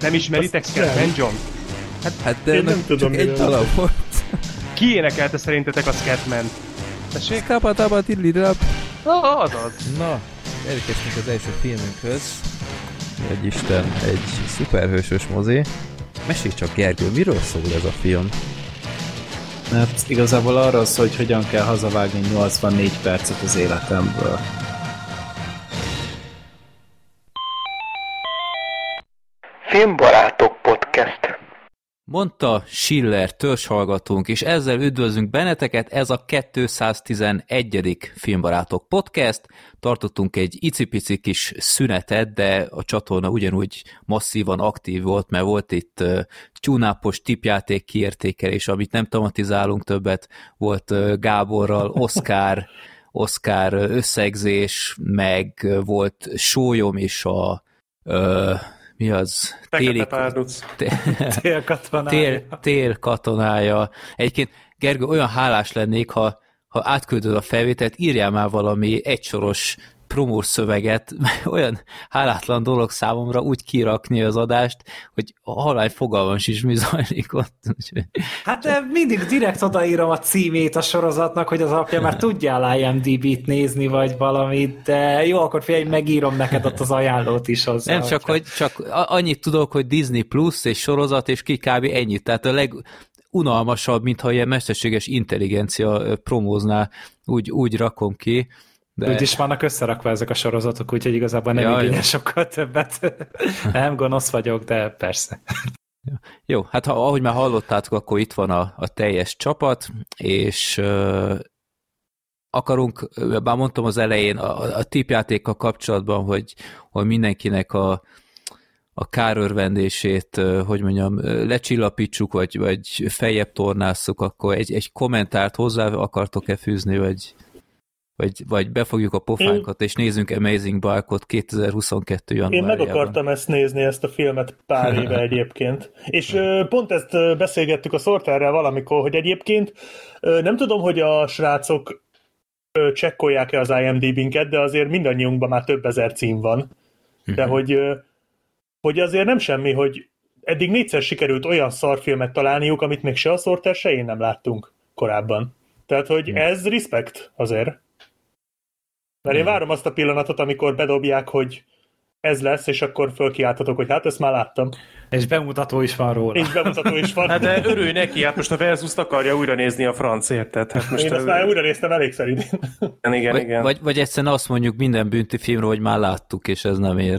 Nem ismeritek Scatman John? Hát, hát de Én nem csak tudom, egy dalab volt. Ki énekelte szerintetek a Scatman? Tessék? Kapa, tapa, tidlidap. Ah, azaz. Na, elkezdtünk az első filmünkhöz. Egy Isten, egy szuperhősös mozi. Mesélj csak, Gergő, miről szól ez a film? Mert igazából arról szól, hogy hogyan kell hazavágni 84 percet az életemből. Filmbarátok Podcast. Mondta Schiller törzshallgatónk, és ezzel üdvözlünk benneteket, ez a 211. Filmbarátok Podcast. Tartottunk egy icipici kis szünetet, de a csatorna ugyanúgy masszívan aktív volt, mert volt itt uh, tyúnápos tipjáték kiértékelés, amit nem tematizálunk többet, volt uh, Gáborral, Oscar, Oscar összegzés, meg volt sólyom is a uh, mi az? Fekete párduc. Tél katonája. tél, tél katonája. Egyébként, Gergő, olyan hálás lennék, ha, ha átküldöd a felvételt, írjál már valami egysoros promós szöveget, olyan hálátlan dolog számomra úgy kirakni az adást, hogy a halány fogalmam is mi zajlik ott. Hát mindig direkt odaírom a címét a sorozatnak, hogy az apja már tudjál IMDb-t nézni, vagy valamit, de jó, akkor figyelj, megírom neked ott az ajánlót is hozzá. Nem csak, hogy csak annyit tudok, hogy Disney Plus és sorozat, és ki kb. ennyit. Tehát a leg unalmasabb, mintha ilyen mesterséges intelligencia promózná, úgy, úgy rakom ki. De... Úgy is vannak összerakva ezek a sorozatok, úgyhogy igazából nem Ja, igényel sokkal többet. nem gonosz vagyok, de persze. Jó, hát ha, ahogy már hallottátok, akkor itt van a, a teljes csapat, és uh, akarunk, bár mondtam az elején a, a tipjátékkal kapcsolatban, hogy, hogy mindenkinek a, a kárörvendését, hogy mondjam, lecsillapítsuk, vagy, vagy feljebb tornásszuk, akkor egy, egy kommentárt hozzá akartok-e fűzni, vagy, vagy, vagy befogjuk a pofánkat, és nézzünk Amazing Barkot 2022. Én januárjában. meg akartam ezt nézni, ezt a filmet pár éve egyébként. És pont ezt beszélgettük a Sorterrel valamikor, hogy egyébként nem tudom, hogy a srácok csekkolják-e az IMDb-nket, de azért mindannyiunkban már több ezer cím van. De hogy, ö, hogy azért nem semmi, hogy eddig négyszer sikerült olyan szarfilmet találniuk, amit még se a Sorter, se én nem láttunk korábban. Tehát, hogy ez respect azért. Mert én várom azt a pillanatot, amikor bedobják, hogy ez lesz, és akkor fölkiáltatok, hogy hát ezt már láttam. És bemutató is van róla. És bemutató is van. Hát de örülj neki, hát most a versus akarja újra nézni a franc, érted? Hát most Én ezt már újra néztem elégszer idén. Igen, igen, Vagy, igen. vagy, vagy egyszerűen azt mondjuk minden bünti filmről, hogy már láttuk, és ez nem ér.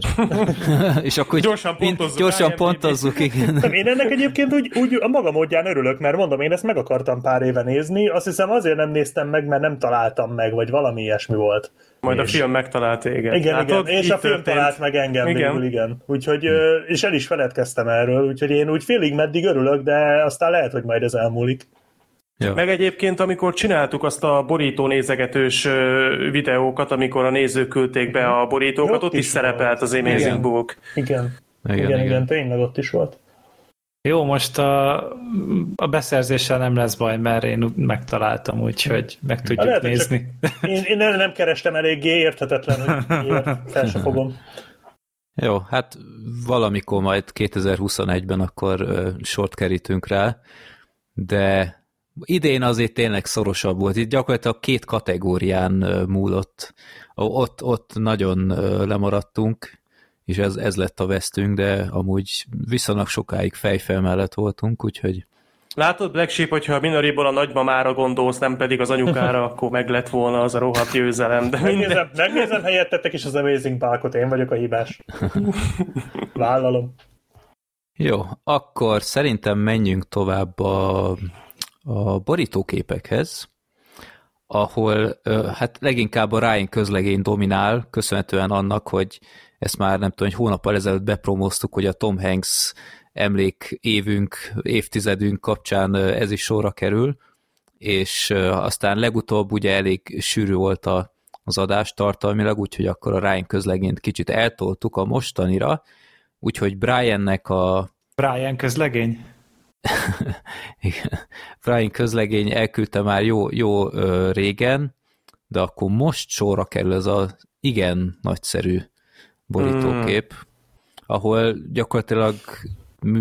és akkor Gyorsan pontozzuk, Gyorsan pontozzuk, igen. Én ennek egyébként úgy, úgy a maga módján örülök, mert mondom, én ezt meg akartam pár éve nézni, azt hiszem azért nem néztem meg, mert nem találtam meg, vagy valami ilyesmi volt. Majd a és- film megtalált téged. Igen, Látod? igen, és a film történt. talált meg engem Igen. igen. végül, igen. Úgyhogy, és el is feledkeztem erről, úgyhogy én úgy félig meddig örülök, de aztán lehet, hogy majd ez elmúlik. Ja. Meg egyébként, amikor csináltuk azt a borító nézegetős videókat, amikor a nézők küldték be a borítókat, Ott ott is is szerepelt az. Amazing Igen. Book. Igen, Igen, igen, igen, igen. tényleg ott is volt. Jó, most a, a beszerzéssel nem lesz baj, mert én megtaláltam, úgyhogy meg tudjuk lehet, nézni. Én, én nem, kerestem eléggé, érthetetlen, hogy fel se fogom. Jó, hát valamikor majd 2021-ben akkor sort kerítünk rá, de idén azért tényleg szorosabb volt. Itt gyakorlatilag két kategórián múlott. Ott, ott nagyon lemaradtunk, és ez, ez lett a vesztünk, de amúgy viszonylag sokáig fejfel mellett voltunk, úgyhogy Látod, Black Sheep, hogyha Minoriból a nagymamára gondolsz, nem pedig az anyukára, akkor meg lett volna az a rohadt győzelem, de. Megnézem, megnézem helyettetek is az Amazing Parkot, én vagyok a hibás. Vállalom. Jó, akkor szerintem menjünk tovább a, a borítóképekhez, ahol hát leginkább a Ryan közlegény dominál, köszönhetően annak, hogy ezt már nem tudom, egy hónappal ezelőtt bepromóztuk, hogy a Tom Hanks emlék évünk, évtizedünk kapcsán ez is sorra kerül, és aztán legutóbb ugye elég sűrű volt a, az adás tartalmilag, úgyhogy akkor a Ryan közlegényt kicsit eltoltuk a mostanira, úgyhogy Briannek a Brian közlegény? igen, Brian közlegény elküldte már jó, jó ö, régen, de akkor most sorra kerül ez a igen nagyszerű borítókép, ahol gyakorlatilag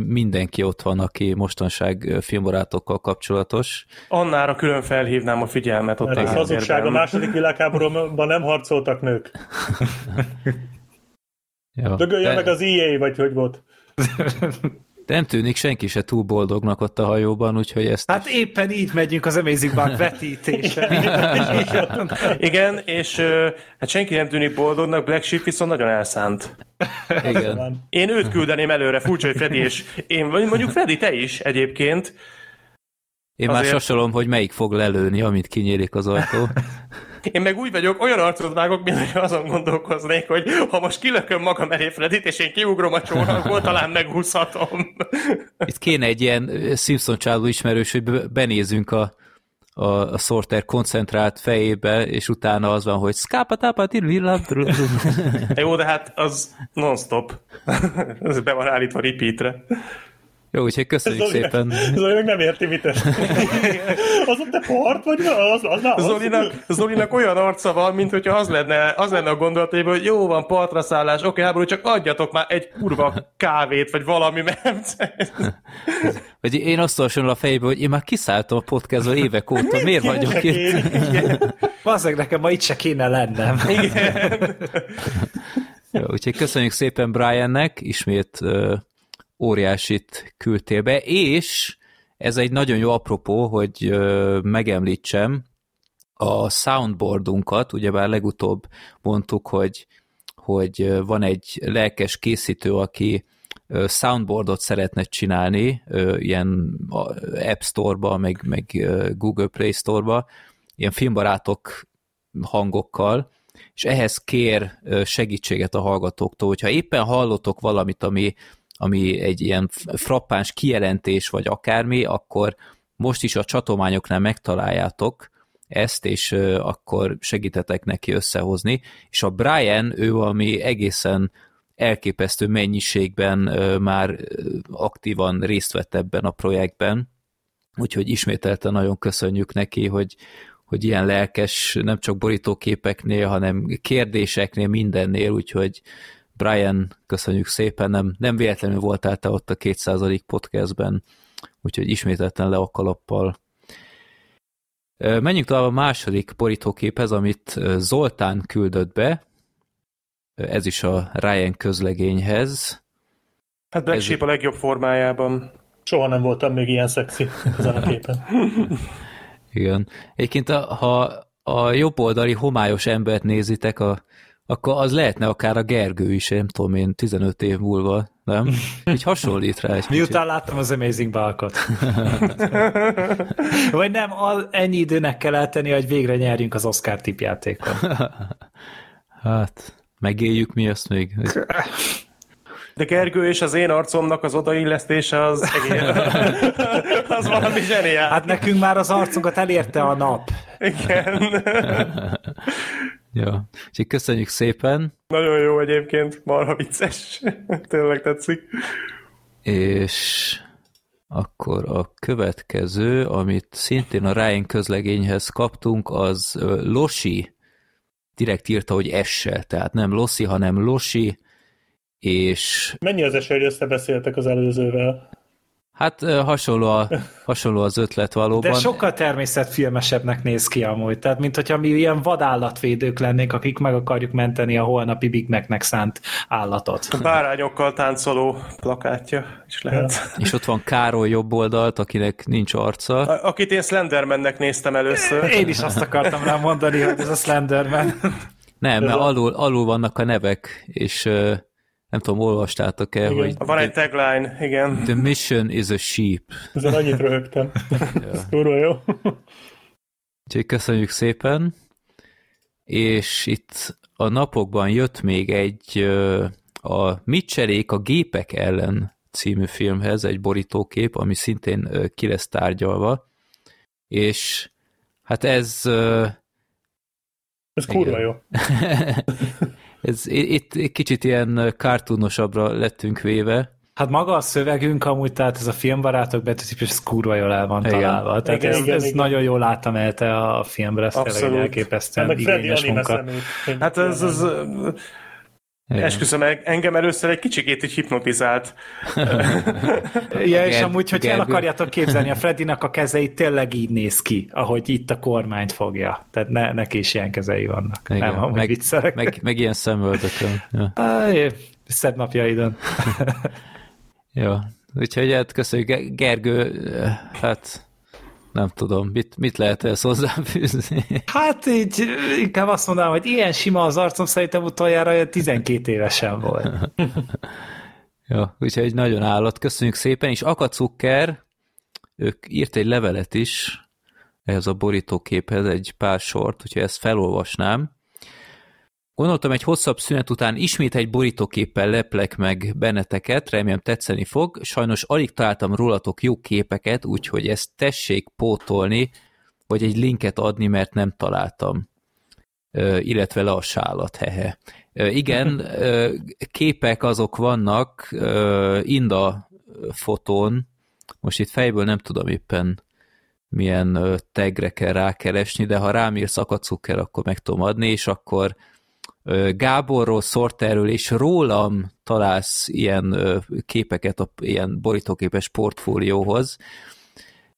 mindenki ott van, aki mostanság filmbarátokkal kapcsolatos. Annára külön felhívnám a figyelmet ott ez hazugság, a második világháborúban nem harcoltak nők. Dögölje de... meg az EA, vagy hogy volt? De nem tűnik senki se túl boldognak ott a hajóban, úgyhogy ezt... Hát éppen így megyünk az Amazing Bug vetítése. Igen, és hát senki nem tűnik boldognak, Black Sheep viszont nagyon elszánt. Igen. Én őt küldeném előre, furcsa, hogy Freddy, és én, mondjuk Freddy, te is egyébként. Én Azért... már sasolom, hogy melyik fog lelőni, amint kinyílik az ajtó. Én meg úgy vagyok, olyan arcot vágok, mint hogy azon gondolkoznék, hogy ha most kilököm magam elé Fredit, és én kiugrom a csónakból, talán megúszhatom. Itt kéne egy ilyen Simpson csáló ismerős, hogy benézünk a, a, a Sorter koncentrált fejébe, és utána az van, hogy szkápa Jó, de hát az non-stop. Ez be van állítva repeatre. Jó, úgyhogy köszönjük Zoli, szépen. Zoli meg nem érti, mit Az ott te part, vagy az, az, az, Zolinak, Zolinak olyan arca van, mint hogyha az lenne, az lenne a gondolatében, hogy jó van, partra szállás, oké, háború, csak adjatok már egy kurva kávét, vagy valami, mert... Vagy én azt olvasom a fejbe, hogy én már kiszálltam a podcastból évek óta, miért vagyok itt? Valószínűleg nekem ma itt se kéne lennem. Igen. Jó, úgyhogy köszönjük szépen Briannek, ismét óriásit küldtél be, és ez egy nagyon jó apropó, hogy megemlítsem a soundboardunkat, ugyebár legutóbb mondtuk, hogy, hogy van egy lelkes készítő, aki soundboardot szeretne csinálni, ilyen App Store-ba, meg, meg Google Play Store-ba, ilyen filmbarátok hangokkal, és ehhez kér segítséget a hallgatóktól, hogyha éppen hallotok valamit, ami ami egy ilyen frappáns kijelentés, vagy akármi, akkor most is a csatományoknál megtaláljátok ezt, és akkor segítetek neki összehozni. És a Brian, ő ami egészen elképesztő mennyiségben már aktívan részt vett ebben a projektben, úgyhogy ismételten nagyon köszönjük neki, hogy, hogy ilyen lelkes, nem csak borítóképeknél, hanem kérdéseknél, mindennél, úgyhogy Brian, köszönjük szépen, nem, nem véletlenül voltál te ott a 200. podcastben, úgyhogy ismételten le a kalappal. Menjünk tovább a második borítóképhez, amit Zoltán küldött be, ez is a Ryan közlegényhez. Hát Black Sheep a legjobb formájában. Soha nem voltam még ilyen szexi ezen a képen. Igen. Egyébként, ha a jobb oldali homályos embert nézitek a akkor az lehetne akár a Gergő is, nem tudom én, 15 év múlva, nem? Így hasonlít rá egy Miután kicsit. láttam az Amazing Balkot. Vagy nem, az, ennyi időnek kell eltenni, hogy végre nyerjünk az Oscar tipjátékon. hát, megéljük mi azt még. De Gergő és az én arcomnak az odaillesztése az egész. az valami zseniál. Hát nekünk már az arcunkat elérte a nap. Igen. Ja, úgyhogy köszönjük szépen. Nagyon jó egyébként, marha vicces. Tényleg tetszik. És akkor a következő, amit szintén a Ryan közlegényhez kaptunk, az Losi. Direkt írta, hogy essel, tehát nem Losi, hanem Losi, és... Mennyi az esély, hogy összebeszéltek az előzővel? Hát hasonló, a, hasonló az ötlet valóban. De sokkal természetfilmesebbnek néz ki amúgy. Tehát, mint hogyha mi ilyen vadállatvédők lennénk, akik meg akarjuk menteni a holnapi Big Mac-nek szánt állatot. A bárányokkal táncoló plakátja is lehet. Ja. És ott van Károly jobb oldalt, akinek nincs arca. A, akit én Slendermannek néztem először. Én is azt akartam rá mondani, hogy ez a Slenderman. Nem, mert alul, alul vannak a nevek, és nem tudom, olvastátok-e, igen. hogy... Van egy tagline, igen. The mission is a sheep. Ezen annyit röhögtem. Ez kurva jó. Úgyhogy köszönjük szépen. És itt a napokban jött még egy a Mit cserék a gépek ellen című filmhez egy borítókép, ami szintén ki lesz tárgyalva. És hát ez... Ez kurva jó. ez, itt kicsit ilyen kártúnosabbra lettünk véve. Hát maga a szövegünk amúgy, tehát ez a filmbarátok betűtípus, ez kurva jól el van igen. találva. Tehát igen, ez, igen, ez igen. nagyon jól láttam el te a filmre, ez tényleg elképesztően igényes munka. Hát ez, ez Igen. Esküszöm, engem először egy kicsikét így hipnotizált. ja, és amúgy, hogy el akarjátok képzelni, a Freddynek a kezei tényleg így néz ki, ahogy itt a kormányt fogja. Tehát ne, neki is ilyen kezei vannak. Igen, Nem, meg, meg, meg, ilyen szemöldökön. Ja. Szebb napjaidon. Jó, úgyhogy hát köszönjük. Gergő, hát nem tudom, mit, mit lehet ezt hozzáfűzni? Hát így inkább azt mondanám, hogy ilyen sima az arcom, szerintem utoljára 12 évesen volt. Jó, úgyhogy nagyon állat. Köszönjük szépen, és Akacukker, ők írt egy levelet is ehhez a borítóképhez, egy pár sort, hogyha ezt felolvasnám. Gondoltam, egy hosszabb szünet után ismét egy borítóképpel leplek meg benneteket, remélem tetszeni fog. Sajnos alig találtam rólatok jó képeket, úgyhogy ezt tessék pótolni, vagy egy linket adni, mert nem találtam. Ö, illetve le a sálat, hehe. Ö, igen, ö, képek azok vannak, ö, Inda fotón, most itt fejből nem tudom éppen milyen tegre kell rákeresni, de ha rám írsz akacukker, akkor meg tudom adni, és akkor Gáborról, Sorterről és rólam találsz ilyen képeket, a, ilyen borítóképes portfólióhoz.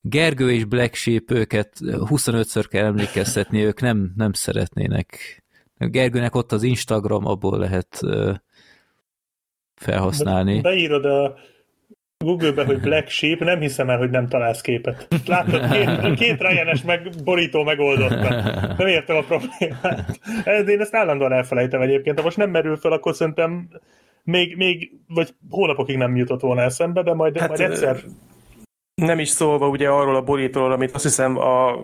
Gergő és Black Sheep őket 25-ször kell emlékeztetni, ők nem, nem szeretnének. Gergőnek ott az Instagram, abból lehet felhasználni. Be, beírod a Google-be, hogy Black Sheep, nem hiszem el, hogy nem találsz képet. Látod, két, két Ryan-es meg, borító megoldotta. Nem értem a problémát. Én ezt állandóan elfelejtem egyébként. Ha most nem merül fel, akkor szerintem még, még vagy hónapokig nem jutott volna eszembe, de majd, hát, majd egyszer nem is szólva ugye arról a borítóról, amit azt hiszem a,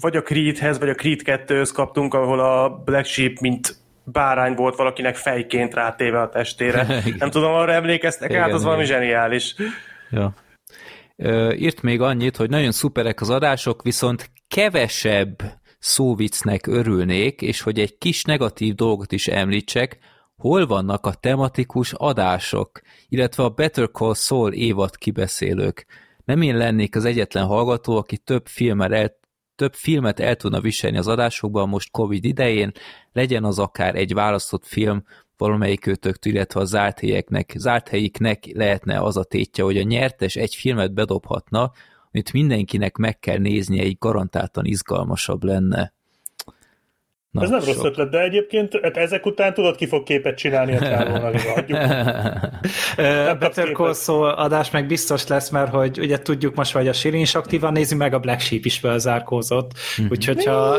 vagy a Creedhez, vagy a Creed 2-höz kaptunk, ahol a Black Sheep, mint bárány volt valakinek fejként rátéve a testére. Nem tudom, arra emlékeztek igen, át, az igen. valami zseniális. Ja. Írt még annyit, hogy nagyon szuperek az adások, viszont kevesebb szóvicnek örülnék, és hogy egy kis negatív dolgot is említsek, hol vannak a tematikus adások, illetve a Better Call Saul évad kibeszélők. Nem én lennék az egyetlen hallgató, aki több filmmel el több filmet el tudna viselni az adásokban most Covid idején, legyen az akár egy választott film valamelyik őtöktől, illetve a zárt helyeknek, zárt helyiknek lehetne az a tétje, hogy a nyertes egy filmet bedobhatna, amit mindenkinek meg kell néznie, így garantáltan izgalmasabb lenne. Na, Ez nem sok. rossz ötlet, de egyébként hát ezek után tudod, ki fog képet csinálni a csávónak. Better Call Saul adás meg biztos lesz, mert hogy ugye tudjuk most, hogy a Sirin is aktívan nézi, meg a Black Sheep is felzárkózott. Mm-hmm. Úgyhogy ha...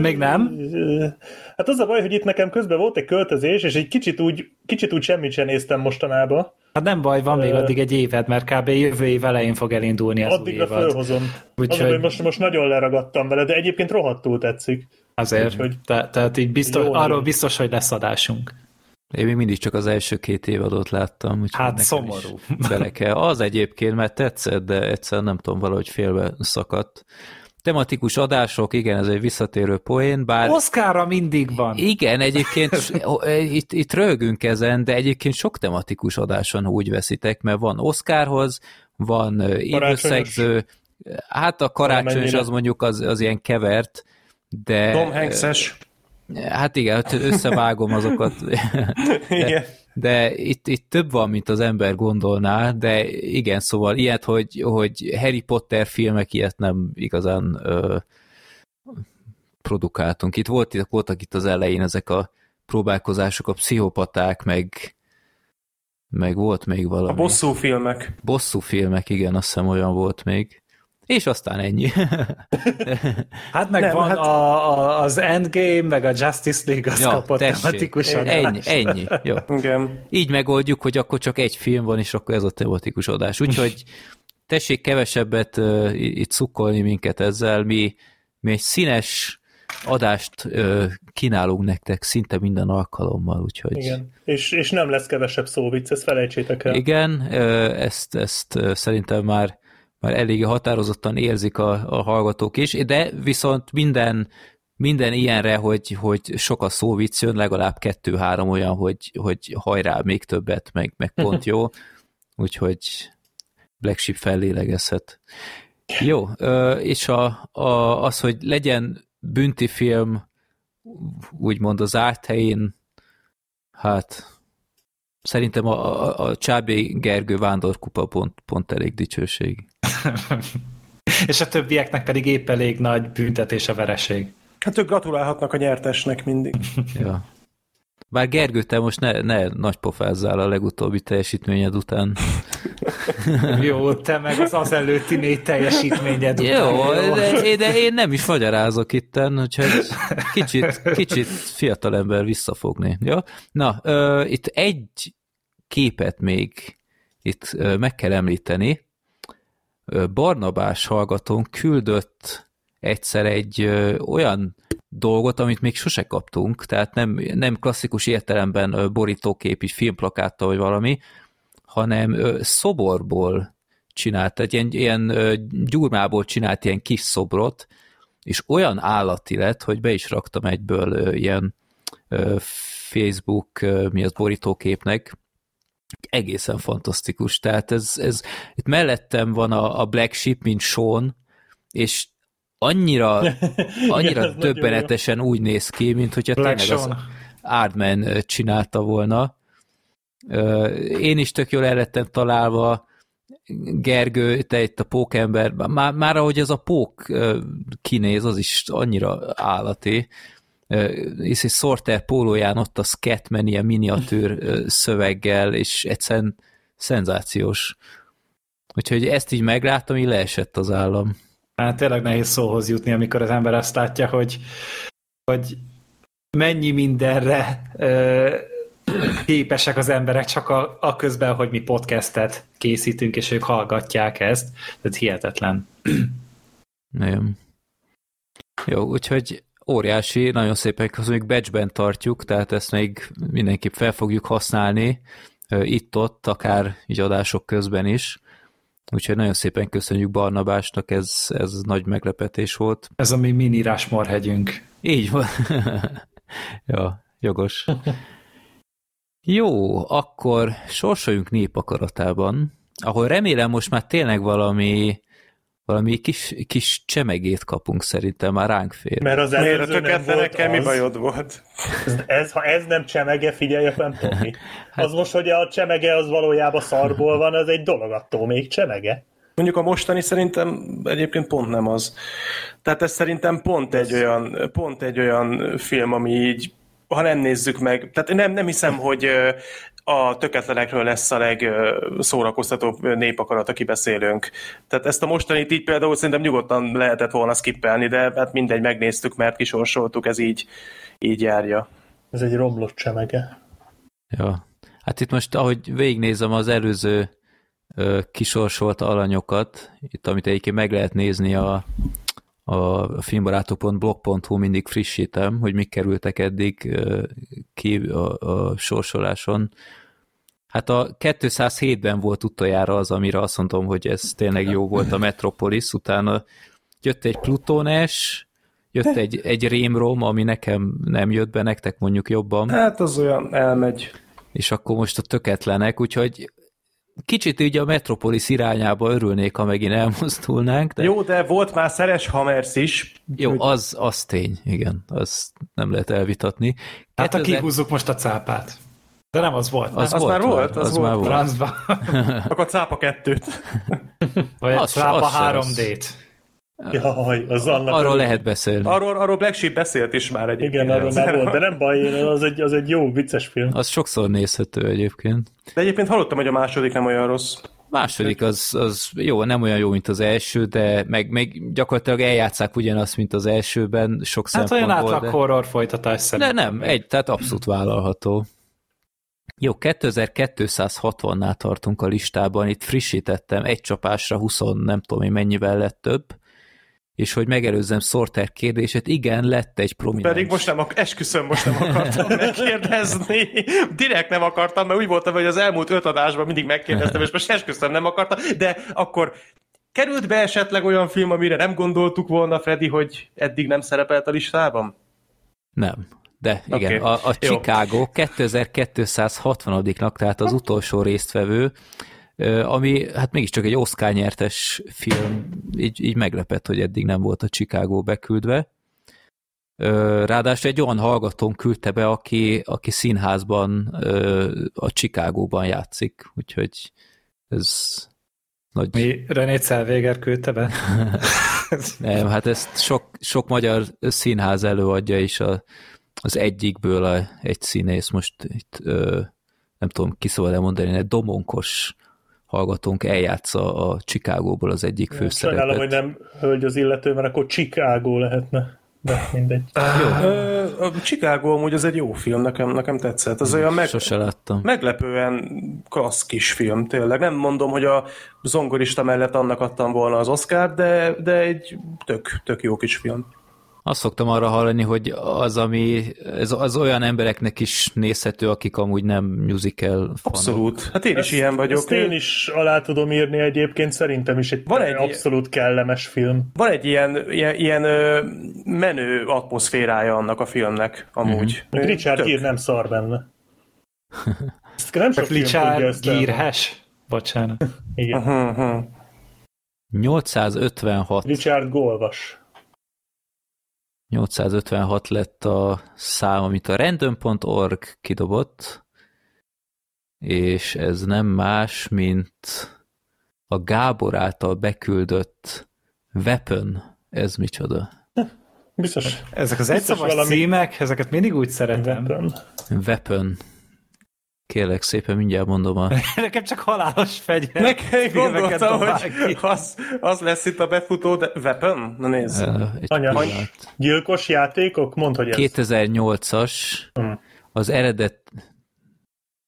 még nem? Hát az a baj, hogy itt nekem közben volt egy költözés, és egy kicsit úgy, kicsit úgy semmit sem néztem mostanában. Hát nem baj, van még addig egy éved, mert kb. jövő év elején fog elindulni az Addigra új évad. fölhozom. Úgyhogy... Az, hogy most, most nagyon leragadtam vele, de egyébként rohadtul tetszik. Azért, hogy te, tehát így biztos, jó, arról biztos, hogy lesz adásunk. Én még mindig csak az első két évadot láttam. Hát szomorú. Bele kell. Az egyébként, mert tetszett, de egyszer nem tudom, valahogy félbe szakadt. Tematikus adások, igen, ez egy visszatérő poén, bár... Oszkára mindig van. Igen, egyébként itt, itt rögünk ezen, de egyébként sok tematikus adáson úgy veszitek, mert van Oscarhoz, van évösszegző, hát a karácsonyos az mondjuk az, az ilyen kevert, de... Tom Hanks-es. Hát igen, összevágom azokat. igen. De itt, itt több van, mint az ember gondolná, de igen, szóval ilyet, hogy, hogy Harry Potter filmek ilyet nem igazán ö, produkáltunk. Itt volt, voltak itt az elején ezek a próbálkozások, a pszichopaták, meg, meg volt még valami. A bosszú filmek. Bosszú filmek, igen, azt hiszem olyan volt még. És aztán ennyi. hát meg Nem, van hát... A, a, az Endgame, meg a Justice League, az ja, kapott tematikusan. Ennyi, ennyi. Jó. Igen. Így megoldjuk, hogy akkor csak egy film van, és akkor ez a tematikus adás. Úgyhogy tessék kevesebbet uh, itt szukkolni minket ezzel. Mi, mi egy színes adást uh, kínálunk nektek szinte minden alkalommal, úgyhogy... Igen, és, és nem lesz kevesebb szóvic, ezt felejtsétek el. Igen, uh, ezt, ezt szerintem már már eléggé határozottan érzik a, a hallgatók is, de viszont minden, minden ilyenre, hogy, hogy sok a szóvic jön, legalább kettő-három olyan, hogy, hogy hajrá, még többet, meg, meg pont jó, úgyhogy Black Sheep fellélegezhet. Jó, és a, a, az, hogy legyen bünti film, úgymond az árt helyén, Hát szerintem a, a, a Csábé Gergő vándorkupa pont, pont elég dicsőség. És a többieknek pedig épp elég nagy büntetés a vereség. Hát ők gratulálhatnak a nyertesnek mindig. ja. Bár Gergő, te most ne, ne nagy pofázzál a legutóbbi teljesítményed után. Jó, te meg az az előtti négy teljesítményed után. Jó, de, de én nem is magyarázok itten, úgyhogy kicsit, kicsit fiatalember visszafogni. Ja? Na, ö, itt egy képet még itt ö, meg kell említeni. Barnabás hallgatón küldött egyszer egy olyan dolgot, amit még sose kaptunk, tehát nem, nem klasszikus értelemben borítókép, így filmplakáttal vagy valami, hanem szoborból csinált, egy ilyen, ilyen gyurmából csinált ilyen kis szobrot, és olyan állati lett, hogy be is raktam egyből ilyen Facebook, mi az borítóképnek, egészen fantasztikus. Tehát ez, ez itt mellettem van a, a Black Sheep, mint Sean, és annyira, annyira Igen, döbbenetesen úgy néz ki, mint hogyha Black tényleg az Sean. Aardman csinálta volna. Én is tök jól el lettem találva, Gergő, te itt a pókember, már, már ahogy ez a pók kinéz, az is annyira állati. És egy Sorter pólóján ott a Scatman ilyen miniatűr szöveggel, és egyszerűen szenzációs. Úgyhogy ezt így megláttam, így leesett az állam. Hát tényleg nehéz szóhoz jutni, amikor az ember azt látja, hogy, hogy mennyi mindenre ö, képesek az emberek csak a, a közben, hogy mi podcastet készítünk, és ők hallgatják ezt. Tehát hihetetlen. Nagyon. Jó, úgyhogy óriási, nagyon szépen köszönjük, batchben tartjuk, tehát ezt még mindenképp fel fogjuk használni, itt-ott, akár így adások közben is. Úgyhogy nagyon szépen köszönjük Barnabásnak, ez, ez nagy meglepetés volt. Ez a mi mini Rushmore-hegyünk. Így van. ja, jogos. Jó, akkor sorsoljunk népakaratában, ahol remélem most már tényleg valami valami kis, kis csemegét kapunk szerintem, már ránk fér. Mert az előző nem volt töketlenekkel mi az. bajod volt? Ez, ez, ha ez nem csemege, figyelj, nem tudom mi. Az most, hogy a csemege az valójában szarból van, az egy dolog, attól még csemege. Mondjuk a mostani szerintem egyébként pont nem az. Tehát ez szerintem pont egy olyan, pont egy olyan film, ami így, ha nem nézzük meg, tehát nem, nem hiszem, hogy a töketlenekről lesz a legszórakoztatóbb népakarat, aki beszélünk. Tehát ezt a mostanit így például szerintem nyugodtan lehetett volna skippelni, de hát mindegy, megnéztük, mert kisorsoltuk, ez így, így járja. Ez egy romlott csemege. Ja. Hát itt most, ahogy végignézem az előző ö, kisorsolt alanyokat, itt amit egyébként meg lehet nézni a, a filmbarátok.blog.hu mindig frissítem, hogy mik kerültek eddig ö, ki a, a sorsoláson. Hát a 207-ben volt utoljára az, amire azt mondom, hogy ez tényleg jó volt a Metropolis, utána jött egy Plutones, jött egy, egy Rémrom, ami nekem nem jött be, nektek mondjuk jobban Hát az olyan elmegy. és akkor most a töketlenek, úgyhogy kicsit így a Metropolis irányába örülnék, ha megint elmozdulnánk, de jó, de volt már Szeres Hammers is. jó az, az tény, igen, az nem lehet elvitatni. Hát ha 2000 kihúzzuk most a cápát. De nem az volt. az, az volt már volt, az, az az volt. már volt. Francba. Akkor cápa kettőt. Vagy a Az- cápa az se rossz. 3D-t. Jaj, az annak... Arról lehet beszélni. Arról, arról Black Sheep beszélt is már egyébként. Igen, arról már volt, de nem baj, az egy, az egy jó, vicces film. Az sokszor nézhető egyébként. De egyébként hallottam, hogy a második nem olyan rossz. Második az, az jó, nem olyan jó, mint az első, de meg, meg gyakorlatilag eljátszák ugyanazt, mint az elsőben, sok Hát olyan szempontból. átlag de... horror folytatás De szerintem. nem, egy, tehát abszolút vállalható. Jó, 2260-nál tartunk a listában, itt frissítettem, egy csapásra 20, nem tudom én mennyivel lett több, és hogy megelőzzem Sorter kérdését, igen, lett egy prominens. Pedig most nem, ak- esküszöm, most nem akartam megkérdezni. Direkt nem akartam, mert úgy voltam, hogy az elmúlt öt adásban mindig megkérdeztem, és most esküszöm nem akartam, de akkor került be esetleg olyan film, amire nem gondoltuk volna, Freddy, hogy eddig nem szerepelt a listában? Nem, de igen, Oké, a, a jó. Chicago 2260-nak, tehát az utolsó résztvevő, ami hát mégiscsak egy Oscar nyertes film, így, így meglepett, hogy eddig nem volt a Chicago beküldve. Ráadásul egy olyan hallgatón küldte be, aki, aki színházban a Chicagóban játszik, úgyhogy ez nagy... Mi René Celvéger küldte be? Nem, hát ezt sok, sok magyar színház előadja, és a, az egyikből a, egy színész most itt, ö, nem tudom, ki szóval elmondani, egy domonkos hallgatónk eljátsza a Chicagóból az egyik főszerepet. Sajnálom, hogy nem hölgy az illető, mert akkor Chicago lehetne. De mindegy. Ö, a Chicago amúgy az egy jó film, nekem, nekem tetszett. Az olyan meg, Sose láttam. meglepően klassz kis film, tényleg. Nem mondom, hogy a zongorista mellett annak adtam volna az Oscar, de, de egy tök, tök jó kis film. Azt szoktam arra hallani, hogy az, ami, ez az olyan embereknek is nézhető, akik amúgy nem musical fanok. Abszolút. Hát én is Ezt- ilyen vagyok. Ezt én is alá tudom írni egyébként, szerintem is egy, Van egy- abszolút kellemes film. Van egy ilyen, ilyen, ilyen menő atmoszférája annak a filmnek, amúgy. Mm-hmm. Richard. Gere nem szar benne. Ezt nem sok Richard. Gírhes? Bocsánat. Igen. Hm, hm. 856, Richard Golvas. 856 lett a szám, amit a random.org kidobott, és ez nem más, mint a Gábor által beküldött Weapon. Ez micsoda? Biztos. Ezek az egyszavas valami- címek, ezeket mindig úgy szeretem. Weapon. Weapon. Kérlek szépen, mindjárt mondom a... Nekem csak halálos fegyver. Nekem gondoltam, hogy az, az lesz itt a befutó, de Weapon? Na nézd. eh, egy Anya. Gyilkos játékok? Mondd, hogy ez. 2008-as, Hm. az eredet...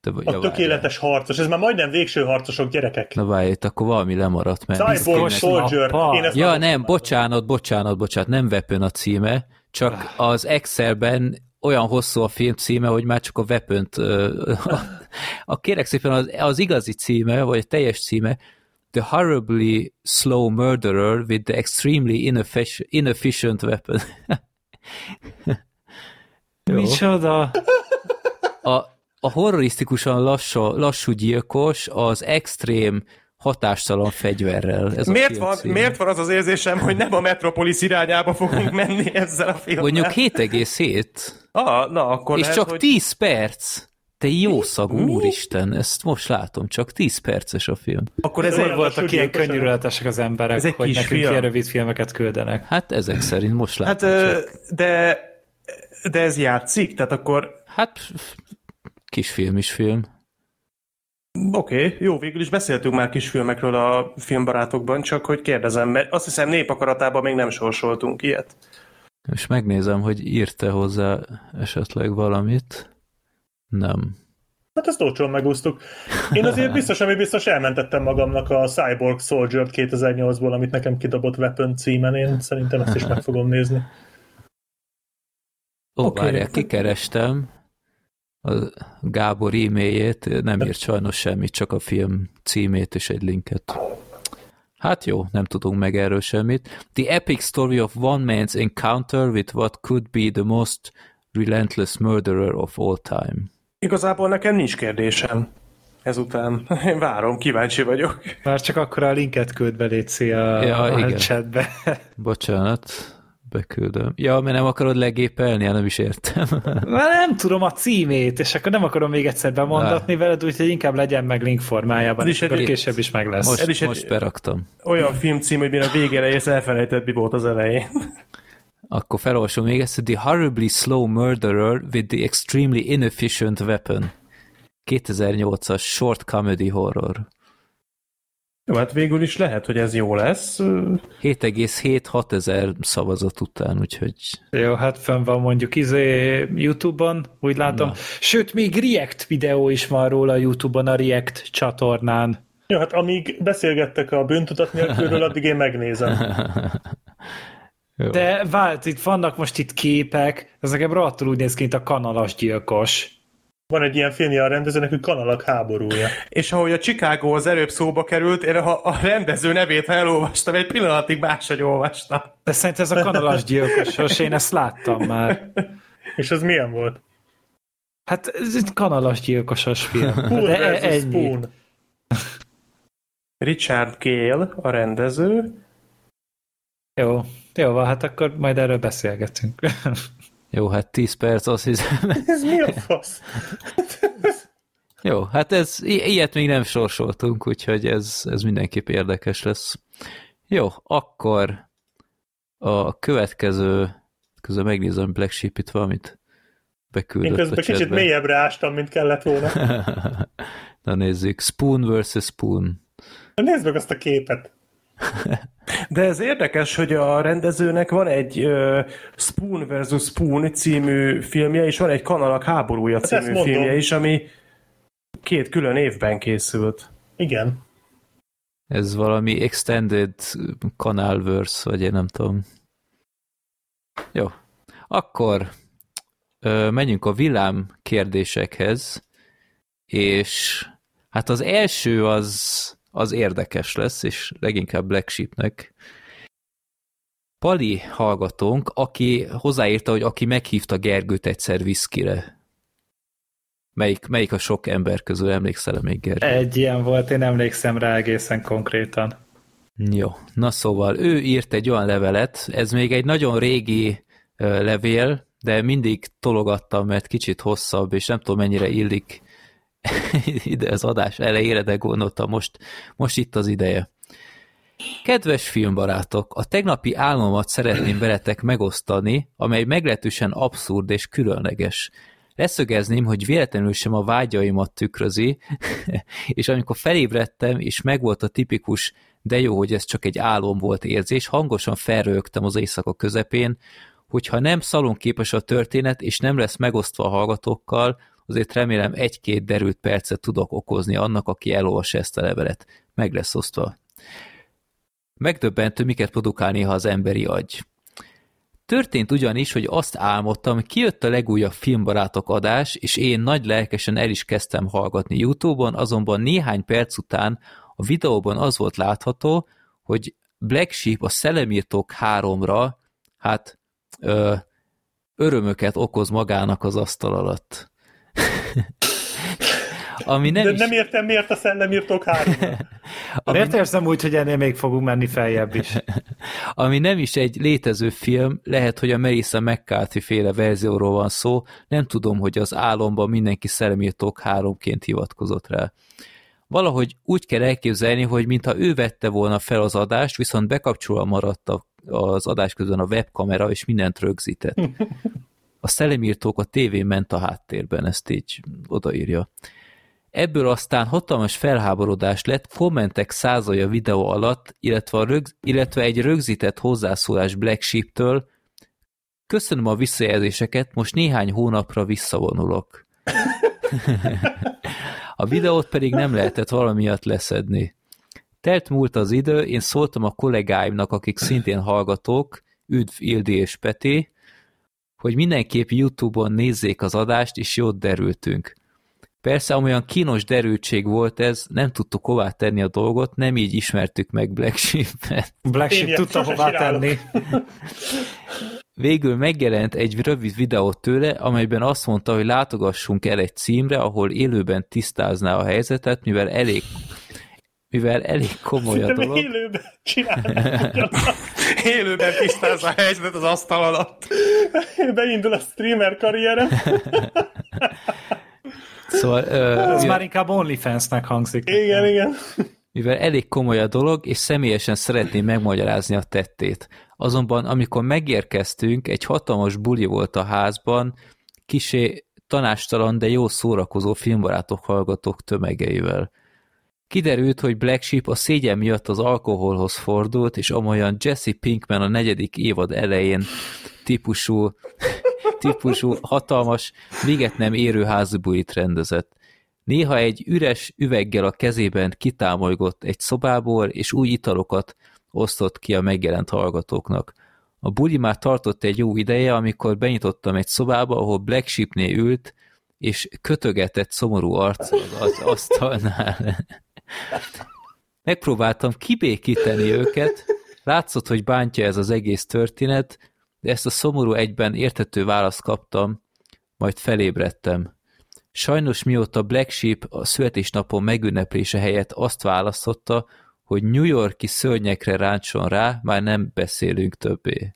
De, A tökéletes harcos. Ez már majdnem végső harcosok gyerekek. Na várj, itt akkor valami lemaradt, mert... Cyborg Soldier. Én ezt Ja, nem, bocsánat, bocsánat, bocsánat, nem Weapon a címe, csak az Excelben olyan hosszú a film címe, hogy már csak a weapon a, a kérek szépen az, az igazi címe, vagy a teljes címe, The Horribly Slow Murderer with the Extremely Ineffic- Inefficient Weapon. Micsoda? A, a horrorisztikusan lassú, lassú gyilkos az extrém hatástalan fegyverrel. Ez Miért van, miért van az az érzésem, hogy nem a Metropolis irányába fogunk menni ezzel a filmmel? Mondjuk 7,7. Ah, na, akkor És lehet, csak hogy... 10 perc. Te jó szagú, úristen, ezt most látom, csak 10 perces a film. Akkor ez Olyan Voltak ilyen könnyűrületesek az emberek, Ez egy hogy nekünk film. ilyen rövid filmeket küldenek. Hát ezek szerint most Hát, látom. ö, csak. de, de ez játszik, tehát akkor Hát kisfilm is film. Oké, okay, jó, végül is beszéltünk már kisfilmekről a filmbarátokban, csak hogy kérdezem, mert azt hiszem népakaratában még nem sorsoltunk ilyet. És megnézem, hogy írta hozzá esetleg valamit. Nem. Hát ezt olcsón megúsztuk. Én azért biztos, ami biztos elmentettem magamnak a Cyborg Soldier 2008-ból, amit nekem kidobott Weapon címen. Én szerintem ezt is meg fogom nézni. Ó, Oké. okay. várjál, kikerestem a Gábor e-mailjét, nem írt sajnos semmit, csak a film címét és egy linket. Hát jó, nem tudunk meg erről semmit. The epic story of one man's encounter with what could be the most relentless murderer of all time. Igazából nekem nincs kérdésem ezután. Én várom, kíváncsi vagyok. Már csak akkor a linket küld be, Léci, a, Ja, a igen. chatbe. Bocsánat, beküldöm. Ja, mert nem akarod legépelni? Hát nem is értem. Már nem tudom a címét, és akkor nem akarom még egyszer bemondatni veled, úgyhogy inkább legyen meg link formájában, Ez és is egy- később is meg lesz. Most, Ez is egy- most beraktam. Olyan filmcím, hogy mire a végére érsz, elfelejtett, mi volt az elején. Akkor felolvasom még ezt. The horribly slow murderer with the extremely inefficient weapon. 2008-as short comedy horror. Jó, hát végül is lehet, hogy ez jó lesz. 7,7-6 ezer szavazat után, úgyhogy Jó, hát fönn van mondjuk izé YouTube-on, úgy látom. Na. Sőt, még React videó is van róla YouTube-on, a React csatornán. Jó, hát amíg beszélgettek a bűntudat nélkülről, addig én megnézem. Jó. De vált, itt vannak most itt képek, ez nekem rohadtul úgy néz ki, mint a kanalas gyilkos. Van egy ilyen filmje a rendezőnek, hogy Kanalak háborúja. És ahogy a Chicago az előbb szóba került, én a, a rendező nevét, ha elolvastam, egy pillanatig máshogy olvastam. De szerintem ez a kanalas gyilkosos, én ezt láttam már. És az milyen volt? Hát ez egy kanalas gyilkosos film. Poon De e- ennyi. Spoon. Richard Gale, a rendező. Jó, jó, hát akkor majd erről beszélgetünk. Jó, hát 10 perc, azt hiszem. Ez mi a fasz? Jó, hát ez, ilyet még nem sorsoltunk, úgyhogy ez, ez mindenképp érdekes lesz. Jó, akkor a következő, közben megnézem Black Sheep itt valamit beküldött Én közben a kicsit mélyebbre ástam, mint kellett volna. Na nézzük, Spoon versus Spoon. Nézd meg azt a képet. De ez érdekes, hogy a rendezőnek van egy uh, Spoon vs. Spoon című filmje, és van egy Kanalak háborúja Hát című mondom. filmje is, ami két külön évben készült. Igen. Ez valami extended kanálverse, vagy én nem tudom. Jó. Akkor ö, menjünk a villám kérdésekhez, és hát az első az, az érdekes lesz, és leginkább Black Sheepnek. Pali hallgatónk, aki hozzáírta, hogy aki meghívta Gergőt egyszer viszkire. Melyik, melyik a sok ember közül emlékszel még Gergő? Egy ilyen volt, én emlékszem rá egészen konkrétan. Jó, na szóval ő írt egy olyan levelet, ez még egy nagyon régi levél, de mindig tologattam, mert kicsit hosszabb, és nem tudom mennyire illik ide az adás elejére, de gondoltam, most, most itt az ideje. Kedves filmbarátok, a tegnapi álmomat szeretném veletek megosztani, amely meglehetősen abszurd és különleges. Leszögezném, hogy véletlenül sem a vágyaimat tükrözi, és amikor felébredtem, és megvolt a tipikus de jó, hogy ez csak egy álom volt érzés, hangosan felrögtem az éjszaka közepén, hogyha nem szalonképes a történet, és nem lesz megosztva a hallgatókkal, azért remélem egy-két derült percet tudok okozni annak, aki elolvassa ezt a levelet. Meg lesz osztva. Megdöbbentő, miket produkál néha az emberi agy. Történt ugyanis, hogy azt álmodtam, kijött a legújabb filmbarátok adás, és én nagy lelkesen el is kezdtem hallgatni YouTube-on, azonban néhány perc után a videóban az volt látható, hogy Black Sheep a Szellemírtók 3-ra, hát ö, örömöket okoz magának az asztal alatt. Ami nem De is... nem értem, miért a szellemírtók három. Ami Miért érzem úgy, hogy ennél még fogunk menni feljebb is? ami nem is egy létező film, lehet, hogy a Melissa McCarthy féle verzióról van szó, nem tudom, hogy az álomban mindenki szellemírtók háromként hivatkozott rá. Valahogy úgy kell elképzelni, hogy mintha ő vette volna fel az adást, viszont bekapcsolva maradt a- az adás közben a webkamera, és mindent rögzített. A szellemírtók a tévén ment a háttérben, ezt így odaírja. Ebből aztán hatalmas felháborodás lett, kommentek százai a videó alatt, illetve, a rög, illetve egy rögzített hozzászólás Black Sheep-től. Köszönöm a visszajelzéseket, most néhány hónapra visszavonulok. a videót pedig nem lehetett valamiatt leszedni. Telt múlt az idő, én szóltam a kollégáimnak, akik szintén hallgatók, üdv Ildi és Peti, hogy mindenképp YouTube-on nézzék az adást, és jót derültünk. Persze, amolyan kínos derültség volt ez, nem tudtuk hová tenni a dolgot, nem így ismertük meg Black Sheep-et. Black Sheep tudta hová tenni. Végül megjelent egy rövid videó tőle, amelyben azt mondta, hogy látogassunk el egy címre, ahol élőben tisztázná a helyzetet, mivel elég, mivel elég komoly a dolog. élőben csinálnak. Élőben tisztázza a helyzetet az asztal alatt. Beindul a streamer karrierem. Szóval, ö, Ez már inkább OnlyFans-nek hangzik. Igen, igen. mivel elég komoly a dolog, és személyesen szeretném megmagyarázni a tettét. Azonban, amikor megérkeztünk, egy hatalmas buli volt a házban, kisé tanástalan, de jó szórakozó filmbarátok hallgatók tömegeivel. Kiderült, hogy Black Sheep a szégyen miatt az alkoholhoz fordult, és amolyan Jesse Pinkman a negyedik évad elején típusú, típusú hatalmas, véget nem érő házibulit rendezett. Néha egy üres üveggel a kezében kitámolygott egy szobából, és új italokat osztott ki a megjelent hallgatóknak. A buli már tartott egy jó ideje, amikor benyitottam egy szobába, ahol Black Sheepnél ült, és kötögetett szomorú arc az, az asztalnál. Megpróbáltam kibékíteni őket, látszott, hogy bántja ez az egész történet, de ezt a szomorú egyben értető választ kaptam, majd felébredtem. Sajnos mióta Black Sheep a születésnapon megünneplése helyett azt választotta, hogy New Yorki szörnyekre ráncson rá, már nem beszélünk többé.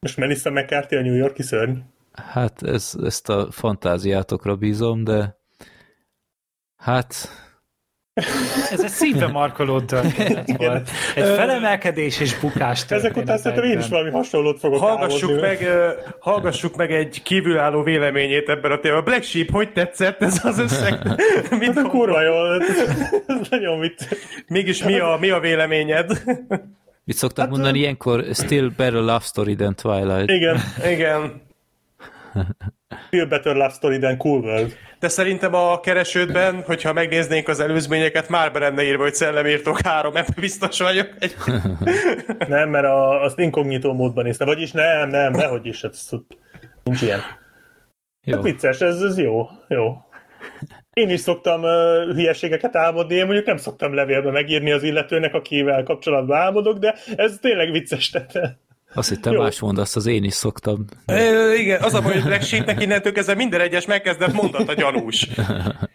Most Melissa McCarthy a New Yorki szörny? Hát ez, ezt a fantáziátokra bízom, de hát Ez egy szívbe markoló történet volt. Egy felemelkedés és bukás történet. Ezek után szerintem én is valami hasonlót fogok Hallgassuk álmodni. meg, hallgassuk meg egy kívülálló véleményét ebben a témában. Black Sheep, hogy tetszett ez az összeg? Mit Ez a kurva jó, ez nagyon vicces. Mégis mi a, mi a véleményed? mit szoktak hát, mondani ilyenkor? Still better love story than Twilight. Igen, Igen. Feel Better Love Story than Cool World. De szerintem a keresődben, hogyha megnéznénk az előzményeket, már be lenne írva, hogy szellemírtok három, ebben biztos vagyok. Egy... Nem, mert a, azt inkognitó módban nézte. Vagyis nem, nem, nehogy is. Ez, nincs ilyen. Jó. Hát vicces, ez, ez jó, jó. Én is szoktam uh, hülyeségeket álmodni, én mondjuk nem szoktam levélbe megírni az illetőnek, akivel kapcsolatban álmodok, de ez tényleg vicces. Tehát, Azt hittem más mondasz, az én is szoktam. Ö, igen, az a baj, hogy Black Sheepnek innentől kezdve minden egyes megkezdett mondat a gyanús.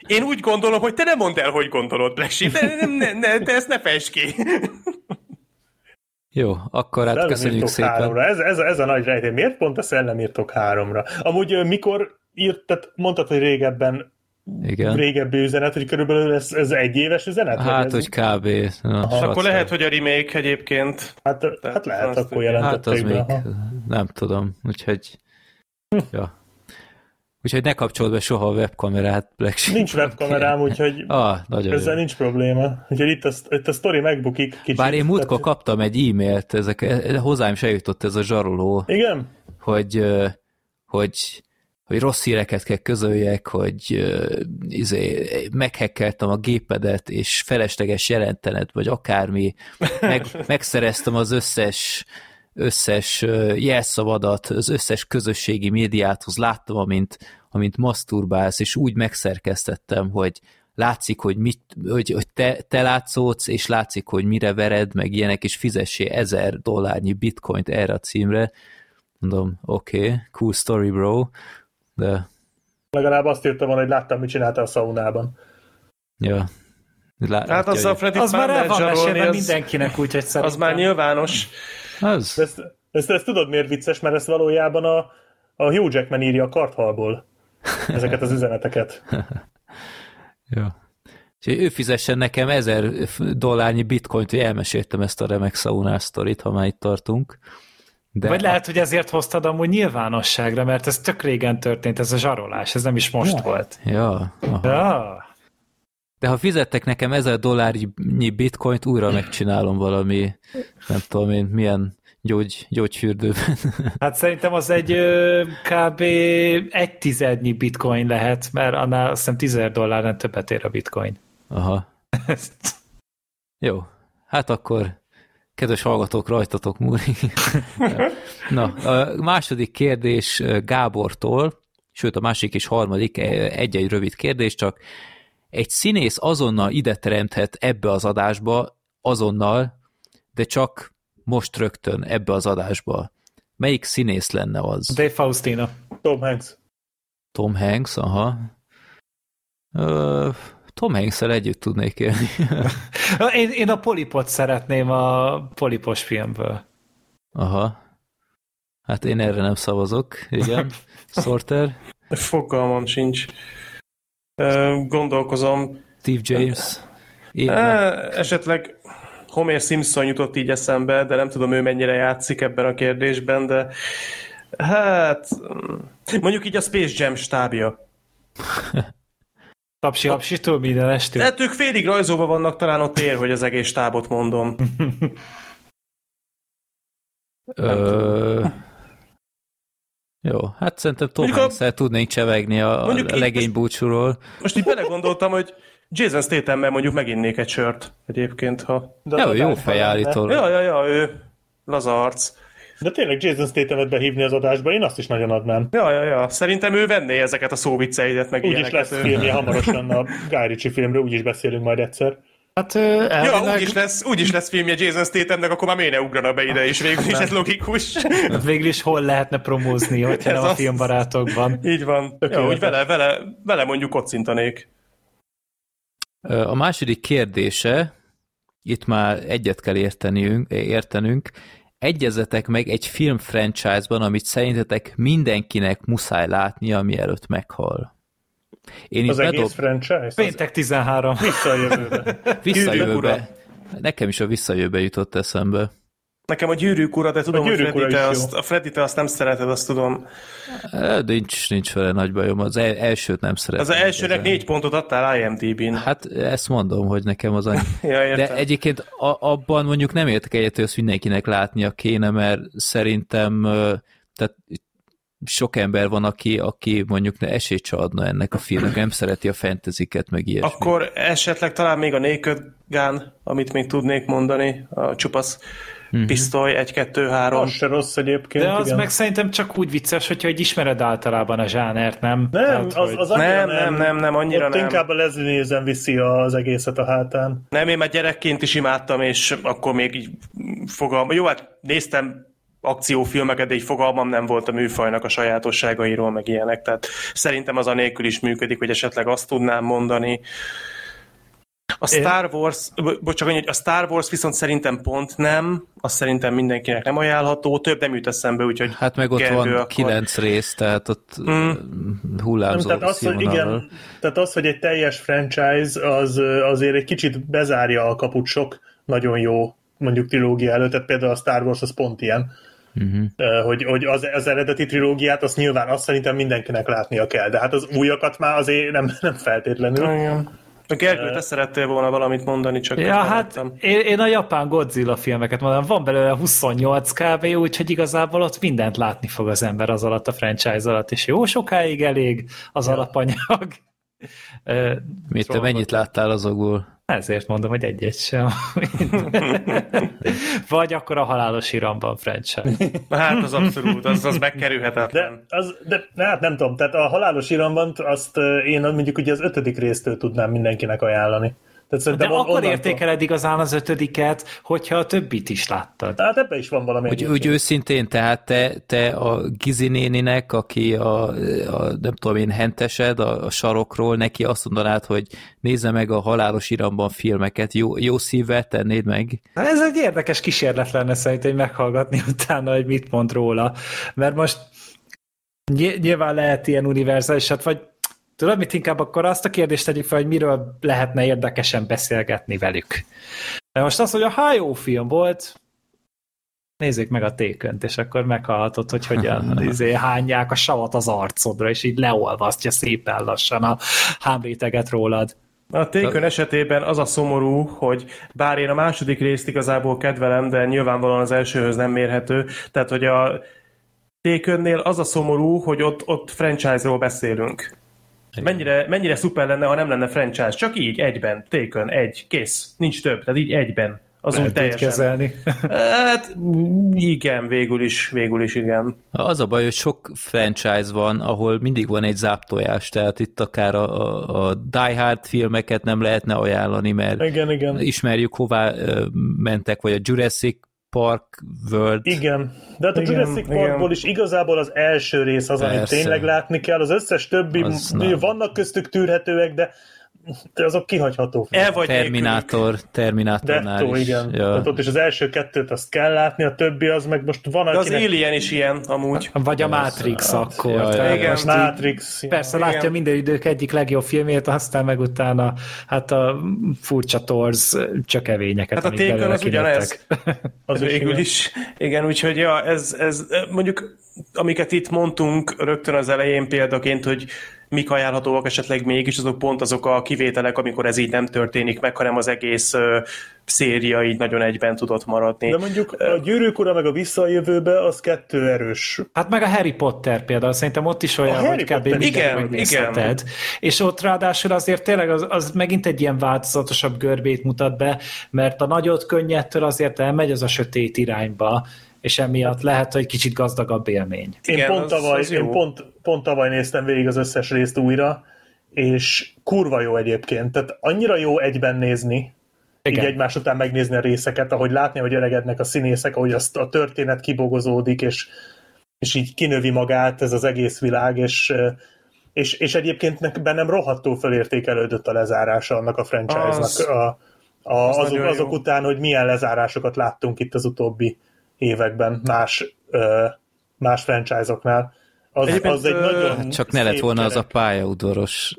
Én úgy gondolom, hogy te nem mondd el, hogy gondolod, Black Sheep. Ne, ne, ne, ne, te ezt ne fejtsd ki. Jó, akkor hát köszönjük szépen. háromra. Ez, ez, ez a nagy rejtély. Miért pont a szellemírtok háromra? Amúgy mikor írt, tehát mondtad, hogy régebben Igen. régebbi üzenet, hogy körülbelül ez, ez egy éves üzenet? Hát, hogy kb. Na, És akkor lehet, hogy a remake egyébként. hát, hát lehet, azt akkor igen. Hát az jelentették még be. aha. nem tudom, úgyhogy ja. Úgyhogy ne kapcsold be soha a webkamerát Black Sheep. Nincs webkamerám, úgyhogy Ah, nagyon ezzel jó. nincs probléma. Úgyhogy itt a, itt a sztori megbukik kicsit. Bár én múltkor Tehát- kaptam egy e-mailt, ezek, hozzám is eljutott ez a zsaroló, Igen? hogy, hogy, hogy rossz híreket kell közöljek, hogy ö, izé, meghekkeltem a gépedet, és felesleges jelentened, vagy akármi, meg, megszereztem az összes összes jelszavadat, az összes közösségi médiáthoz. Láttam, amint, amint masturbálsz, és úgy megszerkesztettem, hogy látszik, hogy, mit, hogy, hogy te, te látszódsz, és látszik, hogy mire vered, meg ilyenek, és fizessél ezer dollárnyi bitcoint erre a címre. Mondom, oké, okay, cool story, bro, de Legalább azt írta volna, hogy láttam, mit csináltál a szaunában. ja. Lá, Hát az a Freddy Az már el van mesélve az, mindenkinek, úgyhogy az szerintem... már nyilvános. az, ezt, ezt, ezt tudod miért vicces? Mert ezt valójában a, a Hugh Jackman írja a karthalból. Ezeket az üzeneteket. Ja. Úgyhogy ő fizessen nekem ezer dollárnyi bitcoint, hogy elmeséltem ezt a remek saunás sztorit, ha már itt tartunk. De Vagy lehet, hogy ezért hoztad amúgy nyilvánosságra, mert ez tök régen történt, ez a zsarolás, ez nem is most Ja. volt. Ja, aha. Ja. De ha fizettek nekem ezer dollárnyi bitcoint, újra megcsinálom valami, nem tudom én, milyen gyógy, gyógyfürdőben. Hát szerintem az egy ö, kb. egy tizednyi bitcoin lehet, mert annál azt hiszem 10 dollárnál többet ér a bitcoin. Aha. Jó, hát akkor kedves hallgatók, rajtatok múlik. Na, a második kérdés Gábortól, sőt a másik és harmadik, egy-egy rövid kérdés, csak egy színész azonnal ide teremthet ebbe az adásba, azonnal, de csak most rögtön ebbe az adásba. Melyik színész lenne az? Dave Faustina. Tom Hanks. Tom Hanks, aha. Tom hanks együtt tudnék élni. Én, én a polipot szeretném a polipos filmből. Aha. Hát én erre nem szavazok, igen. Sorter, Fogalmam sincs. Gondolkozom. Steve James. Én esetleg Homer Simpson jutott így eszembe, de nem tudom ő mennyire játszik ebben a kérdésben, de hát mondjuk így a Space Jam stábja. Tapsi, hapsitól minden estől. Hát ők félig rajzolva vannak, talán ott ér, hogy az egész stábot mondom. Ö... Jó, hát szerintem Tom a- hanks tudnénk csevegni a, a így legény most- búcsúról. Most így belegondoltam, hogy Jason Statham-mel mondjuk meginnék egy sört egyébként, ha... De Jó, jó adásban fej lenne. állítólag. Ja, ja, ja, ő laza arc. De tényleg Jason Statham-et behívni az adásba, én azt is nagyon adnám. Ja, ja, ja. Szerintem ő venné ezeket a szóvicceidet, meg Úgyis lesz Ő- filmje hamarosan a Guy Ritchie filmről, úgyis beszélünk majd egyszer. Hát ö, Ja, elvileg, úgyis lesz, úgyis lesz filmje Jason Stathamnek, akkor már miért ne ugrana be ide, és végül is ez logikus. hát végül is hol lehetne promózni, hogyha nem a az. filmbarátokban. Így van. Ja, úgy vele, vele, vele mondjuk kocintanék. A második kérdése itt már egyet kell értenünk, értenünk, egyezetek meg egy film franchise-ban, amit szerintetek mindenkinek muszáj látnia, mielőtt meghal. Én az egész bedob... franchise? Péntek 13. Visszajövőbe. Visszajövőbe. Nekem is a visszajövőbe jutott eszembe. Nekem a gyűrűk ura, de tudom, a Freddy, te azt, a Freddy, te azt nem szereted, azt tudom. De nincs, nincs vele nagy bajom, az el, elsőt nem szeretem. Az elsőnek négy pontot adtál IMDb-n. Hát ezt mondom, hogy nekem az annyi. ja, de egyébként a, abban mondjuk nem értek egyet, hogy ezt mindenkinek látnia kéne, mert szerintem tehát sok ember van, aki, aki mondjuk ne esélyt se adna ennek a filmnek, nem szereti a fantasyket, meg ilyesmi. Akkor esetleg talán még a Naked Gun, amit még tudnék mondani, a csupasz uh-huh. pisztoly, egy, kettő, három. Az se rossz egyébként. De az igen. meg szerintem csak úgy vicces, hogyha egy ismered általában a zsánert, nem? Nem, Tehát, az, az nem, nem, nem, nem, annyira Ott nem. inkább a Leslie Nielsen viszi az egészet a hátán. Nem, én már gyerekként is imádtam, és akkor még így fogalma. Jó, hát néztem akciófilmeket, de egy fogalmam nem volt a műfajnak a sajátosságairól, meg ilyenek, tehát szerintem az a nélkül is működik, hogy esetleg azt tudnám mondani. A Star Wars, bocs, csak annyi, a Star Wars viszont szerintem pont nem, azt szerintem mindenkinek nem ajánlható, több nem jut eszembe, úgyhogy Hát meg ott van akkor... kilenc rész, tehát ott mm. hullámzó tehát az, hogy igen, tehát az, hogy egy teljes franchise, az azért egy kicsit bezárja a kaput sok nagyon jó mondjuk trilógia előtt, tehát például a Star Wars az pont ilyen, uh-huh. hogy, hogy az, az eredeti trilógiát azt nyilván azt szerintem mindenkinek látnia kell, de hát az újakat már azért nem, nem feltétlenül. Igen. Gergő, te szerettél volna valamit mondani, csak Ja, hát én, én, a japán Godzilla filmeket mondom, van belőle 28 kb, úgyhogy igazából ott mindent látni fog az ember az alatt a franchise alatt, és jó sokáig elég az ja. alapanyag. Mit, te mennyit láttál azokból? Ezért mondom, hogy egyet sem. Vagy akkor a halálos iramban franchise. Hát az abszolút, az, az megkerülhetetlen. De, az, de hát nem tudom, tehát a halálos iramban azt én mondjuk ugye az ötödik résztől tudnám mindenkinek ajánlani. Tehát De on, akkor onnantól... értékeled igazán az ötödiket, hogyha a többit is láttad. Tehát ebbe is van valami. Úgy, úgy őszintén, tehát te, te a Gizi néninek, aki a, a nem tudom én, hentesed a, a sarokról, neki azt mondanád, hogy nézze meg a halálos iramban filmeket, jó, jó szívvel tennéd meg? Ez egy érdekes kísérlet lenne szerintem, hogy meghallgatni utána, hogy mit mond róla. Mert most nyilván lehet ilyen univerzálisat, vagy Tudod, mit inkább akkor azt a kérdést tegyük fel, hogy miről lehetne érdekesen beszélgetni velük. De most az, hogy a hajó film volt, nézzék meg a tékönt, és akkor meghallhatod, hogy hogyan izé, hányják a savat az arcodra, és így leolvasztja szépen lassan a hámréteget rólad. A Tékön esetében az a szomorú, hogy bár én a második részt igazából kedvelem, de nyilvánvalóan az elsőhöz nem mérhető, tehát hogy a Tékönnél az a szomorú, hogy ott, ott franchise-ról beszélünk. Mennyire, mennyire szuper lenne, ha nem lenne franchise. Csak így, egyben, tékön, egy, kész. Nincs több, tehát így egyben. Az úgy teljesen. kezelni. hát igen, végül is, végül is igen. Az a baj, hogy sok franchise van, ahol mindig van egy záptojás, tehát itt akár a, a, a Die Hard filmeket nem lehetne ajánlani, mert igen, igen. ismerjük hová mentek, vagy a Jurassic Park World. Igen, de hát a igen, Jurassic Parkból igen. is igazából az első rész az, amit tényleg látni kell, az összes többi, az vannak köztük tűrhetőek, de de azok kihagyható. El vagy Terminátor, Terminátornál Detto, is. igen. Ja. Tehát ott is az első kettőt azt kell látni, a többi az meg most van, De akinek... az Alien is ilyen, amúgy. Vagy a Matrix az, akkor. Ja, ja, igen, most Matrix. Így, persze igen. látja minden idők egyik legjobb filmét, aztán meg utána hát a furcsa torz csökevényeket. Hát a tékön az ugyanez. az végül is. Igen, úgyhogy ja, ez, ez mondjuk amiket itt mondtunk rögtön az elején példaként, hogy mik ajánlhatóak esetleg mégis, azok pont azok a kivételek, amikor ez így nem történik meg, hanem az egész uh, széria így nagyon egyben tudott maradni. De mondjuk a Gyűrűk ura meg a Visszajövőbe az kettő erős. Hát meg a Harry Potter például, szerintem ott is olyan, a hogy kb. igen, igen. És ott ráadásul azért tényleg az, az megint egy ilyen változatosabb görbét mutat be, mert a nagyot könnyedtől azért elmegy az a sötét irányba, és emiatt lehet, hogy kicsit gazdagabb élmény. Én, Igen, pont, az, tavaly, az én pont, pont tavaly néztem végig az összes részt újra, és kurva jó egyébként. Tehát annyira jó egyben nézni, igen. így egymás után megnézni a részeket, ahogy látni, hogy öregednek a színészek, ahogy azt a történet kibogozódik, és, és így kinövi magát ez az egész világ, és, és, és egyébként bennem rohadtul fölértékelődött a lezárása annak a franchise-nak. Az... A, a, azok, nagyon azok jó. után, hogy milyen lezárásokat láttunk itt az utóbbi években más, más franchise-oknál. Az, Egyébként, az egy nagyon Hát csak ne lett volna az a pályaudvaros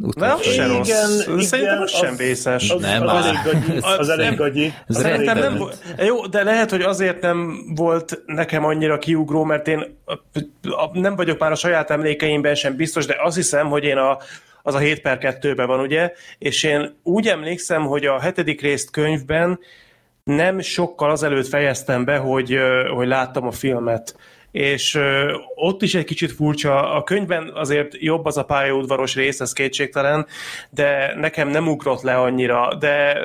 utolsó. se Igen, rossz. igen, Szerintem az, az- sem vészes. Az, Nem az, elég gagyi, az elég Nem. gagyi. Ez Szerintem nem jó, de lehet, hogy azért nem volt nekem annyira kiugró, mert én nem vagyok már a saját emlékeimben sem biztos, de azt hiszem, hogy én a, az a 7 per 2-ben van, ugye, és én úgy emlékszem, hogy a hetedik részt könyvben nem sokkal azelőtt fejeztem be, hogy, hogy láttam a filmet. És ott is egy kicsit furcsa, a könyvben azért jobb az a pályaudvaros rész, ez kétségtelen, de nekem nem ugrott le annyira, de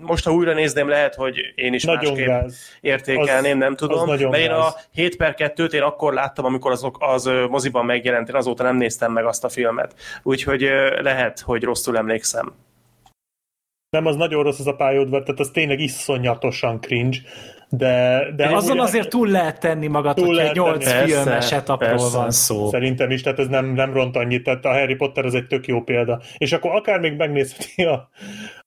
most ha újra nézném, lehet, hogy én is Nagyon másképp gáz. értékelném, nem az tudom. nagyon De én a 7 per 2-t én akkor láttam, amikor azok, az moziban megjelent, én azóta nem néztem meg azt a filmet. Úgyhogy lehet, hogy rosszul emlékszem. Nem, az nagyon rossz az a pályaudvar, tehát az tényleg iszonyatosan cringe, de... de De azon azért túl lehet tenni magad, Túl hogyha egy lehet 8 tenni. filmes etapról van szó. Szerintem is, tehát ez nem, nem ront annyit, tehát a Harry Potter az egy tök jó példa. És akkor akár még megnézheti a,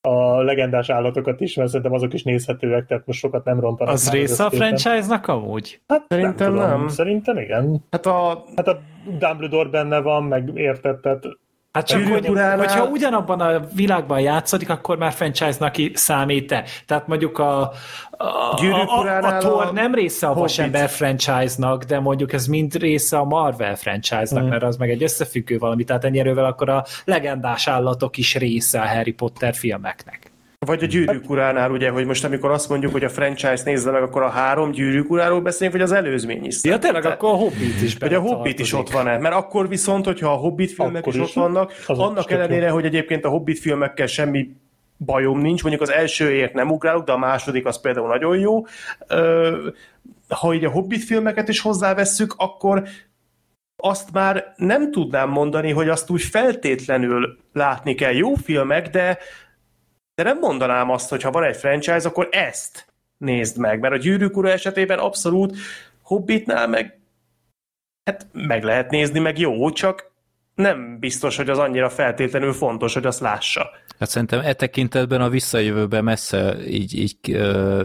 a legendás állatokat is, mert szerintem azok is nézhetőek, tehát most sokat nem rontanak. Az már része a franchise-nak amúgy? Hát Szerintem tudom. nem. Szerintem igen. Hát a Hát a Dumbledore benne van, meg érted, tehát Hát csak, hogy, hogyha ugyanabban a világban játszódik, akkor már franchise-nak számít-e? Tehát mondjuk a, a, a, a, a Thor nem része a. Vasember franchise-nak, de mondjuk ez mind része a Marvel franchise-nak, mert az meg egy összefüggő valami, tehát ennyire akkor a legendás állatok is része a Harry Potter filmeknek. Vagy a gyűrűk uránál, ugye, hogy most amikor azt mondjuk, hogy a franchise nézze meg, akkor a három gyűrűk uráról beszélünk, vagy az előzmény is. Ja, tényleg, akkor a Hobbit is Vagy a Hobbit is ott van-e? Mert akkor viszont, hogyha a Hobbit filmek Akkor is is. ott vannak, annak ellenére, hogy egyébként a Hobbit filmekkel semmi bajom nincs, mondjuk az elsőért nem ugrálok, de a második az például nagyon jó. Ha így a Hobbit filmeket is hozzávesszük, akkor azt már nem tudnám mondani, hogy azt úgy feltétlenül látni kell. Jó filmek, de, de nem mondanám azt, hogy ha van egy franchise, akkor ezt nézd meg, mert a Gyűrűk Ura esetében abszolút Hobbitnál meg hát meg lehet nézni, meg jó, csak nem biztos, hogy az annyira feltétlenül fontos, hogy azt lássa. Hát szerintem e tekintetben a visszajövőben messze így, így ö,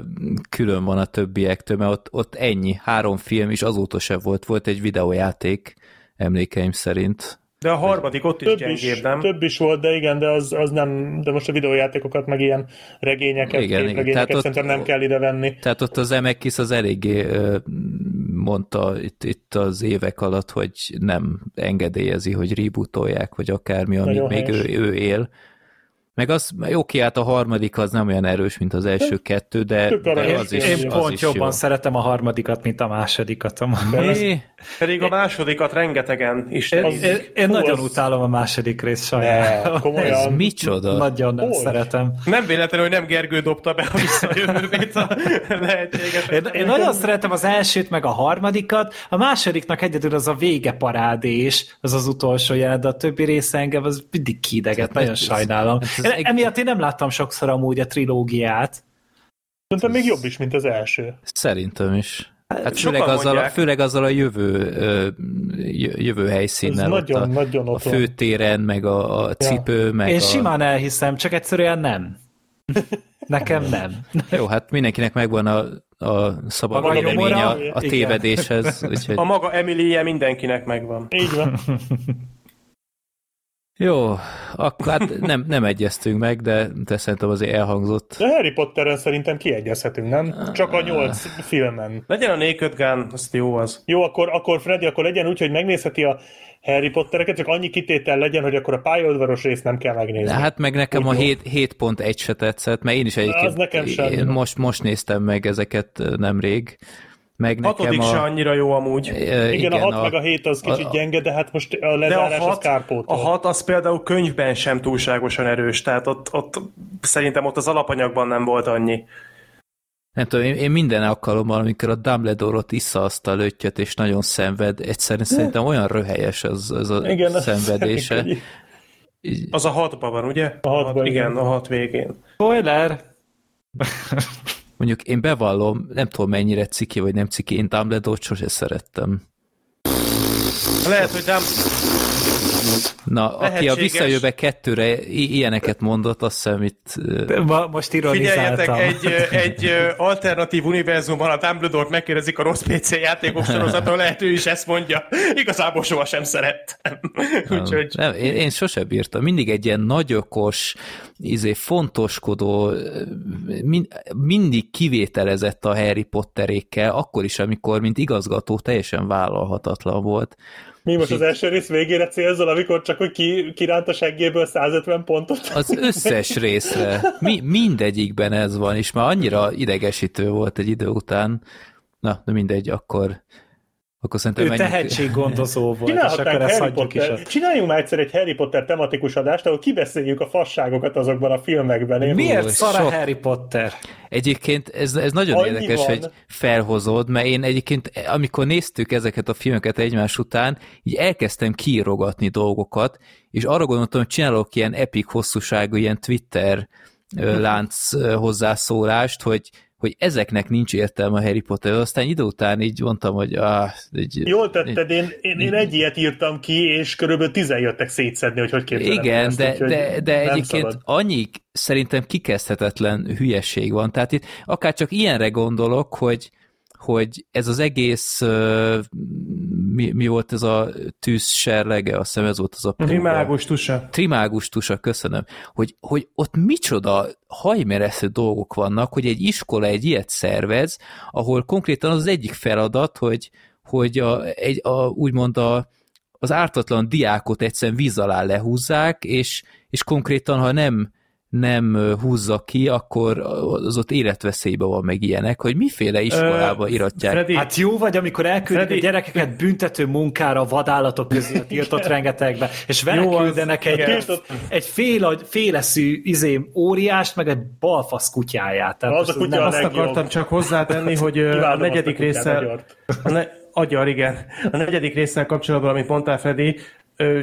külön van a többiektől, mert ott, ott ennyi, három film is azóta se volt, volt egy videójáték emlékeim szerint. De a harmadik ott is több gyengébb, is, nem? több is volt, de igen, de az, az nem, de most a videójátékokat, meg ilyen regényeket, Igen, igen. képregényeket Tehát ott- szerintem nem kell ide venni. Tehát ott az Emekis az eléggé mondta itt, itt az évek alatt, hogy nem engedélyezi, hogy rebootolják, vagy akármi, amíg Nagyon még ő, ő él. Meg az, oké, hát a harmadik az nem olyan erős, mint az első kettő, de, de az is, film. Én az pont is jobban jó. szeretem a harmadikat, mint a másodikat. É, Pedig a másodikat rengetegen is Én, én, én nagyon az- utálom a második részt Ne, saját. komolyan. ez micsoda? Nagyon nem Hogy? szeretem. Nem véletlenül, hogy nem Gergő dobta be a visszajövőbét a lehetséges. Én, én nagyon szeretem az elsőt, meg a harmadikat, a másodiknak egyedül az a vége parádés, az az utolsó jelenet, de a többi része engem az mindig kideget, nagyon ez- sajnálom. Ez Én, egy- emiatt én nem láttam sokszor amúgy a trilógiát. Szerintem még jobb is, mint az első. Szerintem is. Hát Sokan főleg azzal, a, mondják. főleg azzal a jövő, jövő helyszínnel, nagyon, a, nagyon a főtéren, meg a, a cipő, meg Én a... simán elhiszem, csak egyszerűen nem. Nekem nem. Jó, hát mindenkinek megvan a, a szabad Maga véleménye a, a tévedéshez, úgyhogy A maga Emilie mindenkinek megvan. Így van. jó, akkor hát nem, nem egyeztünk meg, de, de szerintem azért elhangzott. De Harry Potteren szerintem kiegyezhetünk, nem? Csak a nyolc filmen. Legyen a Naked Gun, azt jó az. Jó, akkor, akkor Freddy, akkor legyen úgy, hogy megnézheti a Harry Pottereket, csak annyi kitétel legyen, hogy akkor a pályaudvaros részt nem kell megnézni. Hát meg nekem a Úgy. 7, 7.1 se tetszett, mert én is egyébként Az nekem sem. én most, most néztem meg ezeket nemrég. Meg nekem Hatodik a, se annyira jó amúgy. e, igen, a 6 meg a 7 az kicsit a- gyenge, de hát most a De a lezárás az hat, a kárpótol. hat az például könyvben sem túlságosan erős, tehát ott, ott szerintem ott az alapanyagban nem volt annyi. Nem tudom, én, én minden alkalommal, amikor a Dumbledore ott issza azt a löttyöt, és nagyon szenved, egyszerűen szerintem olyan röhelyes az, az a Igen, az szenvedése. Az a hatban van, ugye? A hatban, igen, igen. a hat végén. Spoiler! Mondjuk én bevallom, nem tudom mennyire ciki vagy nem ciki, én Dumbledore-t sose szerettem. Lehet, hogy nem... Na, aki a visszajövő kettőre i- ilyeneket mondott, azt hiszem itt... Ma, most Figyeljetek, ironizáltam. egy, egy alternatív univerzumban a Dumbledore megkérdezik a rossz PC játékok sorozatról, lehet ő is ezt mondja. Igazából sohasem szerettem. Úgyhogy Nem, én, én sose bírtam. Mindig egy ilyen nagyokos, izé, fontoskodó, min, mindig kivételezett a Harry Potterékkel, akkor is, amikor, mint igazgató, teljesen vállalhatatlan volt. Mi most az első rész végére célzol, amikor csak hogy ki, kiránt a seggéből 150 pontot? Az összes részre, mi, mindegyikben ez van, és már annyira idegesítő volt egy idő után. Na, de mindegy, akkor, akkor szerintem Ő menjünk- tehetséggondozó volt, és akkor Csinálhatnánk ezt Harry hagyjuk is. Potter. Csináljunk már egyszer egy Harry Potter tematikus adást, ahol kibeszéljük a fasságokat azokban a filmekben. Én Miért szar a sok- Harry Potter? Egyébként ez, ez nagyon Annyi érdekes, van. hogy felhozod, mert én egyébként, amikor néztük ezeket a filmeket egymás után, így elkezdtem kiírogatni dolgokat, és arra gondoltam, hogy csinálok ilyen epic hosszúságú, ilyen Twitter lánc hozzászólást, hogy hogy ezeknek nincs értelme a Harry Potter, aztán idő után így mondtam, hogy ah, egy, Jól tetted, én, én, én egy ilyet írtam ki, és körülbelül tizen jöttek szétszedni, hogy hogy képzelem Igen, ezt, de, de, de egyébként szabad. annyi szerintem kikezdhetetlen hülyeség van. Tehát itt akár csak ilyenre gondolok, hogy, hogy ez az egész, mi, mi volt ez a tűz serlege, azt hiszem ez volt az a. Trimágus tusa. Trimágus tusa, köszönöm, hogy, hogy ott micsoda hajmeresztő dolgok vannak, hogy egy iskola egy ilyet szervez, ahol konkrétan az, az egyik feladat, hogy, hogy a, egy, a, úgymond a, az ártatlan diákot egyszerűen víz alá lehúzzák, és, és konkrétan, ha nem, nem húzza ki, akkor az ott életveszélybe van meg ilyenek, hogy miféle iskolába Ö, iratják. Freddy, Hát jó vagy, amikor elküldik Freddy- a gyerekeket büntető munkára a vadállatok közé a tiltott rengetegbe, és vele Jó, az- küldenek egy, egy fél, féleszű izé, óriást, meg egy balfasz kutyáját. Tehát Az a kutya nem- a azt akartam csak hozzátenni, hogy a negyedik azt a ne, agyar, igen. A negyedik résszel kapcsolatban, amit mondtál, Freddy,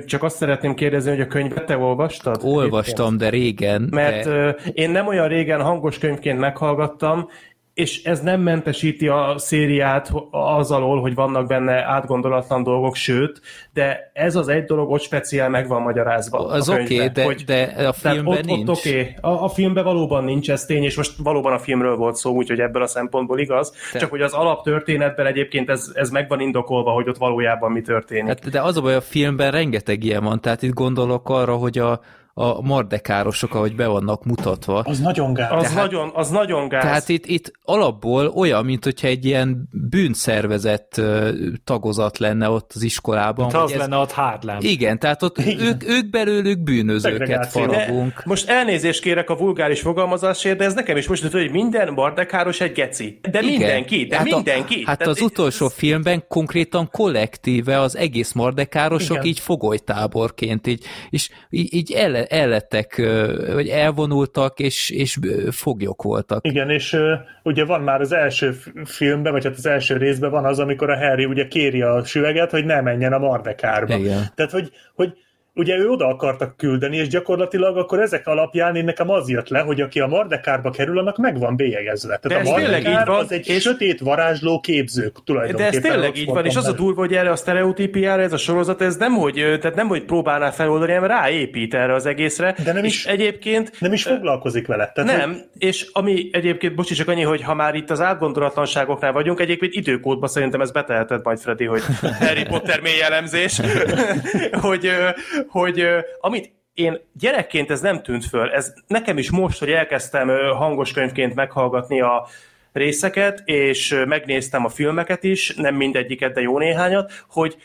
csak azt szeretném kérdezni, hogy a könyvet te olvastad? Olvastam, de régen. Mert de... én nem olyan régen hangos könyvként meghallgattam, és ez nem mentesíti a szériát az alól, hogy vannak benne átgondolatlan dolgok, sőt, de ez az egy dolog ott speciál meg van magyarázva. Az oké, okay, de, hogy- de a filmben ott, nincs. Ott oké. A, a filmben valóban nincs ez tény, és most valóban a filmről volt szó, úgyhogy ebből a szempontból igaz. Te. Csak hogy az alaptörténetben egyébként ez, ez meg van indokolva, hogy ott valójában mi történik. Hát, de az a baj, a filmben rengeteg ilyen van, tehát itt gondolok arra, hogy a, a mardekárosok, ahogy be vannak mutatva, Az nagyon gáz. az, tehát- nagyon, az nagyon gáz. Tehát itt, itt alapból olyan, mint hogyha egy ilyen bűnszervezett tagozat lenne ott az iskolában. Hogy az ez- lenne ott Harlem. Igen, tehát ott ők, ők belőlük bűnözőket Szegregáció. De faragunk. most elnézést kérek a vulgáris fogalmazásért, de ez nekem is most hogy minden bardekáros egy geci. De Igen. mindenki, de hát mindenki. A, hát Tehát az utolsó filmben konkrétan kollektíve az egész mardekárosok Igen. így fogolytáborként, így, és így, így el, ellettek, vagy elvonultak, és, és foglyok voltak. Igen, és ugye van már az első filmben, vagy hát az első részben van az, amikor a Harry ugye kéri a süveget, hogy ne menjen a Mardekárba. Igen. Tehát, hogy, hogy ugye ő oda akartak küldeni, és gyakorlatilag akkor ezek alapján én nekem az jött le, hogy aki a Mardekárba kerül, annak meg van bélyegezve. De Tehát ez a tényleg így van, az egy és- sötét varázsló képzők De tulajdonképpen. ez tényleg így van, és az a durva, hogy erre a sztereotípiára ez a sorozat, ez nem, hogy, tehát nem, hogy próbálná feloldani, hanem ráépít erre az egészre. De nem és is- egyébként Nem is foglalkozik vele. Tehát, Nem, és ami egyébként, bocsi, csak annyi, hogy ha már itt az átgondolatlanságoknál vagyunk, egyébként időkódba szerintem ez beteheted majd, Freddy, hogy Harry Potter mély elemzés, hogy, hogy amit én gyerekként ez nem tűnt föl, ez nekem is most, hogy elkezdtem hangos könyvként meghallgatni a részeket, és megnéztem a filmeket is, nem mindegyiket, de jó néhányat, hogy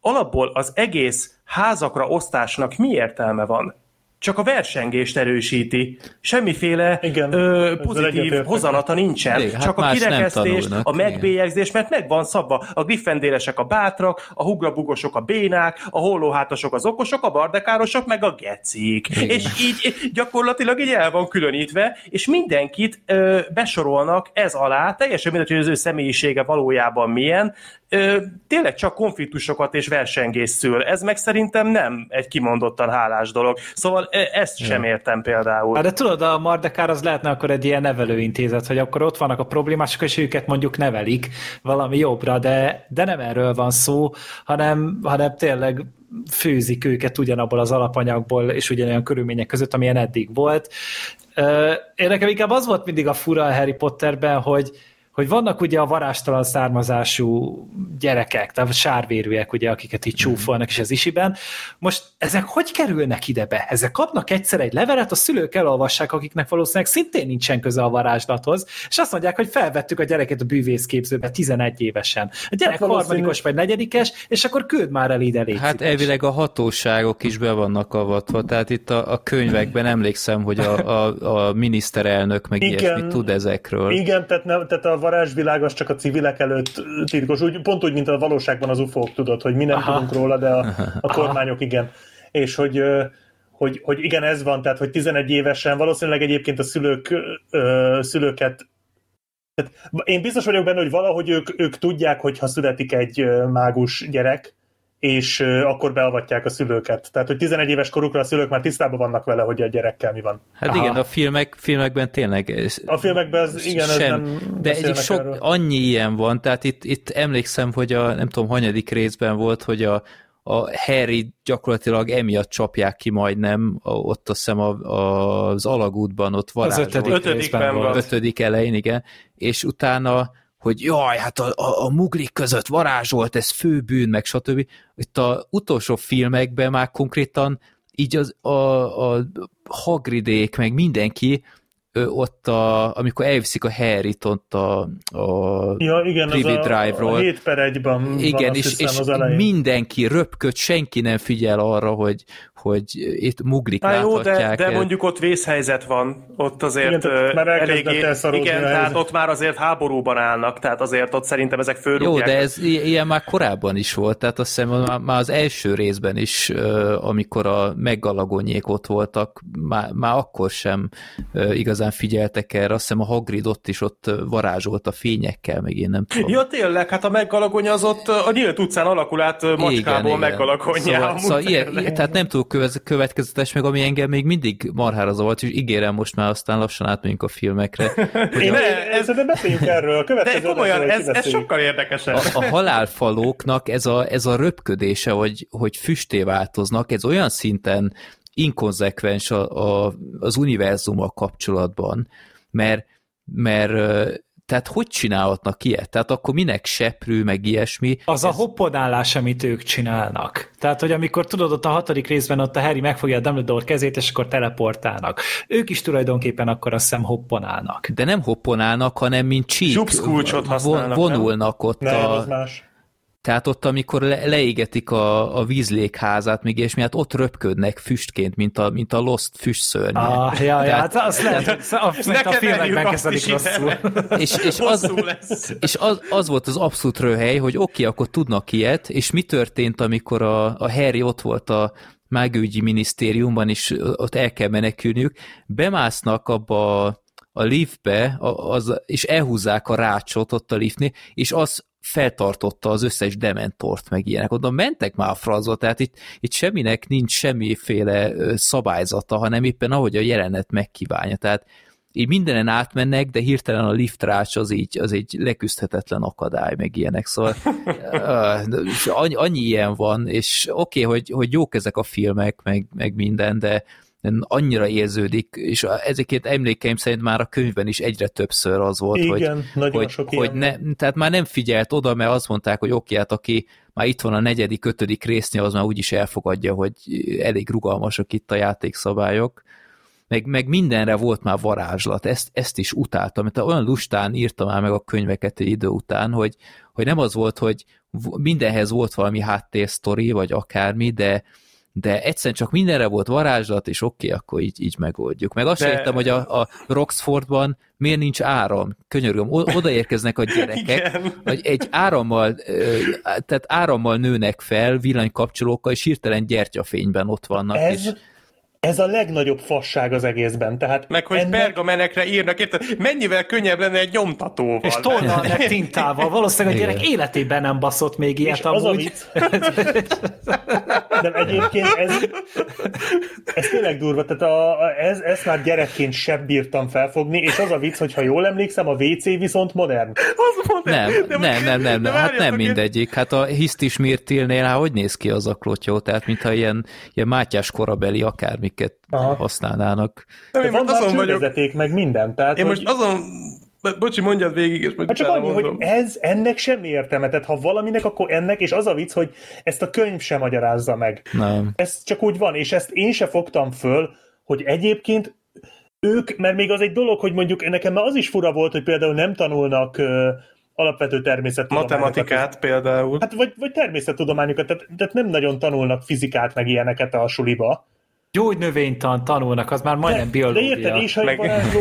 alapból az egész házakra osztásnak mi értelme van? Csak a versengést erősíti. Semmiféle Igen, ö, pozitív hozanata nincsen. Igen, hát csak a kirekesztés, a megbélyegzés, mert meg van szabva. A griffendélesek a bátrak, a hugrabugosok a bénák, a hollóhátosok az okosok, a bardekárosok meg a gecik. Igen. És így gyakorlatilag így el van különítve, és mindenkit ö, besorolnak ez alá, teljesen mindegy, hogy az ő személyisége valójában milyen, ö, tényleg csak konfliktusokat és versengés szül. Ez meg szerintem nem egy kimondottan hálás dolog. Szóval ezt sem értem például. Hát de tudod, a Mardekár az lehetne akkor egy ilyen nevelőintézet, hogy akkor ott vannak a problémások, és őket mondjuk nevelik valami jobbra, de, de nem erről van szó, hanem, hanem tényleg főzik őket ugyanabból az alapanyagból, és ugyanolyan körülmények között, amilyen eddig volt. Én nekem inkább az volt mindig a fura a Harry Potterben, hogy, hogy vannak ugye a varástalan származású gyerekek, tehát sárvérűek, ugye, akiket így csúfolnak is az isiben. Most ezek hogy kerülnek ide be? Ezek kapnak egyszer egy levelet, a szülők elolvassák, akiknek valószínűleg szintén nincsen köze a varázslathoz, és azt mondják, hogy felvettük a gyereket a bűvészképzőbe 11 évesen. A gyerek hát harmadikos vagy negyedikes, és akkor küld már el ide légy Hát elvileg a hatóságok is be vannak avatva, tehát itt a, a könyvekben emlékszem, hogy a, a, a miniszterelnök meg igen, ilyesmit tud ezekről. Igen, tehát, nem, tehát a varázsvilág az csak a civilek előtt titkos, úgy, pont úgy, mint a valóságban az ufók, tudod, hogy mi nem Aha. tudunk róla, de a, a kormányok igen. És hogy, hogy, hogy igen, ez van, tehát hogy 11 évesen valószínűleg egyébként a szülők, szülőket tehát én biztos vagyok benne, hogy valahogy ők, ők tudják, hogy ha születik egy mágus gyerek, és akkor beavatják a szülőket. Tehát, hogy 11 éves korukra a szülők már tisztában vannak vele, hogy a gyerekkel mi van. Hát Aha. igen, a filmek, filmekben tényleg... Ez, a filmekben ez, igen, sem, ez nem De egy sok, erről. annyi ilyen van, tehát itt, itt emlékszem, hogy a nem tudom, hanyadik részben volt, hogy a, a Harry gyakorlatilag emiatt csapják ki majdnem, ott azt hiszem a, a, az alagútban ott varázsolt. Az ötödik, ötödikben van. Ötödik elején, igen. És utána hogy jaj, hát a, a, a muglik között varázsolt, ez főbűn, meg stb. Itt a utolsó filmekben már konkrétan így az, a, a Hagridék, meg mindenki ott, a, amikor elviszik a Harry-t ott a, a ja, igen, Privy Drive-ról. A 7 per 1-ben Igen, van, és, és mindenki röpköd, senki nem figyel arra, hogy, hogy itt muglik Há, jó, de, de mondjuk ott vészhelyzet van, ott azért igen, már eléggé, igen, tehát ott már azért háborúban állnak, tehát azért ott szerintem ezek fölrúgják. Jó, de ez ilyen már korábban is volt, tehát azt hiszem már az első részben is, amikor a meggalagonyék ott voltak, már, már akkor sem igazán figyeltek erre, azt hiszem a Hagrid ott is ott varázsolt a fényekkel, meg én nem tudom. Ja, tényleg, hát a meggalagonya az ott a nyílt utcán alakul át macskából meggalagonya. Szóval, szóval ilyen, tehát nem tudok következetes, meg ami engem még mindig marhára zavart, és ígérem most már aztán lassan átmegyünk a filmekre. Én ne, ez, de beszéljünk erről. A de komolyan, ez, ez sokkal érdekesebb. A, a halálfalóknak ez a, ez a röpködése, hogy, hogy füsté változnak, ez olyan szinten inkonzekvens a, a, az univerzummal kapcsolatban, mert, mert tehát hogy csinálhatnak ilyet? Tehát akkor minek seprű, meg ilyesmi? Az ez... a hoppodállás, amit ők csinálnak. Tehát, hogy amikor tudod, ott a hatodik részben ott a Harry megfogja a Dumbledore kezét, és akkor teleportálnak. Ők is tulajdonképpen akkor azt hiszem hopponálnak. De nem hopponálnak, hanem mint csík. Vonulnak ott nem, a... más. Tehát ott, amikor le, leégetik a, a vízlékházát, még és hát ott röpködnek füstként, mint a, mint a Lost füstszörny. Ah, ja, ja, hát azt lehet, tehát, a filmekben kezdődik rosszul. És, és, az, és az, az, volt az abszolút röhely, hogy oké, okay, akkor tudnak ilyet, és mi történt, amikor a, a Harry ott volt a mágügyi minisztériumban, és ott el kell menekülniük, bemásznak abba a liftbe, az, és elhúzzák a rácsot ott a liftnél, és az feltartotta az összes dementort, meg ilyenek. Oda mentek már a francba, tehát itt, itt semminek nincs semmiféle szabályzata, hanem éppen ahogy a jelenet megkívánja. Tehát így mindenen átmennek, de hirtelen a liftrács az így, az egy leküzdhetetlen akadály, meg ilyenek, szóval annyi, annyi ilyen van, és oké, okay, hogy, hogy jók ezek a filmek, meg, meg minden, de, annyira érződik, és ezeket emlékeim szerint már a könyvben is egyre többször az volt, Igen, hogy, hogy, sok hogy ne, tehát már nem figyelt oda, mert azt mondták, hogy oké, hát aki már itt van a negyedik, ötödik résznél, az már úgyis elfogadja, hogy elég rugalmasak itt a játékszabályok, meg, meg mindenre volt már varázslat, ezt, ezt is utáltam, mert olyan lustán írtam már meg a könyveket egy idő után, hogy, hogy nem az volt, hogy mindenhez volt valami háttérsztori, vagy akármi, de, de egyszerűen csak mindenre volt varázslat, és oké, okay, akkor így, így megoldjuk. Meg azt de... értem, hogy a, a Roxfordban miért nincs áram? Könyörgöm, odaérkeznek a gyerekek, hogy egy árammal, tehát árammal nőnek fel villanykapcsolókkal, és hirtelen gyertyafényben ott vannak. Ez, és... ez a legnagyobb fasság az egészben. Tehát Meg hogy ennek... pergamenekre írnak, érted? Mennyivel könnyebb lenne egy nyomtatóval. És meg tintával. Valószínűleg a gyerek életében nem baszott még ilyet és amúgy. Az a vicc. De egyébként ez, ez tényleg durva. Tehát a, a, ez, ezt már gyerekként sem bírtam felfogni, és az a vicc, hogy ha jól emlékszem, a WC viszont modern. Az modern. Nem, de nem, nem, nem, nem. Hát nem mindegyik. Hát a Hisztis Mirtilnél, hát hogy néz ki az a klotyó? Tehát, mintha ilyen, ilyen Mátyás korabeli akármi amiket Aha. használnának. Nem, én most azon vagyok. meg minden. Tehát, én hogy... most azon Bocsi, mondjad végig, és majd hát csak annyi, mondom. hogy ez, ennek semmi értelme. Tehát ha valaminek, akkor ennek, és az a vicc, hogy ezt a könyv sem magyarázza meg. Nem. Ez csak úgy van, és ezt én se fogtam föl, hogy egyébként ők, mert még az egy dolog, hogy mondjuk nekem az is fura volt, hogy például nem tanulnak alapvető természettudományokat. Matematikát például. Hát vagy, vagy természettudományokat, tehát, tehát nem nagyon tanulnak fizikát meg ilyeneket a suliba gyógynövénytan tanulnak, az már majdnem de, biológia. De érted, és egy varázsló,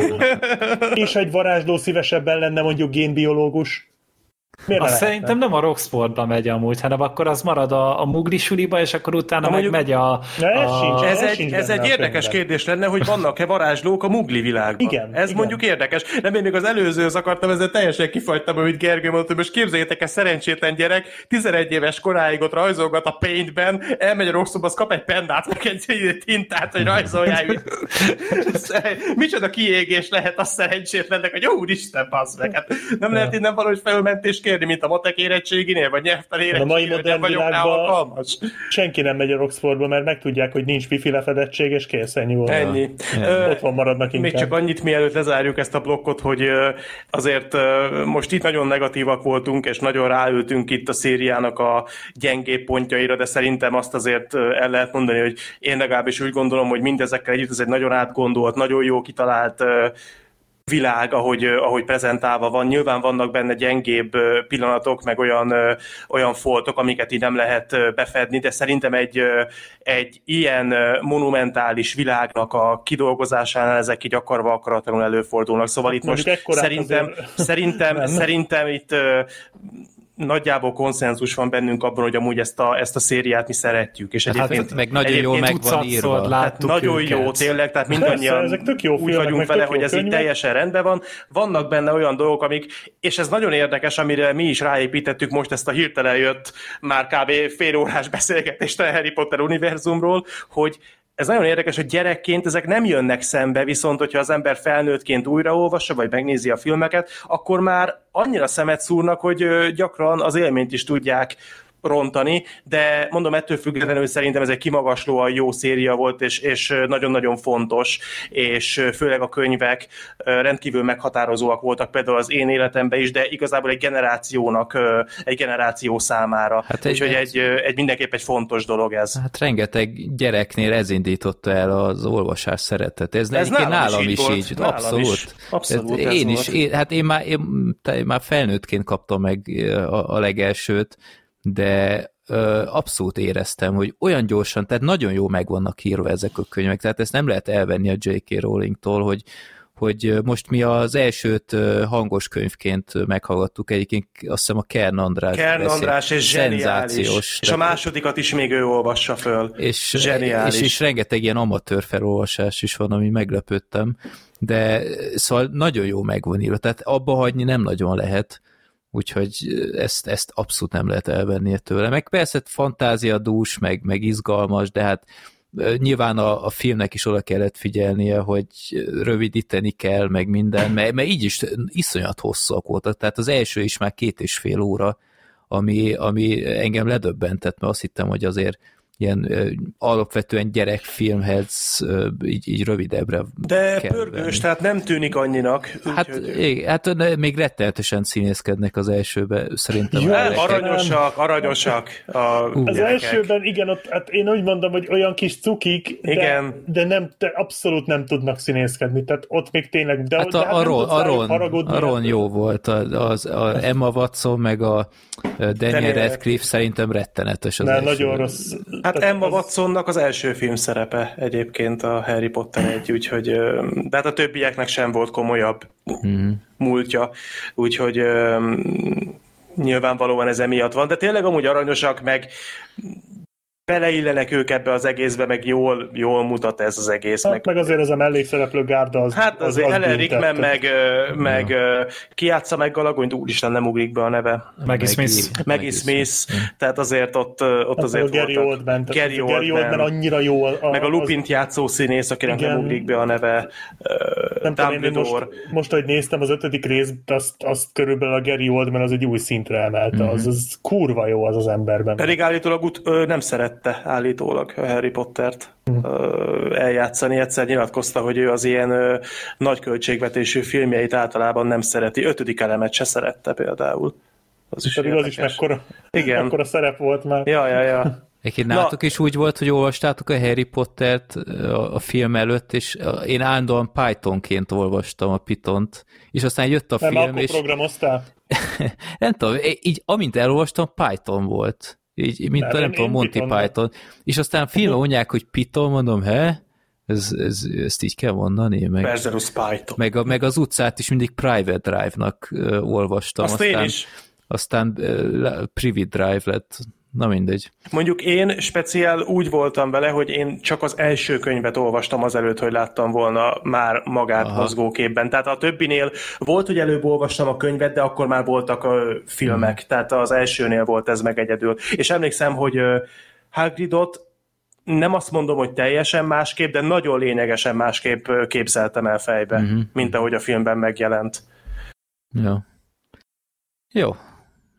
és egy varázsló szívesebben lenne mondjuk génbiológus, Miért azt szerintem nem a Rocksportba megy amúgy, hanem akkor az marad a, a mugli suliba, és akkor utána meg megy a... Ne, ez, a... Sincs, ez, ez, egy, ez egy érdekes kérdés lenne, hogy vannak-e varázslók a mugli világban. Igen. Ez igen. mondjuk érdekes. Nem én még az előzőhöz akartam, ezzel teljesen kifagytam, amit Gergő mondta, hogy most képzeljétek egy szerencsétlen gyerek, 11 éves koráig ott rajzolgat a paintben, elmegy a rosszóba, az kap egy pendát, meg egy tintát, hogy rajzolják. Micsoda kiégés lehet az szerencsétlennek, hogy jó úristen, passz meg. Hát nem lehet innen valahogy felmentést kérni, mint a matek érettséginél, vagy nyelvtan érettséginél, a mai modern világban senki nem megy a Roxfordba, mert megtudják, hogy nincs wifi lefedettség, és kész, ennyi volt. Ennyi. Ö, Otthon maradnak inkább. Még csak annyit, mielőtt lezárjuk ezt a blokkot, hogy azért most itt nagyon negatívak voltunk, és nagyon ráültünk itt a szériának a gyengébb pontjaira, de szerintem azt azért el lehet mondani, hogy én legalábbis úgy gondolom, hogy mindezekkel együtt ez egy nagyon átgondolt, nagyon jó kitalált világ, ahogy, ahogy prezentálva van. Nyilván vannak benne gyengébb pillanatok, meg olyan, olyan foltok, amiket így nem lehet befedni, de szerintem egy, egy ilyen monumentális világnak a kidolgozásánál ezek így akarva akaratlanul előfordulnak. Szóval hát itt most szerintem, szerintem, szerintem itt nagyjából konszenzus van bennünk abban, hogy amúgy ezt a, ezt a szériát mi szeretjük. És hát egyébként, hát meg nagyon jó meg van írva. Hát nagyon őket. jó, tényleg, tehát mindannyian Persze, ezek tök jó úgy vagyunk vele, hogy ez így teljesen rendben van. Vannak benne olyan dolgok, amik, és ez nagyon érdekes, amire mi is ráépítettük most ezt a hirtelen jött már kb. fél órás beszélgetést a Harry Potter univerzumról, hogy ez nagyon érdekes, hogy gyerekként ezek nem jönnek szembe, viszont hogyha az ember felnőttként újraolvassa, vagy megnézi a filmeket, akkor már annyira szemet szúrnak, hogy gyakran az élményt is tudják rontani, de mondom, ettől függetlenül szerintem ez egy kimagaslóan jó széria volt, és, és nagyon-nagyon fontos, és főleg a könyvek rendkívül meghatározóak voltak például az én életemben is, de igazából egy generációnak, egy generáció számára. Hát egy, Úgyhogy egy, egy mindenképp egy fontos dolog ez. Hát rengeteg gyereknél ez indította el az olvasás szeretet. Ez, ez nálam, nálam is így, így. abszolút. Is. abszolút hát én is, én, hát én már, én, én már felnőttként kaptam meg a, a legelsőt, de ö, abszolút éreztem, hogy olyan gyorsan, tehát nagyon jó meg vannak írva ezek a könyvek, tehát ezt nem lehet elvenni a J.K. Rowling-tól, hogy, hogy most mi az elsőt hangos könyvként meghallgattuk, egyébként azt hiszem a Kern András Kern beszél. András, és zseniális. És a másodikat is még ő olvassa föl. És, zseniális. És, és rengeteg ilyen amatőr felolvasás is van, ami meglepődtem, de szóval nagyon jó megvan írva, tehát abba hagyni nem nagyon lehet, úgyhogy ezt, ezt abszolút nem lehet elvenni tőle. Meg persze fantázia dús, meg, meg izgalmas, de hát nyilván a, a filmnek is oda kellett figyelnie, hogy rövidíteni kell, meg minden, mert, mert így is iszonyat hosszúak voltak, tehát az első is már két és fél óra, ami, ami engem ledöbbentett, mert azt hittem, hogy azért ilyen ö, alapvetően gyerekfilmhez ö, így, így rövidebbre De pörgős, venni. tehát nem tűnik annyinak. Hát, úgy, hát még rettenetesen színészkednek az elsőben, szerintem. Jó, aranyosak, aranyosak a Az gyerekek. elsőben, igen, ott, hát én úgy mondom, hogy olyan kis cukik, de, igen. de nem, de abszolút nem tudnak színészkedni, tehát ott még tényleg... De, hát de a, hát a, Ron, a, Ron, a Ron jó volt, az, az, a Emma Watson, meg a Daniel Radcliffe szerintem rettenetes az Na, nagyon rossz. Hát Emma az... Watsonnak az első film szerepe egyébként a Harry Potter egy, úgyhogy, de hát a többieknek sem volt komolyabb mm. múltja, úgyhogy nyilvánvalóan ez emiatt van, de tényleg amúgy aranyosak, meg beleillenek ők ebbe az egészbe, meg jól, jól mutat ez az egész. Hát meg, meg azért ez a mellékszereplő gárda az Hát azért az, az Helen Rickman meg, meg ja. kiátsza meg Galagonyt, úristen nem ugrik be a neve. Maggie Smith. Maggie Smith, tehát azért ott, ott Hát azért a Gary voltak. Oldman, tehát Gary a Gary Oldman. Oldman annyira jó. A, meg a az- Lupint játszó színész, akinek Igen. nem ugrik be a neve, Nem tudom, én most, most, hogy néztem az ötödik részt, azt, azt körülbelül a Gary Oldman az egy új szintre emelte. Mhm. Az, az kurva jó az az emberben. Pedig állítólag ut- ö, nem szerette állítólag Harry Pottert ö, eljátszani. Egyszer nyilatkozta, hogy ő az ilyen nagy költségvetésű filmjeit általában nem szereti. Ötödik elemet se szerette például. Az is Pedig az is mekkora, Igen. mekkora szerep volt már. Ja, ja, ja. Egyébként Na. nálatok is úgy volt, hogy olvastátok a Harry Pottert a, a film előtt, és én állandóan Pythonként olvastam a Pitont, és aztán jött a Nem, film, akkor és programoztál? nem tudom, így amint elolvastam, Python volt. Így, mint Nem, a, nem tudom, Monty. Python. És aztán a filmben mondják, hogy Python, mondom, he? Ez, ez, ezt így kell mondani? Meg, Berzerus Python. meg, a, meg az utcát is mindig Private Drive-nak ö, olvastam. Azt aztán, én is. Aztán ö, Private Drive lett. Na mindegy. Mondjuk én speciál úgy voltam vele, hogy én csak az első könyvet olvastam azelőtt, hogy láttam volna már magát Aha. Mozgóképben. Tehát a többinél volt, hogy előbb olvastam a könyvet, de akkor már voltak a filmek. Hmm. Tehát az elsőnél volt ez meg egyedül. És emlékszem, hogy Hagridot nem azt mondom, hogy teljesen másképp, de nagyon lényegesen másképp képzeltem el fejbe, Mhm. mint ahogy a filmben megjelent. Ja. Jó.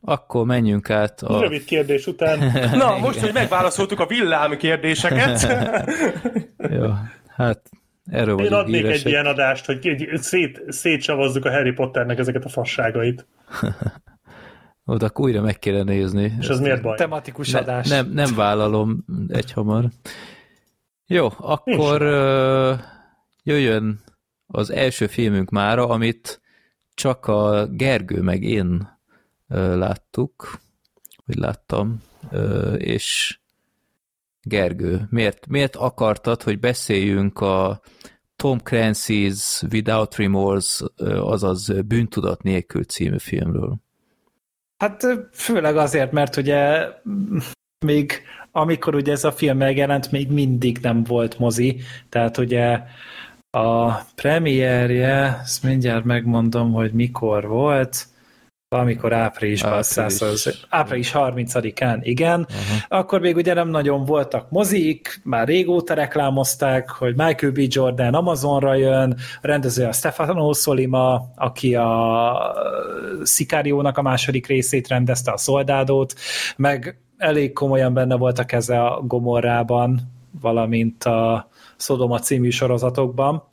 Akkor menjünk át a... Rövid kérdés után. Na, most, hogy megválaszoltuk a villám kérdéseket, Jó. Hát erről Én adnék híresek. egy ilyen adást, hogy egy, szét, szétsavazzuk a Harry Potternek ezeket a fasságait. Oda akkor újra meg kéne nézni. És az miért baj? Tematikus Ne, adás. nem, nem vállalom egy hamar. Jó, akkor ö, jöjjön az első filmünk mára, amit csak a Gergő meg én láttuk, vagy láttam, és Gergő, miért, miért akartad, hogy beszéljünk a Tom Clancy's Without Remorse, azaz Bűntudat nélkül című filmről? Hát főleg azért, mert ugye még amikor ugye ez a film megjelent, még mindig nem volt mozi, tehát ugye a premierje, ezt mindjárt megmondom, hogy mikor volt, amikor áprilisban, Április. április, április 30-án, igen, Aha. akkor még ugye nem nagyon voltak mozik, már régóta reklámozták, hogy Michael B. Jordan Amazonra jön, a rendező a Stefano Solima, aki a Szikáriónak a második részét rendezte, a Szoldádót, meg elég komolyan benne volt a keze a Gomorrában, valamint a Szodoma című sorozatokban.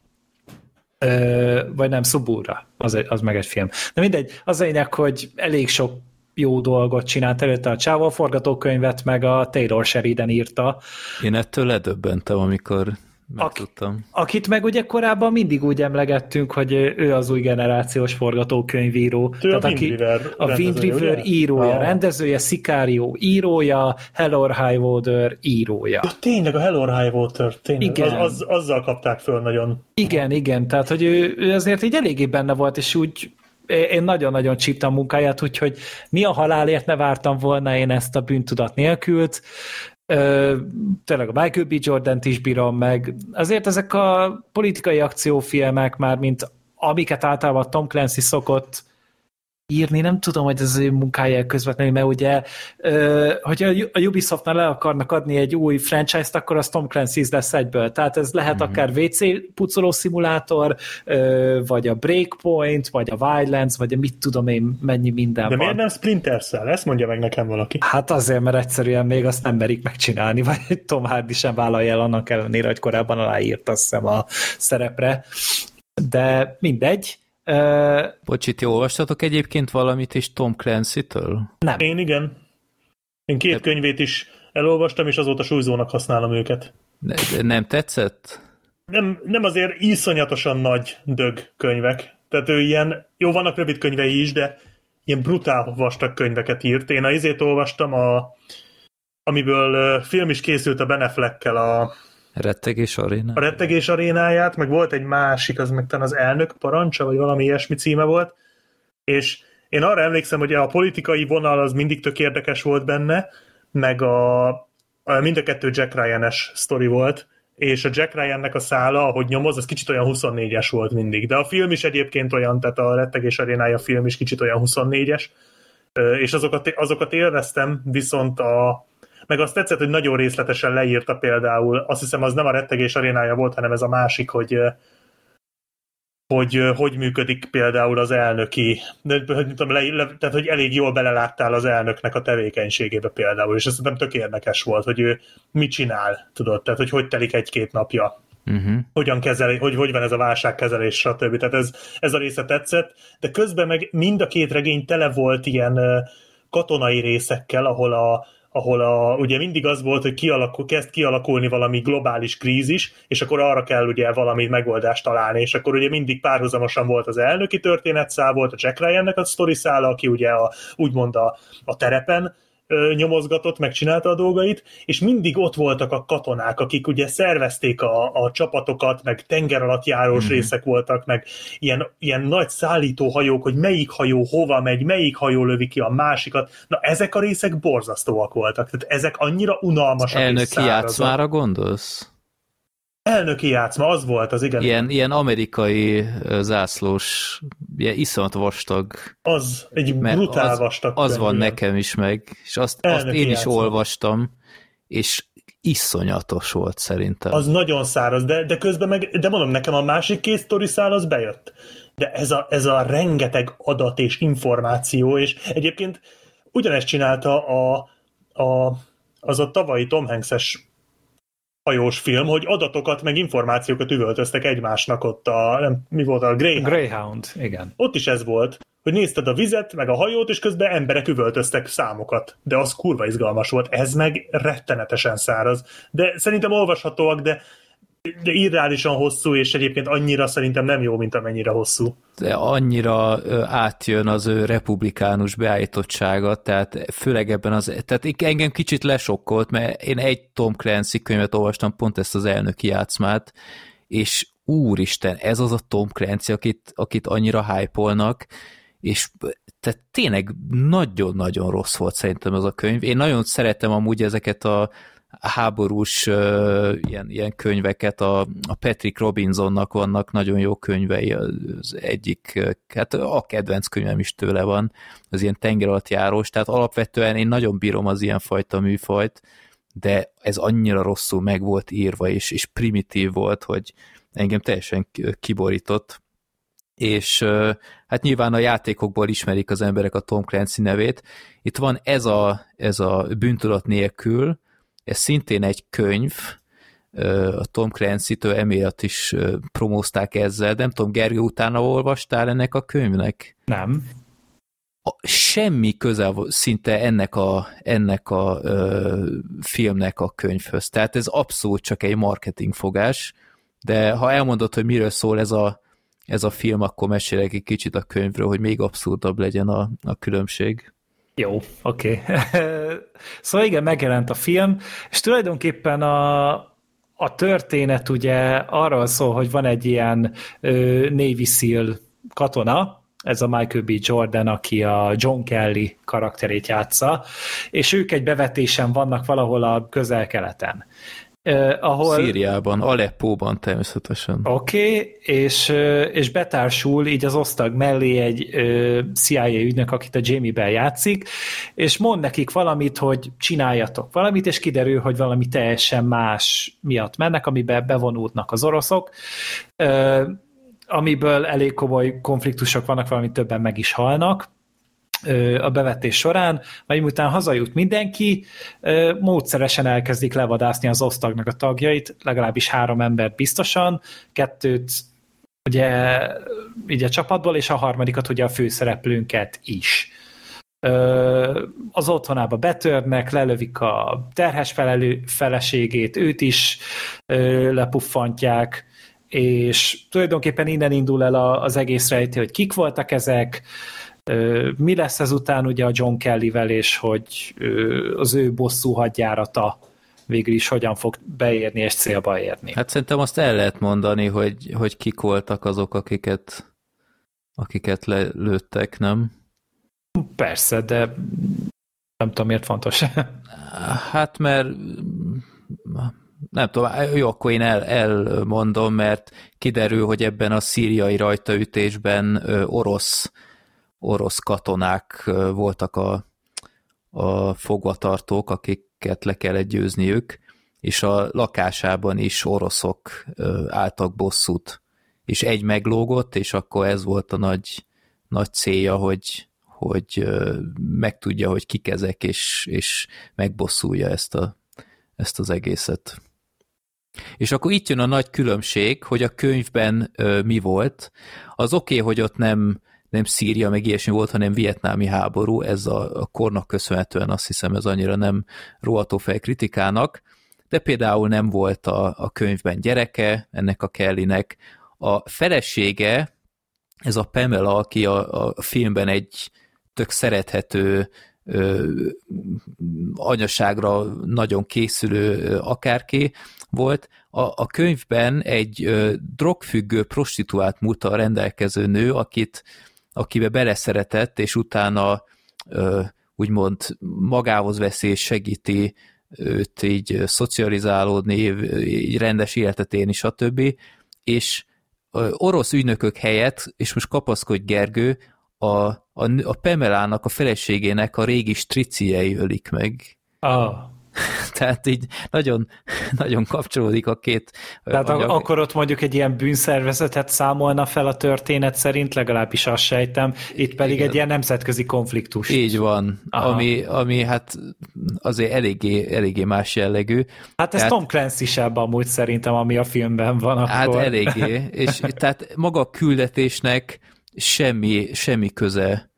Ö, vagy nem, Subura, az, egy- az meg egy film. De mindegy, az lényeg, hogy elég sok jó dolgot csinált előtte a Csávó forgatókönyvet, meg a Taylor Sheridan írta, Én ettől ledöbbentem, amikor megtudtam. akit meg ugye korábban mindig úgy emlegettünk, hogy ő az új generációs forgatókönyvíró. Ő a Tehát Wind River a Wind River írója, Ah. rendezője, Sicario írója, Hell or High Water írója. Ja, tényleg, a Hell or High Water, tényleg. Igen. Az, az, azzal kapták föl nagyon. Igen, igen, tehát hogy ő, ő azért így eléggé benne volt, és úgy én nagyon-nagyon csíptam a munkáját, úgyhogy mi a halálért ne vártam volna én ezt a bűntudat nélkült. Ö, tényleg a Michael B. Jordan-t is bírom meg. Azért ezek a politikai akciófilmek már, mint amiket általában Tom Clancy szokott írni, nem tudom, hogy ez az ő munkája közvetlenül, mert ugye, hogyha a Ubisoftnál le akarnak adni egy új franchise-t, akkor az Tom Clancy's lesz egyből. Tehát ez lehet mm-hmm. akár WC pucoló szimulátor, vagy a Breakpoint, vagy a Wildlands, vagy a mit tudom én, mennyi minden De van. miért nem Splinter Cell? Ezt mondja meg nekem valaki. Hát azért, mert egyszerűen még azt nem merik megcsinálni, vagy Tom Hardy sem vállalja el annak ellenére, hogy korábban aláírt azt hiszem a szerepre. De mindegy. Ö, Bocsi, ti olvastatok egyébként valamit is Tom Clancy-től? nem. Én igen. Én két könyvét is elolvastam, és azóta súlyzónak használom őket. Ne, de nem tetszett? Nem, nem azért iszonyatosan nagy dög könyvek. Tehát ő ilyen, jó, vannak rövid könyvei is, de ilyen brutál vastag könyveket írt. Én a izét olvastam, a, amiből film is készült a Ben Affleckkel a, Rettegés aréna? a rettegés arénáját, meg volt egy másik, az meg talán az elnök parancsa, vagy valami ilyesmi címe volt, és én arra emlékszem, hogy a politikai vonal az mindig tök érdekes volt benne, meg a mind a kettő Jack Ryan-es sztori volt, és a Jack Ryan-nek a szála, ahogy nyomoz, az kicsit olyan 24-es volt mindig. De a film is egyébként olyan, tehát a Rettegés Arénája film is kicsit olyan 24-es, és azokat, azokat élveztem, viszont a, meg azt tetszett, hogy nagyon részletesen leírta például, azt hiszem az nem a rettegés arénája volt, hanem ez a másik, hogy hogy hogy működik például az elnöki, de, hogy, tudom, le, le, tehát hogy elég jól beleláttál az elnöknek a tevékenységébe például, és ez nem tök érdekes volt, hogy ő mit csinál, tudod, tehát hogy hogy telik egy-két napja, uh-huh. hogyan kezel, hogy hogy van ez a válságkezelés, stb. Tehát ez, ez a része tetszett, de közben meg mind a két regény tele volt ilyen katonai részekkel, ahol a, ahol a, ugye mindig az volt, hogy kialakul, kezd kialakulni valami globális krízis, és akkor arra kell ugye valami megoldást találni, és akkor ugye mindig párhuzamosan volt az elnöki történetszál, volt a Jack Ryan-nek a sztori szála, aki ugye a, úgymond a, a terepen nyomozgatott, megcsinálta a dolgait, és mindig ott voltak a katonák, akik ugye szervezték a, a csapatokat, meg tenger alatt járós mm-hmm. részek voltak, meg ilyen, ilyen nagy szállítóhajók, hogy melyik hajó hova megy, melyik hajó lövi ki a másikat. Na, ezek a részek borzasztóak voltak. Tehát ezek annyira unalmasak Elnöki játszmára gondolsz? Elnöki játszma, az volt az, igen. Ilyen, ilyen amerikai zászlós, ilyen iszonyat vastag. Az, egy brutál az, vastag. Az könyv, van igen. nekem is meg, és azt, azt én játszma. is olvastam, és iszonyatos volt szerintem. Az nagyon száraz, de, de közben meg, de mondom, nekem a másik két sztori szál az bejött. De ez a, ez a rengeteg adat és információ, és egyébként ugyanezt csinálta a, a, az a tavalyi Tom Hanks-es hajós film, hogy adatokat meg információkat üvöltöztek egymásnak ott a, nem, mi volt a Greyhound. Greyhound, igen. Ott is ez volt, hogy nézted a vizet, meg a hajót, és közben emberek üvöltöztek számokat. De az kurva izgalmas volt. Ez meg rettenetesen száraz. De szerintem olvashatóak, de de irreálisan hosszú, és egyébként annyira szerintem nem jó, mint amennyire hosszú. De annyira átjön az ő republikánus beállítottsága, tehát főleg ebben az, tehát engem kicsit lesokkolt, mert én egy Tom Clancy könyvet olvastam, pont ezt az elnöki játszmát, és úristen, ez az a Tom Clancy, akit, akit annyira hype és tehát tényleg nagyon-nagyon rossz volt szerintem ez a könyv. Én nagyon szeretem amúgy ezeket a háborús uh, ilyen, ilyen könyveket, a, a Patrick Robinsonnak vannak nagyon jó könyvei, az egyik, hát a kedvenc könyvem is tőle van, az ilyen tenger alatt járós, tehát alapvetően én nagyon bírom az ilyen fajta műfajt, de ez annyira rosszul meg volt írva, és, és primitív volt, hogy engem teljesen kiborított, és hát nyilván a játékokból ismerik az emberek a Tom Clancy nevét. Itt van ez a, ez a bűntudat nélkül, ez szintén egy könyv, a Tom Clancy-től emiatt is promózták ezzel. Nem tudom, Gergő, utána olvastál ennek a könyvnek? Nem. A, semmi közel szinte ennek a, ennek a ö, filmnek a könyvhöz. Tehát ez abszolút csak egy marketingfogás, de ha elmondod, hogy miről szól ez a, ez a film, akkor mesélek egy kicsit a könyvről, hogy még abszurdabb legyen a, a különbség. Jó, oké. Okay. szóval igen, megjelent a film, és tulajdonképpen a, a történet ugye arról szól, hogy van egy ilyen Navy SEAL katona, ez a Michael B. Jordan, aki a John Kelly karakterét játsza, és ők egy bevetésen vannak valahol a közel-keleten. Uh, ahol... Szíriában, Aleppóban természetesen. Oké, okay, és, és betársul így az osztag mellé egy CIA ügynök, akit a Jamie Bell játszik, és mond nekik valamit, hogy csináljatok valamit, és kiderül, hogy valami teljesen más miatt mennek, amiben bevonódnak az oroszok, amiből elég komoly konfliktusok vannak, valami többen meg is halnak, a bevetés során, majd miután hazajut mindenki, módszeresen elkezdik levadászni az osztagnak a tagjait, legalábbis három embert biztosan, kettőt ugye így a csapatból, és a harmadikat ugye a főszereplőnket is. Az otthonába betörnek, lelövik a terhes felelő, feleségét, őt is lepuffantják, és tulajdonképpen innen indul el az egész rejté, hogy kik voltak ezek, mi lesz ezután ugye a John Kellyvel, és hogy az ő bosszú hadjárata végül is hogyan fog beérni és célba érni. Hát szerintem azt el lehet mondani, hogy, hogy kik voltak azok, akiket, akiket lelőttek, nem? Persze, de Nem tudom, miért fontos. Hát, mert nem tudom, jó, akkor én el, elmondom, mert kiderül, hogy ebben a szíriai rajtaütésben orosz, orosz katonák voltak a, a fogvatartók, akiket le kellett győzniük, és a lakásában is oroszok álltak bosszút, és egy meglógott, és akkor ez volt a nagy, nagy célja, hogy, hogy megtudja, hogy kik ezek, és, és megbosszulja ezt, a, ezt az egészet. És akkor itt jön a nagy különbség, hogy a könyvben ö, mi volt. Az oké, okay, hogy ott nem, nem Szíria, meg ilyesmi volt, hanem vietnámi háború, ez a, a kornak köszönhetően azt hiszem ez annyira nem roható fel kritikának, de például nem volt a, a könyvben gyereke ennek a Kellynek. A felesége, ez a Pamela, aki a, a filmben egy tök szerethető ö, anyaságra nagyon készülő ö, akárki volt. A, a könyvben egy ö, drogfüggő prostituált múlta rendelkező nő, akit, akibe beleszeretett, és utána úgymond magához veszi és segíti őt így szocializálódni, így rendes életet élni, stb. És orosz ügynökök helyett, és most kapaszkodj Gergő, a, a, a Pemelának, a feleségének a régi striciei ölik meg. Ah. Tehát így nagyon, nagyon kapcsolódik a két Tehát anyag. akkor ott mondjuk egy ilyen bűnszervezetet számolna fel a történet szerint, legalábbis azt sejtem, itt pedig Igen. egy ilyen nemzetközi konfliktus. Így van, ami, ami hát azért eléggé, eléggé más jellegű. Hát ez tehát, Tom Clancy sebb amúgy szerintem, ami a filmben van akkor. Hát eléggé, és tehát maga a küldetésnek semmi, semmi köze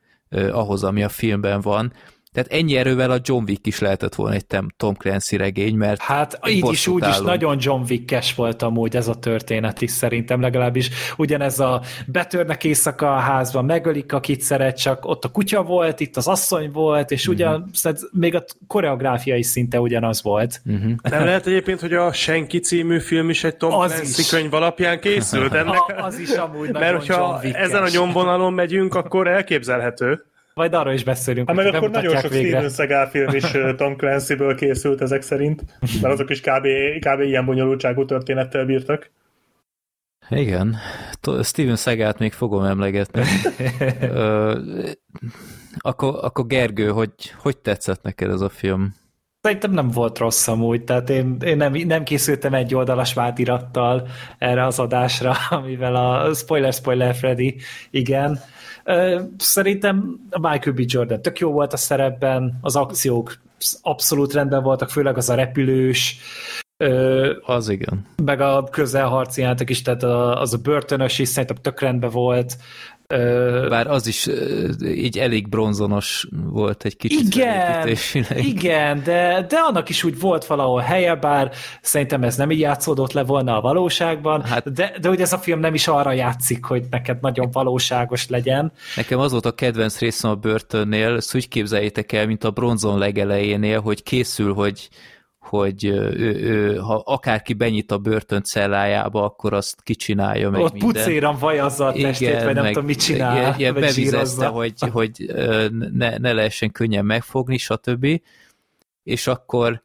ahhoz, ami a filmben van, tehát ennyi erővel a John Wick is lehetett volna egy Tom Clancy regény, mert Hát így is úgy is nagyon John Wick-es volt amúgy ez a történet is szerintem legalábbis. Ugyanez a betörnek éjszaka a házba, megölik, akit szeret, csak ott a kutya volt, itt az asszony volt, és ugyan, uh-huh. szóval még a koreográfiai szinte ugyanaz volt. Uh-huh. Nem lehet egyébként, hogy a Senki című film is egy Tom az Clancy is. könyv alapján készült? Ennek? A, az is amúgy Mert hogyha ezen a nyomvonalon megyünk, akkor elképzelhető. Majd arról is beszélünk. Hát meg akkor nagyon sok végre. Steven Seagal film is Tom Clancy-ből készült ezek szerint, mert azok is kb. kb. ilyen bonyolultságú történettel bírtak. Igen, Steven Szegát még fogom emlegetni. akkor, akkor Gergő, hogy, hogy tetszett neked ez a film? Szerintem nem volt rossz amúgy, tehát én, én nem, nem készültem egy oldalas vátirattal erre az adásra, amivel a spoiler, spoiler Freddy, igen. Szerintem a Michael B. Jordan tök jó volt a szerepben, az akciók abszolút rendben voltak, főleg az a repülős, az igen. Meg a közelharci játék is, tehát az a börtönös is szerintem tök rendben volt. Bár az is így elég bronzonos volt egy kicsit. Igen, igen de, de annak is úgy volt valahol helye, bár szerintem ez nem így játszódott le volna a valóságban, hát, de, de hogy ez a film nem is arra játszik, hogy neked nagyon valóságos legyen. Nekem az volt a kedvenc részem a börtönnél, ezt úgy képzeljétek el, mint a bronzon legelejénél, hogy készül, hogy hogy ő, ő, ha akárki benyit a börtön cellájába, akkor azt kicsinálja meg Ott minden. pucéran vajazza a testét, Igen, vagy nem meg, tudom, mit csinál. Ilyen, ilyen bevizezte, hogy, hogy ne, ne lehessen könnyen megfogni, stb. És akkor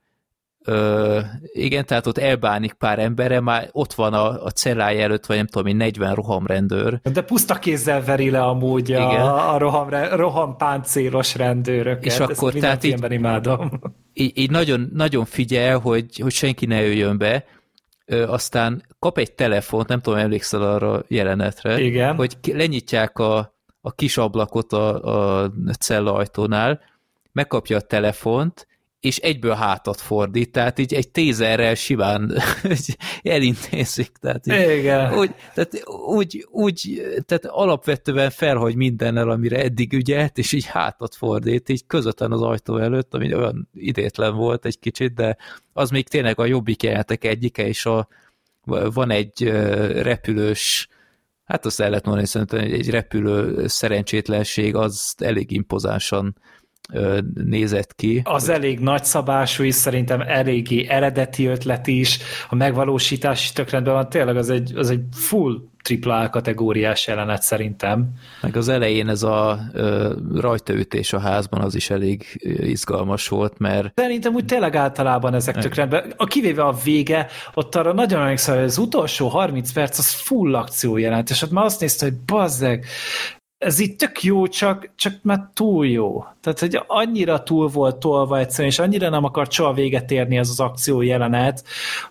Ö, igen, tehát ott elbánik pár embere, már ott van a, a cellája előtt, vagy nem tudom, én 40 rohamrendőr. De puszta kézzel veri le amúgy igen. a, a roham, rohampáncélos rendőröket. És akkor tehát így, imádom. Így, így nagyon, nagyon figyel, hogy, hogy senki ne jöjjön be, Ö, aztán kap egy telefont, nem tudom, emlékszel arra a jelenetre, igen. hogy lenyitják a, a kis ablakot a, a cella ajtónál, megkapja a telefont, és egyből hátat fordít, tehát így egy tézerrel simán elintézik. Tehát így, Igen. Úgy, tehát úgy, úgy, tehát alapvetően felhagy mindennel, amire eddig ügyelt, és így hátat fordít, így közvetlen az ajtó előtt, ami olyan idétlen volt egy kicsit, de az még tényleg a jobbik jelentek egyike, és a, van egy repülős hát azt el lehet mondani, szerintem egy repülő szerencsétlenség, az elég impozánsan nézett ki. Az elég nagyszabású is, szerintem eléggé eredeti ötlet is, a megvalósítás is tök rendben van, tényleg az egy, az egy full AAA kategóriás jelenet szerintem. Meg az elején ez a ö, rajtaütés a házban az is elég izgalmas volt, mert... Szerintem úgy tényleg általában ezek tök rendben. A kivéve a vége, ott arra nagyon emlékszem, hogy az utolsó 30 perc az full akció jelent, és ott már azt nézte, hogy bazzeg, ez itt tök jó, csak, csak már túl jó. Tehát, hogy annyira túl volt tolva egyszerűen, és annyira nem akart soha véget érni ez az akció jelenet,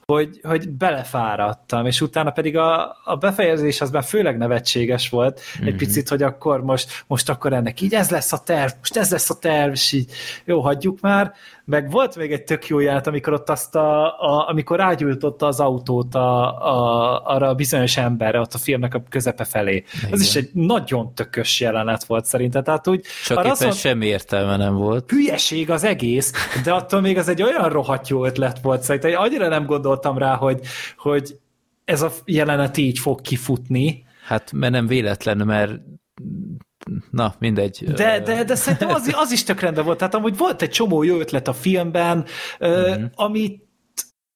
hogy, hogy belefáradtam, és utána pedig a, a befejezés az már főleg nevetséges volt, mm-hmm. egy mhm. picit, hogy akkor most, most akkor ennek így ez lesz a terv, most ez lesz a terv, és így jó, hagyjuk már, meg volt még egy tök jó jelenet, amikor ott azt a, a amikor rágyújtotta az autót a, a, arra a bizonyos emberre, ott a filmnek a közepe felé. Igen. Ez is egy nagyon tökös jelenet volt szerintem. Tehát úgy, Csak éppen mondta, semmi értelme nem volt. Hülyeség az egész, de attól még az egy olyan rohadt jó ötlet volt szerintem. Annyira nem gondoltam rá, hogy, hogy ez a jelenet így fog kifutni. Hát mert nem véletlen, mert na, mindegy. De, de, de szerintem az, az is tök rendben volt. Tehát amúgy volt egy csomó jó ötlet a filmben, mm-hmm. amit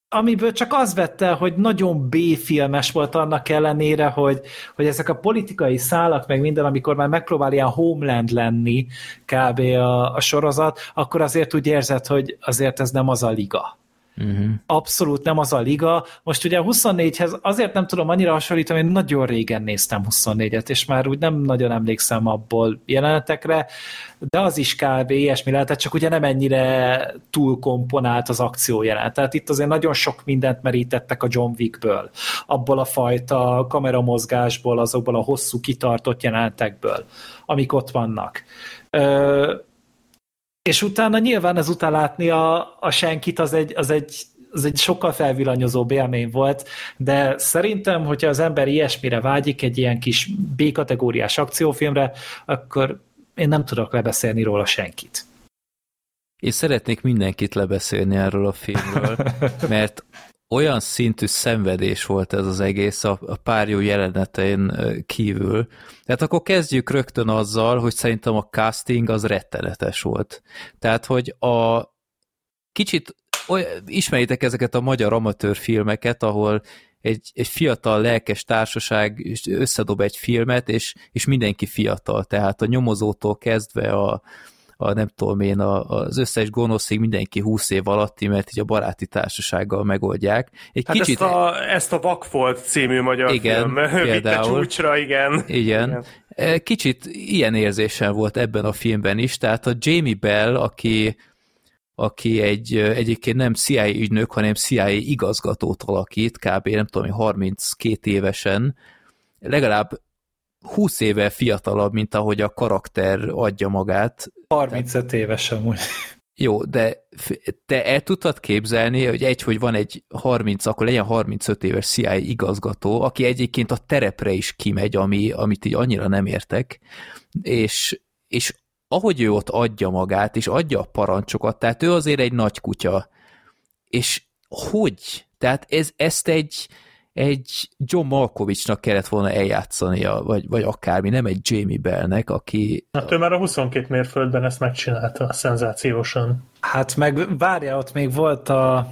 amiből csak az vette, hogy nagyon B-filmes volt annak ellenére, hogy, hogy ezek a politikai szálak, meg minden, amikor már megpróbál ilyen homeland lenni kb. a, a sorozat, akkor azért úgy érzed, hogy azért ez nem az a liga. Uh-huh. Abszolút nem az a liga. Most ugye a 24-hez azért nem tudom annyira hasonlítani, hogy nagyon régen néztem 24-et, és már úgy nem nagyon emlékszem abból jelenetekre, de az is kb. ilyesmi lehetett, csak ugye nem ennyire túl komponált az akció jelenet. Tehát itt azért nagyon sok mindent merítettek a John Wickből, abból a fajta kameramozgásból, azokból a hosszú kitartott jelenetekből, amik ott vannak. Ö- és utána nyilván ezután látni a, a senkit az egy, az egy az egy sokkal felvillanyozóbb élmény volt, de szerintem, hogyha az ember ilyesmire vágyik, egy ilyen kis B-kategóriás akciófilmre, akkor én nem tudok lebeszélni róla senkit. Én szeretnék mindenkit lebeszélni erről a filmről, mert olyan szintű szenvedés volt ez az egész a, a pár jó jelenetein kívül. Tehát akkor kezdjük rögtön azzal, hogy szerintem a casting az rettenetes volt. Tehát, hogy a kicsit olyan, ismeritek ezeket a magyar amatőr filmeket, ahol egy, egy fiatal lelkes társaság összedob egy filmet, és, és mindenki fiatal, tehát a nyomozótól kezdve a, a nem tudom én, a, az összes gonoszig mindenki 20 év alatti, mert így a baráti társasággal megoldják. Egy hát kicsit... ezt, a, ezt a Vakfolt című magyar igen, film például. csúcsra, igen. igen. Igen. E, kicsit ilyen érzésem volt ebben a filmben is, tehát a Jamie Bell, aki aki egy, egyébként nem CIA ügynök, hanem CIA igazgatót alakít, kb. nem tudom, 32 évesen, legalább 20 éve fiatalabb, mint ahogy a karakter adja magát. 35 éves amúgy. Jó, de te el tudtad képzelni, hogy egy, hogy van egy 30, akkor legyen 35 éves CIA igazgató, aki egyébként a terepre is kimegy, ami, amit így annyira nem értek, és, és ahogy ő ott adja magát, és adja a parancsokat, tehát ő azért egy nagy kutya, és hogy? Tehát ez, ezt egy, egy John Malkovichnak kellett volna eljátszania, vagy, vagy akármi, nem egy Jamie Bellnek, aki... Hát ő már a 22 mérföldben ezt megcsinálta, szenzációsan. Hát meg várja, ott még volt a,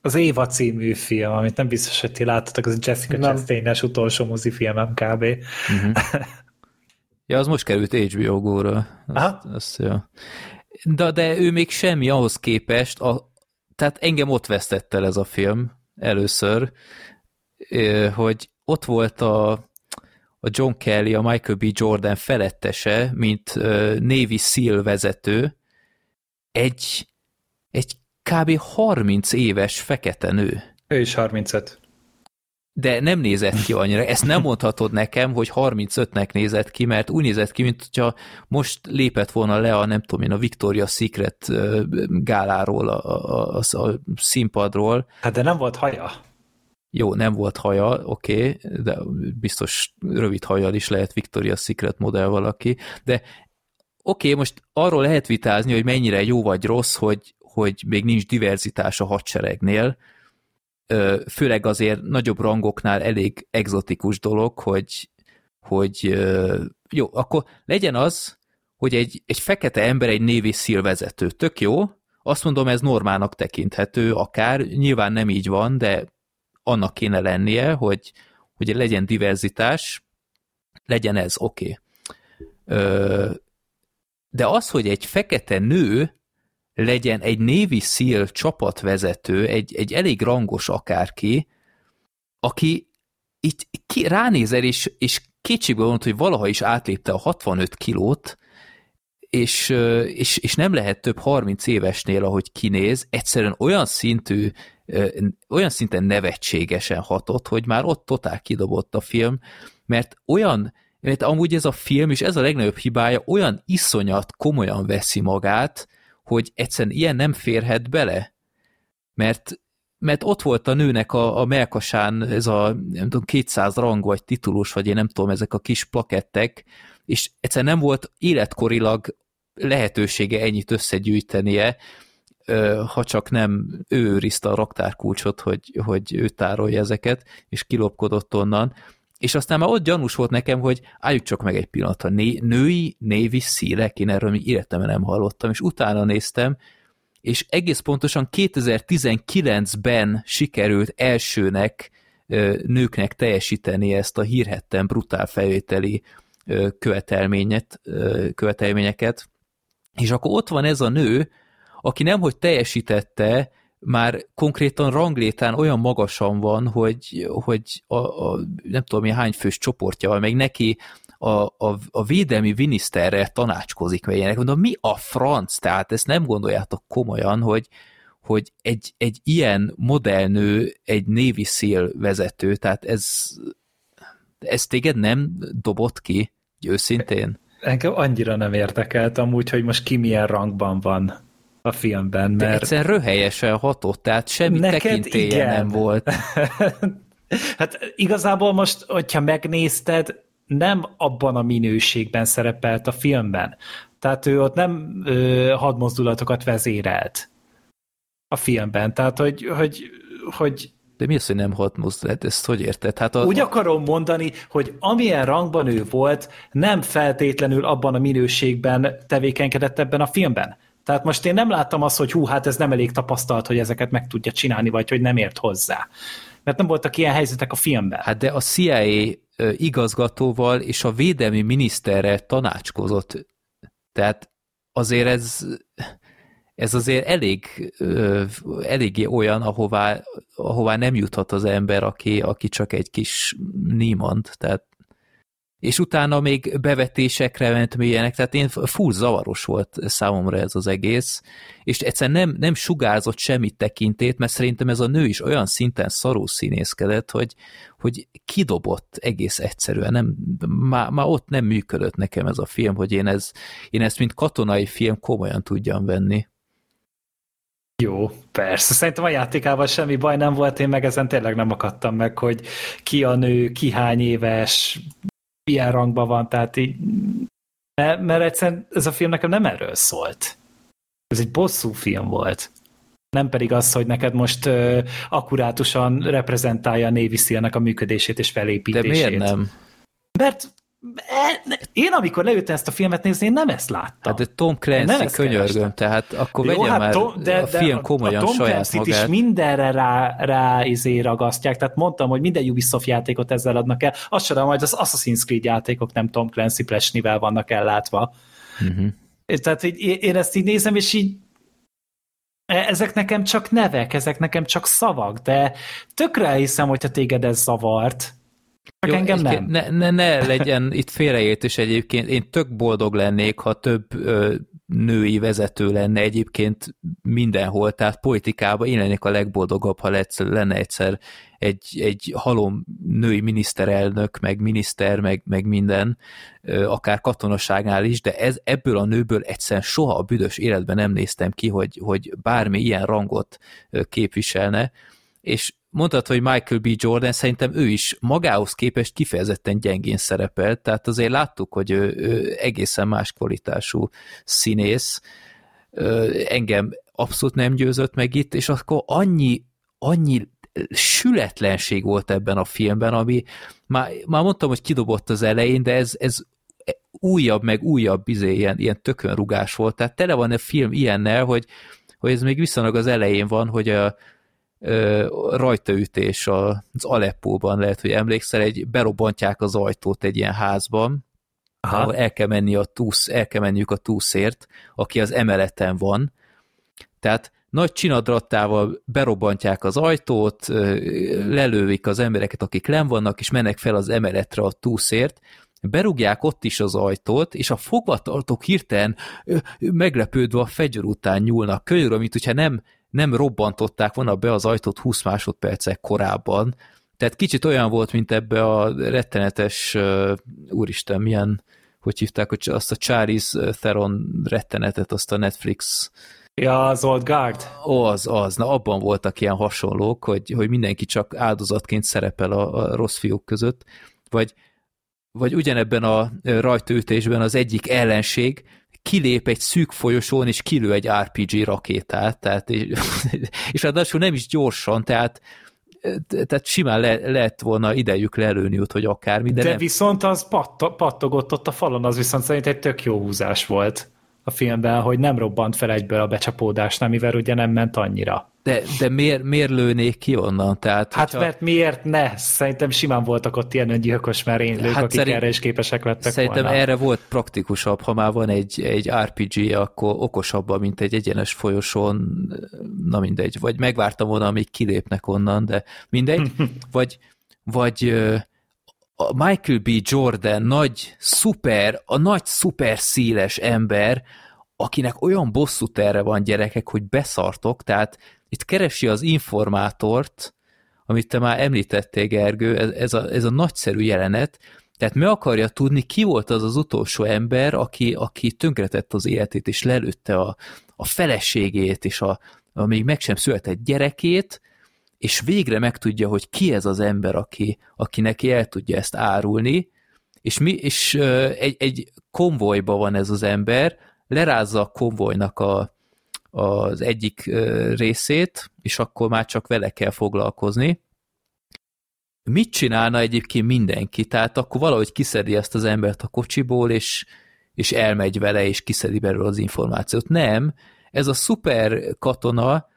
az Éva című film, amit nem biztos, hogy ti láttatok, az Jessica Chastain-es utolsó mozifilmem kb. Uh-huh. ja, az most került HBO Go-ra. Azt, azt, ja. de, de ő még semmi ahhoz képest, a, tehát engem ott vesztett el ez a film először, hogy ott volt a, a John Kelly, a Michael B. Jordan felettese, mint Navy SEAL vezető, egy, egy kb. 30 éves fekete nő. Ő is 35. De nem nézett ki annyira. Ezt nem mondhatod nekem, hogy 35-nek nézett ki, mert úgy nézett ki, mint hogyha most lépett volna le a, nem tudom én, a Victoria Secret gáláról, a, a, a, a színpadról. Hát de nem volt haja. Jó, nem volt haja, oké, okay, de biztos rövid hajjal is lehet Victoria's Secret modell valaki, de oké, okay, most arról lehet vitázni, hogy mennyire jó vagy rossz, hogy, hogy még nincs diverzitás a hadseregnél, főleg azért nagyobb rangoknál elég egzotikus dolog, hogy, hogy jó, akkor legyen az, hogy egy, egy fekete ember egy Navy SEAL vezető. Tök jó, azt mondom, ez normának tekinthető, akár, nyilván nem így van, de annak kéne lennie, hogy, hogy legyen diverzitás, legyen ez, oké. Okay. De az, hogy egy fekete nő legyen egy Navy SEAL csapatvezető, egy, egy elég rangos akárki, aki itt ki, ránézel, és, és kétségbe vonult, hogy valaha is átlépte a 65 kilót, és, és, és nem lehet több 30 évesnél, ahogy kinéz, egyszerűen olyan szintű, olyan szinten nevetségesen hatott, hogy már ott totál kidobott a film, mert olyan, mert amúgy ez a film, és ez a legnagyobb hibája, olyan iszonyat komolyan veszi magát, hogy egyszerűen ilyen nem férhet bele. Mert, mert ott volt a nőnek a, a melkasán ez a nem tudom, 200 rang vagy titulus, vagy én nem tudom, ezek a kis plakettek, és egyszerűen nem volt életkorilag lehetősége ennyit összegyűjtenie, ha csak nem ő őrizte a raktárkulcsot, hogy, hogy ő tárolja ezeket, és kilopkodott onnan. És aztán már ott gyanús volt nekem, hogy álljuk csak meg egy pillanat, a né- női névi szílek, én erről még életemben nem hallottam, és utána néztem, és egész pontosan 2019-ben sikerült elsőnek nőknek teljesíteni ezt a hírhetten brutál felvételi követelményet, követelményeket, és akkor ott van ez a nő, aki nemhogy teljesítette, már konkrétan ranglétán olyan magasan van, hogy, hogy a, a, nem tudom, mi hány fős csoportja, meg neki a, a, a védelmi miniszterrel tanácskozik, mert ilyenek. Mondom, mi a franc? Tehát ezt nem gondoljátok komolyan, hogy, hogy egy, egy ilyen modellnő, egy Navy SEAL vezető, tehát ez, ez téged nem dobott ki, őszintén? Engem annyira nem érdekelt amúgy, hogy most ki milyen rangban van a filmben, mert... De egyszer röhelyesen hatott, tehát semmi Neked tekintélye igen. nem volt. hát igazából most, hogyha megnézted, nem abban a minőségben szerepelt a filmben. Tehát ő ott nem ö, hadmozdulatokat vezérelt a filmben. Tehát, hogy, hogy, hogy de mi az, hogy nem hat mozdulat? Ezt hogy érted? Hát a, Úgy akarom mondani, hogy amilyen rangban ő volt, nem feltétlenül abban a minőségben tevékenykedett ebben a filmben. Tehát most én nem láttam azt, hogy hú, hát ez nem elég tapasztalt, hogy ezeket meg tudja csinálni, vagy hogy nem ért hozzá. Mert nem voltak ilyen helyzetek a filmben. Hát de a CIA igazgatóval és a védelmi miniszterrel tanácskozott. Tehát azért ez ez azért elég, eléggé olyan, ahová, ahová nem juthat az ember, aki, aki csak egy kis nímand, tehát és utána még bevetésekre ment milyenek, tehát én full zavaros volt számomra ez az egész, és egyszerűen nem, nem sugárzott semmit tekintét, mert szerintem ez a nő is olyan szinten szarú színészkedett, hogy, hogy kidobott egész egyszerűen, nem, már, már ott nem működött nekem ez a film, hogy én, ez, én ezt mint katonai film komolyan tudjam venni. Jó, persze. Szerintem a játékával semmi baj nem volt, én meg ezen tényleg nem akadtam meg, hogy ki a nő, ki hány éves, milyen rangban van, tehát így, mert, mert egyszerűen ez a film nekem nem erről szólt. Ez egy bosszú film volt. Nem pedig az, hogy neked most uh, akkurátusan reprezentálja a Navy a működését és felépítését. De miért nem? Mert én amikor leültem ezt a filmet nézni, én nem ezt láttam. Hát de Tom Clancy könyörgöm, tehát akkor Jó, vegye hát már Tom, de, a film komolyan a Tom saját Clancy-t magát. is mindenre rá, rá izé ragasztják, tehát mondtam, hogy minden Ubisoft játékot ezzel adnak el, azt sem majd az Assassin's Creed játékok nem Tom Clancy Plesnivel vannak ellátva. Uh-huh. Tehát így, én ezt így nézem, és így e, ezek nekem csak nevek, ezek nekem csak szavak, de tökre hiszem, hogyha téged ez zavart, csak Jó, engem nem. Ne, ne, ne legyen itt félreértés egyébként. Én tök boldog lennék, ha több ö, női vezető lenne egyébként mindenhol, tehát politikában én lennék a legboldogabb, ha lenne egyszer egy, egy halom női miniszterelnök, meg miniszter, meg, meg minden, akár katonaságnál is, de ez, ebből a nőből egyszerűen soha a büdös életben nem néztem ki, hogy, hogy bármi ilyen rangot képviselne, és mondtad, hogy Michael B. Jordan, szerintem ő is magához képest kifejezetten gyengén szerepelt, tehát azért láttuk, hogy ő, ő egészen más kvalitású színész, engem abszolút nem győzött meg itt, és akkor annyi, annyi sületlenség volt ebben a filmben, ami már, már mondtam, hogy kidobott az elején, de ez, ez újabb, meg újabb izé, ilyen, ilyen tökönrugás volt. Tehát tele van a film ilyennel, hogy, hogy ez még viszonylag az elején van, hogy a, rajtaütés az Aleppóban, lehet, hogy emlékszel, egy berobbantják az ajtót egy ilyen házban, Aha. ahol el kell, menni a túsz, el kell menniük a túszért, aki az emeleten van. Tehát nagy csinadrattával berobbantják az ajtót, lelővik az embereket, akik len vannak, és mennek fel az emeletre a túszért, berúgják ott is az ajtót, és a fogvatartók hirtelen meglepődve a fegyver után nyúlnak könyörül, mint hogyha nem nem robbantották volna be az ajtót 20 másodpercek korábban. Tehát kicsit olyan volt, mint ebbe a rettenetes, uh, úristen, milyen, hogy hívták, hogy azt a Charlize Theron rettenetet, azt a Netflix Ja, az Old Guard. Az, az. Na, abban voltak ilyen hasonlók, hogy, hogy mindenki csak áldozatként szerepel a, a rossz fiúk között. Vagy, vagy ugyanebben a rajtaütésben az egyik ellenség kilép egy szűk folyosón, és kilő egy RPG rakétát, tehát, és, és ráadásul nem is gyorsan, tehát tehát simán le, lehet volna idejük lelőni ott, hogy akármi, de, de nem. viszont az pattogott ott a falon, az viszont szerint egy tök jó húzás volt a filmben, hogy nem robbant fel egyből a becsapódás, nem, mivel ugye nem ment annyira. De, de miért, miért lőnék ki onnan? Tehát, hát hogyha... mert miért ne? Szerintem simán voltak ott ilyen öngyilkos merénylők, hát akik szerint, erre is képesek lettek Szerintem volna. erre volt praktikusabb, ha már van egy, egy RPG, akkor okosabban, mint egy egyenes folyosón, na mindegy, vagy megvártam volna, amíg kilépnek onnan, de mindegy, vagy, vagy a Michael B. Jordan nagy, szuper, a nagy szuper széles ember, akinek olyan bosszú terre van gyerekek, hogy beszartok, tehát itt keresi az informátort, amit te már említettél, Gergő, ez, ez, a, ez a nagyszerű jelenet, tehát meg akarja tudni, ki volt az az utolsó ember, aki, aki tönkretett az életét, és lelőtte a, a feleségét, és a, a még meg sem született gyerekét, és végre megtudja, hogy ki ez az ember, aki, aki neki el tudja ezt árulni, és, mi, és egy, egy konvojba van ez az ember, lerázza a konvojnak a, az egyik részét, és akkor már csak vele kell foglalkozni. Mit csinálna egyébként mindenki? Tehát akkor valahogy kiszedi ezt az embert a kocsiból, és, és elmegy vele, és kiszedi belőle az információt. Nem, ez a szuper katona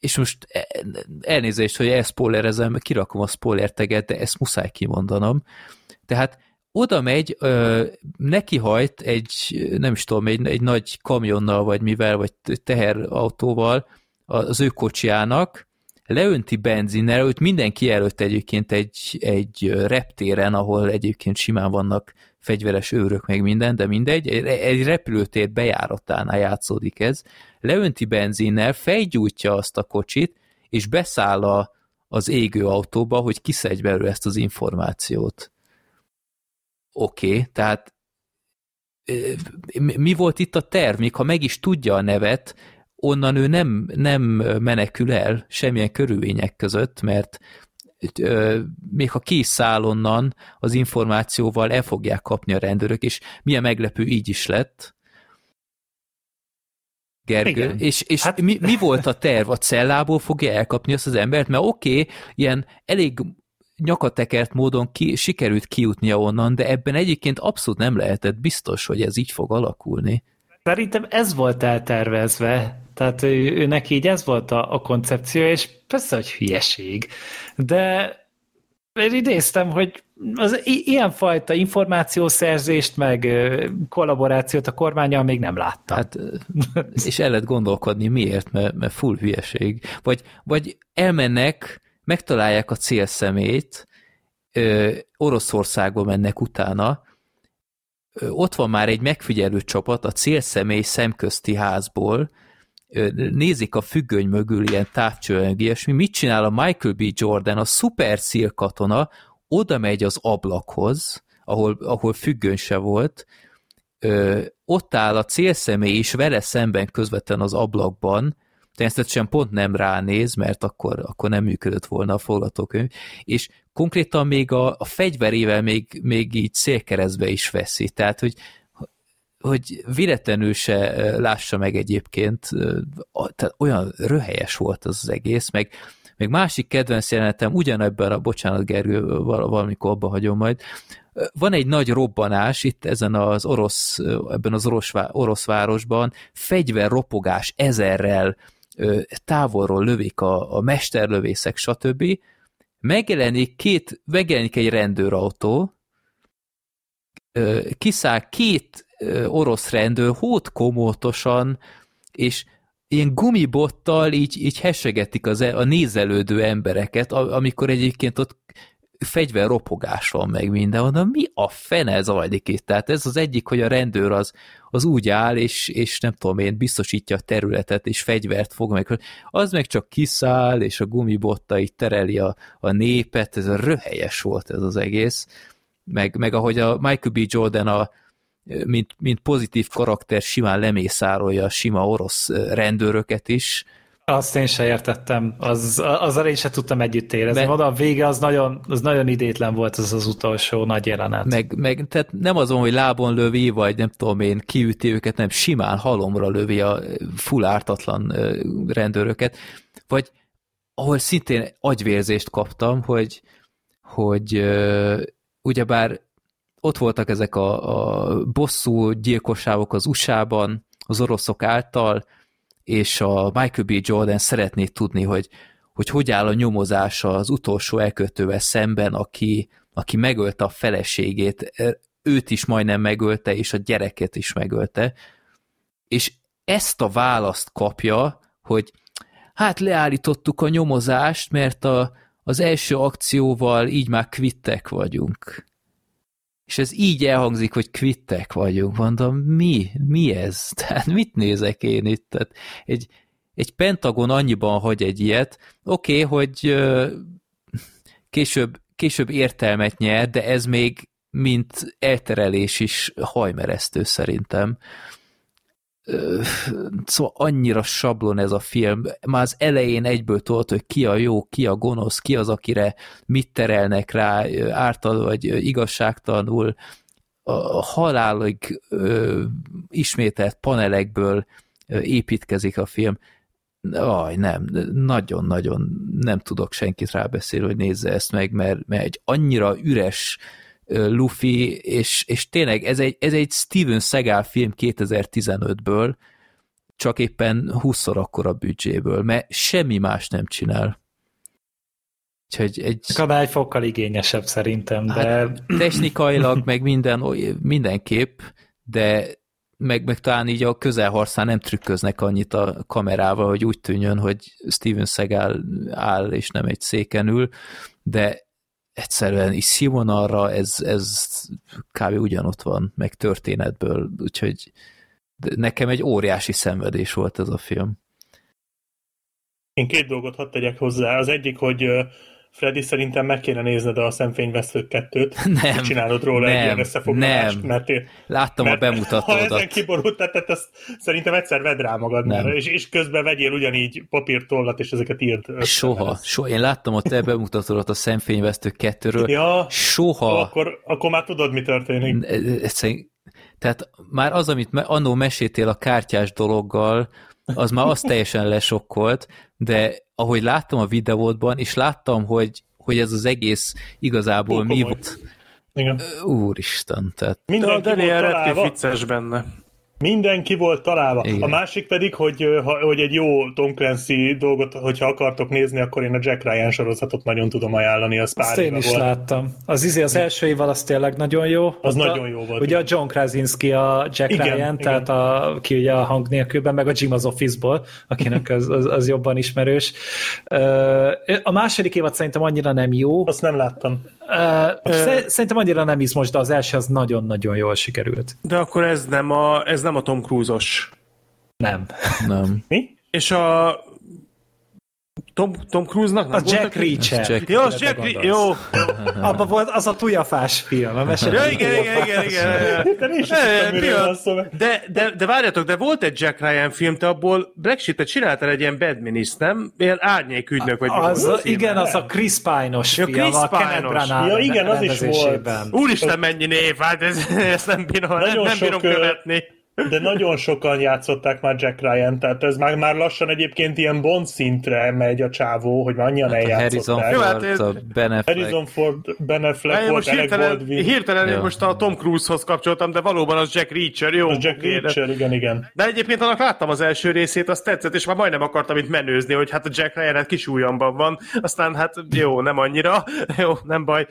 és most e, elnézést, hogy elszpoilerezem, kirakom a spoiler teget, de ezt muszáj kimondanom. Tehát oda megy, nekihajt egy, nem is tudom, egy, egy nagy kamionnal, vagy mivel, vagy teherautóval az ő kocsiának, leönti benzinnel, őt mindenki előtt egyébként egy, egy reptéren, ahol egyébként simán vannak fegyveres őrök, meg minden, de mindegy, egy, repülőtér bejáratánál játszódik ez, leönti benzinnel, fejgyújtja azt a kocsit, és beszáll a, az égő autóba, hogy kiszedj belőle ezt az információt. Oké, okay, tehát mi volt itt a terv? Még ha meg is tudja a nevet, onnan ő nem, nem menekül el semmilyen körülmények között, mert még ha kiszáll onnan az információval, el fogják kapni a rendőrök, és milyen meglepő így is lett. Gergő, Igen. és, és hát... mi, mi volt a terv? A cellából fogja elkapni azt az embert? Mert oké, okay, ilyen elég nyakatekert módon ki, sikerült kijutnia onnan, de ebben egyébként abszolút nem lehetett biztos, hogy ez így fog alakulni. Szerintem ez volt eltervezve, tehát ő, ő így ez volt a, a koncepció, és persze, hogy hülyeség, de én idéztem, hogy az ilyenfajta információszerzést, meg kollaborációt a kormányjal még nem láttam. Hát, és el lehet gondolkodni, miért, mert, mert full hülyeség. Vagy, vagy elmennek, megtalálják a célszemét, Oroszországba mennek utána, ott van már egy megfigyelő csapat a célszemély szemközti házból, nézik a függöny mögül ilyen távcsőleg, ilyesmi, mit csinál a Michael B. Jordan, a szuper katona, oda megy az ablakhoz, ahol, ahol függöny se volt, ö, ott áll a célszemély is vele szemben közvetlen az ablakban, természetesen pont nem ránéz, mert akkor, akkor nem működött volna a forgatókönyv, és konkrétan még a, a fegyverével még, még így szélkeresztbe is veszi, tehát hogy hogy véletlenül se lássa meg egyébként, tehát olyan röhelyes volt az, az egész, meg Meg másik kedvenc jelenetem, ugyanebben a, bocsánat Gergő, valamikor abba hagyom majd, van egy nagy robbanás itt ezen az orosz, ebben az orosz, orosz városban, fegyverropogás ezerrel, távolról lövik a, a mesterlövészek, stb. Megjelenik, két, megjelenik egy rendőrautó, kiszáll két orosz rendőr hótkomótosan, és ilyen gumibottal így, így hesegetik az, e, a nézelődő embereket, amikor egyébként ott fegyverropogás van meg minden, mondom, mi a fene zajlik itt? Tehát ez az egyik, hogy a rendőr az, az úgy áll, és, és nem tudom én, biztosítja a területet, és fegyvert fog meg. Az meg csak kiszáll, és a gumibotta így tereli a, a népet, ez a röhelyes volt ez az egész. Meg, meg ahogy a Michael B. Jordan a, mint, mint pozitív karakter simán lemészárolja a sima orosz rendőröket is, azt én se értettem, az, azzal én se tudtam együtt érezni. Meg, a vége az nagyon, az nagyon idétlen volt az az utolsó nagy jelenet. Meg, meg tehát nem azon, hogy lábon lövi, vagy nem tudom én, kiüti őket, nem simán halomra lövi a full ártatlan rendőröket. Vagy ahol szintén agyvérzést kaptam, hogy, hogy ugyebár ott voltak ezek a, a bosszú gyilkosságok az USA-ban, az oroszok által, és a Michael B. Jordan szeretné tudni, hogy, hogy hogy áll a nyomozása az utolsó elkötővel szemben, aki, aki megölte a feleségét, őt is majdnem megölte, és a gyereket is megölte, és ezt a választ kapja, hogy hát leállítottuk a nyomozást, mert a, az első akcióval így már kvittek vagyunk és ez így elhangzik, hogy kvittek vagyunk, mondom, mi? Mi ez? Tehát mit nézek én itt? Tehát egy, egy Pentagon annyiban hagy egy ilyet, oké, okay, hogy később, később értelmet nyer, de ez még mint elterelés is hajmeresztő szerintem szóval annyira sablon ez a film, már az elején egyből tudod, hogy ki a jó, ki a gonosz, ki az, akire mit terelnek rá, ártal vagy igazságtalanul, a halálig ö, ismételt panelekből építkezik a film. Aj, nem, nagyon-nagyon nem tudok senkit rábeszélni, hogy nézze ezt meg, mert, mert egy annyira üres Luffy, és, és tényleg ez egy, ez egy Steven Seagal film 2015-ből, csak éppen 20-szor akkora büdzséből, mert semmi más nem csinál. Úgyhogy egy... Kanál egy fokkal igényesebb szerintem, de... Hát, technikailag meg minden, mindenképp, de meg, meg talán így a közelharcán nem trükköznek annyit a kamerával, hogy úgy tűnjön, hogy Steven Seagal áll és nem egy széken ül, de egyszerűen is színvonalra ez, ez kb. ugyanott van, meg történetből, úgyhogy nekem egy óriási szenvedés volt ez a film. Én két dolgot hadd tegyek hozzá. Az egyik, hogy Freddy, szerintem meg kéne nézned a szemfényvesztők kettőt. Nem. Csinálod róla nem, egy ilyen összefoglalást. Nem. Mert, Láttam mert, a bemutatódat. Ha ezen kiborult tettet, azt szerintem egyszer vedd rá magad, nem. és, és közben vegyél ugyanígy papírtollat, és ezeket írd. Soha. soha. Én láttam a te bemutatódat a szemfényvesztők kettőről. Ja, Soha. Akkor, akkor már tudod, mi történik. Egyszerűen, tehát már az, amit annó meséltél a kártyás dologgal, az már azt teljesen lesokkolt, de ahogy láttam a videódban, és láttam, hogy, hogy ez az egész igazából mi volt. Igen. Úristen, tehát... Mindenki de Daniel Radcliffe vicces benne. Mindenki volt találva. Igen. A másik pedig, hogy, hogy egy jó Tom Clancy dolgot, hogyha akartok nézni, akkor én a Jack Ryan sorozatot nagyon tudom ajánlani, az pár Azt én is volt. láttam. Az, izé, az első év az tényleg nagyon jó. Az Ott nagyon jó volt. Ugye a John Krasinski a Jack igen, Ryan, igen. tehát a, ki ugye a hang nélkülben, meg a Jim az Office-ból, akinek az, az, az jobban ismerős. A második évad szerintem annyira nem jó. Azt nem láttam. Szerintem annyira nem izmos, de az első az nagyon-nagyon jól sikerült. De akkor ez nem a, ez nem a Tom Cruise-os. Nem. Nem. Mi? És a Tom, Tom Cruise-nak nem az Jack Reacher. Jack, jó, az Jack Reacher, jó. Abban volt az a tujafás film. A ja, igen, igen, igen, igen. De, de, de várjatok, de volt egy Jack Ryan film, te abból Black Sheep-et csináltál egy ilyen badminist, nem? Ilyen árnyékügynök vagy. Az, az igen, az a Chris Pine-os film, Chris a Kenneth Ja, igen, az is volt. Úristen, mennyi név, hát ez, ezt nem bírom, nem, nem bírom követni de nagyon sokan játszották már Jack Ryan, tehát ez már, már lassan egyébként ilyen Bond szintre megy a csávó, hogy már annyian Hát a Harrison eljátszották. Jó, hát Ford, ez- a Ben Affleck. Harrison Ford, Ben Affleck Én volt, most hirtelen, Baldwin, hirtelen én most a Tom Cruise-hoz kapcsoltam, de valóban az Jack Reacher, jó. az Jack oké, de- Reacher, igen, igen. De egyébként annak láttam az első részét, azt tetszett, és már majdnem akartam itt menőzni, hogy hát a Jack Ryan hát kis ujjamban van, aztán hát jó, nem annyira, jó, nem baj.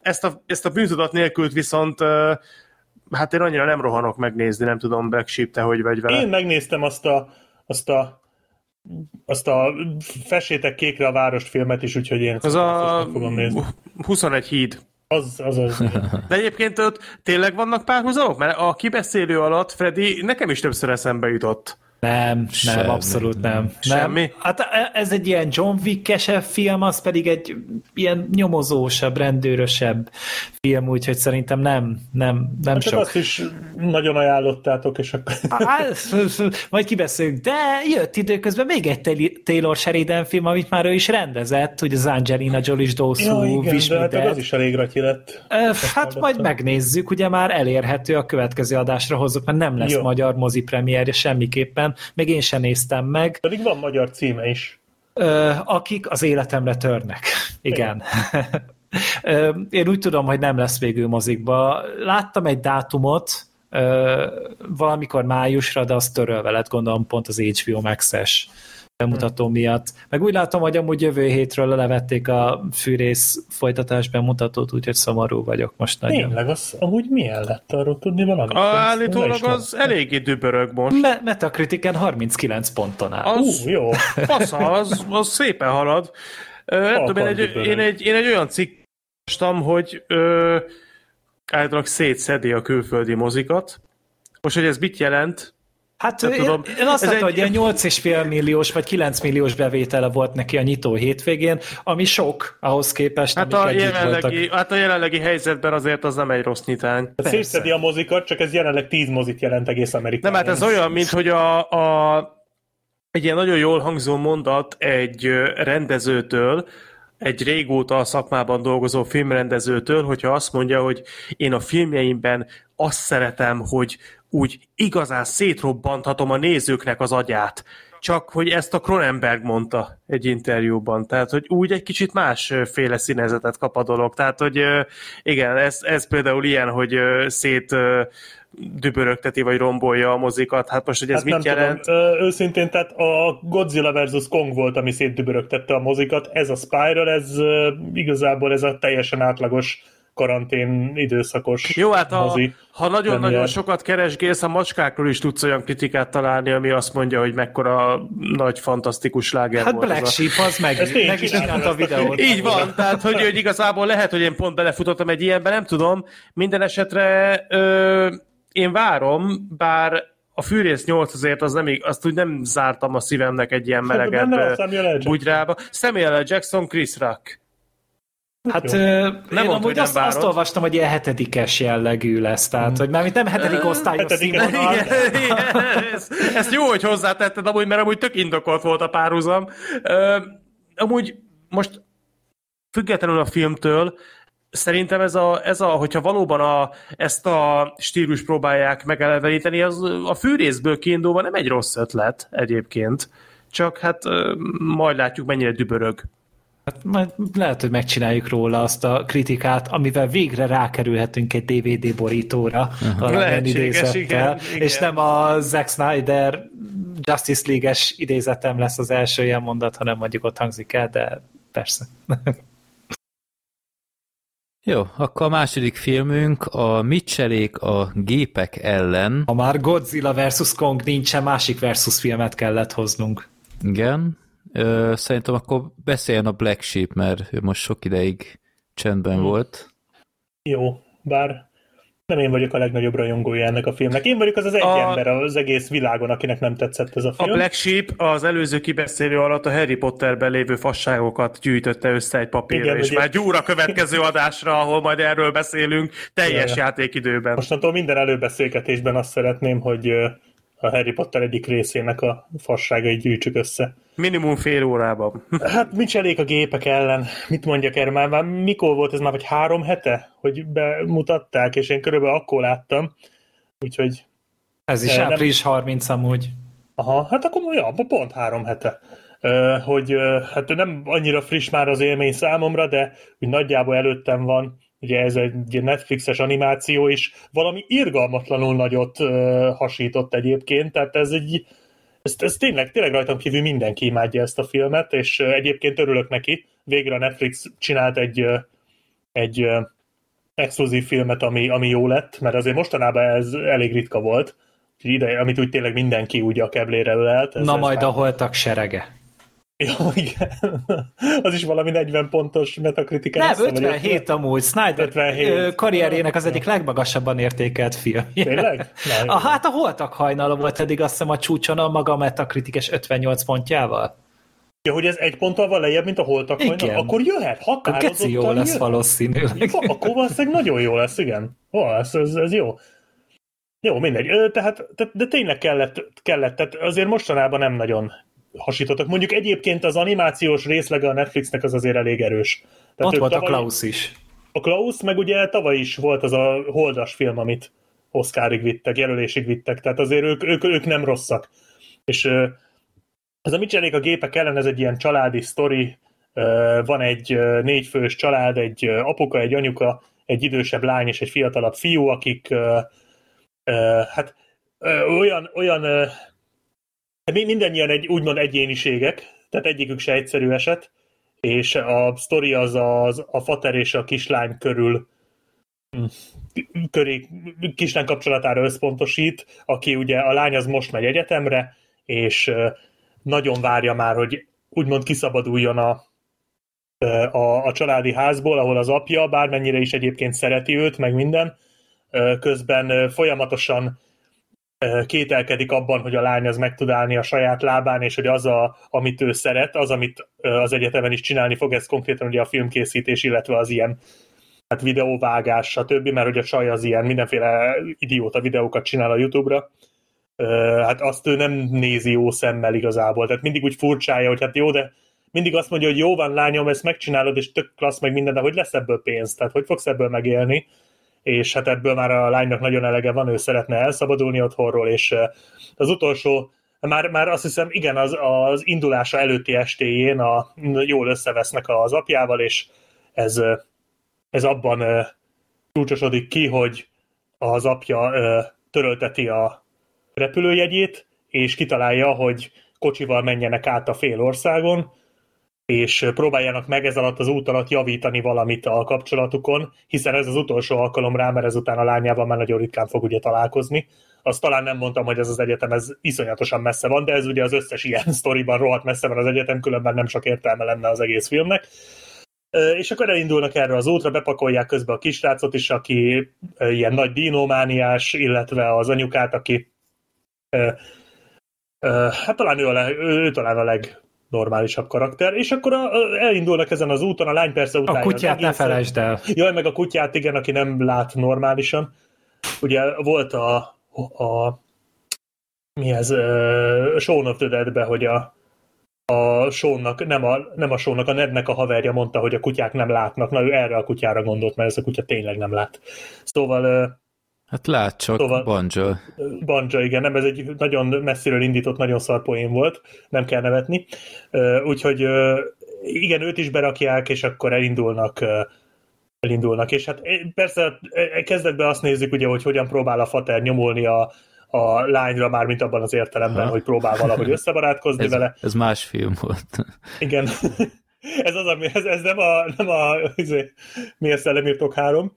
Ezt, a, ezt a bűntudat nélkült viszont ö, hát én annyira nem rohanok megnézni, nem tudom, Black Sheep, te hogy vagy vele. Én megnéztem azt a, azt a azt a Fessétek kékre a várost filmet is, úgyhogy én Az a fogom nézni. 21 híd. Az, az, az. De egyébként ott tényleg vannak párhuzamok? Mert a kibeszélő alatt, Freddy, nekem is többször eszembe jutott. Nem, nem, Semmi. abszolút nem. Semmi? Nem. Hát ez egy ilyen John Wick-esebb film, az pedig egy ilyen nyomozósabb, rendőrösebb film, úgyhogy szerintem nem, nem, nem Csak sok. azt is nagyon ajánlottátok, és akkor... Á, Majd kibeszéljük, de jött időközben még egy Taylor- Sheridan film, amit már ő is rendezett, hogy az Angelina Jolie-s Ja, Dawsú, igen, Wish de hát az is elég ratyi lett. Hát majd megnézzük, ugye már elérhető a következő adásra hozzuk, mert nem lesz Jó. magyar mozi premierje semmiképpen, még én sem néztem meg. Pedig van magyar címe is. Ö, akik az életemre törnek. Igen. Ö, én úgy tudom, hogy nem lesz végül mozikba. Láttam egy dátumot, ö, valamikor májusra, de az törölve lett, gondolom pont az HBO Max-es bemutató miatt. Meg úgy látom, hogy amúgy jövő hétről levették a fűrész folytatás bemutatót, úgyhogy szomorú vagyok most nagyon. Tényleg, az amúgy milyen lett? Arról tudni valamit? A, állítólag az eléggé dübörög most. Me- Metacritiken 39 ponton áll. Az, Ú, jó. Fasza, az, az szépen halad. Ö, nem tudom, én egy, én, egy, én egy olyan cikk olvastam, hogy ö, állítólag szétszedi a külföldi mozikat. Most, hogy ez mit jelent, Hát Nem én, tudom. én azt láttam, egy- hogy ilyen 8,5 milliós vagy 9 milliós bevétele volt neki a nyitó hétvégén, ami sok ahhoz képest, hát amik a, jelenlegi, voltak. hát a jelenlegi helyzetben azért az nem egy rossz nyitány. Hát Szétszedi a mozikat, csak ez jelenleg 10 mozit jelent egész Amerikában. Nem, hát ez olyan, mint hogy a, a, egy ilyen nagyon jól hangzó mondat egy rendezőtől, egy régóta a szakmában dolgozó filmrendezőtől, hogyha azt mondja, hogy én a filmjeimben azt szeretem, hogy úgy igazán szétrobbanthatom a nézőknek az agyát. Csak, hogy ezt a Cronenberg mondta egy interjúban. Tehát, hogy úgy egy kicsit másféle színezetet kap a dolog. Tehát, hogy igen, ez, ez például ilyen, hogy szét dübörögteti vagy rombolja a mozikat. Hát most, hogy ez Hát mit nem jelent? Tudom, őszintén, tehát a Godzilla vs. Kong volt, ami szétdübörögtette a mozikat. Ez a Spiral, ez igazából ez a teljesen átlagos karantén időszakos Jó, hát a, mozi. ha nagyon-nagyon sokat keresgélsz, a macskákról is tudsz olyan kritikát találni, ami azt mondja, hogy mekkora nagy, fantasztikus sláger Hát volt. Black ez a... Sheep az meg, Ezt meg is csinálta a videót. Így van, tehát hogy, hogy igazából lehet, hogy én pont belefutottam egy ilyenbe, nem tudom. Minden esetre ö, én várom, bár a Fűrész 8 azért az nem, azt úgy nem zártam a szívemnek egy ilyen melegebb L. Jackson. bugyrába. Samuel L. Jackson, Chris Rock. Hát Jó. ö, mondd, én amúgy nem azt, azt olvastam, hogy ilyen hetedikes jellegű lesz, tehát hogy már nem hetedik osztályos színvonal. Igen, igen, ezt, ezt jó, hogy hozzátetted, amúgy, mert amúgy tök indokolt volt a párhuzam. Ö, amúgy most függetlenül a filmtől, szerintem ez a, ez a hogyha valóban a, ezt a stílus próbálják megeleveníteni, az a fűrészből kiindulva nem egy rossz ötlet egyébként. Csak hát majd látjuk, mennyire dübörög. Hát majd lehet, hogy megcsináljuk róla azt a kritikát, amivel végre rákerülhetünk egy DVD borítóra valamilyen Lehetséges, idézettel, igen, igen. és nem a Zack Snyder Justice League-es idézetem lesz az első ilyen mondat, hanem mondjuk ott hangzik el, de persze. Jó, akkor a második filmünk a Mitchellék a gépek ellen. Ha már Godzilla versus Kong nincsen, másik versus filmet kellett hoznunk. Igen. Ö, szerintem akkor beszéljen a Black Sheep, mert ő most sok ideig csendben Hmm. volt. Jó, bár nem én vagyok a legnagyobb rajongója ennek a filmnek. Én vagyok az az egy A- ember az egész világon, akinek nem tetszett ez a A film. Black Sheep az előző kibeszélő alatt a Harry Potterben lévő fasságokat gyűjtötte össze egy papírra, Igen, és ugye- már gyúr a következő adásra, ahol majd erről beszélünk, teljes Ja, ja. játékidőben. Mostantól minden előbeszélgetésben azt szeretném, hogy a Harry Potter egyik részének a fasságait gyűjtsük össze. Minimum fél órában. Hát mit cselék a gépek ellen? Mit mondjak erre már? már mikor volt ez már, vagy három hete, hogy bemutatták, és én körülbelül akkor láttam. Úgyhogy Ez is Eh, április 30 amúgy. Aha, hát akkor ja, pont három hete. Hogy hát nem annyira friss már az élmény számomra, de úgy nagyjából előttem van, ugye ez egy Netflixes animáció is, valami irgalmatlanul nagyot hasított egyébként, tehát ez egy ez, ez tényleg, tényleg rajtam kívül mindenki imádja ezt a filmet, és egyébként örülök neki. Végre a Netflix csinált egy, egy exkluzív filmet, ami, ami jó lett, mert azért mostanában ez elég ritka volt, ide, amit úgy tényleg mindenki úgy a keblére. Ez, Na ez majd már... a holtak serege. Ja, igen. Az is valami 40 pontos metakritikán. Nem, 57 amúgy. Snyder 57. karrierjének az egyik legmagasabban értékelt film. Tényleg? Na, a, hát a Holtak hajnala volt eddig azt hiszem a csúcson a maga metakritikus 58 pontjával. Ja, hogy ez egy ponttal van lejjebb, mint a holtak igen. hajnal? Akkor jöhet, határozottan Keci jó lesz valószínűleg. Ja, akkor valószínűleg nagyon jó lesz, igen. Ó, ez, ez, ez jó. Jó, mindegy. Tehát, de tényleg kellett, kellett, tehát azért mostanában nem nagyon hasítottak. Mondjuk egyébként az animációs részlege a Netflixnek az azért elég erős. Tehát Ott volt tavaly, a Klaus is. A Klaus, meg ugye tavaly is volt az a Holdas film, amit Oscarig vittek, jelölésig vittek, tehát azért ők, ők, ők nem rosszak. És ez a mit csinálnék a gépek ellen, ez egy ilyen családi sztori, van egy négyfős család, egy apuka, egy anyuka, egy idősebb lány és egy fiatalabb fiú, akik hát olyan, olyan mindannyian egy úgymond egyéniségek, tehát egyikük se egyszerű eset, és a sztori az, az a fater és a kislány körül hm, köré, kislány kapcsolatára összpontosít, aki ugye a lány az most megy egyetemre, és nagyon várja már, hogy úgymond kiszabaduljon a, a, a családi házból, ahol az apja, bármennyire is egyébként szereti őt, meg minden, közben folyamatosan kételkedik abban, hogy a lány az meg tud állni a saját lábán, és hogy az, a, amit ő szeret, az, amit az egyetemen is csinálni fog, ez konkrétan ugye a filmkészítés, illetve az ilyen hát videóvágás, stb., mert hogy a csaj az ilyen mindenféle idióta videókat csinál a YouTube-ra, hát azt ő nem nézi jó szemmel igazából, tehát mindig úgy furcsája, hogy hát jó, de mindig azt mondja, hogy jó van lányom, ezt megcsinálod, és tök klassz meg minden, de hogy lesz ebből pénz, tehát hogy fogsz ebből megélni, és hát ebből már a lánynak nagyon elege van, ő szeretne elszabadulni otthonról, és az utolsó, már, már azt hiszem, igen, az, az indulása előtti estéjén a, jól összevesznek az apjával, és ez, ez abban csúcsosodik ki, hogy az apja törölteti a repülőjegyét, és kitalálja, hogy kocsival menjenek át a fél országon, és próbáljanak meg ez alatt az út alatt javítani valamit a kapcsolatukon, hiszen ez az utolsó alkalom rá, mert ezután a lányával már nagyon ritkán fog ugye találkozni. Azt talán nem mondtam, hogy ez az egyetem ez iszonyatosan messze van, de ez ugye az összes ilyen sztoriban rohadt messze van az egyetem, különben nem sok értelme lenne az egész filmnek. És akkor elindulnak erre az útra, bepakolják közbe a kisrácot is, aki ilyen nagy dinómániás, illetve az anyukát, aki hát talán ő, a leg, ő, ő talán a leg normálisabb karakter, és akkor a, a, elindulnak ezen az úton, a lány persze utálja. A kutyát ne felejtsd el. Jaj, meg a kutyát, igen, aki nem lát normálisan. Ugye volt a, a mi ez, uh, Shaun of the Dead-be, hogy a, a Seannak, nem a, nem a Seannak, a Nednek a haverja mondta, hogy a kutyák nem látnak. Na, ő erre a kutyára gondolt, mert ez a kutya tényleg nem lát. Szóval Hát lát csak, szóval, Banja. Banja, igen, nem, ez egy nagyon messziről indított, nagyon szarpoén volt, nem kell nevetni. Úgyhogy igen, őt is berakják, és akkor elindulnak elindulnak, és hát persze kezdetben azt nézzük, ugye, hogy hogyan próbál a fater nyomulni a, a lányra, már mint abban az értelemben, ha. hogy próbál valahogy összebarátkozni ez, vele. Ez más film volt. Igen. ez az, ami, ez, ez nem a, nem a, izé, mi a szellemírtok három.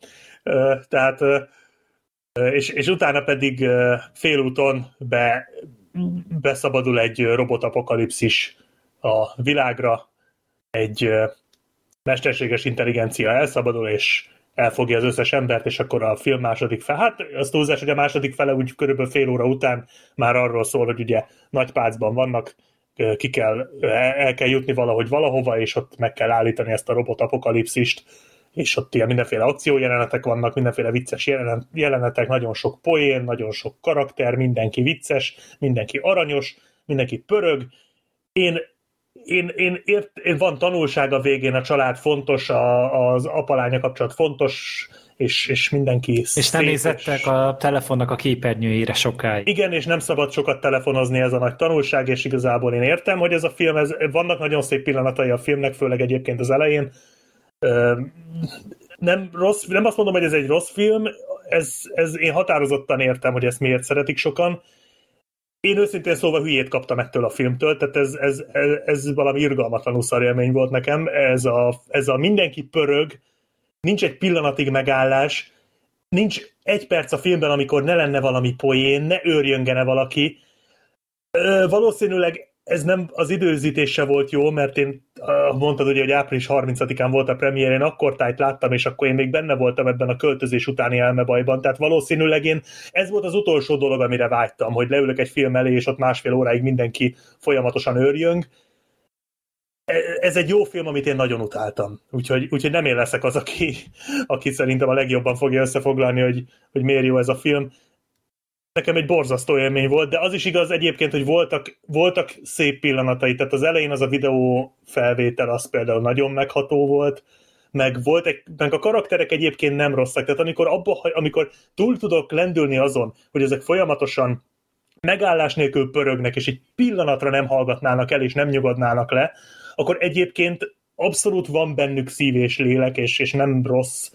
Tehát és, és utána pedig félúton be, beszabadul egy robotapokalipszis a világra, egy mesterséges intelligencia elszabadul, és elfogja az összes embert, és akkor a film második fel. Hát az túlzás, hogy a második fele úgy körülbelül fél óra után már arról szól, hogy ugye nagy pácban vannak, ki kell, el kell jutni valahogy valahova, és ott meg kell állítani ezt a robotapokalipszist, és ott ilyen mindenféle akciójelenetek vannak, mindenféle vicces jelenetek, nagyon sok poén, nagyon sok karakter, mindenki vicces, mindenki aranyos, mindenki pörög. Én, én, én, ért, én van tanulság a végén, a család fontos, a, az apalánya kapcsolat fontos, és, és mindenki És nem szép, nézettek és... a telefonnak a képernyőjére sokáig. Igen, és nem szabad sokat telefonozni, ez a nagy tanulság, és igazából én értem, hogy ez a film, ez, vannak nagyon szép pillanatai a filmnek, főleg egyébként az elején. Nem, rossz, nem azt mondom, hogy ez egy rossz film, ez, ez én határozottan értem, hogy ezt miért szeretik sokan. Én őszintén szóval hülyét kaptam ettől a filmtől, tehát ez, ez, ez, ez valami irgalmatlanul szarélmény volt nekem. Ez a, ez a mindenki pörög, nincs egy pillanatig megállás, nincs egy perc a filmben, amikor ne lenne valami poén, ne őrjöngene valaki. Ö, valószínűleg ez nem az időzítése volt jó, mert én mondtad ugye, hogy április 30-án volt a premier, én akkor tájt láttam, és akkor én még benne voltam ebben a költözés utáni elmebajban, tehát valószínűleg én ez volt az utolsó dolog, amire vágytam, hogy leülök egy film elé, és ott másfél óráig mindenki folyamatosan őrjöng. Ez egy jó film, amit én nagyon utáltam. Úgyhogy, úgyhogy nem én leszek az, aki, aki szerintem a legjobban fogja összefoglalni, hogy, hogy miért jó ez a film nekem egy borzasztó élmény volt, de az is igaz egyébként, hogy voltak, voltak szép pillanatai, tehát az elején az a videó felvétel az például nagyon megható volt, meg, volt egy, meg a karakterek egyébként nem rosszak, tehát amikor, abba, amikor túl tudok lendülni azon, hogy ezek folyamatosan megállás nélkül pörögnek, és egy pillanatra nem hallgatnának el, és nem nyugodnának le, akkor egyébként abszolút van bennük szív és lélek, és, és nem rossz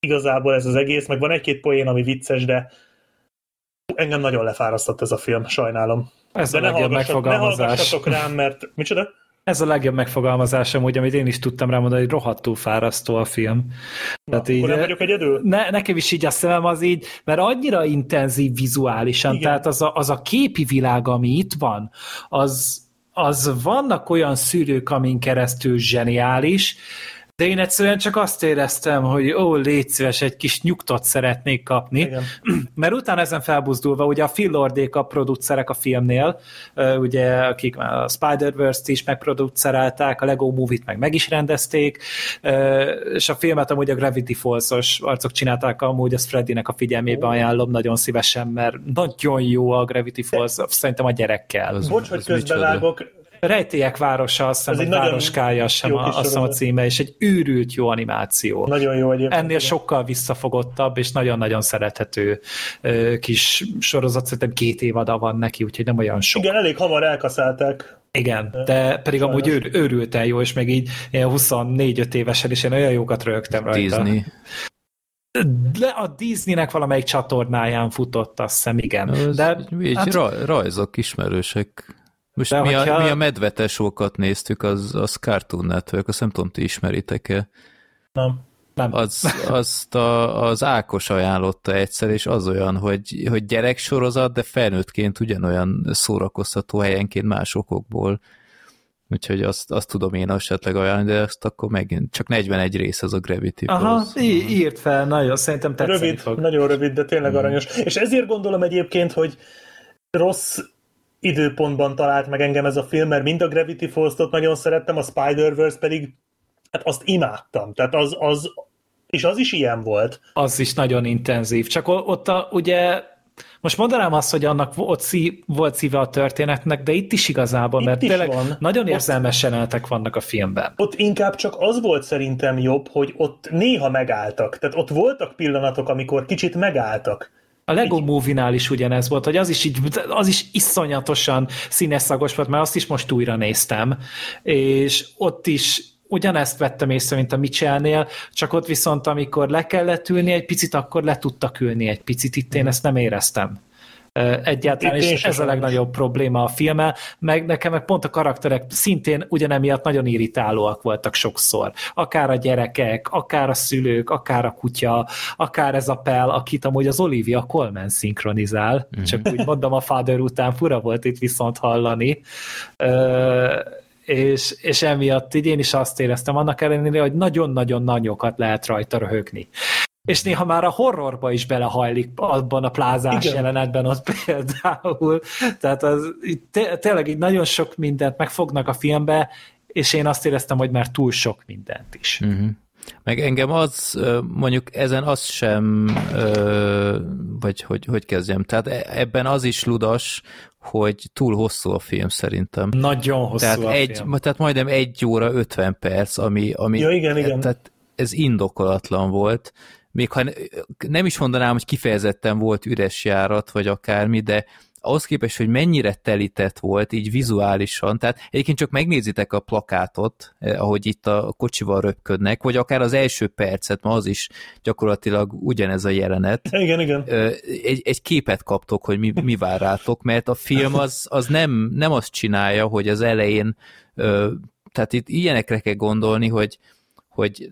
igazából ez az egész, meg van egy-két poén, ami vicces, de engem nagyon lefárasztott ez a film, sajnálom. Ez De a legjobb megfogalmazás. Ne rám, mert... Micsoda? Ez a legjobb megfogalmazás amúgy, amit én is tudtam rámondani, hogy rohadtul fárasztó a film. Na, Tehát így, nem vagyok egyedül? Ne, nekem is így a szemem az így, mert annyira intenzív vizuálisan, Igen. tehát az a, az a képi világ, ami itt van, az, az vannak olyan szűrők, amin keresztül zseniális, de én egyszerűen csak azt éreztem, hogy ó, légy szíves, egy kis nyugtot szeretnék kapni, Igen. mert utána ezen felbuzdulva, ugye a Phil Lordék a producerek a filmnél, ugye akik a Spider-Verse-t is megproducerálták, a Lego Movie-t meg meg is rendezték, és a filmet amúgy a Gravity Falls-os arcok csinálták, amúgy az Freddynek a figyelmébe ajánlom nagyon szívesen, mert nagyon jó a Gravity Falls, szerintem a gyerekkel. Bocs, hogy közbevágok, Rejtélyek városa, azt hiszem, hogy városkája sem a, azt hiszem a címe, és egy őrült jó animáció. Nagyon jó egyébként. Ennél sokkal visszafogottabb, és nagyon-nagyon szerethető kis sorozat, szerintem két évada van neki, úgyhogy nem olyan sok. Igen, elég hamar elkaszálták. Igen, de pedig Sajnos. amúgy őr, őrült el jó, és még így ilyen 24-5 évesen is én olyan jókat rögtem rajta. Disney. De a Disneynek valamelyik csatornáján futott, azt hiszem, igen. Az de így hát, rajzok ismerősek. Most mi, hogyha... a, mi a medvetesókat néztük, az, az Cartoon Network, azt nem tudom, ti ismeritek-e? Nem. Nem. Az, azt a, az Ákos ajánlotta egyszer, és az olyan, hogy, hogy gyereksorozat, de felnőttként ugyanolyan szórakoztató helyenként más okokból. Úgyhogy azt, azt tudom én esetleg ajánlani, de azt akkor megint csak 41 rész az a Gravity Aha, í- írt fel, nagyon, szerintem tetszeni Rövid, fog. nagyon rövid, de tényleg mm. aranyos. És ezért gondolom egyébként, hogy rossz időpontban talált meg engem ez a film, mert mind a Gravity Falls-ot nagyon szerettem, a Spider-Verse pedig hát azt imádtam. Tehát az, az, és az is ilyen volt. Az is nagyon intenzív. Csak ott a, ugye most mondanám azt, hogy annak ott szí, volt szíve a történetnek, de itt is igazából, itt mert is tényleg van. nagyon érzelmes jelenetek vannak a filmben. Ott inkább csak az volt szerintem jobb, hogy ott néha megálltak. Tehát ott voltak pillanatok, amikor kicsit megálltak. A Lego Movie-nál is ugyanez volt, hogy az is, így, az is iszonyatosan színeszagos volt, mert azt is most újra néztem, és ott is ugyanezt vettem észre, mint a Mitchellnél, csak ott viszont amikor le kellett ülni egy picit, akkor le tudtak ülni egy picit, itt én ezt nem éreztem egyáltalán, és ez a legnagyobb probléma a filme, meg nekem meg pont a karakterek szintén ugyanemiatt nagyon irritálóak voltak sokszor. Akár a gyerekek, akár a szülők, akár a kutya, akár ez a Pel, akit amúgy az Olivia Colman szinkronizál, mm. csak úgy mondom a Father után fura volt itt viszont hallani. és, és emiatt így én is azt éreztem, annak ellenére, hogy nagyon-nagyon nagyokat lehet rajta röhögni és néha már a horrorba is belehajlik abban a plázás Igen. jelenetben ott például. Tehát az, té- tényleg így nagyon sok mindent megfognak a filmbe, és én azt éreztem, hogy már túl sok mindent is. Uh-huh. Meg engem az, mondjuk ezen az sem, vagy hogy, hogy kezdjem, tehát e, ebben az is ludas, hogy túl hosszú a film szerintem. Nagyon hosszú tehát a egy, film. Tehát majdnem egy óra 50 perc, ami, ami ja, igen, igen. Tehát ez indokolatlan volt, még ha nem is mondanám, hogy kifejezetten volt üres járat, vagy akármi, de ahhoz képest, hogy mennyire telített volt, így vizuálisan, tehát egyébként csak megnézitek a plakátot, eh, ahogy itt a kocsival röpködnek, vagy akár az első percet, ma az is gyakorlatilag ugyanez a jelenet. Igen, igen. Egy, egy képet kaptok, hogy mi, mi vár rátok, mert a film az, az nem, nem azt csinálja, hogy az elején, tehát itt ilyenekre kell gondolni, hogy, hogy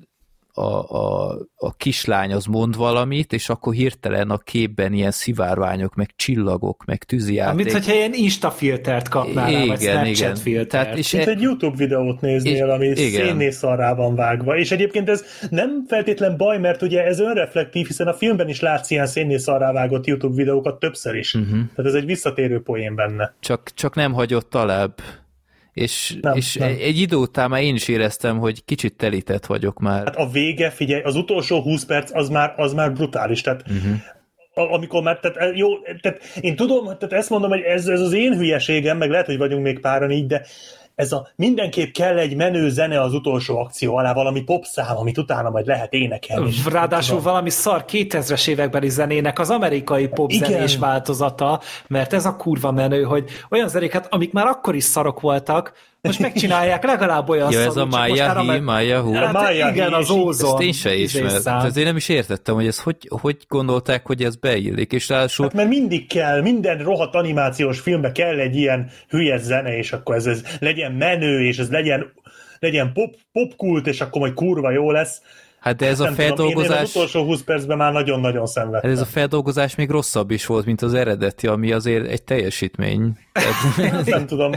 a, a, a kislány az mond valamit, és akkor hirtelen a képben ilyen szivárványok, meg csillagok, meg tűzijáték. Mint hogyha ilyen Insta filtert kapnál igen, vagy Snapchat igen. filtert. Tehát, és Mint e... egy YouTube videót néznél, ami szénné szarrá van vágva. És egyébként ez nem feltétlen baj, mert ugye ez önreflektív, hiszen a filmben is látsz ilyen szénné szarrá vágott YouTube videókat többször is. Uh-huh. Tehát ez egy visszatérő poén benne. Csak, csak nem hagyott talebb és, nem, és nem. egy idő után már én is éreztem, hogy kicsit telített vagyok már. Hát a vége, figyelj, az utolsó 20 perc az már, az már brutális, tehát uh-huh. amikor már, tehát jó, tehát én tudom, tehát ezt mondom, hogy ez, ez az én hülyeségem, meg lehet, hogy vagyunk még páran így, de ez a mindenképp kell egy menő zene az utolsó akció alá, valami popszám, amit utána majd lehet énekelni. Ráadásul valami szar 2000-es évekbeli zenének az amerikai popzenés változata, mert ez a kurva menő, hogy olyan zenéket, amik már akkor is szarok voltak, most megcsinálják legalább olyan ja, ez a Maya Hi, Maya Hu. Hát, Maya igen, az ózon. Ezt én se ismerem. Tehát én nem is értettem, hogy ez hogy, hogy gondolták, hogy ez beillik, és ráadásul... Hát mert mindig kell, minden rohadt animációs filmbe kell egy ilyen hülye zene, és akkor ez, ez legyen menő, és ez legyen, legyen pop, popkult, és akkor majd kurva jó lesz. Hát de ez a feldolgozás... Tudom, én, az utolsó 20 percben már nagyon-nagyon szenvedtem. Hát ez a feldolgozás még rosszabb is volt, mint az eredeti, ami azért egy teljesítmény. nem tudom.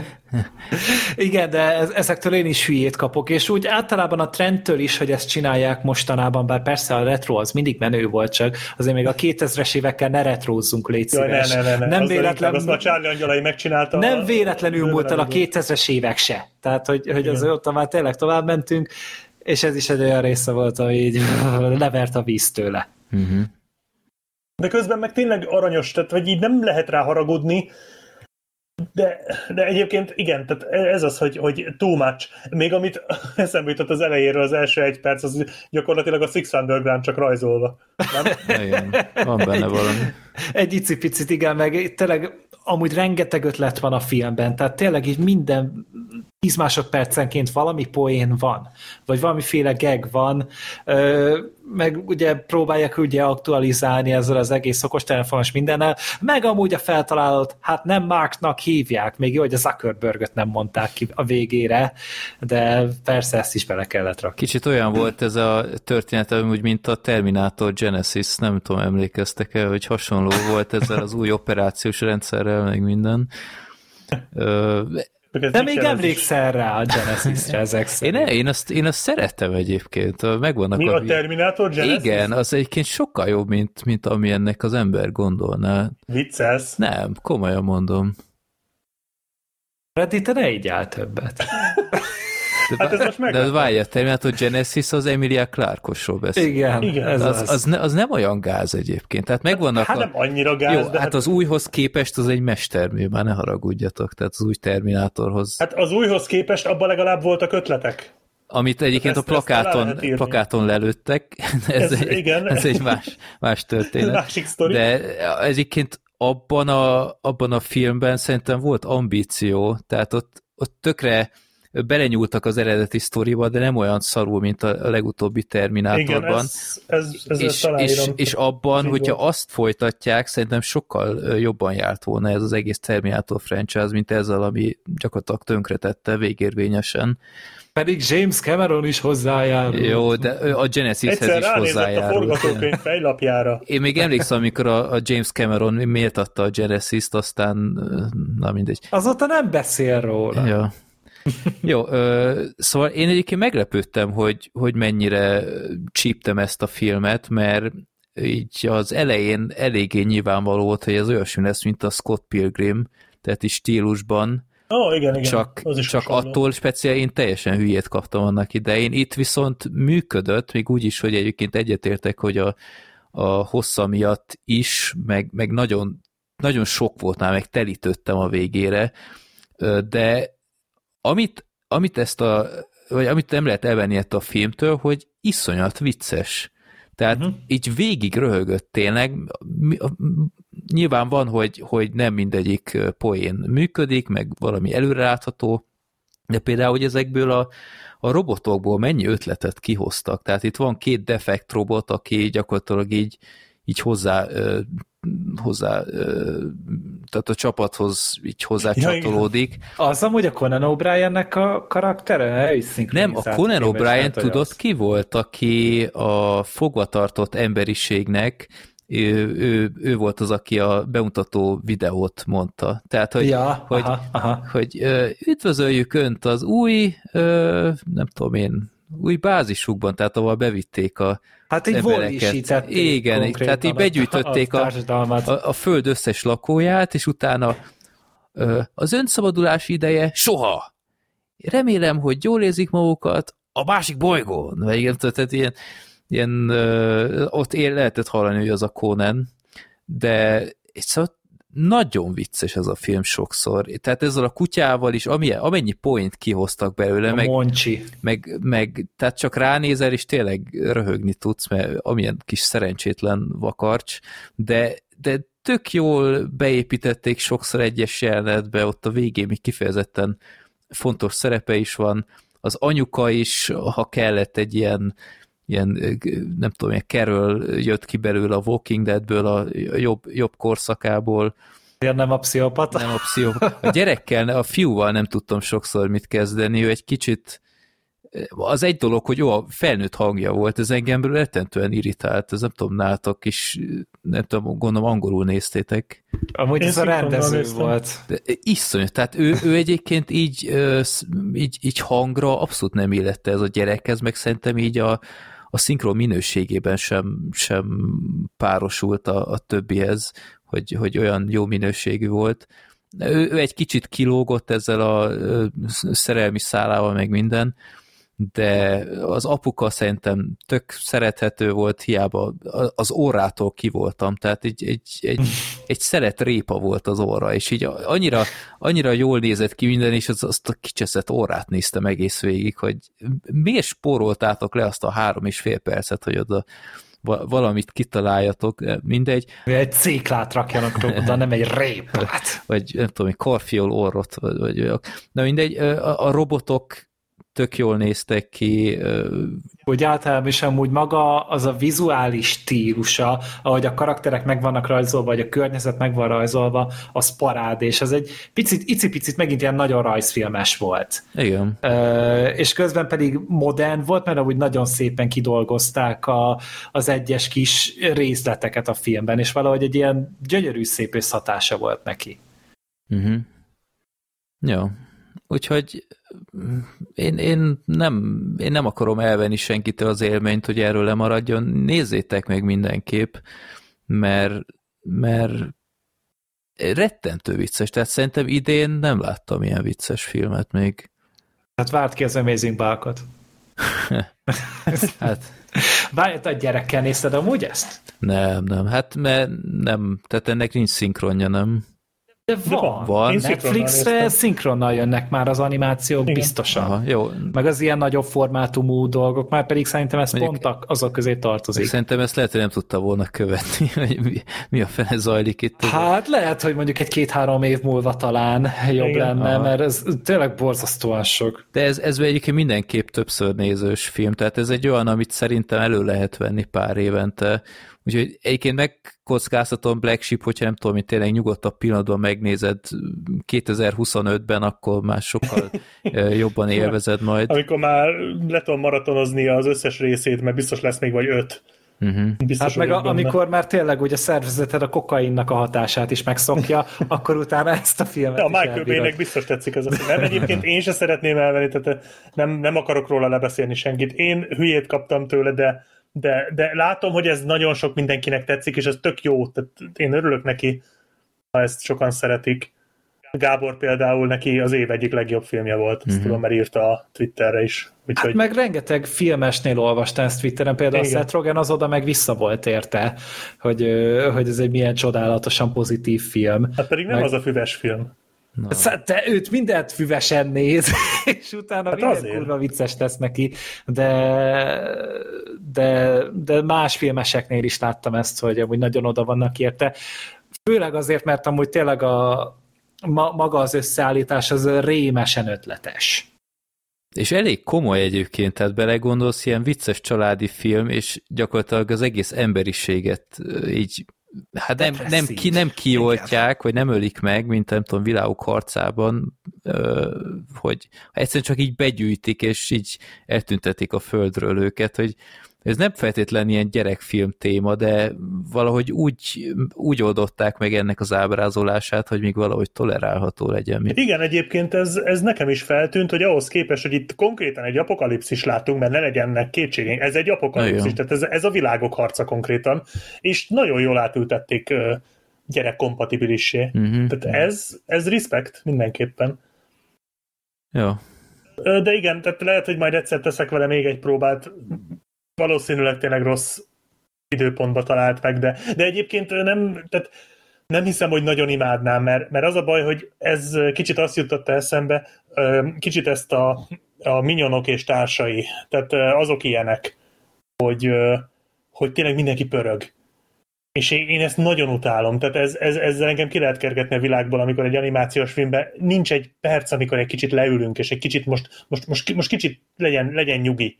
Igen, de ezektől én is hülyét kapok, és úgy általában a trendtől is, hogy ezt csinálják mostanában, bár persze a retro az mindig menő volt, csak azért még a 2000-es évekkel ne retrózzunk, légy. Jaj, ne, ne, ne, nem az véletlen, azt a Charlie Angyalai megcsinálta. Nem véletlenül múlt el a 2000-es évek se. Tehát, hogy, hogy az ott már tényleg tovább mentünk, és ez is egy olyan része volt, ami így levert a víz tőle. Uh-huh. De közben meg tényleg aranyos, tehát hogy így nem lehet rá haragudni, de, de egyébként igen, tehát ez az, hogy, hogy too much. Még amit eszembe jutott az elejéről az első egy perc, az gyakorlatilag a Six Underground csak rajzolva. Nem? Igen, van benne valami. Egy icipicit, igen, meg tényleg amúgy rengeteg ötlet van a filmben, tehát tényleg így minden 10 másodpercenként valami poén van, vagy valamiféle geg van, meg ugye próbálják ugye aktualizálni ezzel az egész okostelefonos mindennel, meg amúgy a feltalálót, hát nem Marknak hívják, még jó, hogy a Zuckerbergöt nem mondták ki a végére, de persze ezt is bele kellett rakni. Kicsit olyan volt ez a történet, úgy, mint a Terminator Genesis, nem tudom, emlékeztek-e, hogy hasonló volt ezzel az új operációs rendszerrel, meg minden. De még emlékszel rá a Genesis-re ezek szerint. Én, én, azt, én azt szerettem egyébként. Megvannak Mi a, a Terminator Genesis? Igen, az egyébként sokkal jobb, mint, mint ami ennek az ember gondolná. Viccelsz? Nem, komolyan mondom. Reddy, te ne így áll többet. De, hát ez most meg. De várj, a Terminator Genesis az Emilia Clarkosról beszél. Igen, Igen ez az, az. Az, ne, az nem olyan gáz egyébként. Tehát megvannak hát, a... nem annyira gáz, Jó, de hát, hát az újhoz képest az egy mestermű, már ne haragudjatok, tehát az új Terminátorhoz. Hát az újhoz képest abban legalább voltak ötletek. Amit egyébként ezt, a plakáton, plakáton lelőttek, ez, ez, egy, igen. ez egy más, más történet. Másik sztori. De egyébként abban a, abban a filmben szerintem volt ambíció, tehát ott, ott tökre belenyúltak az eredeti sztoriba, de nem olyan szarul, mint a legutóbbi Terminátorban. Igen, ez, ez, ez és, és, és abban, hogyha azt folytatják, szerintem sokkal jobban járt volna ez az egész Terminátor franchise, mint ezzel, ami gyakorlatilag tönkretette végérvényesen. Pedig James Cameron is hozzájárul. Jó, de a Genesishez is hozzájárul. a forgatókönyv fejlapjára. Én még emlékszem, amikor a, a James Cameron méltatta a Genesis-t, aztán na mindegy. Azóta nem beszél róla. Ja. Jó, ö, szóval én egyébként meglepődtem, hogy, hogy mennyire csíptem ezt a filmet, mert így az elején eléggé nyilvánvaló volt, hogy ez olyasmi lesz, mint a Scott Pilgrim, tehát is stílusban, Oh, igen, igen. Csak, az is csak attól speciál én teljesen hülyét kaptam annak idején. Itt viszont működött, még úgy is, hogy egyébként egyetértek, hogy a, a hossza miatt is, meg, meg nagyon, nagyon sok volt már, meg telítődtem a végére, de amit, amit ezt a, vagy amit nem lehet elvenni ettől a filmtől, hogy iszonyat vicces. Tehát uh-huh. így végig röhögött tényleg. Nyilván van, hogy, hogy nem mindegyik poén működik, meg valami előrelátható, de például, hogy ezekből a, a robotokból mennyi ötletet kihoztak. Tehát itt van két defekt robot, aki gyakorlatilag így, így hozzá hozzá, tehát a csapathoz így hozzá ja. Az amúgy a Conan O'Briennek a karaktere? Nem, a Conan O'Brien tudott ki volt, aki a fogvatartott emberiségnek ő, ő, ő volt az, aki a bemutató videót mondta. Tehát, hogy, ja, hogy, aha, aha. hogy üdvözöljük Önt az új, nem tudom én, új bázisukban, tehát ahol bevitték a Hát így embereket. Igen, tehát így begyűjtötték a, a, a föld összes lakóját, és utána az önszabadulási ideje soha. Remélem, hogy jól érzik magukat a másik bolygón. Vagy igen, tehát ilyen, ilyen ott él, lehetett hallani, hogy az a Conan, de szóval nagyon vicces ez a film sokszor. Tehát ezzel a kutyával is, ami, amennyi point kihoztak belőle, a meg, Moncsi. meg, meg, tehát csak ránézel, és tényleg röhögni tudsz, mert amilyen kis szerencsétlen vakarcs, de, de tök jól beépítették sokszor egyes jelenetbe, ott a végén még kifejezetten fontos szerepe is van, az anyuka is, ha kellett egy ilyen ilyen, nem tudom, ilyen Carol jött ki belőle a Walking Deadből, a jobb, jobb korszakából. Miért nem a pszichopata? Nem a pszichopata. A gyerekkel, a fiúval nem tudtam sokszor mit kezdeni, ő egy kicsit az egy dolog, hogy jó, a felnőtt hangja volt, ez engem rettentően irritált, ez nem tudom, nálatok is, nem tudom, gondolom angolul néztétek. Amúgy Én ez a rendező volt. De iszonyú, tehát ő, ő egyébként így, így, így hangra abszolút nem illette ez a gyerekhez, meg szerintem így a, a szinkron minőségében sem, sem párosult a, a többihez, hogy, hogy olyan jó minőségű volt. Ő, ő egy kicsit kilógott ezzel a szerelmi szálával, meg minden, de az apuka szerintem tök szerethető volt, hiába az órától ki voltam, tehát egy, egy, egy, egy szeret répa volt az óra, és így annyira, annyira jól nézett ki minden, és az, azt a kicseszett órát néztem egész végig, hogy miért spóroltátok le azt a három és fél percet, hogy oda valamit kitaláljatok, mindegy. Egy céklát rakjanak oda, nem egy répát. Vagy nem tudom, egy karfiol orrot, vagy, vagy na mindegy, a, a robotok tök jól néztek ki. Úgy általában is amúgy maga az a vizuális stílusa, ahogy a karakterek meg vannak rajzolva, vagy a környezet meg van rajzolva, az parád, és ez egy picit, icipicit megint ilyen nagyon rajzfilmes volt. Igen. és közben pedig modern volt, mert úgy nagyon szépen kidolgozták a, az egyes kis részleteket a filmben, és valahogy egy ilyen gyönyörű szép hatása volt neki. Uh-huh. Jó. Úgyhogy én, én, nem, én nem akarom elvenni senkitől az élményt, hogy erről lemaradjon. Nézzétek meg mindenképp, mert, mert rettentő vicces. Tehát szerintem idén nem láttam ilyen vicces filmet még. Hát várt ki az Amazing Balkot. hát... Várj, a gyerekkel nézted amúgy ezt? Nem, nem. Hát mert nem, tehát ennek nincs szinkronja, nem. De van. van. Netflixre szinkronnal jönnek már az animációk Igen. biztosan. Aha, jó. Meg az ilyen nagyobb formátumú dolgok, már pedig szerintem ez Mondjuk, pont azok közé tartozik. Szerintem ezt lehet, hogy nem tudta volna követni, hogy mi, mi a fene zajlik itt. Hát lehet, hogy mondjuk egy két-három év múlva talán jobb Igen. lenne, Aha. mert ez tényleg borzasztóan sok. De ez, ez egyébként mindenképp többször nézős film, tehát ez egy olyan, amit szerintem elő lehet venni pár évente, Úgyhogy egyébként megkockáztatom Black Sheep, hogyha nem tudom, hogy tényleg nyugodtabb pillanatban megnézed 2025-ben, akkor már sokkal jobban élvezed majd. Amikor már le tudom maratonozni az összes részét, mert biztos lesz még vagy öt. Uh-huh. Biztos hát meg a, amikor már tényleg ugye a szervezeted a kokainnak a hatását is megszokja, akkor utána ezt a filmet De a Michael Bay-nek biztos tetszik ez a film. Nem, egyébként én se szeretném elvenni, tehát nem, nem akarok róla lebeszélni senkit. Én hülyét kaptam tőle, de de, de látom, hogy ez nagyon sok mindenkinek tetszik, és ez tök jó, tehát én örülök neki, ha ezt sokan szeretik. Gábor például neki az év egyik legjobb filmje volt, ezt mm-hmm. tudom, mert írta a Twitterre is. Úgyhogy... Hát meg rengeteg filmesnél olvastam ezt Twitteren, például Igen. a Seth Rogen az oda meg vissza volt érte, hogy, hogy ez egy milyen csodálatosan pozitív film. Hát pedig nem meg... az a füves film. Na. De őt mindent füvesen néz, és utána hát minden kurva vicces tesz neki, de, de, de más filmeseknél is láttam ezt, hogy amúgy nagyon oda vannak érte. Főleg azért, mert amúgy tényleg a, ma, maga az összeállítás az rémesen ötletes. És elég komoly egyébként, tehát belegondolsz, ilyen vicces családi film, és gyakorlatilag az egész emberiséget így hát nem, nem, ki, nem kioltják, vagy nem ölik meg, mint nem tudom, világok harcában, hogy egyszerűen csak így begyűjtik, és így eltüntetik a földről őket, hogy ez nem feltétlenül ilyen gyerekfilm téma, de valahogy úgy, úgy oldották meg ennek az ábrázolását, hogy még valahogy tolerálható legyen. Igen, egyébként ez, ez nekem is feltűnt, hogy ahhoz képest, hogy itt konkrétan egy apokalipszis látunk, mert ne legyenek kétségeink, ez egy apokalipszis, tehát ez, ez a világok harca konkrétan, és nagyon jól átültették gyerekkompatibilissé. Uh-huh. Tehát ez, ez respekt mindenképpen. Jó. De igen, tehát lehet, hogy majd egyszer teszek vele még egy próbát, valószínűleg tényleg rossz időpontba talált meg, de, de egyébként nem, tehát nem hiszem, hogy nagyon imádnám, mert, mert az a baj, hogy ez kicsit azt jutotta eszembe, kicsit ezt a, a minyonok és társai, tehát azok ilyenek, hogy, hogy tényleg mindenki pörög. És én, én ezt nagyon utálom, tehát ez, ez, ezzel engem ki lehet kergetni a világból, amikor egy animációs filmben nincs egy perc, amikor egy kicsit leülünk, és egy kicsit most, most, most, most kicsit legyen, legyen nyugi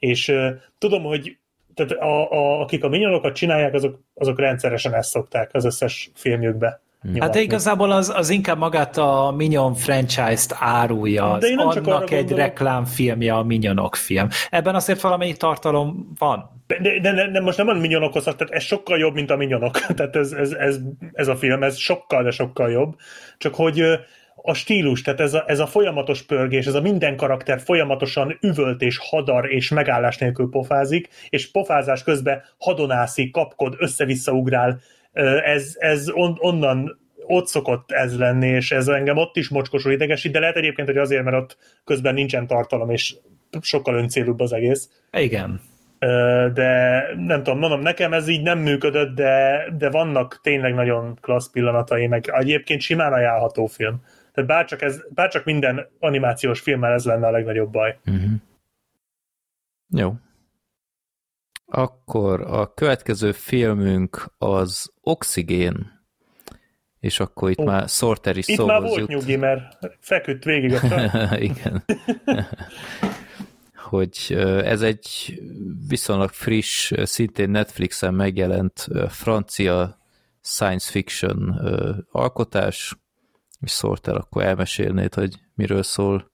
és uh, tudom, hogy tehát a, a, akik a minyonokat csinálják, azok, azok rendszeresen ezt szokták az összes filmjükbe. Nyomatni. Hát de igazából az, az inkább magát a Minion franchise-t árulja, de az annak egy reklámfilmje a Minionok film. Ebben azért valamennyi tartalom van. De, de, de, de most nem a Minionokhoz, tehát ez sokkal jobb, mint a Minionok. Tehát ez, ez, ez, ez a film, ez sokkal, de sokkal jobb. Csak hogy a stílus, tehát ez a, ez a folyamatos pörgés, ez a minden karakter folyamatosan üvölt és hadar és megállás nélkül pofázik, és pofázás közben hadonászik, kapkod, össze-vissza ugrál, ez, ez on, onnan ott szokott ez lenni, és ez engem ott is mocskosul idegesít, de lehet egyébként, hogy azért, mert ott közben nincsen tartalom, és sokkal öncélúbb az egész. Igen. De nem tudom, mondom, nekem ez így nem működött, de, de vannak tényleg nagyon klassz pillanatai, meg egyébként simán ajánlható film. Tehát bárcsak, ez, bárcsak minden animációs filmmel ez lenne a legnagyobb baj. Uh-huh. Jó. Akkor a következő filmünk az Oxigén, és akkor itt oh. már Sorter is Itt már volt jut. nyugi, mert feküdt végig a Igen. hogy ez egy viszonylag friss, szintén Netflixen megjelent francia science fiction alkotás, és szóltál, akkor elmesélnéd, hogy miről szól.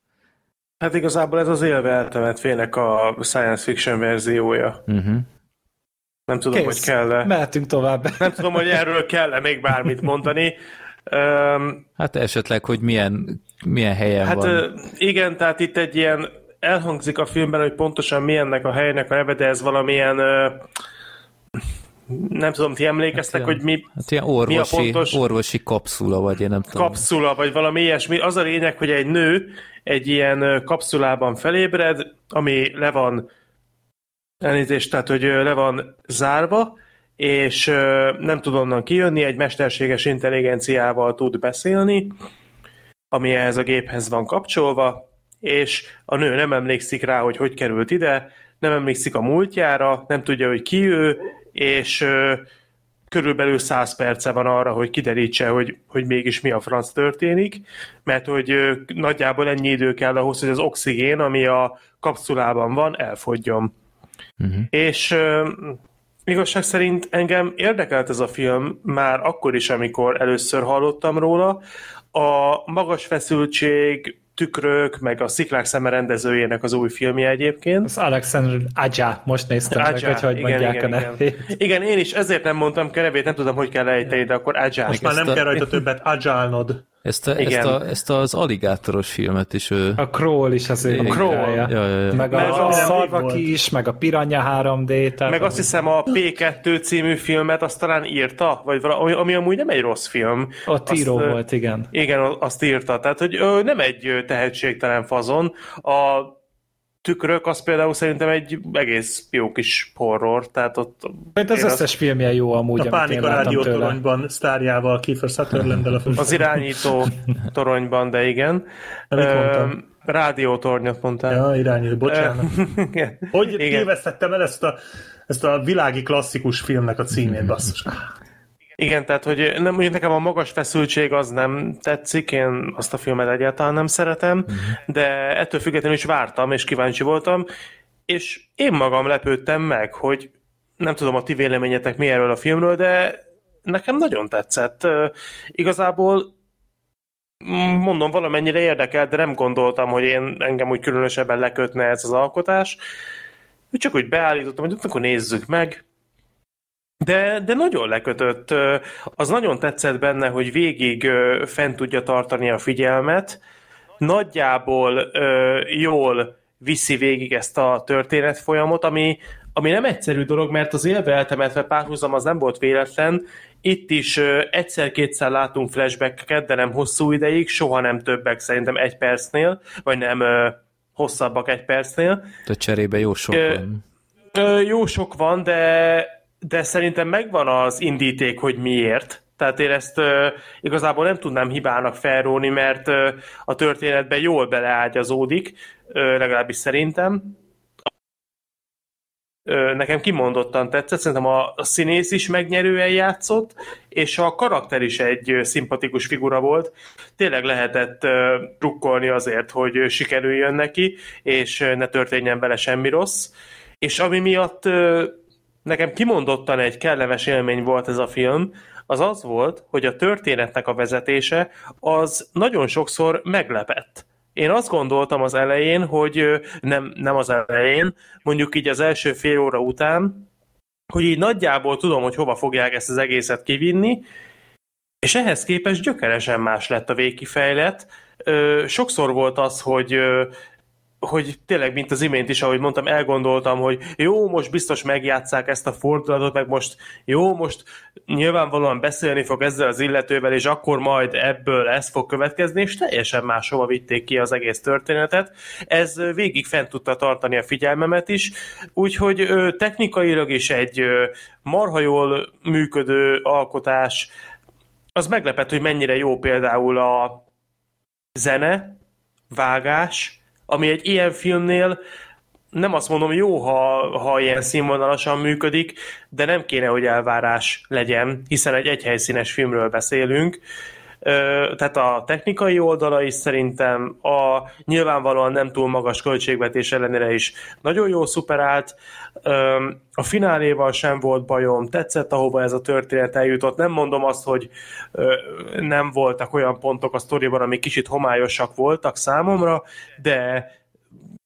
Hát igazából ez az élve eltemet félnek a science fiction verziója. Uh-huh. Nem tudom, Kész. hogy kell-e. Mehetünk tovább. Nem tudom, hogy erről kell-e még bármit mondani. Um, hát esetleg, hogy milyen, milyen helyen hát, van. Igen, tehát itt egy ilyen elhangzik a filmben, hogy pontosan milyennek a helynek a neve, de ez valamilyen uh, nem tudom, ti emlékeztek, hát hogy mi, hát ilyen orvosi, mi a pontos... orvosi kapszula, vagy én nem tudom. Kapszula, vagy valami ilyesmi. Az a lényeg, hogy egy nő egy ilyen kapszulában felébred, ami le van elnézést, tehát hogy le van zárva, és nem tud onnan kijönni, egy mesterséges intelligenciával tud beszélni, ami ehhez a géphez van kapcsolva, és a nő nem emlékszik rá, hogy hogy került ide, nem emlékszik a múltjára, nem tudja, hogy ki ő, és ö, körülbelül 100 perce van arra, hogy kiderítse, hogy, hogy mégis mi a franc történik, mert hogy ö, nagyjából ennyi idő kell ahhoz, hogy az oxigén, ami a kapszulában van, elfogjon. Uh-huh. És ö, igazság szerint engem érdekelt ez a film már akkor is, amikor először hallottam róla. A magas feszültség, tükrök, meg a Sziklák szeme rendezőjének az új filmje egyébként. Az Alexander Aja, most néztem Aja, meg, hogy hogy igen, mondják igen, a nevét. Igen. igen, én is ezért nem mondtam kerevét, nem tudom, hogy kell ejteni, de akkor Aja. Most már nem a... kell rajta többet agálnod. Ezt, a, ezt, a, ezt az aligátoros filmet is ő... A Crawl is az ő A Crawl. Ja, ja, ja. Meg a, a Szarvaki is, meg a Piranha 3D. Tehát meg azt hiszem a P2 című filmet azt talán írta, vagy valami, ami amúgy nem egy rossz film. A Tiro azt, volt, igen. Igen, azt írta. Tehát, hogy ő nem egy tehetségtelen fazon. A tükrök, az például szerintem egy egész jó kis horror, tehát ott... Hát az összes azt... filmje jó amúgy, A Pánik a Rádió toronyban sztárjával, Kiefer sutherland a Az irányító toronyban, de igen. Rádiótornyot mondtál. Ja, irányító, bocsánat. Hogy igen. tévesztettem el ezt a, ezt a világi klasszikus filmnek a címét, basszus. Igen, tehát hogy nem, mondjuk nekem a magas feszültség az nem tetszik, én azt a filmet egyáltalán nem szeretem, uh-huh. de ettől függetlenül is vártam, és kíváncsi voltam, és én magam lepődtem meg, hogy nem tudom a ti véleményetek mi erről a filmről, de nekem nagyon tetszett. Igazából mondom, valamennyire érdekelt, de nem gondoltam, hogy én engem úgy különösebben lekötne ez az alkotás. Csak úgy beállítottam, hogy akkor nézzük meg, de, de nagyon lekötött. Az nagyon tetszett benne, hogy végig fent tudja tartani a figyelmet. Nagyjából jól viszi végig ezt a történet folyamot, ami, ami nem egyszerű dolog, mert az élve eltemetve párhuzam az nem volt véletlen. Itt is egyszer-kétszer látunk flashbackeket, de nem hosszú ideig, soha nem többek, szerintem egy percnél, vagy nem hosszabbak egy percnél. De cserébe jó sok van. Jó sok van, de de szerintem megvan az indíték, hogy miért. Tehát én ezt uh, igazából nem tudnám hibának felróni, mert uh, a történetben jól beleágyazódik, uh, legalábbis szerintem. Uh, nekem kimondottan tetszett, szerintem a, a színész is megnyerően játszott, és a karakter is egy uh, szimpatikus figura volt. Tényleg lehetett uh, drukkolni azért, hogy uh, sikerüljön neki, és uh, ne történjen vele semmi rossz. És ami miatt uh, nekem kimondottan egy kellemes élmény volt ez a film, az az volt, hogy a történetnek a vezetése az nagyon sokszor meglepett. Én azt gondoltam az elején, hogy nem, nem az elején, mondjuk így az első fél óra után, hogy így nagyjából tudom, hogy hova fogják ezt az egészet kivinni, és ehhez képest gyökeresen más lett a végkifejlet. Sokszor volt az, hogy hogy tényleg, mint az imént is, ahogy mondtam, elgondoltam, hogy jó, most biztos megjátszák ezt a fordulatot, meg most jó, most nyilvánvalóan beszélni fog ezzel az illetővel, és akkor majd ebből ez fog következni, és teljesen máshova vitték ki az egész történetet. Ez végig fent tudta tartani a figyelmemet is, úgyhogy technikailag is egy marha jól működő alkotás. Az meglepett, hogy mennyire jó például a zene, vágás, ami egy ilyen filmnél nem azt mondom jó, ha, ha ilyen színvonalasan működik, de nem kéne, hogy elvárás legyen, hiszen egy egyhelyszínes filmről beszélünk, tehát a technikai oldala is szerintem a nyilvánvalóan nem túl magas költségvetés ellenére is nagyon jó szuperált. A fináléval sem volt bajom, tetszett, ahova ez a történet eljutott. Nem mondom azt, hogy nem voltak olyan pontok a sztoriban, amik kicsit homályosak voltak számomra, de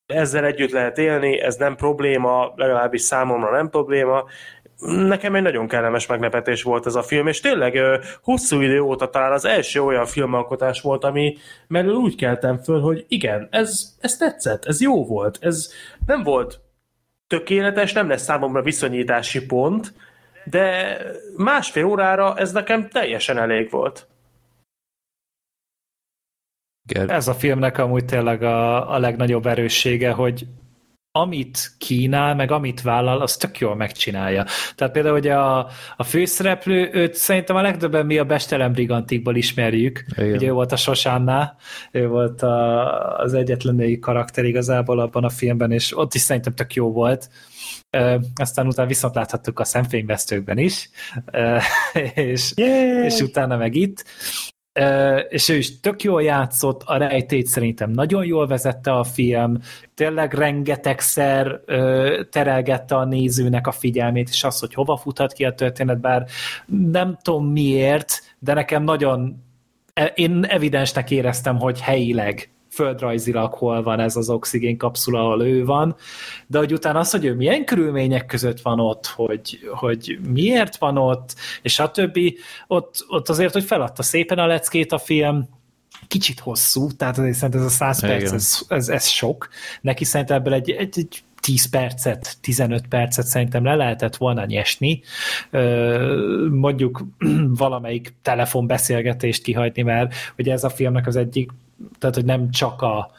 ezzel együtt lehet élni, ez nem probléma, legalábbis számomra nem probléma, nekem egy nagyon kellemes meglepetés volt ez a film, és tényleg hosszú idő óta talán az első olyan filmalkotás volt, ami mellől úgy keltem föl, hogy igen, ez, ez tetszett, ez jó volt, ez nem volt tökéletes, nem lesz számomra viszonyítási pont, de másfél órára ez nekem teljesen elég volt. Ez a filmnek amúgy tényleg a, a legnagyobb erőssége, hogy amit kínál, meg amit vállal, az tök jól megcsinálja. Tehát például ugye a, a főszereplő, őt szerintem a legtöbben mi a Bestelen Brigantikból ismerjük. Igen. Ugye ő volt a Sosánná, ő volt a, az egyetlen női karakter igazából abban a filmben, és ott is szerintem tök jó volt. Uh, aztán utána viszont láthattuk a szemfényvesztőkben is, uh, és, és utána meg itt és ő is tök jól játszott, a rejtét szerintem nagyon jól vezette a film, tényleg rengetegszer terelgette a nézőnek a figyelmét, és az, hogy hova futhat ki a történet, bár nem tudom miért, de nekem nagyon e, én evidensnek éreztem, hogy helyileg földrajzilag hol van ez az oxigén kapszula, ahol ő van, de hogy utána az, hogy ő milyen körülmények között van ott, hogy, hogy miért van ott, és a többi, ott, ott azért, hogy feladta szépen a leckét a film, kicsit hosszú, tehát azért szerintem ez a 100 perc, ez, ez, ez sok. Neki szerintem ebből egy, egy, egy 10 percet, 15 percet szerintem le lehetett volna nyesni, mondjuk valamelyik telefonbeszélgetést kihagyni, mert ugye ez a filmnek az egyik tehát hogy nem csak a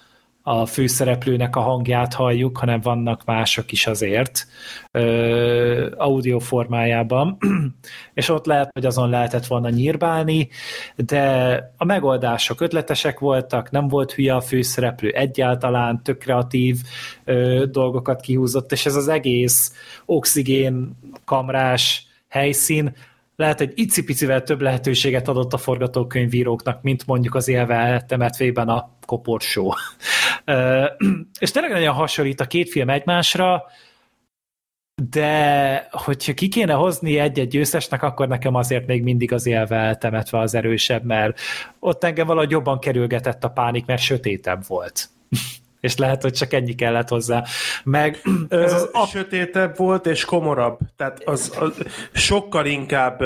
a főszereplőnek a hangját halljuk, hanem vannak mások is azért ö, audio formájában, és ott lehet, hogy azon lehetett volna nyírbálni, de a megoldások ötletesek voltak, nem volt hülye a főszereplő egyáltalán, tök kreatív ö, dolgokat kihúzott, és ez az egész oxigén kamrás helyszín lehet, hogy icipicivel több lehetőséget adott a forgatókönyvíróknak, mint mondjuk az élve temetvében a koporsó. és tényleg nagyon hasonlít a két film egymásra, de hogyha ki kéne hozni egy-egy győztesnek, akkor nekem azért még mindig az élve temetve az erősebb, mert ott engem valahogy jobban kerülgetett a pánik, mert sötétebb volt és lehet, hogy csak ennyi kellett hozzá. Meg ez az a... sötétebb volt és komorabb, tehát az, az sokkal inkább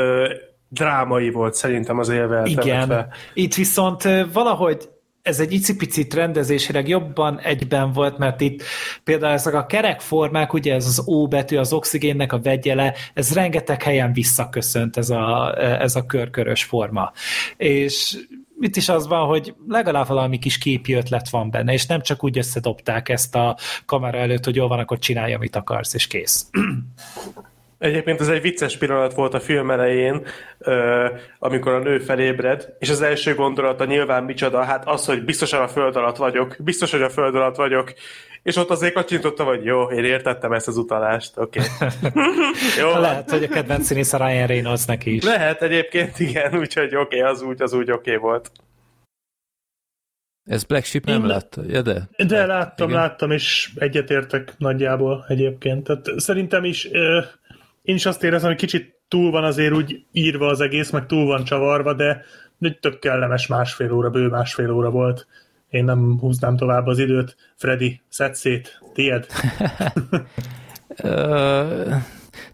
drámai volt szerintem az élve Igen, itt viszont valahogy ez egy icipicit rendezésileg jobban egyben volt, mert itt például ezek a kerekformák, ugye ez az O betű, az oxigénnek a vegyele, ez rengeteg helyen visszaköszönt ez a, ez a körkörös forma. És itt is az van, hogy legalább valami kis képi ötlet van benne, és nem csak úgy összedobták ezt a kamera előtt, hogy jó van, akkor csinálj, amit akarsz, és kész. Egyébként ez egy vicces pillanat volt a film elején, amikor a nő felébred, és az első gondolata nyilván micsoda, hát az, hogy biztosan a föld alatt vagyok, biztos, hogy a föld alatt vagyok, és ott azért kacsintottam, hogy jó, én értettem ezt az utalást, oké. Okay. Lehet, hogy a kedvenc színész a Ryan Reynolds neki is. Lehet egyébként, igen, úgyhogy oké, okay, az úgy, az úgy oké okay volt. Ez Black Sheep nem látta? Ja, de. De láttam, igen. láttam, és egyetértek nagyjából egyébként. Tehát szerintem is én is azt érezem, hogy kicsit túl van azért úgy írva az egész, meg túl van csavarva, de egy tök kellemes másfél óra, bő másfél óra volt. Én nem húznám tovább az időt. Freddy, szedd szét, tiéd.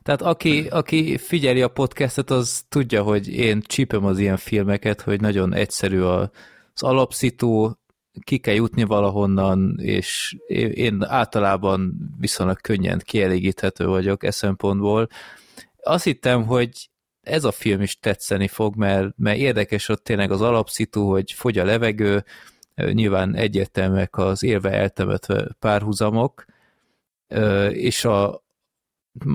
Tehát aki, aki figyeli a podcastet, az tudja, hogy én csípem az ilyen filmeket, hogy nagyon egyszerű az alapszító, ki kell jutni valahonnan, és én általában viszonylag könnyen kielégíthető vagyok e szempontból. Azt hittem, hogy ez a film is tetszeni fog, mert, mert érdekes ott tényleg az alapszitu, hogy fogy a levegő, nyilván egyértelműek az élve eltemetve párhuzamok, és a,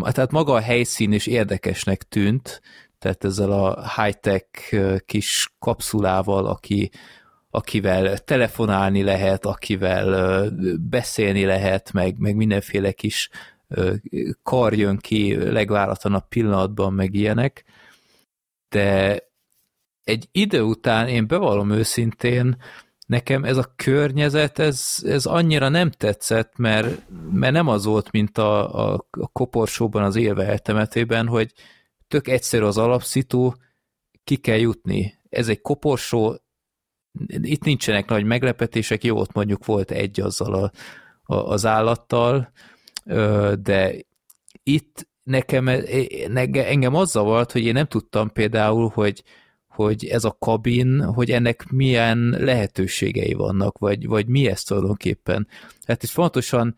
tehát maga a helyszín is érdekesnek tűnt, tehát ezzel a high-tech kis kapszulával, aki, akivel telefonálni lehet, akivel beszélni lehet, meg, meg mindenféle kis kar jön ki legváratlanabb pillanatban, meg ilyenek, de egy idő után én bevallom őszintén, nekem ez a környezet, ez, ez annyira nem tetszett, mert, mert nem az volt, mint a, a, a koporsóban, az élve eltemetében, hogy tök egyszerű az alapszitu, ki kell jutni. Ez egy koporsó, itt nincsenek nagy meglepetések, jó, ott mondjuk volt egy azzal a, a, az állattal, de itt nekem, engem az zavart, hogy én nem tudtam például, hogy, hogy ez a kabin, hogy ennek milyen lehetőségei vannak, vagy, vagy mi ez tulajdonképpen. Hát itt fontosan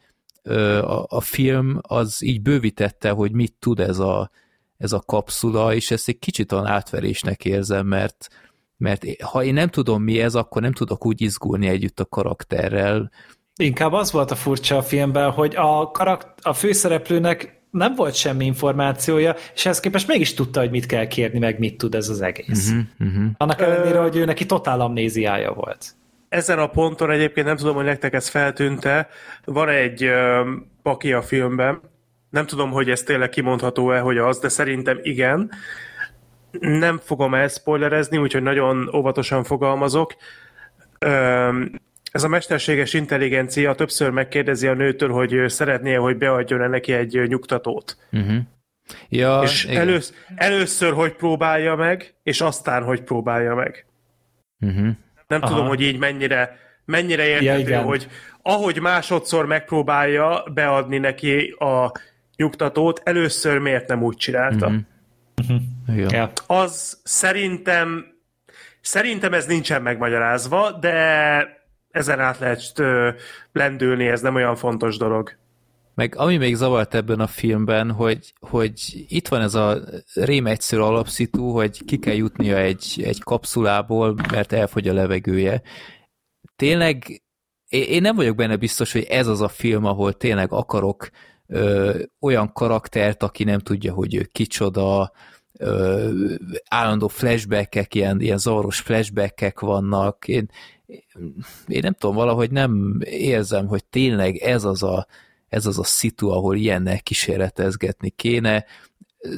a, a film az így bővítette, hogy mit tud ez a, ez a kapszula, és ezt egy kicsit olyan átverésnek érzem, mert, mert ha én nem tudom mi ez, akkor nem tudok úgy izgulni együtt a karakterrel. Inkább az volt a furcsa a filmben, hogy a, karakt- a főszereplőnek nem volt semmi információja, és ehhez képest mégis tudta, hogy mit kell kérni, meg mit tud ez az egész. Uh-huh, uh-huh. Annak ellenére, hogy ő neki totál amnéziája volt. Ezen a ponton egyébként nem tudom, hogy nektek ez feltűnte, van egy uh, paki a filmben, nem tudom, hogy ez tényleg kimondható-e, hogy az, de szerintem igen. Nem fogom elspoilerezni, úgyhogy nagyon óvatosan fogalmazok. Ez a mesterséges intelligencia többször megkérdezi a nőtől, hogy szeretné, hogy beadjon neki egy nyugtatót. Uh-huh. Ja, és elősz, először hogy próbálja meg, és aztán hogy próbálja meg. Uh-huh. Nem Aha. tudom, hogy így mennyire, mennyire érthető, ja, hogy ahogy másodszor megpróbálja beadni neki a nyugtatót, először miért nem úgy csinálta. Uh-huh. Uh-huh. Ja. Az szerintem szerintem ez nincsen megmagyarázva, de ezen át lehet lendülni, ez nem olyan fontos dolog. Meg ami még zavart ebben a filmben, hogy, hogy itt van ez a rém egyszerű alapszitu, hogy ki kell jutnia egy, egy kapszulából, mert elfogy a levegője. Tényleg én nem vagyok benne biztos, hogy ez az a film, ahol tényleg akarok ö, olyan karaktert, aki nem tudja, hogy ő kicsoda, ö, állandó flashbackek, ilyen, ilyen zavaros flashbackek vannak. Én, én nem tudom, valahogy nem érzem, hogy tényleg ez az a, ez az a szitu, ahol ilyennel kísérletezgetni kéne.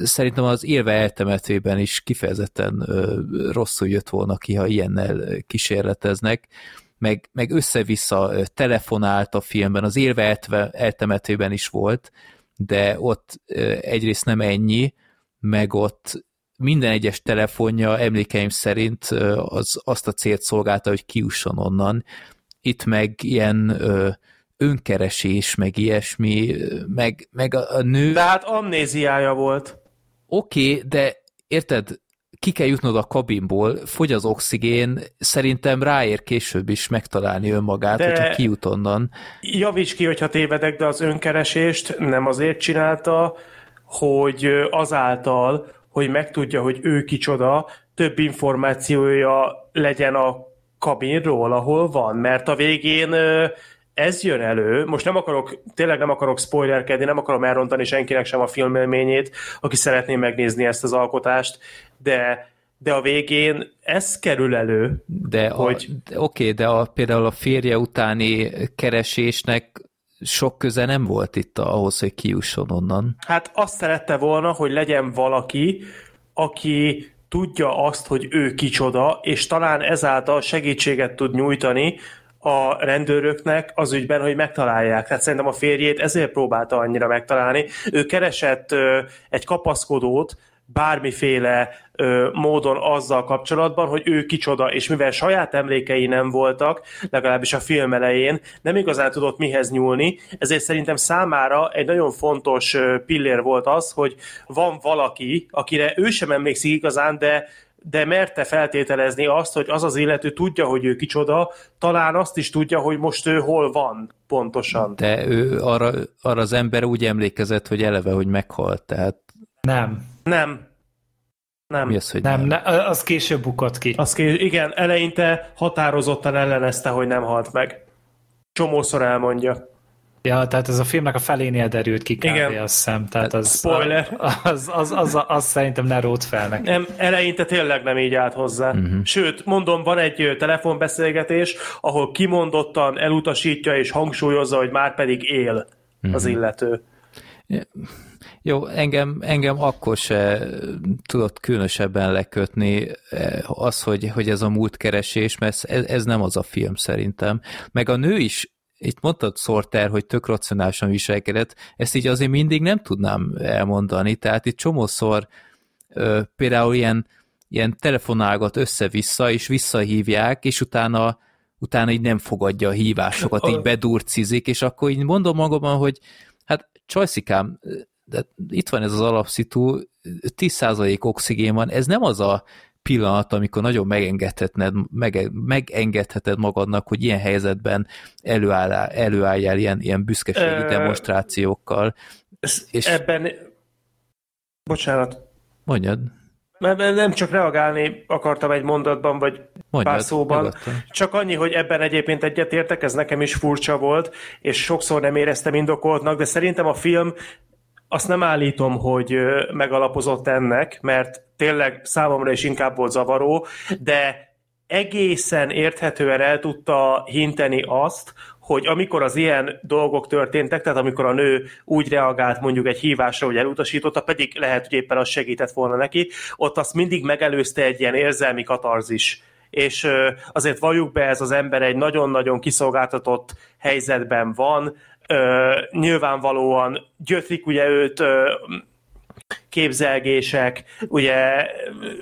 Szerintem az élve eltemetőben is kifejezetten rosszul jött volna ki, ha ilyennel kísérleteznek meg, meg össze-vissza telefonált a filmben, az élve eltemetőben is volt, de ott egyrészt nem ennyi, meg ott minden egyes telefonja emlékeim szerint az, azt a célt szolgálta, hogy kiusson onnan. Itt meg ilyen önkeresés, meg ilyesmi, meg, meg a, a nő... De hát amnéziája volt. Oké, okay, de érted, ki kell jutnod a kabinból, fogy az oxigén, szerintem ráér később is megtalálni önmagát, de hogyha kijut onnan. Javíts ki, hogyha tévedek, de az önkeresést nem azért csinálta, hogy azáltal, hogy megtudja, hogy ő kicsoda, több információja legyen a kabinról, ahol van, mert a végén ez jön elő, most nem akarok, tényleg nem akarok spoilerkedni, nem akarom elrontani senkinek sem a filmélményét, aki szeretné megnézni ezt az alkotást, de de a végén ez kerül elő. De hogy... Oké, okay, de a, például a férje utáni keresésnek sok köze nem volt itt ahhoz, hogy kiusson onnan. Hát azt szerette volna, hogy legyen valaki, aki tudja azt, hogy ő kicsoda, és talán ezáltal segítséget tud nyújtani a rendőröknek az ügyben, hogy megtalálják. Tehát szerintem a férjét ezért próbálta annyira megtalálni. Ő keresett egy kapaszkodót, bármiféle ö, módon azzal kapcsolatban, hogy ő kicsoda, és mivel saját emlékei nem voltak, legalábbis a film elején, nem igazán tudott mihez nyúlni, ezért szerintem számára egy nagyon fontos pillér volt az, hogy van valaki, akire ő sem emlékszik igazán, de de merte feltételezni azt, hogy az az illető tudja, hogy ő kicsoda, talán azt is tudja, hogy most ő hol van pontosan. De ő arra, arra az ember úgy emlékezett, hogy eleve, hogy meghalt, tehát... Nem. Nem. Nem. Mi az, hogy nem, nem. Ne, az később bukott ki. Az kés, igen, eleinte határozottan ellenezte, hogy nem halt meg. Csomószor elmondja. Ja, tehát ez a filmnek a felénél derült ki kb. Igen. azt hiszem. Tehát az, Spoiler. Az, az, az, az, az, az szerintem ne rót fel neki. Nem, eleinte tényleg nem így állt hozzá. Uh-huh. Sőt, mondom, van egy telefonbeszélgetés, ahol kimondottan elutasítja és hangsúlyozza, hogy már pedig él uh-huh. az illető. Jó, engem, engem akkor se tudott különösebben lekötni az, hogy, hogy ez a múltkeresés, mert ez, ez nem az a film szerintem. Meg a nő is itt mondtad Sorter, hogy tök racionálisan viselkedett, ezt így azért mindig nem tudnám elmondani, tehát itt csomószor ö, például ilyen, ilyen telefonálgat össze-vissza, és visszahívják, és utána utána így nem fogadja a hívásokat, így bedurcizik, és akkor így mondom magamban, hogy hát csajszikám, de itt van ez az alapszitu, 10% oxigén van, ez nem az a pillanat, amikor nagyon megengedheted, mege, megengedheted magadnak, hogy ilyen helyzetben előáll, előálljál ilyen, ilyen büszkeségi demonstrációkkal. És ebben... Bocsánat. Mondjad. Nem csak reagálni akartam egy mondatban, vagy Mondjad, pár szóban. Nyugodtan. Csak annyi, hogy ebben egyébként egyetértek, ez nekem is furcsa volt, és sokszor nem éreztem indokoltnak, de szerintem a film azt nem állítom, hogy megalapozott ennek, mert tényleg számomra is inkább volt zavaró, de egészen érthetően el tudta hinteni azt, hogy amikor az ilyen dolgok történtek, tehát amikor a nő úgy reagált mondjuk egy hívásra, hogy elutasította, pedig lehet, hogy éppen az segített volna neki, ott azt mindig megelőzte egy ilyen érzelmi katarzis. És azért valljuk be, ez az ember egy nagyon-nagyon kiszolgáltatott helyzetben van, nyilvánvalóan gyötrik ugye őt képzelgések, ugye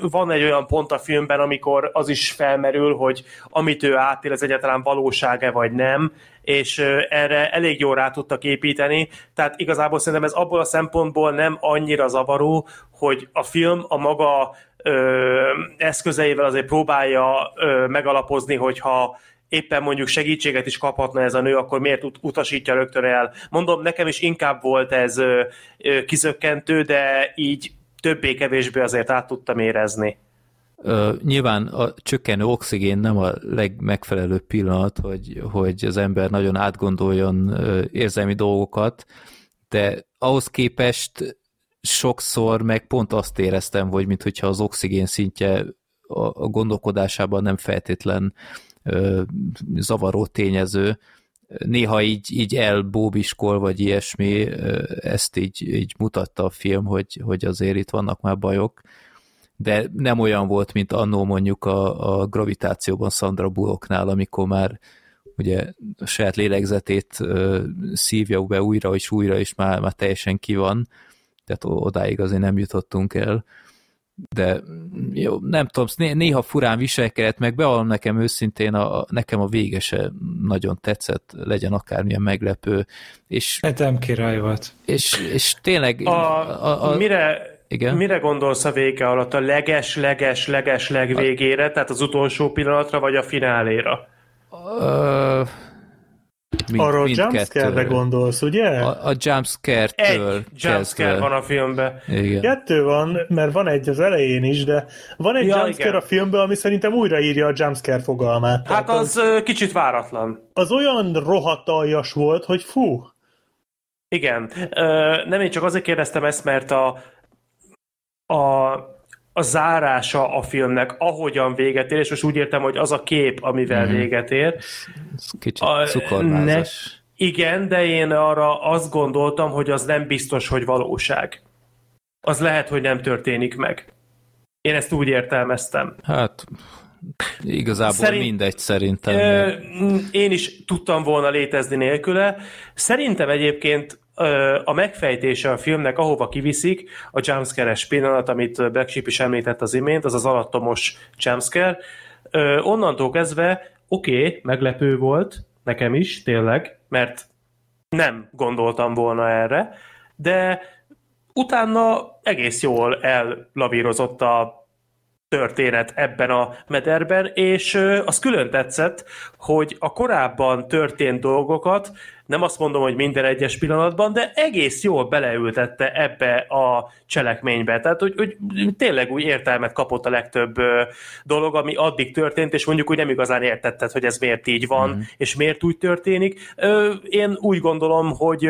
van egy olyan pont a filmben, amikor az is felmerül, hogy amit ő átél, ez egyáltalán valósága vagy nem, és erre elég jól rá tudtak építeni, tehát igazából szerintem ez abból a szempontból nem annyira zavaró, hogy a film a maga ö, eszközeivel azért próbálja ö, megalapozni, hogyha éppen mondjuk segítséget is kaphatna ez a nő, akkor miért ut- utasítja rögtön el? Mondom, nekem is inkább volt ez ö, ö, kizökkentő, de így többé-kevésbé azért át tudtam érezni. Uh, nyilván a csökkenő oxigén nem a legmegfelelőbb pillanat, hogy, hogy az ember nagyon átgondoljon uh, érzelmi dolgokat, de ahhoz képest sokszor meg pont azt éreztem, hogy mintha az oxigén szintje a, a gondolkodásában nem feltétlen zavaró tényező, néha így, így elbóbiskol, vagy ilyesmi, ezt így, így mutatta a film, hogy, hogy azért itt vannak már bajok, de nem olyan volt, mint annó mondjuk a, a gravitációban Sandra Bullocknál, amikor már ugye a saját lélegzetét szívja be újra és újra, és már, már teljesen ki van, tehát odáig azért nem jutottunk el de jó, nem tudom, néha furán viselkedett, meg bevallom nekem őszintén, a, nekem a végese nagyon tetszett, legyen akármilyen meglepő. És, nem király volt. És, és tényleg... A, a, a, mire, igen? Mire gondolsz a vége alatt? A leges, leges, leges legvégére, tehát az utolsó pillanatra, vagy a fináléra? Uh, Mind, Arról jumpscare-re gondolsz, ugye? A, a jumpscare-től Egy jumpscare van a filmben. Igen. Kettő van, mert van egy az elején is, de van egy ja, jumpscare igen. a filmben, ami szerintem újraírja a jumpscare fogalmát. Hát az, az kicsit váratlan. Az olyan rohadt aljas volt, hogy fú. Igen. Nem én csak azért kérdeztem ezt, mert a, a a zárása a filmnek, ahogyan véget ér, és most úgy értem, hogy az a kép, amivel mm-hmm. véget ér. Kicsit a, ne, Igen, de én arra azt gondoltam, hogy az nem biztos, hogy valóság. Az lehet, hogy nem történik meg. Én ezt úgy értelmeztem. Hát igazából Szerint, mindegy szerintem. Én is tudtam volna létezni nélküle. Szerintem egyébként a megfejtése a filmnek, ahova kiviszik, a jumpscare-es pillanat, amit Black Sheep is említett az imént, az az alattomos jumpscare. Onnantól kezdve, oké, okay, meglepő volt, nekem is, tényleg, mert nem gondoltam volna erre, de utána egész jól ellavírozott a történet ebben a mederben, és az külön tetszett, hogy a korábban történt dolgokat, nem azt mondom, hogy minden egyes pillanatban, de egész jól beleültette ebbe a cselekménybe. Tehát, hogy, hogy tényleg úgy értelmet kapott a legtöbb dolog, ami addig történt, és mondjuk úgy nem igazán értetted, hogy ez miért így van, mm. és miért úgy történik. Én úgy gondolom, hogy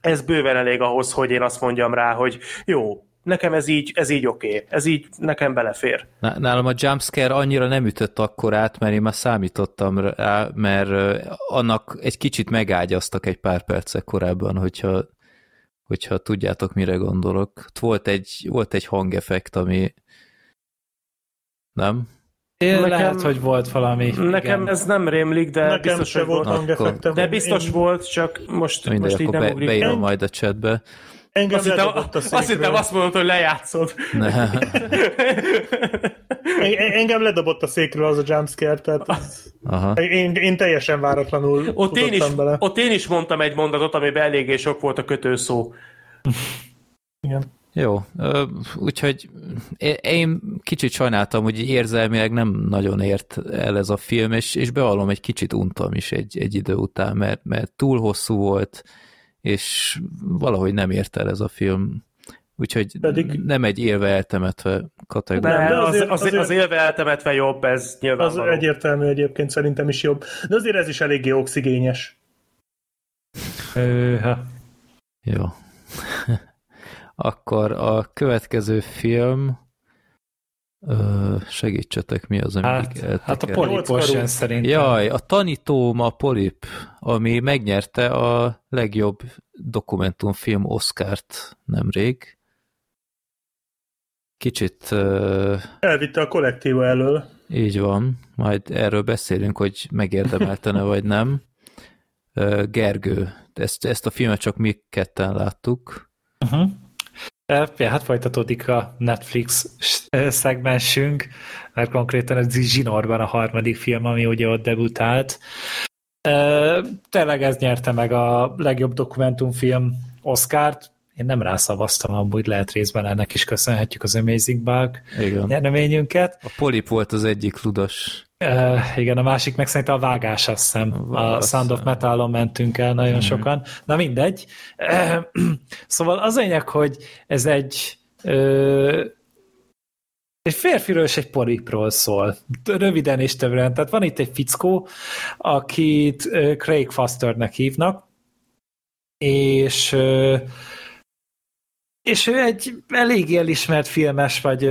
ez bőven elég ahhoz, hogy én azt mondjam rá, hogy jó, nekem ez így, ez így oké, okay. ez így nekem belefér. Nálam a jumpscare annyira nem ütött akkor át, mert én már számítottam rá, mert annak egy kicsit megágyaztak egy pár percek korábban, hogyha, hogyha tudjátok, mire gondolok. Volt egy, volt egy hangeffekt, ami nem? Én nekem, lehet, hogy volt valami. Nekem igen. ez nem rémlik, de nekem biztos, hogy volt hangeffektem. De biztos én... volt, csak most, Mindegy, most így nem be, ugrik. Beírom majd a chatbe. Engem azt hittem, a azt hittem azt mondod, hogy lejátszod. Ne. Engem ledobott a székről az a jumpscare, tehát Aha. Én, én teljesen váratlanul ott én, is, bele. ott én is mondtam egy mondatot, amiben eléggé sok volt a kötőszó. Igen. Jó, úgyhogy én kicsit sajnáltam, hogy érzelmileg nem nagyon ért el ez a film, és, és bevallom, egy kicsit untam is egy, egy idő után, mert, mert túl hosszú volt, és valahogy nem ért el ez a film. Úgyhogy Pedig... nem egy élve eltemetve kategória. Nem, de azért, az, azért, az élve eltemetve jobb, ez nyilván. Az egyértelmű egyébként szerintem is jobb. De azért ez is eléggé oxigényes. Öha. Jó. Akkor a következő film Ö, segítsetek, mi az, amit hát, hát a polipos szerintem. Jaj, a tanítóm a polip, ami megnyerte a legjobb dokumentumfilm Oscárt nemrég. Kicsit... Uh, Elvitte a kollektíva elől. Így van, majd erről beszélünk, hogy megérdemeltene vagy nem. Gergő, ezt, ezt a filmet csak mi ketten láttuk. Uh-huh. Hát folytatódik a Netflix szegmensünk, mert konkrétan ez Zsinorban a harmadik film, ami ugye ott debutált. Tényleg ez nyerte meg a legjobb dokumentumfilm Oscárt, én nem rászavaztam, amúgy lehet részben ennek is köszönhetjük az Amazing igen. nyereményünket. A Polip volt az egyik ludas. Uh, igen, a másik meg szerintem a vágás, azt hiszem. A, a Sound of Metal-on mentünk el nagyon mm. sokan. Na mindegy. Uh, szóval az lényeg, hogy ez egy uh, egy férfiről és egy polipról szól. Röviden és többen. Tehát van itt egy fickó, akit Craig Fosternek hívnak, és és ő egy elég elismert filmes, vagy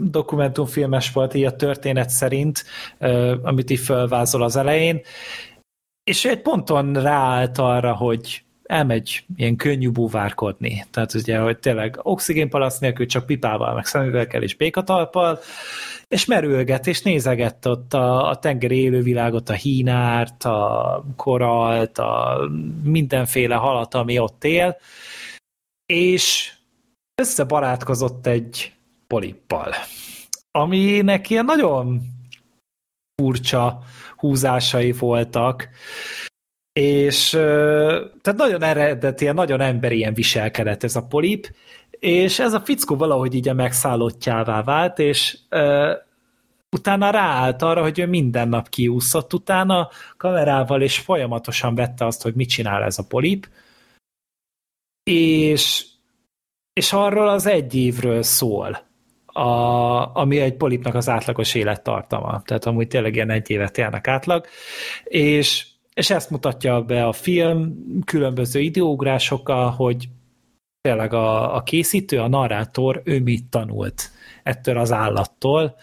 dokumentumfilmes volt így a történet szerint, amit így felvázol az elején, és ő egy ponton ráállt arra, hogy elmegy ilyen könnyű búvárkodni. Tehát ugye, hogy tényleg oxigénpalasz nélkül csak pipával, meg szemüvegkel és békatalpal, és merülget, és nézegett ott a, a tengeri élővilágot, a hínárt, a koralt, a mindenféle halat, ami ott él, és összebarátkozott egy polippal, aminek ilyen nagyon furcsa húzásai voltak, és tehát nagyon eredeti, nagyon emberi ilyen viselkedett ez a polip, és ez a fickó valahogy így a megszállottjává vált, és utána ráállt arra, hogy ő minden nap kiúszott utána kamerával, és folyamatosan vette azt, hogy mit csinál ez a polip, és, és arról az egy évről szól, a, ami egy polipnak az átlagos élettartama. Tehát amúgy tényleg ilyen egy évet élnek átlag, és és ezt mutatja be a film különböző időugrásokkal, hogy tényleg a, a készítő, a narrátor, ő mit tanult ettől az állattól,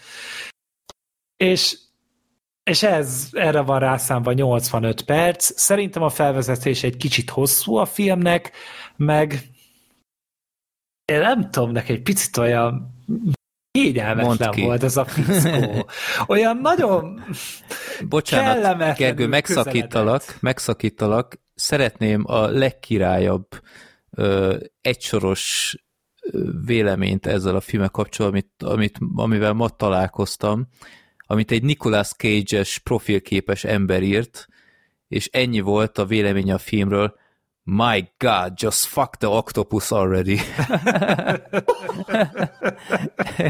és és ez, erre van rászámva 85 perc. Szerintem a felvezetés egy kicsit hosszú a filmnek, meg én nem tudom, neki egy picit olyan kényelmetlen volt ez a fickó. Olyan nagyon Bocsánat, Gergő, megszakítalak, megszakítalak. Szeretném a legkirályabb ö, egysoros véleményt ezzel a filmek kapcsolatban, amit, amit, amivel ma találkoztam, amit egy Nicolas Cage-es profilképes ember írt, és ennyi volt a véleménye a filmről, My God, just fuck the octopus already.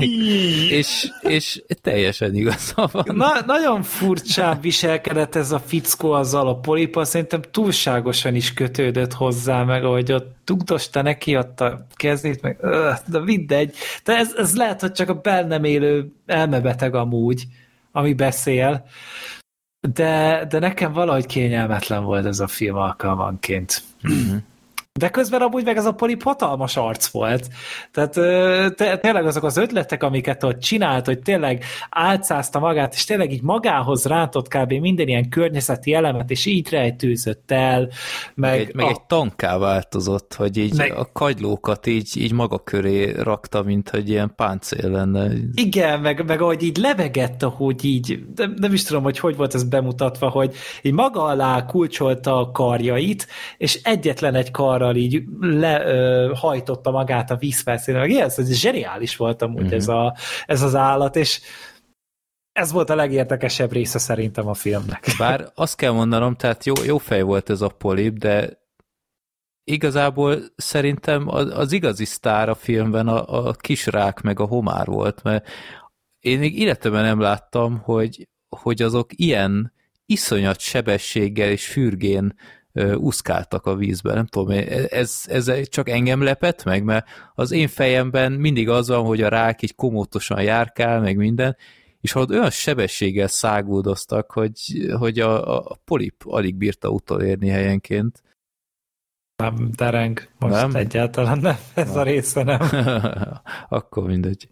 és, és teljesen igaza van. Na, nagyon furcsán viselkedett ez a fickó azzal a polipa, szerintem túlságosan is kötődött hozzá, meg ahogy ott tugdosta neki ott a kezét, meg de mindegy. De ez, ez lehet, hogy csak a bennem élő elmebeteg amúgy, ami beszél. De, de nekem valahogy kényelmetlen volt ez a film alkalmanként. De közben amúgy meg ez a polip hatalmas arc volt. Tehát te, tényleg azok az ötletek, amiket ott csinált, hogy tényleg álcázta magát, és tényleg így magához rántott kb. minden ilyen környezeti elemet, és így rejtőzött el. Meg, egy, meg a... egy tanká változott, hogy így meg... a kagylókat így, így maga köré rakta, mint hogy ilyen páncél lenne. Igen, meg, meg ahogy így levegett, ahogy így, de nem is tudom, hogy hogy volt ez bemutatva, hogy így maga alá kulcsolta a karjait, és egyetlen egy karra karral így lehajtotta magát a vízfelszínre, meg ilyen, ez zseniális volt amúgy uh-huh. ez, a, ez az állat, és ez volt a legérdekesebb része szerintem a filmnek. Bár azt kell mondanom, tehát jó, jó fej volt ez a polip, de igazából szerintem az, az igazi sztár a filmben a, a kisrák meg a homár volt, mert én még életemben nem láttam, hogy, hogy azok ilyen iszonyat sebességgel és fürgén úszkáltak a vízben, nem tudom, ez, ez csak engem lepett meg, mert az én fejemben mindig az van, hogy a rák így komótosan járkál, meg minden, és ha olyan sebességgel száguldoztak, hogy, hogy a, a polip alig bírta utolérni helyenként. Nem dereng, most nem? egyáltalán nem, ez nem. a része nem. Akkor mindegy.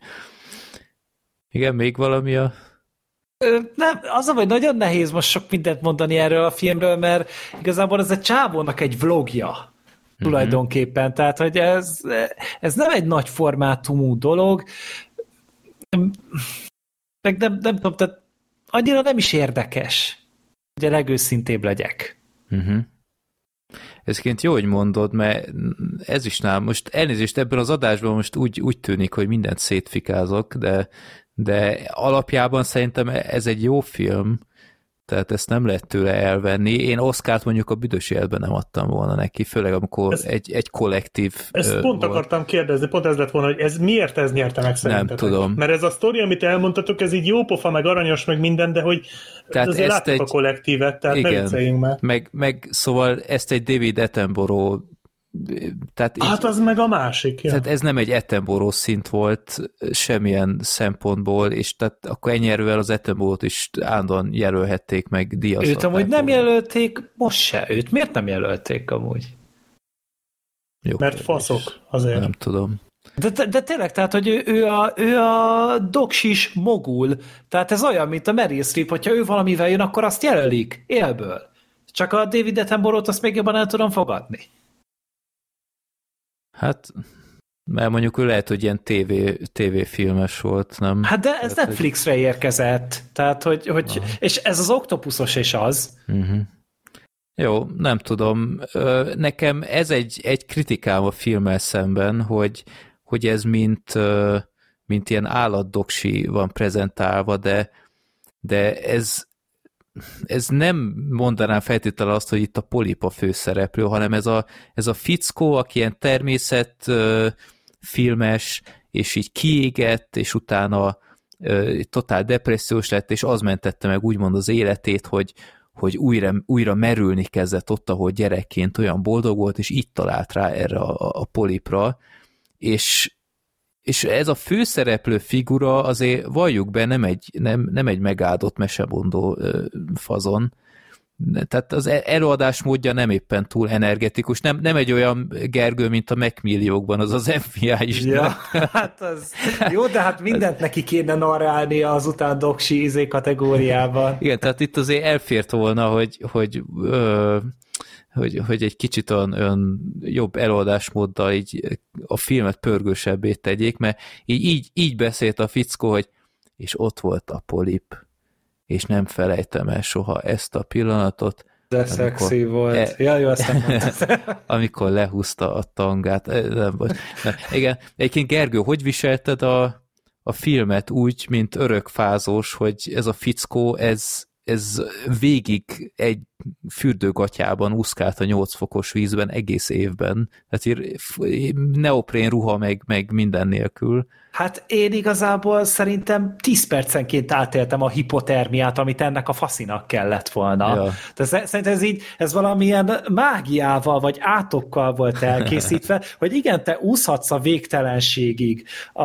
Igen, még valami a nem, az a vagy nagyon nehéz most sok mindent mondani erről a filmről, mert igazából ez a csávónak egy vlogja mm-hmm. tulajdonképpen, tehát hogy ez, ez nem egy nagy formátumú dolog, meg nem, nem tudom, tehát annyira nem is érdekes, hogy a legőszintébb legyek. Uh-huh. Ezként jó, hogy mondod, mert ez is nem. Most elnézést ebben az adásban most úgy, úgy tűnik, hogy mindent szétfikázok, de de alapjában szerintem ez egy jó film, tehát ezt nem lehet tőle elvenni. Én Oszkárt mondjuk a büdös életben nem adtam volna neki, főleg amikor ez, egy, egy kollektív Ezt ö, pont volt. akartam kérdezni, pont ez lett volna, hogy ez miért ez nyerte meg szerintetek? Nem tudom. Mert ez a sztori, amit elmondtatok, ez így jó pofa, meg aranyos, meg minden, de hogy tehát azért ezt egy, a kollektívet, tehát igen, ne. Meg, meg szóval ezt egy David Attenborough tehát Hát az meg a másik. Ja. tehát ez nem egy Attenborough szint volt semmilyen szempontból, és tehát akkor ennyi erővel az Attenborough-t is állandóan jelölhették meg díjazatták. Őt amúgy nem jelölték most se. Őt miért nem jelölték amúgy? Jó Mert faszok azért. Nem tudom. De, de, de tényleg, tehát, hogy ő, ő, a, ő a doksis mogul. Tehát ez olyan, mint a Meryl Streep, hogyha ő valamivel jön, akkor azt jelölik élből. Csak a David Attenborough-t azt még jobban el tudom fogadni. Hát, mert mondjuk ő lehet, hogy ilyen TV, TV-filmes volt, nem? Hát de ez Tehát, hogy- Netflixre érkezett. Tehát, hogy, hogy és ez az oktopuszos is az. Uh-huh. Jó, nem tudom. Nekem ez egy, egy kritikám a filmmel szemben, hogy, hogy ez mint, mint ilyen állatdoksi van prezentálva, de, de ez, ez nem mondanám feltétlenül azt, hogy itt a polip a főszereplő, hanem ez a, ez a fickó, aki ilyen természet filmes, és így kiégett, és utána totál depressziós lett, és az mentette meg úgymond az életét, hogy, hogy újra, újra merülni kezdett ott, ahol gyerekként olyan boldog volt, és így talált rá erre a, a polipra, és, és ez a főszereplő figura azért valljuk be, nem egy, nem, nem egy megáldott mesebondó fazon, tehát az e- előadás módja nem éppen túl energetikus, nem, nem egy olyan Gergő, mint a Macmilliókban, az az FBI is. Ja, hát az jó, de hát mindent neki kéne narrálni az után doksi izé kategóriában. Igen, tehát itt azért elfért volna, hogy, hogy, ö, hogy, hogy egy kicsit olyan, olyan jobb előadásmóddal így a filmet pörgősebbé tegyék, mert így, így, így beszélt a fickó, hogy és ott volt a polip, és nem felejtem el soha ezt a pillanatot, De Amikor- szexi volt. E- Ja, jó, azt nem amikor lehúzta a tangát. Eh, Nem, vagy- nem. Igen, egyébként Gergő, hogy viselted a, a filmet úgy, mint örökfázós, hogy ez a fickó, ez, ez végig egy fürdőgatyában úszkált a 8 fokos vízben egész évben. Tehát neoprén ruha meg, meg minden nélkül. Hát én igazából szerintem 10 percenként átéltem a hipotermiát, amit ennek a faszinak kellett volna. Ja. De szerintem ez így, ez valamilyen mágiával, vagy átokkal volt elkészítve, hogy igen, te úszhatsz a végtelenségig a,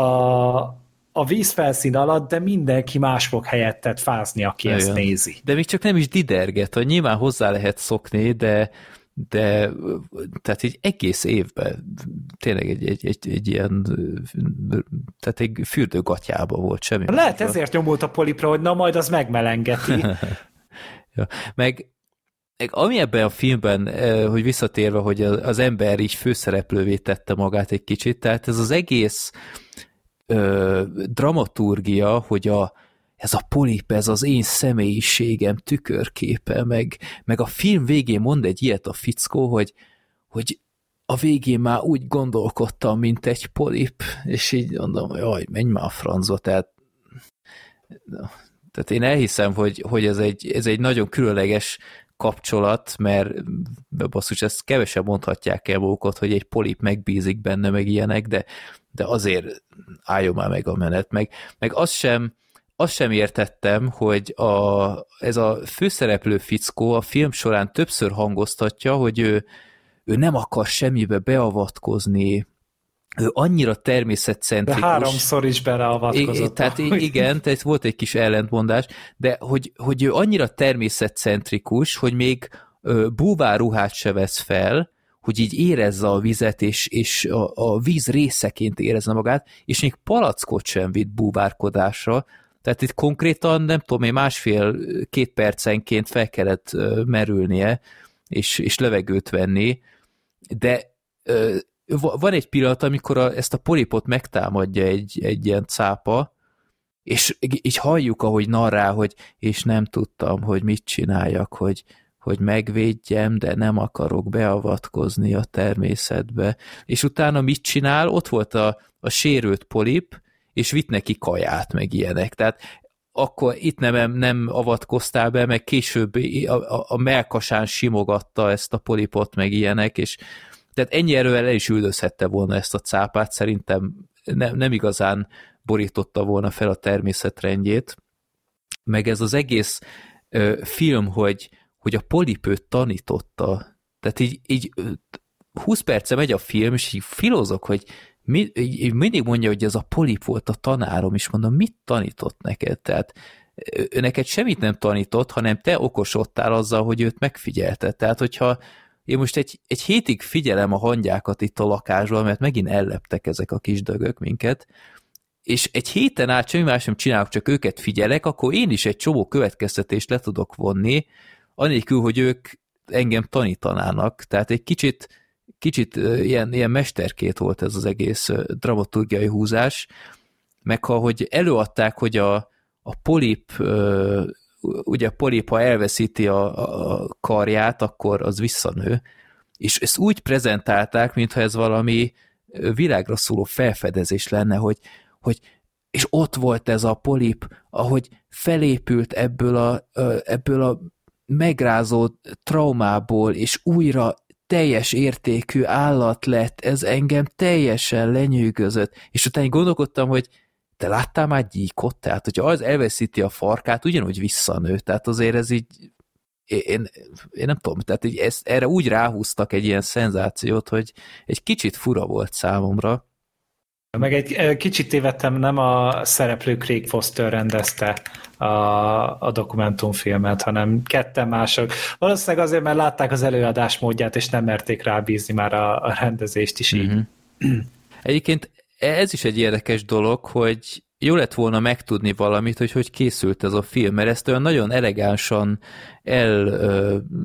a vízfelszín alatt, de mindenki más fog helyetted fázni, aki Igen. ezt nézi. De még csak nem is diderget, hogy nyilván hozzá lehet szokni, de de tehát egy egész évben tényleg egy, egy, egy, egy ilyen tehát egy fürdőgatyába volt semmi. Lehet másra. ezért nyomult a polipra, hogy na majd az megmelengeti. Ja. Meg, meg ami ebben a filmben, eh, hogy visszatérve, hogy az ember így főszereplővé tette magát egy kicsit, tehát ez az egész ö, dramaturgia, hogy a, ez a polip, ez az én személyiségem tükörképe, meg, meg a film végén mond egy ilyet a fickó, hogy, hogy a végén már úgy gondolkodtam, mint egy polip, és így mondom, hogy jaj, menj már a francba, tehát tehát én elhiszem, hogy, hogy ez, egy, ez egy nagyon különleges kapcsolat, mert basszus, ezt kevesen mondhatják el magukat, hogy egy polip megbízik benne, meg ilyenek, de, de azért álljon már meg a menet, meg, meg azt sem, azt sem értettem, hogy a, ez a főszereplő fickó a film során többször hangoztatja, hogy ő, ő nem akar semmibe beavatkozni, ő annyira De természetcentrikus. háromszor is beleavatkozott. I- tehát ahogy- igen, tehát volt egy kis ellentmondás, de hogy, hogy ő annyira természetcentrikus, hogy még ö, búvárruhát se vesz fel, hogy így érezze a vizet, és, és a, a víz részeként érezze magát, és még palackot sem vitt búvárkodásra, tehát itt konkrétan, nem tudom én, másfél-két percenként fel kellett merülnie, és, és levegőt venni, de van egy pillanat, amikor a, ezt a polipot megtámadja egy, egy ilyen cápa, és így halljuk, ahogy narrál, hogy és nem tudtam, hogy mit csináljak, hogy, hogy megvédjem, de nem akarok beavatkozni a természetbe. És utána mit csinál? Ott volt a, a sérült polip, és vitt neki kaját, meg ilyenek. Tehát akkor itt nem, nem avatkoztál be, meg később a, a, a melkasán simogatta ezt a polipot, meg ilyenek, és tehát ennyi erővel el is üldözhette volna ezt a cápát, szerintem nem, nem igazán borította volna fel a természetrendjét. Meg ez az egész ö, film, hogy, hogy a polipőt tanította, tehát így, így ö, 20 perce megy a film, és így filozok, hogy mi, így mindig mondja, hogy ez a polip volt a tanárom, és mondom, mit tanított neked? Tehát ő neked semmit nem tanított, hanem te okosodtál azzal, hogy őt megfigyelte. Tehát, hogyha én most egy, egy hétig figyelem a hangyákat itt a lakásban, mert megint elleptek ezek a kis dögök minket, és egy héten át semmi más nem csinálok, csak őket figyelek, akkor én is egy csomó következtetést le tudok vonni, anélkül, hogy ők engem tanítanának. Tehát egy kicsit, kicsit ilyen, ilyen mesterkét volt ez az egész dramaturgiai húzás, meg ha, hogy előadták, hogy a, a polip, ugye a polip, ha elveszíti a, a karját, akkor az visszanő, és ezt úgy prezentálták, mintha ez valami világra szóló felfedezés lenne, hogy, hogy és ott volt ez a polip, ahogy felépült ebből a, ebből a megrázó traumából, és újra teljes értékű állat lett, ez engem teljesen lenyűgözött. És utána gondolkodtam, hogy te láttál már gyíkot? Tehát, hogyha az elveszíti a farkát, ugyanúgy visszanő. Tehát azért ez így, én, én nem tudom, tehát így ezt, erre úgy ráhúztak egy ilyen szenzációt, hogy egy kicsit fura volt számomra. Meg egy kicsit tévedtem, nem a szereplő Craig Foster rendezte a, a dokumentumfilmet, hanem ketten mások. Valószínűleg azért, mert látták az előadás módját, és nem merték rábízni már a, a rendezést is így. Mm-hmm. Egyébként ez is egy érdekes dolog, hogy jó lett volna megtudni valamit, hogy hogy készült ez a film, mert ezt olyan nagyon elegánsan el,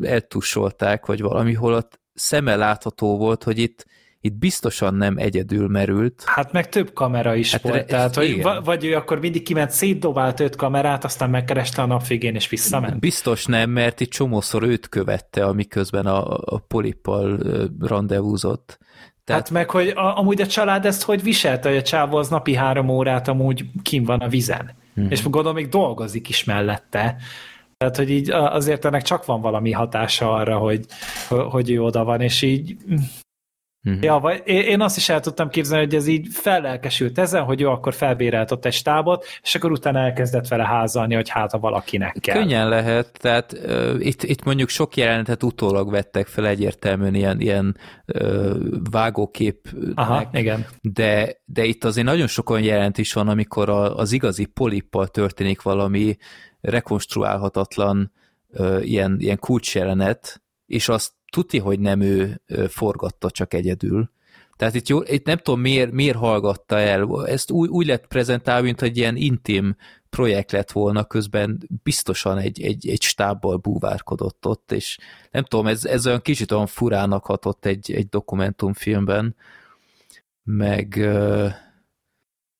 eltussolták, vagy valami, holott szeme látható volt, hogy itt itt biztosan nem egyedül merült. Hát meg több kamera is hát volt, tehát hogy vagy ő akkor mindig kiment, szétdobált öt kamerát, aztán megkereste a napvégén és visszament. Biztos nem, mert itt csomószor őt követte, amiközben a, a polippal rendezvúzott. Tehát... Hát meg, hogy a, amúgy a család ezt hogy viselte, hogy a csávó az napi három órát amúgy kim van a vizen. Hmm. És gondolom még dolgozik is mellette. Tehát, hogy így azért ennek csak van valami hatása arra, hogy, hogy ő oda van, és így Uh-huh. Ja, vagy én azt is el tudtam képzelni, hogy ez így fellelkesült ezen, hogy ő akkor felbérelt ott egy stábot, és akkor utána elkezdett vele házalni, hogy hát a valakinek kell. Könnyen lehet, tehát uh, itt, itt mondjuk sok jelenetet utólag vettek fel egyértelműen ilyen, ilyen uh, vágókép. Aha, igen. De, de itt azért nagyon sok olyan jelent is van, amikor a, az igazi polippal történik valami rekonstruálhatatlan uh, ilyen, ilyen kulcsjelenet, és azt tuti, hogy nem ő forgatta csak egyedül. Tehát itt, jó, itt nem tudom, miért, miért hallgatta el. Ezt úgy, úgy lett prezentálva, mint egy ilyen intim projekt lett volna, közben biztosan egy, egy, egy stábbal búvárkodott ott, és nem tudom, ez, ez olyan kicsit olyan furának hatott egy, egy dokumentumfilmben, meg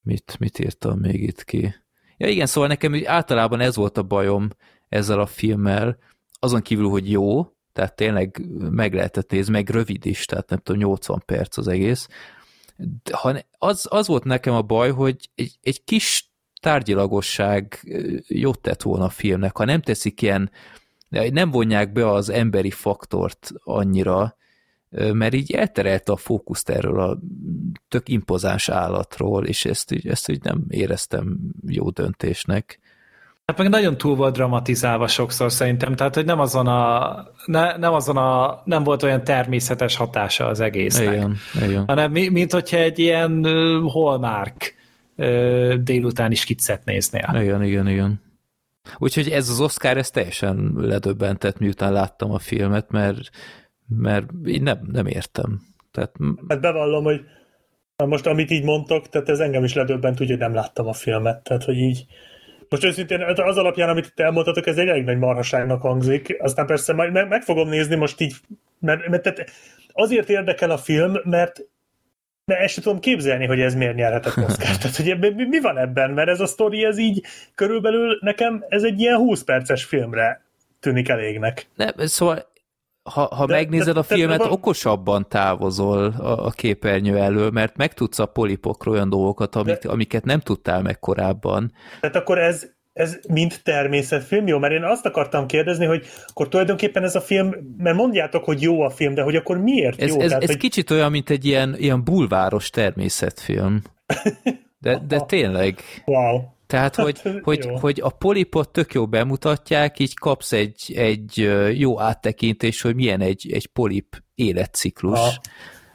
mit, mit írtam még itt ki? Ja igen, szóval nekem általában ez volt a bajom ezzel a filmmel, azon kívül, hogy jó, tehát tényleg meg lehetett nézni, meg rövid is, tehát nem tudom, 80 perc az egész. De az, az volt nekem a baj, hogy egy, egy kis tárgyilagosság jót tett volna a filmnek, ha nem teszik ilyen, nem vonják be az emberi faktort annyira, mert így elterelte a fókuszt erről a tök impozáns állatról, és ezt, ezt így nem éreztem jó döntésnek. Hát meg nagyon túl volt dramatizálva sokszor szerintem, tehát hogy nem azon a, ne, nem azon a, nem volt olyan természetes hatása az egésznek. Igen, igen. Hanem mint hogyha egy ilyen uh, Hallmark uh, délutáni skicet néznél. Igen, igen, igen. Úgyhogy ez az Oscar, ez teljesen ledöbbentett, miután láttam a filmet, mert, mert én nem, nem értem. Tehát... Hát bevallom, hogy most amit így mondtok, tehát ez engem is ledöbbent, úgyhogy nem láttam a filmet, tehát hogy így most őszintén az alapján, amit itt elmondhatok, ez egy elég nagy marhaságnak hangzik. Aztán persze majd meg, meg fogom nézni most így, mert, mert tehát azért érdekel a film, mert mert ezt sem tudom képzelni, hogy ez miért nyerhetett Oscar. Tehát, hogy mi, mi van ebben? Mert ez a sztori, ez így körülbelül nekem, ez egy ilyen 20 perces filmre tűnik elégnek. Nem, szóval ha, ha de, megnézed de, a filmet, de, okosabban távozol a, a képernyő elől, mert megtudsz a polipokról olyan dolgokat, amik, de, amiket nem tudtál meg korábban. Tehát akkor ez, ez mind természetfilm, jó? Mert én azt akartam kérdezni, hogy akkor tulajdonképpen ez a film, mert mondjátok, hogy jó a film, de hogy akkor miért ez, jó? Ez, Tehát, ez hogy... kicsit olyan, mint egy ilyen, ilyen bulváros természetfilm. De, de tényleg. Wow. Tehát, hogy, hogy, jó. hogy a polipot tök jó bemutatják, így kapsz egy, egy jó áttekintés, hogy milyen egy, egy polip életciklus. Ha.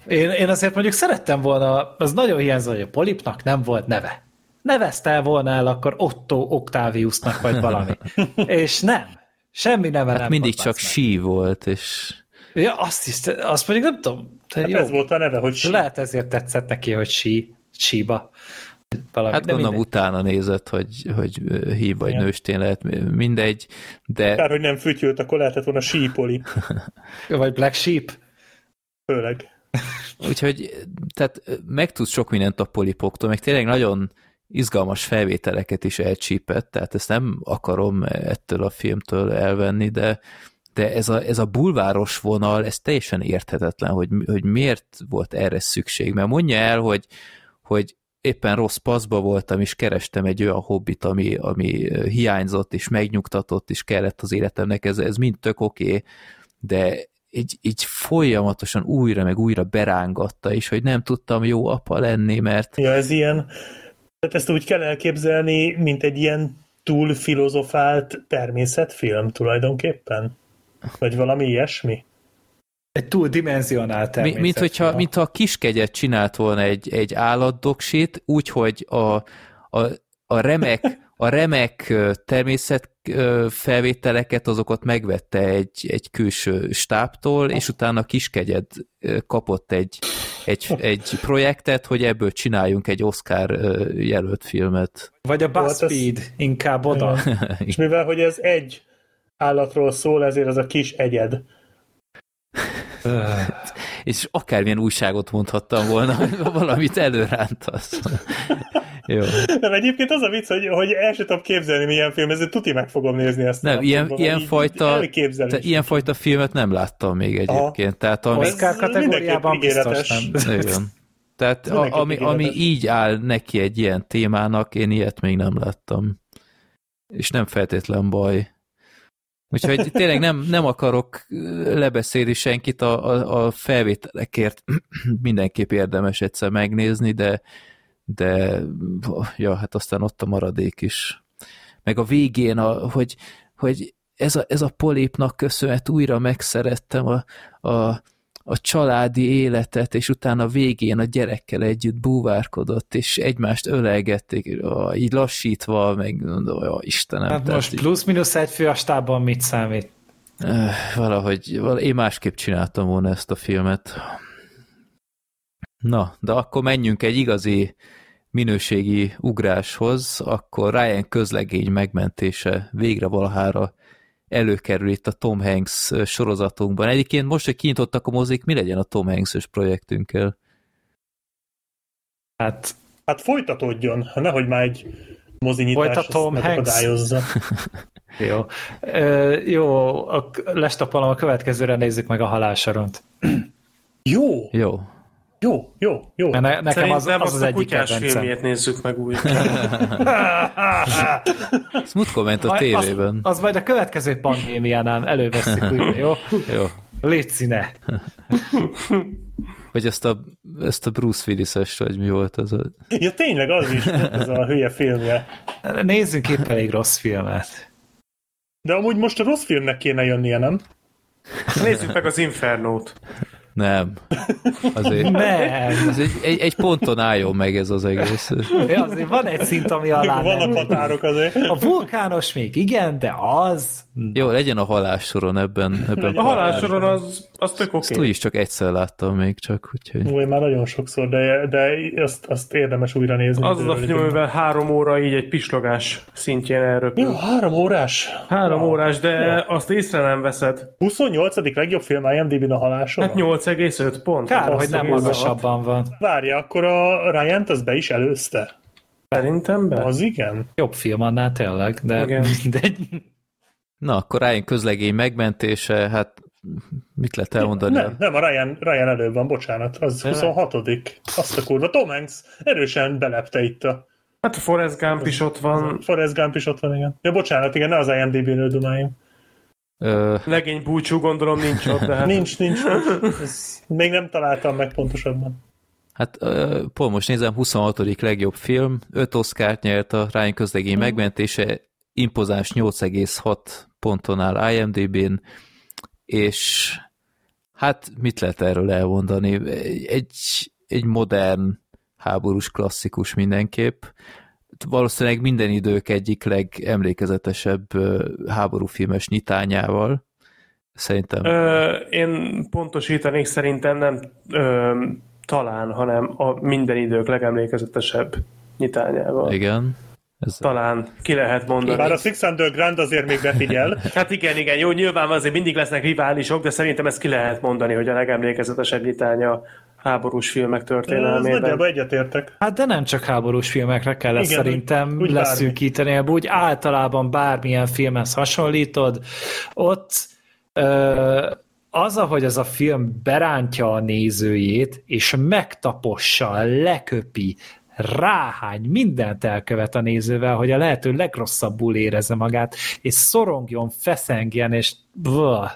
Én, én azért mondjuk szerettem volna, az nagyon hiányzó, hogy a Polipnak nem volt neve. Nevezte volna el akkor Otto Octaviusnak, vagy valami. És nem. Semmi neve Hát nem mindig csak bazd sí volt, és meg. Ja, azt is, azt mondjuk nem tudom. Hát jó, ez volt a neve, hogy sí. lehet ezért tetszett neki, hogy sí, síba. Valami, hát gondolom utána nézett, hogy, hogy hív vagy Igen. nőstény lehet, mindegy, de Kár, hogy nem fütyült, akkor lehetett volna sípoli, Vagy Black Sheep. főleg. Úgyhogy tehát megtudsz sok mindent a polipoktól, meg tényleg nagyon izgalmas felvételeket is elcsípett, tehát ezt nem akarom ettől a filmtől elvenni, de, de ez, a, ez a bulváros vonal, ez teljesen érthetetlen, hogy, hogy miért volt erre szükség. Mert mondja el, hogy, hogy éppen rossz paszba voltam, és kerestem egy olyan hobbit, ami, ami hiányzott, és megnyugtatott, és kellett az életemnek, ez, ez mind tök oké, okay, de így, így folyamatosan újra meg újra berángatta, és hogy nem tudtam jó apa lenni, mert Ja, ez ilyen, tehát ezt úgy kell elképzelni, mint egy ilyen túl filozofált természetfilm tulajdonképpen? Vagy valami ilyesmi? Egy túl dimenzionált mi, mint, hogyha, mint ha a kiskegyet csinált volna egy, egy állatdoksit, úgyhogy a, a, a remek, a remek természet felvételeket, azokat megvette egy, egy külső stábtól, és utána a kiskegyed kapott egy, egy, egy projektet, hogy ebből csináljunk egy Oscar jelölt filmet. Vagy a hát ez- BuzzFeed, inkább oda. És mivel, hogy ez egy állatról szól, ezért az a kis egyed. És akármilyen újságot mondhattam volna, valamit előrántasz. Jó. Nem, egyébként az a vicc, hogy, hogy el sem tudom képzelni, milyen film, ezért tuti meg fogom nézni ezt. Nem, a ilyen, ilyen így- fajta, te, ilyen fajta filmet nem láttam még egyébként. Tehát ami, Ez Oscar kategóriában biztos nem. igen. Tehát a, ami, ami ígéretes. így áll neki egy ilyen témának, én ilyet még nem láttam. És nem feltétlen baj. Úgyhogy tényleg nem, nem akarok lebeszélni senkit a, a, a felvételekért. Mindenképp érdemes egyszer megnézni, de, de ja, hát aztán ott a maradék is. Meg a végén, a, hogy, hogy ez, a, ez a polépnak köszönhet újra megszerettem a, a, a családi életet, és utána végén a gyerekkel együtt búvárkodott, és egymást ölelgették, így lassítva, meg mondom, ó, Istenem. Hát most plusz-minusz egy fő a stábban mit számít? Öh, valahogy, val- én másképp csináltam volna ezt a filmet. Na, de akkor menjünk egy igazi minőségi ugráshoz, akkor Ryan közlegény megmentése végre valahára előkerül itt a Tom Hanks sorozatunkban. Egyébként most, hogy kinyitottak a mozik, mi legyen a Tom Hanks-ös projektünkkel? Hát Hát folytatódjon, nehogy már egy mozinyitás Folytatom, ezt Hanks. megakadályozza. jó. Ö, jó, a, lestapolom a következőre, nézzük meg a halálsoront. Jó, Jó. Jó, jó, jó. Ne, nekem az, Szerintem az, azt az a egyik kutyás kedvencem. filmjét nézzük meg újra. Ez múltkor ment a tévében. Az, az majd a következő pandémiánál előveszik újra, jó? Jó. Légy színe. Vagy ezt a, ezt a Bruce Willis-es, vagy mi volt az a... Ja, tényleg az is, ez a hülye filmje. Nézzünk épp elég rossz filmet. De amúgy most a rossz filmnek kéne jönnie, nem? Nézzük meg az Infernót. Nem. Azért, Nem. az egy, egy, egy ponton álljon meg ez az egész. Ja, azért van egy szint, ami alá Vannak nem. határok azért. A vulkános még igen, de az... Jó, legyen a halássoron ebben. ebben A halálsoron az, az tök oké. úgyis csak egyszer láttam még csak, úgyhogy... Ó, én már nagyon sokszor, de, de azt, azt érdemes újra nézni. Az az a film, amivel három óra így egy pislogás szintjén elröpül. Jó, három órás. Három órás, de Jó. azt észre nem veszed. 28. legjobb film IMDb-n a halásor. Hát 8,5 pont. Kár, Azt hogy nem magasabban van. Várja, akkor a Ryan-t az be is előzte? Szerintem be. Az igen? Jobb film annál tényleg, de Igen. mindegy. Na, akkor rájön közlegény megmentése, hát mit lehet elmondani? Nem, nem, a Ryan, Ryan előbb van, bocsánat. Az 26 Azt a kurva. Tom Hanks erősen belepte itt a Hát a Forrest Gump is ott van. Forrest Gump is ott van, igen. Ja, bocsánat, igen, ne az IMDb-ről dumáljunk. Ö, Legény búcsú gondolom nincs ott, de hát Nincs, nincs. nincs. Ez még nem találtam meg pontosabban. Hát pont most nézem, 26. legjobb film, 5 oszkárt nyert a Ryan közlegény mm. megmentése, impozáns 8,6 ponton áll IMDb-n, és hát mit lehet erről elmondani? Egy, egy modern háborús klasszikus mindenképp. Valószínűleg minden idők egyik legemlékezetesebb háborúfilmes nyitányával. Szerintem. Ö, én pontosítanék, szerintem nem ö, talán, hanem a minden idők legemlékezetesebb nyitányával. Igen. Ez Talán ki lehet mondani. Bár a Six Underground azért még befigyel. hát igen, igen, jó, nyilván azért mindig lesznek riválisok, de szerintem ezt ki lehet mondani, hogy a legemlékezetesebb nyitánya háborús filmek történelmében. Ez nagyjából egyetértek. Hát de nem csak háborús filmekre kell ezt szerintem úgy, leszűkíteni, úgy általában bármilyen filmhez hasonlítod, ott ö, az, ahogy ez a film berántja a nézőjét, és megtapossa, leköpi, ráhány, mindent elkövet a nézővel, hogy a lehető legrosszabbul érezze magát, és szorongjon, feszengjen, és blah,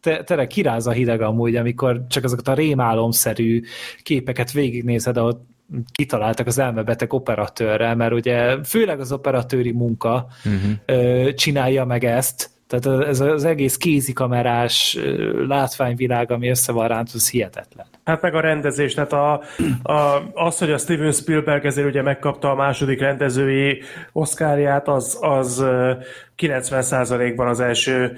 te, tényleg kiráz a hideg amúgy, amikor csak azokat a rémálomszerű képeket végignézed, ahol kitaláltak az elmebeteg operatőrrel, mert ugye főleg az operatőri munka uh-huh. csinálja meg ezt, tehát ez az egész kézikamerás látványvilág, ami össze van ránt, az hihetetlen. Hát meg a rendezés, tehát a, a, az, hogy a Steven Spielberg ezért ugye megkapta a második rendezői oszkárját, az, az 90%-ban az első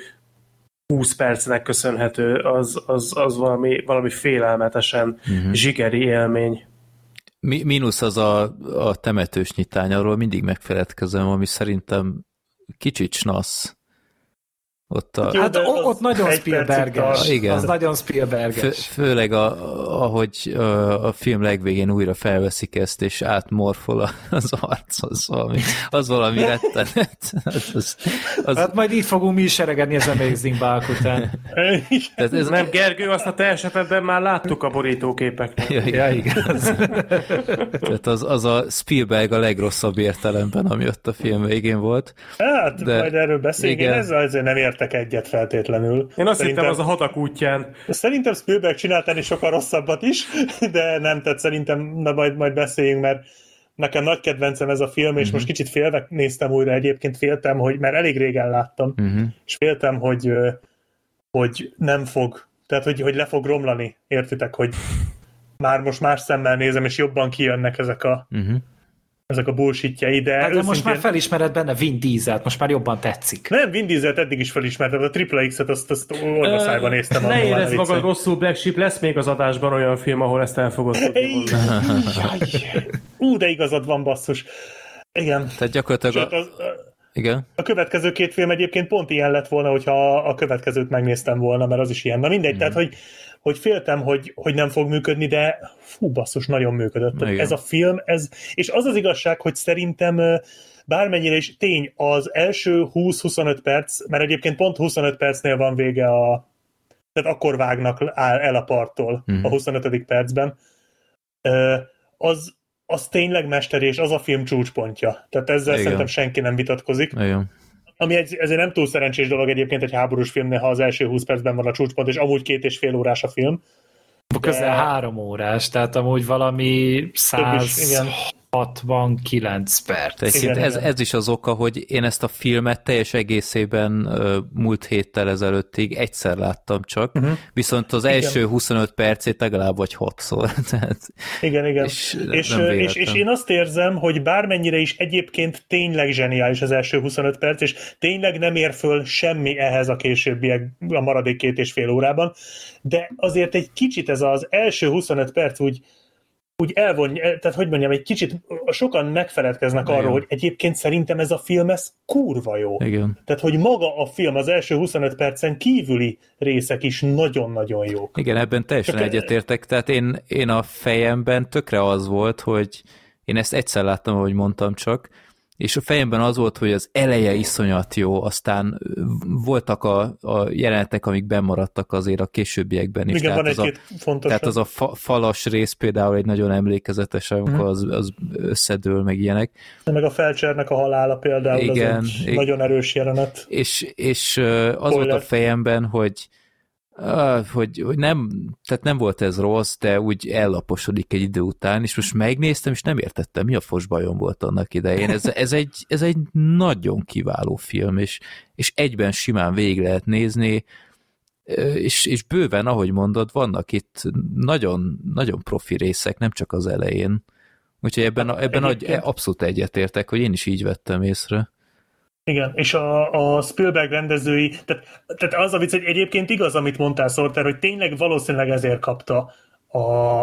20 percnek köszönhető, az, az, az valami, valami félelmetesen uh-huh. zsigeri élmény. Mi, mínusz az a, a temetős nyitány, arról mindig megfeledkezem, ami szerintem kicsit snasz. Ott a... Hát ott nagyon Spielberges. Igen. Az nagyon Spielberges. Fő, főleg a, ahogy a, film legvégén újra felveszik ezt, és átmorfol az arc, az valami, az valami rettenet. Az, az, az... Hát majd így fogunk mi is seregedni az Amazing Bulk után. Tehát ez... Nem, Gergő, azt a te esetedben már láttuk a borítóképeknek. Ja, ja, igaz. Tehát az, az a Spielberg a legrosszabb értelemben, ami ott a film végén volt. Hát, De, majd erről beszélünk, én ezzel azért nem értek egyet feltétlenül. Én azt szerintem, hittem, az a hatak útján. Szerintem Spielberg csinált ennél sokkal rosszabbat is, de nem, tehát szerintem na, majd, majd beszéljünk, mert nekem nagy kedvencem ez a film, és uh-huh. most kicsit félve néztem újra, egyébként féltem, hogy, mert elég régen láttam, uh-huh. és féltem, hogy, hogy nem fog, tehát hogy, hogy le fog romlani, értitek, hogy már most más szemmel nézem, és jobban kijönnek ezek a, uh-huh ezek a bullshitjei, de... Hát de őszintén... most már felismered benne Vin Dieselt, most már jobban tetszik. Nem, Vin Dieselt eddig is felismertem, a Triple X-et azt, azt orvaszájban néztem. Ne érezd magad rosszul, Black Sheep, lesz még az adásban olyan film, ahol ezt el fogod Ú, de igazad van, basszus. Igen. Tehát gyakorlatilag... Sőt, az, igen. A következő két film egyébként pont ilyen lett volna, hogyha a következőt megnéztem volna, mert az is ilyen. Na mindegy, mm. tehát hogy hogy féltem, hogy, hogy nem fog működni, de fú, basszus, nagyon működött. Igen. Ez a film, ez, és az az igazság, hogy szerintem bármennyire is tény, az első 20-25 perc, mert egyébként pont 25 percnél van vége a tehát akkor vágnak el a parttól uh-huh. a 25. Mhm. percben, az, az tényleg mester, és az a film csúcspontja. Tehát ezzel Igen. szerintem senki nem vitatkozik. Igen ami egy, ezért nem túl szerencsés dolog egyébként egy háborús filmnél, ha az első 20 percben van a csúcspont, és amúgy két és fél órás a film. De... Közel három órás, tehát amúgy valami 100, 69 perc. Igen, ez, ez is az oka, hogy én ezt a filmet teljes egészében múlt héttel ezelőttig egyszer láttam csak, uh-huh. viszont az igen. első 25 percét legalább vagy hatszor. Tehát, igen, igen. És, és, és, és én azt érzem, hogy bármennyire is egyébként tényleg zseniális az első 25 perc, és tényleg nem ér föl semmi ehhez a későbbiek, a maradék két és fél órában, de azért egy kicsit ez az első 25 perc úgy úgy elvonja, tehát hogy mondjam, egy kicsit sokan megfeledkeznek Igen. arról, hogy egyébként szerintem ez a film, ez kurva jó. Igen. Tehát, hogy maga a film az első 25 percen kívüli részek is nagyon-nagyon jók. Igen, ebben teljesen Csak egyetértek. Tehát én, én a fejemben tökre az volt, hogy én ezt egyszer láttam, ahogy mondtam csak, és a fejemben az volt, hogy az eleje iszonyat jó, aztán voltak a, a jelenetek, amik bemaradtak azért a későbbiekben is. Igen, tehát van egy a, fontos. Tehát az a fa, falas rész például egy nagyon emlékezetes, amikor uh-huh. az, az összedől, meg ilyenek. De meg a felcsernek a halála például, igen, az egy igen. nagyon erős jelenet. És, és az Spoiler. volt a fejemben, hogy hogy, hogy nem, tehát nem volt ez rossz, de úgy ellaposodik egy idő után, és most megnéztem, és nem értettem, mi a fos bajom volt annak idején. Ez, ez, egy, ez egy nagyon kiváló film, és, és egyben simán végig lehet nézni, és, és bőven, ahogy mondod, vannak itt nagyon, nagyon profi részek, nem csak az elején. Úgyhogy ebben, ebben abszolút egyetértek, hogy én is így vettem észre. Igen, és a, a Spielberg rendezői, tehát, tehát az a vicc, hogy egyébként igaz, amit mondtál Sorter, hogy tényleg valószínűleg ezért kapta a,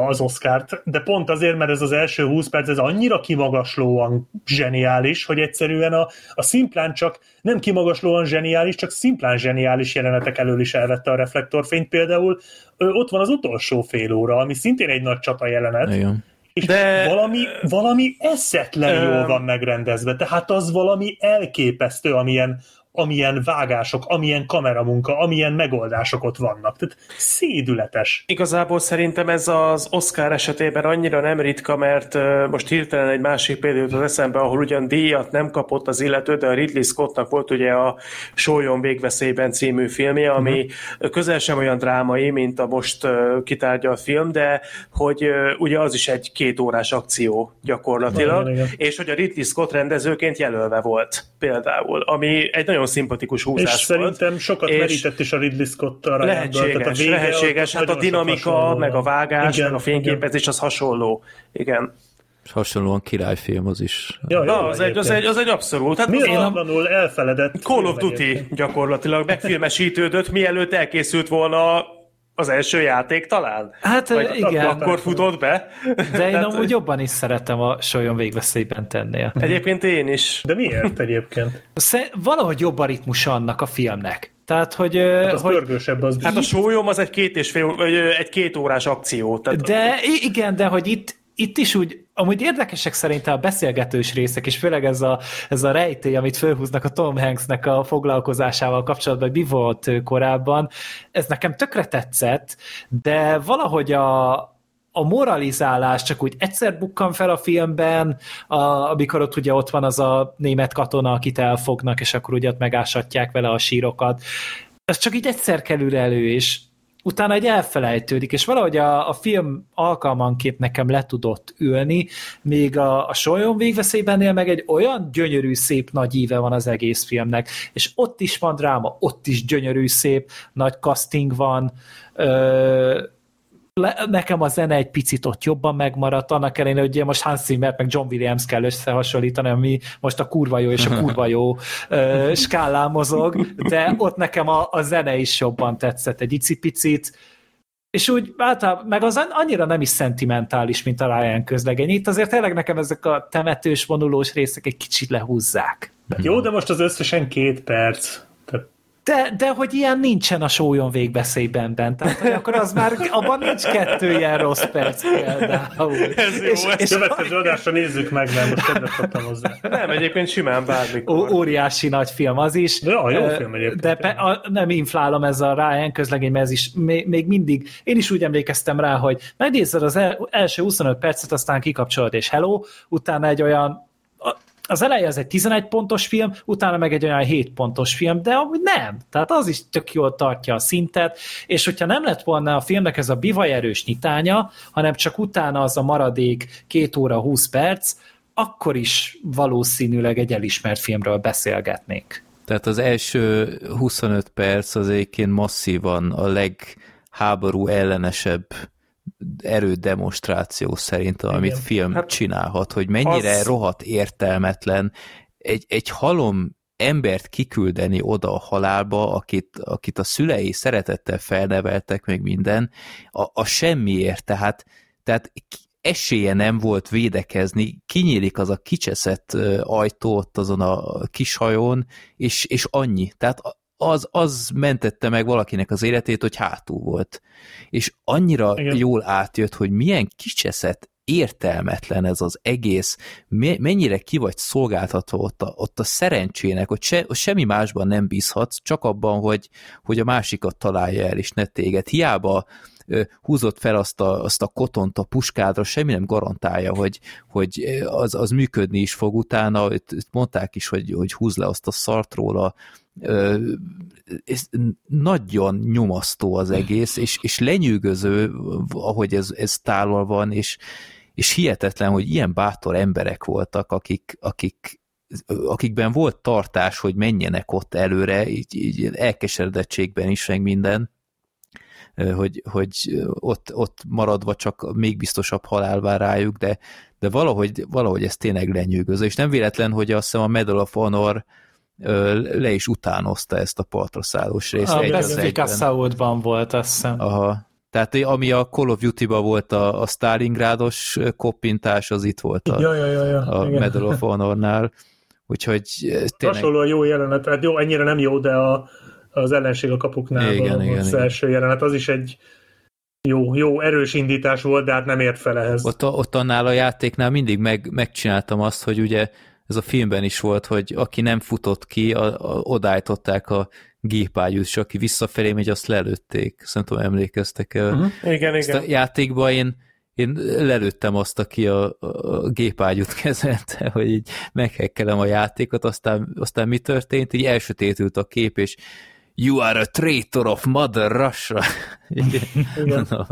az Oscárt, de pont azért, mert ez az első 20 perc, ez annyira kimagaslóan zseniális, hogy egyszerűen a, a szimplán csak, nem kimagaslóan zseniális, csak szimplán zseniális jelenetek elől is elvette a reflektorfényt. Például ott van az utolsó fél óra, ami szintén egy nagy csata jelenet, Igen De... valami, valami eszetlen jól van megrendezve, tehát az valami elképesztő, amilyen, amilyen vágások, amilyen kameramunka, amilyen megoldások ott vannak. Tehát szédületes. Igazából szerintem ez az Oscar esetében annyira nem ritka, mert most hirtelen egy másik példát az eszembe, ahol ugyan díjat nem kapott az illető, de a Ridley Scottnak volt ugye a Sólyon végveszélyben című filmje, ami uh-huh. közel sem olyan drámai, mint a most kitárgyalt film, de hogy ugye az is egy két órás akció gyakorlatilag, igen, igen. és hogy a Ridley Scott rendezőként jelölve volt például, ami egy nagyon nagyon szimpatikus húzás És volt. szerintem sokat és merített is a Ridley scott a Lehetséges, a lehetséges. Hát a dinamika, meg a vágás, igen, meg a fényképezés az hasonló. Igen. És hasonlóan királyfilm az is. Ja, Na, az, egy, az, egy, az egy abszolút. Hát Méltatlanul elfeledett. Call of Duty gyakorlatilag megfilmesítődött, mielőtt elkészült volna az első játék talán? Hát Vagy igen. Akkor futott be? De én amúgy jobban is szeretem a Solyon végveszélyben tennél. Egyébként én is. De miért egyébként? Valahogy jobb a ritmus annak a filmnek. Tehát, hogy... Hát az hogy, pörgősebb az. Hát a sólyom az egy két és fél, egy két órás akció. Tehát de igen, de hogy itt, itt is úgy, amúgy érdekesek szerintem a beszélgetős részek, és főleg ez a, ez a rejtély, amit fölhúznak a Tom Hanksnek a foglalkozásával kapcsolatban, hogy mi volt korábban, ez nekem tökre tetszett, de valahogy a, a moralizálás csak úgy egyszer bukkan fel a filmben, a, amikor ott ugye ott van az a német katona, akit elfognak, és akkor ugye ott megásatják vele a sírokat. Ez csak így egyszer kerül elő, és utána egy elfelejtődik, és valahogy a, a film alkalmanként nekem le tudott ülni, még a, a Solyon végveszélybennél meg egy olyan gyönyörű, szép nagy íve van az egész filmnek, és ott is van dráma, ott is gyönyörű, szép, nagy casting van, ö, le, nekem a zene egy picit ott jobban megmaradt, annak ellenére, hogy most Hans Zimmer meg John Williams kell összehasonlítani, ami most a kurva jó és a kurva jó uh, skálán mozog, de ott nekem a, a zene is jobban tetszett egy icipicit, és úgy általában, meg az annyira nem is szentimentális, mint a Ryan közlegény. Itt azért tényleg nekem ezek a temetős, vonulós részek egy kicsit lehúzzák. Jó, de most az összesen két perc. De, de hogy ilyen nincsen a sólyom végbeszélyben bent. Tehát, hogy akkor az már, abban nincs kettő ilyen rossz perc például. Ez jó, és, és következő adásra nézzük meg, mert most kedvet hozzá. Nem, egyébként simán bármikor. Ó, óriási nagy film az is. De a jó film egyébként. De pe, a, nem inflálom ez a Ryan közlegény, mert ez is még, még mindig, én is úgy emlékeztem rá, hogy megnézed az el, első 25 percet, aztán kikapcsolod, és hello, utána egy olyan az eleje az egy 11 pontos film, utána meg egy olyan 7 pontos film, de amúgy nem. Tehát az is tök jól tartja a szintet, és hogyha nem lett volna a filmnek ez a bivaj erős nyitánya, hanem csak utána az a maradék 2 óra 20 perc, akkor is valószínűleg egy elismert filmről beszélgetnénk. Tehát az első 25 perc az egyébként masszívan a legháború ellenesebb erődemonstráció szerint, amit Igen. film hát csinálhat, hogy mennyire az... rohadt értelmetlen egy, egy halom embert kiküldeni oda a halálba, akit, akit a szülei szeretettel felneveltek, meg minden, a, a semmiért, tehát, tehát esélye nem volt védekezni, kinyílik az a kicseszett ajtó ott azon a kis hajón, és, és annyi. Tehát az, az mentette meg valakinek az életét, hogy hátul volt. És annyira Igen. jól átjött, hogy milyen kicseszett, értelmetlen ez az egész, mennyire ki vagy szolgáltatva ott a, ott a szerencsének, hogy, se, hogy semmi másban nem bízhatsz, csak abban, hogy, hogy a másikat találja el, és ne téged. Hiába húzott fel azt a, azt a kotont a puskádra, semmi nem garantálja, hogy, hogy az, az működni is fog utána, itt mondták is, hogy, hogy húz le azt a szart róla, ez nagyon nyomasztó az egész, és, és lenyűgöző, ahogy ez, ez tálol van, és, és hihetetlen, hogy ilyen bátor emberek voltak, akik, akik akikben volt tartás, hogy menjenek ott előre, így, így elkeseredettségben is, meg minden, hogy, hogy ott, ott maradva csak még biztosabb halál vár rájuk, de, de valahogy, valahogy ez tényleg lenyűgöző, és nem véletlen, hogy azt hiszem a Medal of Honor le is utánozta ezt a partra szállós részt. A Pacific Assault-ban volt, azt hiszem. Aha. Tehát ami a Call of Duty-ba volt a, a Stalingrádos koppintás, az itt volt a, ja, ja, ja, ja. a Medal of Honor-nál. Úgyhogy tényleg... Hasonló jó jelenet, hát jó, ennyire nem jó, de a, az ellenség a kapuknál igen, igen, az igen. első jelenet, az is egy jó, jó, erős indítás volt, de hát nem ért fel ehhez. Ott, ott annál a játéknál mindig meg, megcsináltam azt, hogy ugye ez a filmben is volt, hogy aki nem futott ki, a, a, odállították a gépágyút, és aki visszafelé megy, azt lelőtték. Szerintem emlékeztek el. Uh-huh. Igen, Ezt igen. a játékban én, én lelőttem azt, aki a, a gépágyút kezelte, hogy így meghekkelem a játékot, aztán, aztán mi történt? Így elsötétült a kép, és You are a traitor of Mother Russia. Igen. Na,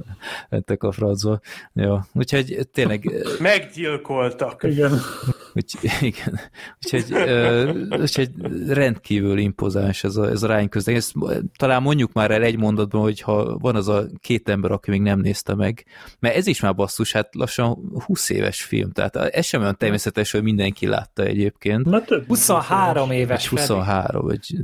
mentek a francba. Jó, úgyhogy tényleg... Meggyilkoltak. Igen. Úgy, igen. Úgyhogy, úgyhogy rendkívül impozáns ez a, ez a Ryan közleg. Ezt talán mondjuk már el egy mondatban, hogy ha van az a két ember, aki még nem nézte meg, mert ez is már basszus, hát lassan 20 éves film, tehát ez sem olyan természetes, hogy mindenki látta egyébként. Na, több 23 éves. 23, vagy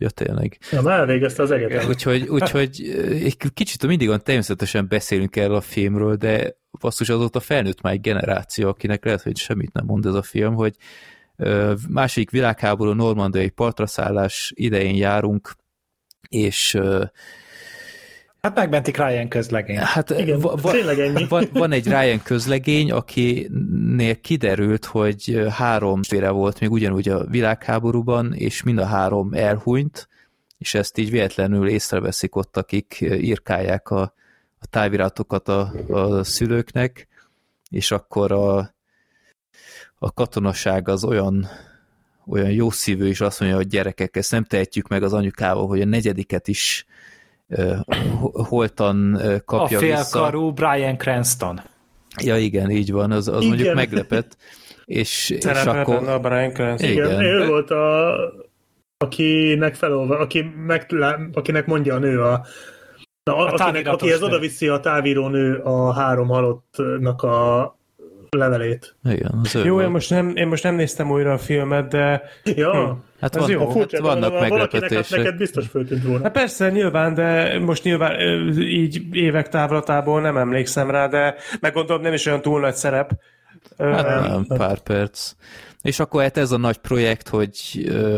Ja, tényleg. Ja, már elvégezte az egyetem. Úgyhogy, úgyhogy egy kicsit mindig olyan természetesen beszélünk erről a filmről, de basszus azóta felnőtt már egy generáció, akinek lehet, hogy semmit nem mond ez a film, hogy második világháború normandiai partraszállás idején járunk, és Hát megmentik Ryan közlegény. Hát Igen, va, va, tényleg ennyi. Van, van egy Ryan közlegény, akinél kiderült, hogy három félre volt még ugyanúgy a világháborúban, és mind a három elhunyt, és ezt így véletlenül észreveszik ott, akik írkálják a, a táviratokat a, a szülőknek, és akkor a, a katonaság az olyan olyan jó szívű, és azt mondja, hogy gyerekek, ezt nem tehetjük meg az anyukával, hogy a negyediket is holtan kapja A félkarú vissza. Brian Cranston. Ja igen, így van, az, az igen. mondjuk meglepett. És, és akkor... a Brian Cranston. Igen, igen. ő volt a akinek felolva, aki meg, akinek mondja a nő a, a, a akinek, akihez oda viszi a távíró nő a három halottnak a levelét. Igen, az Jó, én most, nem, én most nem néztem újra a filmet, de... Ja. Hm. Hát van, jó. Furcsa, hát vannak hát meglepetések. neked biztos föltűnt volna. Hát persze, nyilván, de most nyilván így évek távlatából nem emlékszem rá, de meg gondolom nem is olyan túl nagy szerep. Hát nem, pár perc. És akkor hát ez a nagy projekt, hogy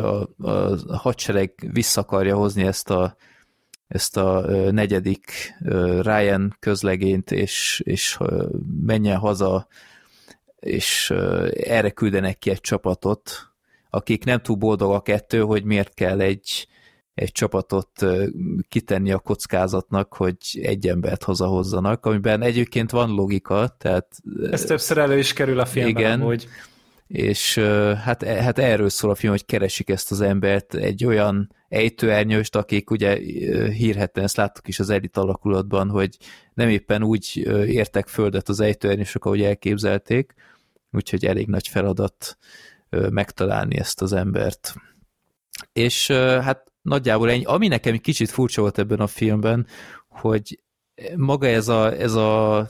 a, a hadsereg vissza akarja hozni ezt a ezt a negyedik Ryan közlegényt, és, és menjen haza, és erre küldenek ki egy csapatot, akik nem túl boldogak ettől, hogy miért kell egy, egy csapatot kitenni a kockázatnak, hogy egy embert hazahozzanak, amiben egyébként van logika, tehát... Ez többször elő is kerül a filmben, igen, amúgy. és hát, e, hát erről szól a film, hogy keresik ezt az embert, egy olyan ejtőernyőst, akik ugye hírhetten, ezt láttuk is az elit alakulatban, hogy nem éppen úgy értek földet az ejtőernyősök, ahogy elképzelték, úgyhogy elég nagy feladat megtalálni ezt az embert. És hát nagyjából ennyi. Ami nekem egy kicsit furcsa volt ebben a filmben, hogy maga ez a, ez a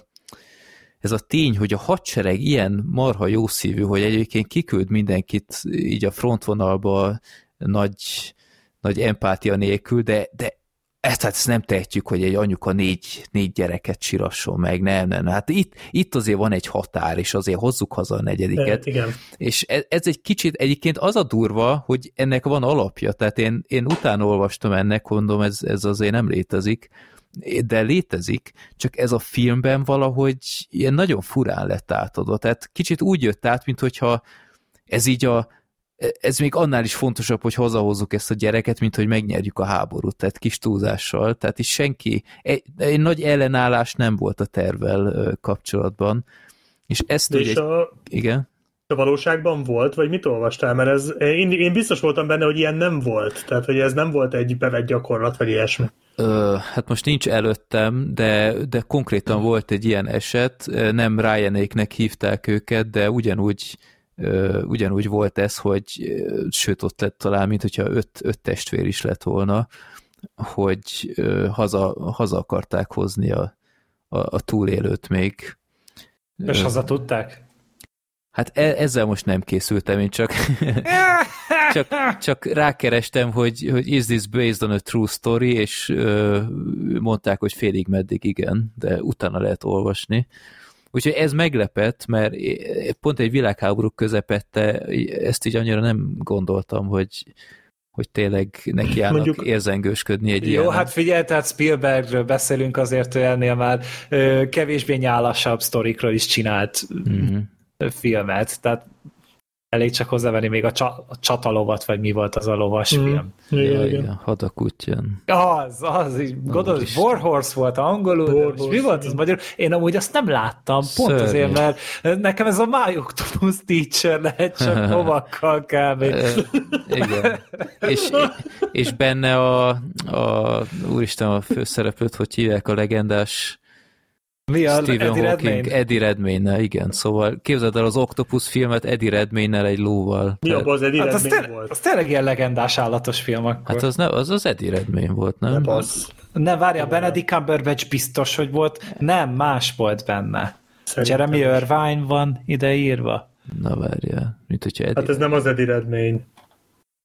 ez a tény, hogy a hadsereg ilyen marha jó szívű, hogy egyébként kiküld mindenkit így a frontvonalba nagy, nagy empátia nélkül, de, de ezt, hát ezt nem tehetjük, hogy egy anyuka négy, négy gyereket sirasson meg, nem, nem, hát itt, itt azért van egy határ, és azért hozzuk haza a negyediket. E, igen. És ez, ez egy kicsit, egyébként az a durva, hogy ennek van alapja, tehát én, én utána olvastam ennek, mondom, ez, ez azért nem létezik, de létezik, csak ez a filmben valahogy ilyen nagyon furán lett átadva, tehát kicsit úgy jött át, mint hogyha ez így a ez még annál is fontosabb, hogy hazahozzuk ezt a gyereket, mint hogy megnyerjük a háborút, tehát kis túlzással. Tehát is senki, egy, egy nagy ellenállás nem volt a tervel kapcsolatban. És ezt és ugye... A, igen? A valóságban volt, vagy mit olvastál? Mert ez, én, én biztos voltam benne, hogy ilyen nem volt. Tehát, hogy ez nem volt egy bevett gyakorlat, vagy ilyesmi. Ö, hát most nincs előttem, de, de konkrétan volt egy ilyen eset, nem Ryanéknek hívták őket, de ugyanúgy ugyanúgy volt ez, hogy sőt ott lett talán, mint hogyha öt, öt testvér is lett volna, hogy haza, haza akarták hozni a, a, a túlélőt még. És haza tudták? Hát e- ezzel most nem készültem, én csak, csak, csak rákerestem, hogy, hogy is this based on a true story, és ö, mondták, hogy félig meddig igen, de utána lehet olvasni. Úgyhogy ez meglepett, mert pont egy világháború közepette ezt így annyira nem gondoltam, hogy, hogy tényleg neki állnak Mondjuk, érzengősködni egy ilyen. Jó, hát figyelj, tehát Spielbergről beszélünk azért, hogy ennél már ö, kevésbé nyálasabb sztorikról is csinált mm-hmm. filmet, tehát elég csak hozzávenni még a, csa, a csatalovat, vagy mi volt az a lovas mm. film. Igen, ja, igen. Hadakutyán. Az, az, így gondolod, Warhorse volt angolul, Warhorse, mi volt az magyar? Én amúgy azt nem láttam, pont Szörnyű. azért, mert nekem ez a My Octopus Teacher lehet csak lovakkal kb. igen. És, és benne a, a úristen, a főszereplőt, hogy hívják a legendás mi a Stephen Eddie Hawking, Redmayne? Eddie redmayne igen, szóval képzeld el az Octopus filmet Eddie redmayne egy lóval. Mi abban az Eddie hát Redmayne az te, volt? Az tényleg ilyen legendás állatos film akkor. Hát az, ne, az az Eddie Redmayne volt, nem? Nem az. Ne, várja, Benedict Cumberbatch biztos, hogy volt. Nem, más volt benne. Szerintem Jeremy Irvine van ide írva. Na várja, mint hogyha Eddie Hát ez nem az Eddie Redmayne.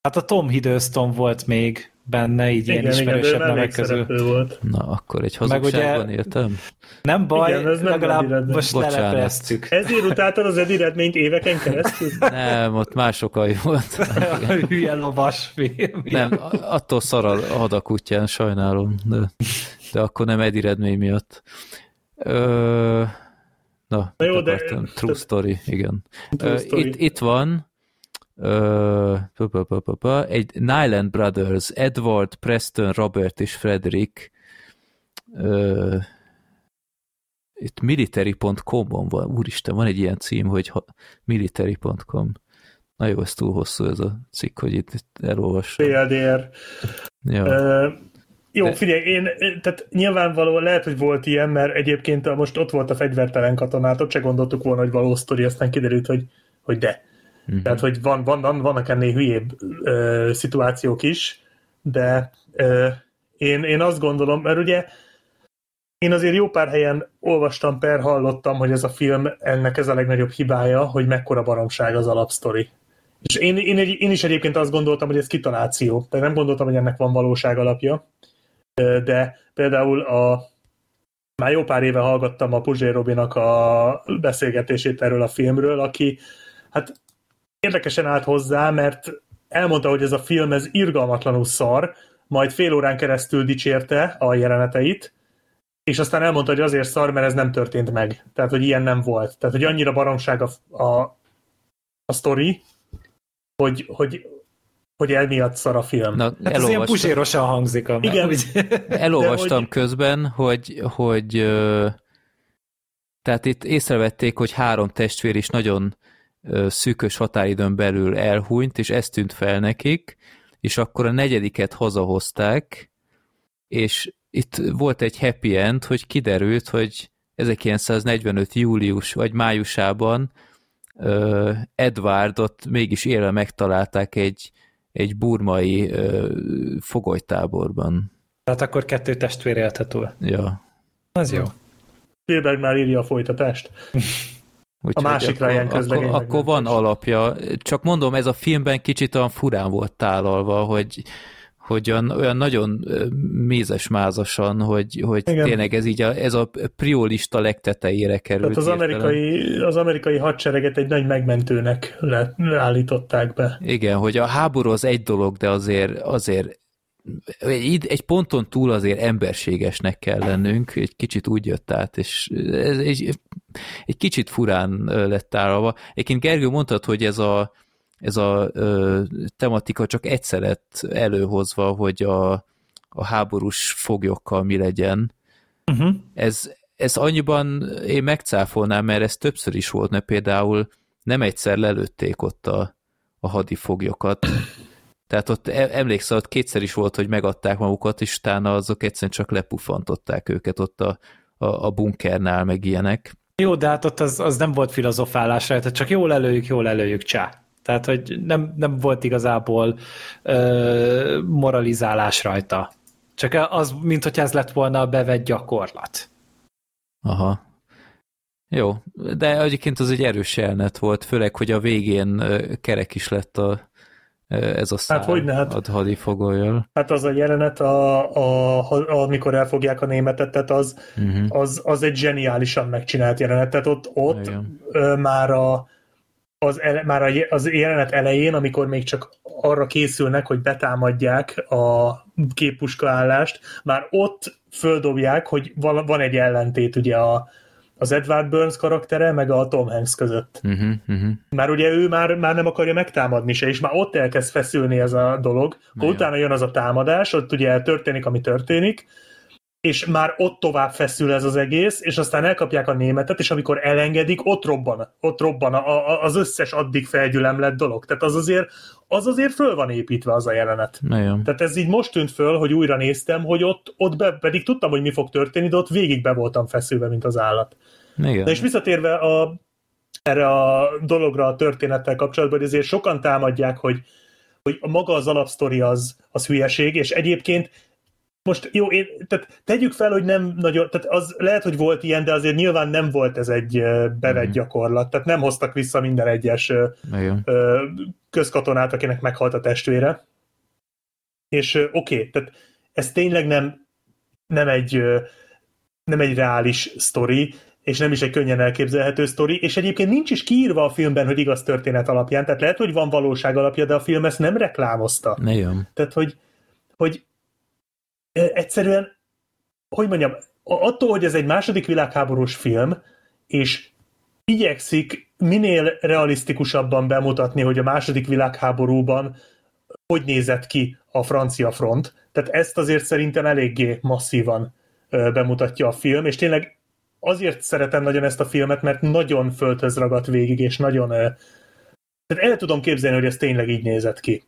Hát a Tom Hiddleston volt még benne, így igen, ilyen ismerősebb nevek közül. Volt. Na, akkor egy hazugságban éltem. Nem baj, igen, ez legalább nem most lelepleztük. Ezért utáltad az eredményt éveken keresztül? Nem, ott más okai volt. Hülye lovas film. Nem, attól szar a hadakutyán, sajnálom, de, de akkor nem eredmény miatt. Ö, na, na jó, de... True story, igen. True story. Itt, itt van, egy Nyland Brothers, Edward, Preston, Robert és Frederick itt military.com-on van, úristen, van egy ilyen cím, hogy military.com. Na jó, ez túl hosszú ez a cikk, hogy itt, itt elolvassam. PLDR. Ja. Uh, jó, De... figyelj, én, tehát nyilvánvalóan lehet, hogy volt ilyen, mert egyébként most ott volt a fegyvertelen katonát, ott se gondoltuk volna, hogy való sztori, aztán kiderült, hogy, hogy de. Uh-huh. Tehát, hogy van, van, van, vannak ennél hülyébb ö, szituációk is, de ö, én, én azt gondolom, mert ugye én azért jó pár helyen olvastam per, hallottam, hogy ez a film, ennek ez a legnagyobb hibája, hogy mekkora baromság az alapsztori. És én, én, én is egyébként azt gondoltam, hogy ez kitaláció. Tehát nem gondoltam, hogy ennek van valóság alapja. De például a már jó pár éve hallgattam a Puzsé Robinak a beszélgetését erről a filmről, aki hát érdekesen állt hozzá, mert elmondta, hogy ez a film ez irgalmatlanul szar, majd fél órán keresztül dicsérte a jeleneteit, és aztán elmondta, hogy azért szar, mert ez nem történt meg. Tehát, hogy ilyen nem volt. Tehát, hogy annyira baromság a, a, a sztori, hogy, hogy, hogy emiatt szar a film. Na, hát ez ilyen puzsérosan hangzik. A Igen. Elolvastam hogy... közben, hogy, hogy tehát itt észrevették, hogy három testvér is nagyon szűkös határidőn belül elhúnyt, és ez tűnt fel nekik, és akkor a negyediket hazahozták, és itt volt egy happy end, hogy kiderült, hogy 1945. július vagy májusában Edwardot mégis élve megtalálták egy, egy burmai fogolytáborban. Tehát akkor kettő testvér élhető. Ja. Az jó. Spielberg már írja a folytatást. Úgyhogy a másik akkor, közlegény. Akkor, akkor van alapja. Csak mondom, ez a filmben kicsit olyan furán volt tálalva, hogy, hogy olyan, olyan nagyon mézes-mázasan, hogy, hogy tényleg ez így a, ez a priolista legtetejére került. Tehát az amerikai, az amerikai hadsereget egy nagy megmentőnek le, állították be. Igen, hogy a háború az egy dolog, de azért, azért egy, egy ponton túl azért emberségesnek kell lennünk, egy kicsit úgy jött át, és ez egy, egy kicsit furán lett tárolva. Egyébként Gergő mondtad, hogy ez a, ez a ö, tematika csak egyszer lett előhozva, hogy a, a háborús foglyokkal mi legyen. Uh-huh. Ez, ez annyiban én megcáfolnám, mert ez többször is volt, mert például nem egyszer lelőtték ott a, a hadifoglyokat. Tehát ott e, emlékszel, ott kétszer is volt, hogy megadták magukat, és utána azok egyszerűen csak lepufantották őket ott a, a, a bunkernál, meg ilyenek. Jó, de hát ott az, az nem volt filozofálás rajta, csak jól előjük, jól előjük, csá. Tehát, hogy nem, nem volt igazából ö, moralizálás rajta. Csak az, mint hogy ez lett volna a bevett gyakorlat. Aha. Jó, de egyébként az egy erős jelenet volt, főleg, hogy a végén kerek is lett a, ez a szám hát, hogy ne, hát, a hadifogolyjal. Hát az a jelenet, a, a, a, amikor elfogják a németet, tehát az, uh-huh. az, az egy zseniálisan megcsinált jelenet. Tehát ott, ott ö, már a az, ele, már a, az jelenet elején, amikor még csak arra készülnek, hogy betámadják a képpuskaállást, már ott földobják, hogy van, van egy ellentét ugye a, az Edward Burns karaktere, meg a Tom Hanks között. Uh-huh, uh-huh. Már ugye ő már, már nem akarja megtámadni se, és már ott elkezd feszülni ez a dolog. Akkor utána jön az a támadás, ott ugye történik, ami történik, és már ott tovább feszül ez az egész, és aztán elkapják a németet, és amikor elengedik, ott robban, ott robban a, a, az összes addig felgyülemlett dolog. Tehát az azért, az azért föl van építve az a jelenet. Nagyon. Tehát ez így most tűnt föl, hogy újra néztem, hogy ott, ott be, pedig tudtam, hogy mi fog történni, de ott végig be voltam feszülve, mint az állat. Igen. Na és visszatérve a, erre a dologra, a történettel kapcsolatban, azért sokan támadják, hogy, hogy maga az alapsztori az, az hülyeség, és egyébként most jó, én, tehát tegyük fel, hogy nem nagyon, tehát az lehet, hogy volt ilyen, de azért nyilván nem volt ez egy bevett mm. gyakorlat, tehát nem hoztak vissza minden egyes Igen. közkatonát, akinek meghalt a testvére. És oké, okay, tehát ez tényleg nem, nem egy nem egy reális sztori, és nem is egy könnyen elképzelhető sztori, és egyébként nincs is kiírva a filmben, hogy igaz történet alapján, tehát lehet, hogy van valóság alapja, de a film ezt nem reklámozta. Igen. Tehát, hogy, hogy egyszerűen, hogy mondjam, attól, hogy ez egy második világháborús film, és igyekszik minél realisztikusabban bemutatni, hogy a második világháborúban hogy nézett ki a francia front. Tehát ezt azért szerintem eléggé masszívan bemutatja a film, és tényleg azért szeretem nagyon ezt a filmet, mert nagyon földhöz ragadt végig, és nagyon... Tehát el tudom képzelni, hogy ez tényleg így nézett ki.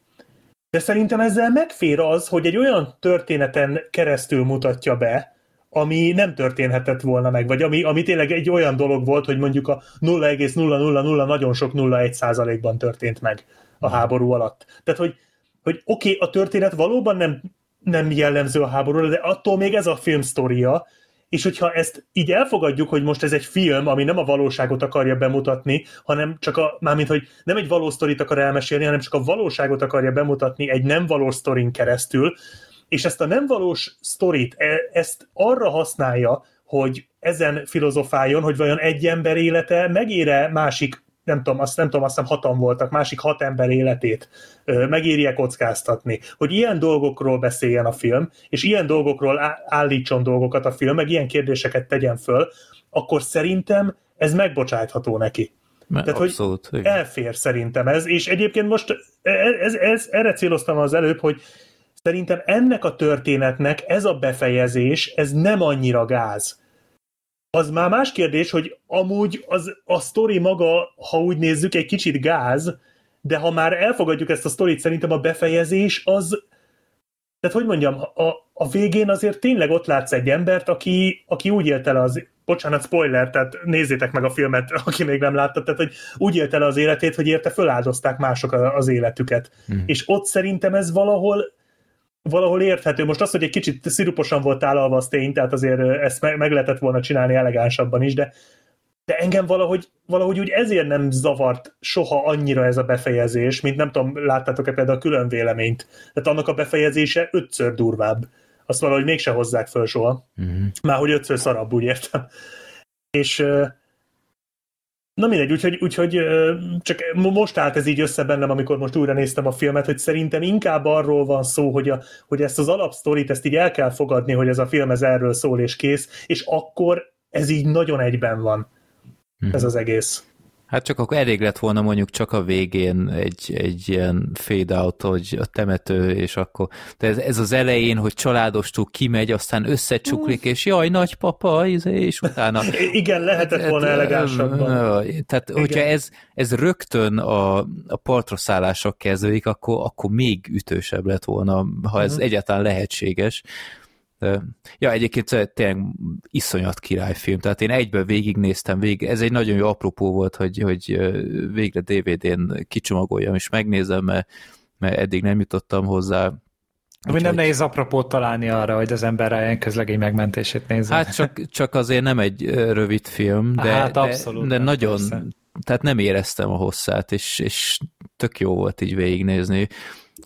De szerintem ezzel megfér az, hogy egy olyan történeten keresztül mutatja be, ami nem történhetett volna meg, vagy ami, ami tényleg egy olyan dolog volt, hogy mondjuk a 0,000 nagyon sok 0,1 százalékban történt meg a háború alatt. Tehát, hogy, hogy oké, okay, a történet valóban nem, nem jellemző a háborúra, de attól még ez a film sztoria, és hogyha ezt így elfogadjuk, hogy most ez egy film, ami nem a valóságot akarja bemutatni, hanem csak a, mármint, hogy nem egy valós sztorit akar elmesélni, hanem csak a valóságot akarja bemutatni egy nem valós sztorin keresztül, és ezt a nem valós sztorit, e, ezt arra használja, hogy ezen filozofáljon, hogy vajon egy ember élete megére másik nem tudom, azt nem tudom, azt hiszem hatan voltak, másik hat ember életét megírja kockáztatni. Hogy ilyen dolgokról beszéljen a film, és ilyen dolgokról állítson dolgokat a film, meg ilyen kérdéseket tegyen föl, akkor szerintem ez megbocsátható neki. Mert Tehát, abszolút, hogy igen. elfér szerintem ez, és egyébként most e, e, ez, ez, ez, erre céloztam az előbb, hogy szerintem ennek a történetnek ez a befejezés, ez nem annyira gáz. Az már más kérdés, hogy amúgy az, a sztori maga, ha úgy nézzük, egy kicsit gáz, de ha már elfogadjuk ezt a sztorit, szerintem a befejezés az, tehát hogy mondjam, a, a végén azért tényleg ott látsz egy embert, aki, aki úgy élte el az, bocsánat, spoiler, tehát nézzétek meg a filmet, aki még nem látta, tehát hogy úgy élte el az életét, hogy érte föláldozták mások az életüket. Mm. És ott szerintem ez valahol valahol érthető. Most az, hogy egy kicsit sziruposan volt tálalva az tény, tehát azért ezt meg lehetett volna csinálni elegánsabban is, de, de engem valahogy, valahogy úgy ezért nem zavart soha annyira ez a befejezés, mint nem tudom, láttátok-e például a külön véleményt. Tehát annak a befejezése ötször durvább. Azt valahogy mégse hozzák föl soha. Uh-huh. Már hogy ötször szarabb, úgy értem. És Na mindegy, úgyhogy, úgyhogy csak most állt ez így össze bennem, amikor most újra néztem a filmet, hogy szerintem inkább arról van szó, hogy, a, hogy ezt az alapsztorit, ezt így el kell fogadni, hogy ez a film ez erről szól és kész, és akkor ez így nagyon egyben van, ez az egész. Hát csak akkor elég lett volna mondjuk csak a végén egy, egy ilyen fade out, hogy a temető, és akkor de ez, ez az elején, hogy családostól kimegy, aztán összecsuklik, és jaj, nagypapa, izé, és utána... Igen, lehetett volna elegánsabban. Tehát, Igen. hogyha ez, ez rögtön a, a partraszállások kezdődik, akkor, akkor még ütősebb lett volna, ha ez uh-huh. egyáltalán lehetséges. Ja, egyébként tényleg iszonyat királyfilm, tehát én egyből végignéztem, végig, ez egy nagyon jó apropó volt, hogy, hogy végre DVD-n kicsomagoljam és megnézem, mert, mert eddig nem jutottam hozzá. Úgy nem nehéz apropót találni arra, hogy az ember Ryan közlegény megmentését nézze. Hát csak, csak azért nem egy rövid film, de, hát abszolút, de, de nagyon, persze. tehát nem éreztem a hosszát, és, és tök jó volt így végignézni,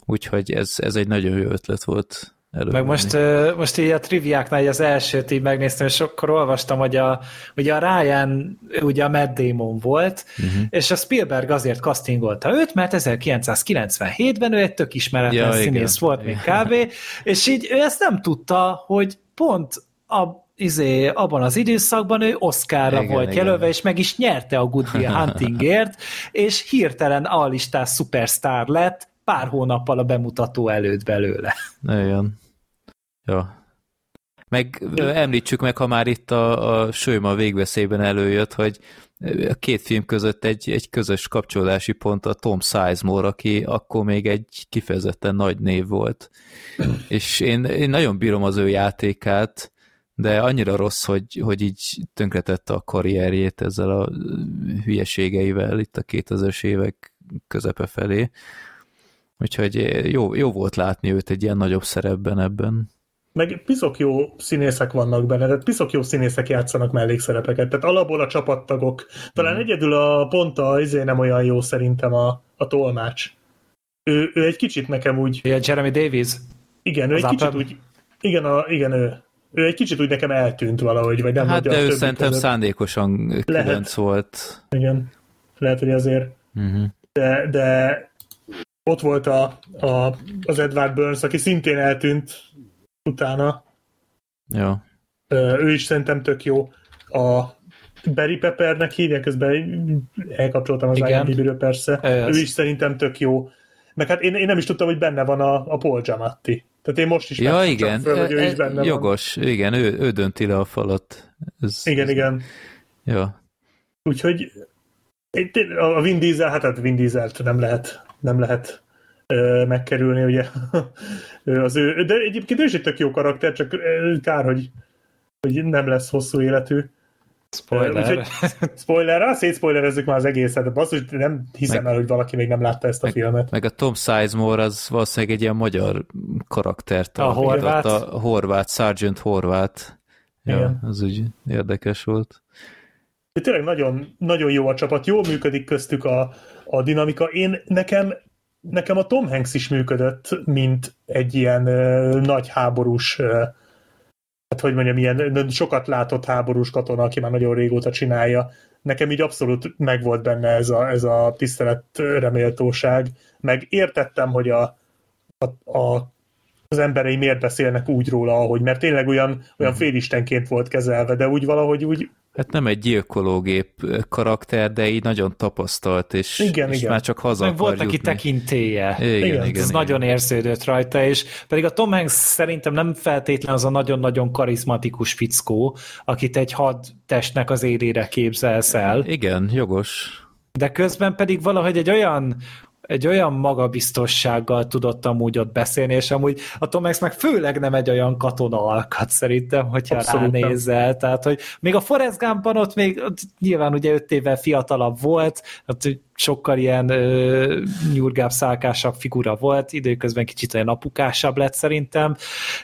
úgyhogy ez, ez egy nagyon jó ötlet volt. Elővenni. Meg most, most így a triviáknál az elsőt így megnéztem, és akkor olvastam, hogy a, ugye a Ryan ugye a Matt Damon volt, uh-huh. és a Spielberg azért castingolta őt, mert 1997-ben ő egy tök ismeretlen ja, színész igen. volt még kb. és így ő ezt nem tudta, hogy pont a izé, abban az időszakban ő Oscarra igen, volt igen. jelölve, és meg is nyerte a Good Will Huntingért, és hirtelen A-listás szupersztár lett, pár hónappal a bemutató előtt belőle. Igen. Ja. Meg említsük meg, ha már itt a, a Sőma végveszélyben előjött, hogy a két film között egy, egy közös kapcsolódási pont a Tom Sizemore, aki akkor még egy kifejezetten nagy név volt. És én, én nagyon bírom az ő játékát, de annyira rossz, hogy, hogy így tönkretette a karrierjét ezzel a hülyeségeivel itt a 2000-es évek közepe felé. Úgyhogy jó, jó volt látni őt egy ilyen nagyobb szerepben ebben meg piszok jó színészek vannak benne, tehát piszok jó színészek játszanak mellékszerepeket, tehát alapból a csapattagok. Talán mm. egyedül a pont a izé nem olyan jó szerintem a, a tolmács. Ő, ő egy kicsit nekem úgy... Ja, Jeremy Davis? Igen, ő egy Apple? kicsit úgy... Igen, a, igen ő. Ő egy kicsit úgy nekem eltűnt valahogy, vagy nem Hát de ő szerintem között. szándékosan különc volt. Igen, lehet, hogy azért. Uh-huh. De, de ott volt a, a, az Edward Burns, aki szintén eltűnt utána. Jó. Ő is szerintem tök jó. A Barry Peppernek hívják, közben elkapcsoltam az IMDb-ről persze. Ez. Ő is szerintem tök jó. Meg hát én, én nem is tudtam, hogy benne van a, a Paul Giamatti. Tehát én most is ja, igen. Föl, hogy ő is benne Jogos, van. igen, ő, ő dönti le a falat. Ez, igen, ez... igen. Ja. Úgyhogy a Vin Diesel, hát, hát Vin Dieselt nem lehet, nem lehet megkerülni, ugye az ő, de egyébként ő is egy tök jó karakter, csak kár, hogy, hogy nem lesz hosszú életű. Spoiler. Úgyhogy, spoiler, ah, szétszpoilerezzük már az egészet, de basszus, nem hiszem meg, el, hogy valaki még nem látta ezt a meg, filmet. Meg a Tom Sizemore az valószínűleg egy ilyen magyar karaktert. A horvát. A horvát, Sergeant Horvát. Ja, Igen. az úgy érdekes volt. De tényleg nagyon, nagyon jó a csapat, jól működik köztük a, a dinamika. Én nekem nekem a Tom Hanks is működött, mint egy ilyen uh, nagy háborús, uh, hát hogy mondjam, ilyen sokat látott háborús katona, aki már nagyon régóta csinálja. Nekem így abszolút megvolt benne ez a, ez a tisztelet reméltóság, meg értettem, hogy a, a, a az emberei miért beszélnek úgy róla, ahogy, mert tényleg olyan, olyan mhm. félistenként volt kezelve, de úgy valahogy úgy Hát nem egy gyilkológép karakter, de így nagyon tapasztalt, és, igen, és igen. már csak haza Meg volt neki tekintélye. Igen, igen, igen, Ez igen. nagyon érződött rajta, és pedig a Tom Hanks szerintem nem feltétlen az a nagyon-nagyon karizmatikus fickó, akit egy hadtestnek az élére képzelsz el. Igen, jogos. De közben pedig valahogy egy olyan egy olyan magabiztossággal tudott amúgy ott beszélni, és amúgy a Tom Hanks meg főleg nem egy olyan katona alkat szerintem, hogyha Abszolút ránézel. Nem. Tehát, hogy még a Forrest Gumpban ott még ott nyilván ugye öt évvel fiatalabb volt, ott sokkal ilyen ö, nyurgább, szálkásabb figura volt, időközben kicsit olyan apukásabb lett szerintem,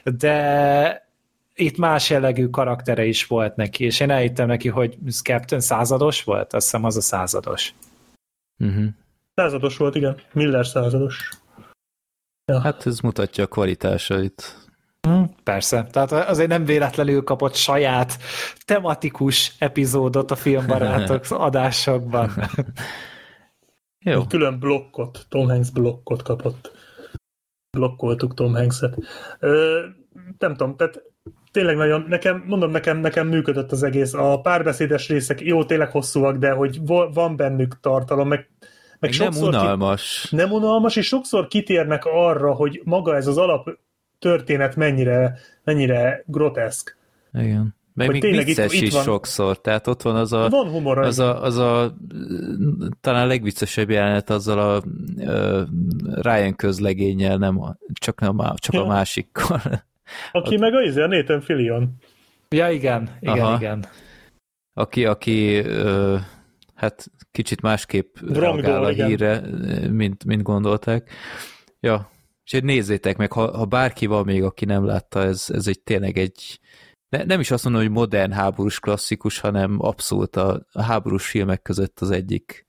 de itt más jellegű karaktere is volt neki, és én elhittem neki, hogy Captain százados volt, azt hiszem az a százados. Uh-huh. Százados volt, igen. Miller százados. Ja. Hát ez mutatja a kvalitásait. Hm, persze, tehát azért nem véletlenül kapott saját tematikus epizódot a filmbarátok adásokban. Jó. Külön blokkot, Tom Hanks blokkot kapott. Blokkoltuk Tom Hanks-et. Ö, nem tudom, tehát tényleg nagyon, nekem, mondom, nekem, nekem működött az egész. A párbeszédes részek jó, tényleg hosszúak, de hogy van bennük tartalom, meg, meg nem unalmas. Ki, nem unalmas, és sokszor kitérnek arra, hogy maga ez az alap történet mennyire, mennyire groteszk. Igen. Meg hogy még vicces itt, is van, sokszor, tehát ott van az a, van humor, az, a, az a talán a legviccesebb jelenet azzal a uh, Ryan közlegényel, nem a, csak, nem a, csak ja. a másikkal. Aki ott... meg a, izé, a Nathan Fillion. Ja, igen, igen, Aha. igen. Aki, aki uh, hát kicsit másképp Wrong reagál a hírre, mint, mint gondolták. Ja, és nézzétek meg, ha, ha bárki van még, aki nem látta, ez, ez egy tényleg egy ne, nem is azt mondom, hogy modern háborús klasszikus, hanem abszolút a, a háborús filmek között az egyik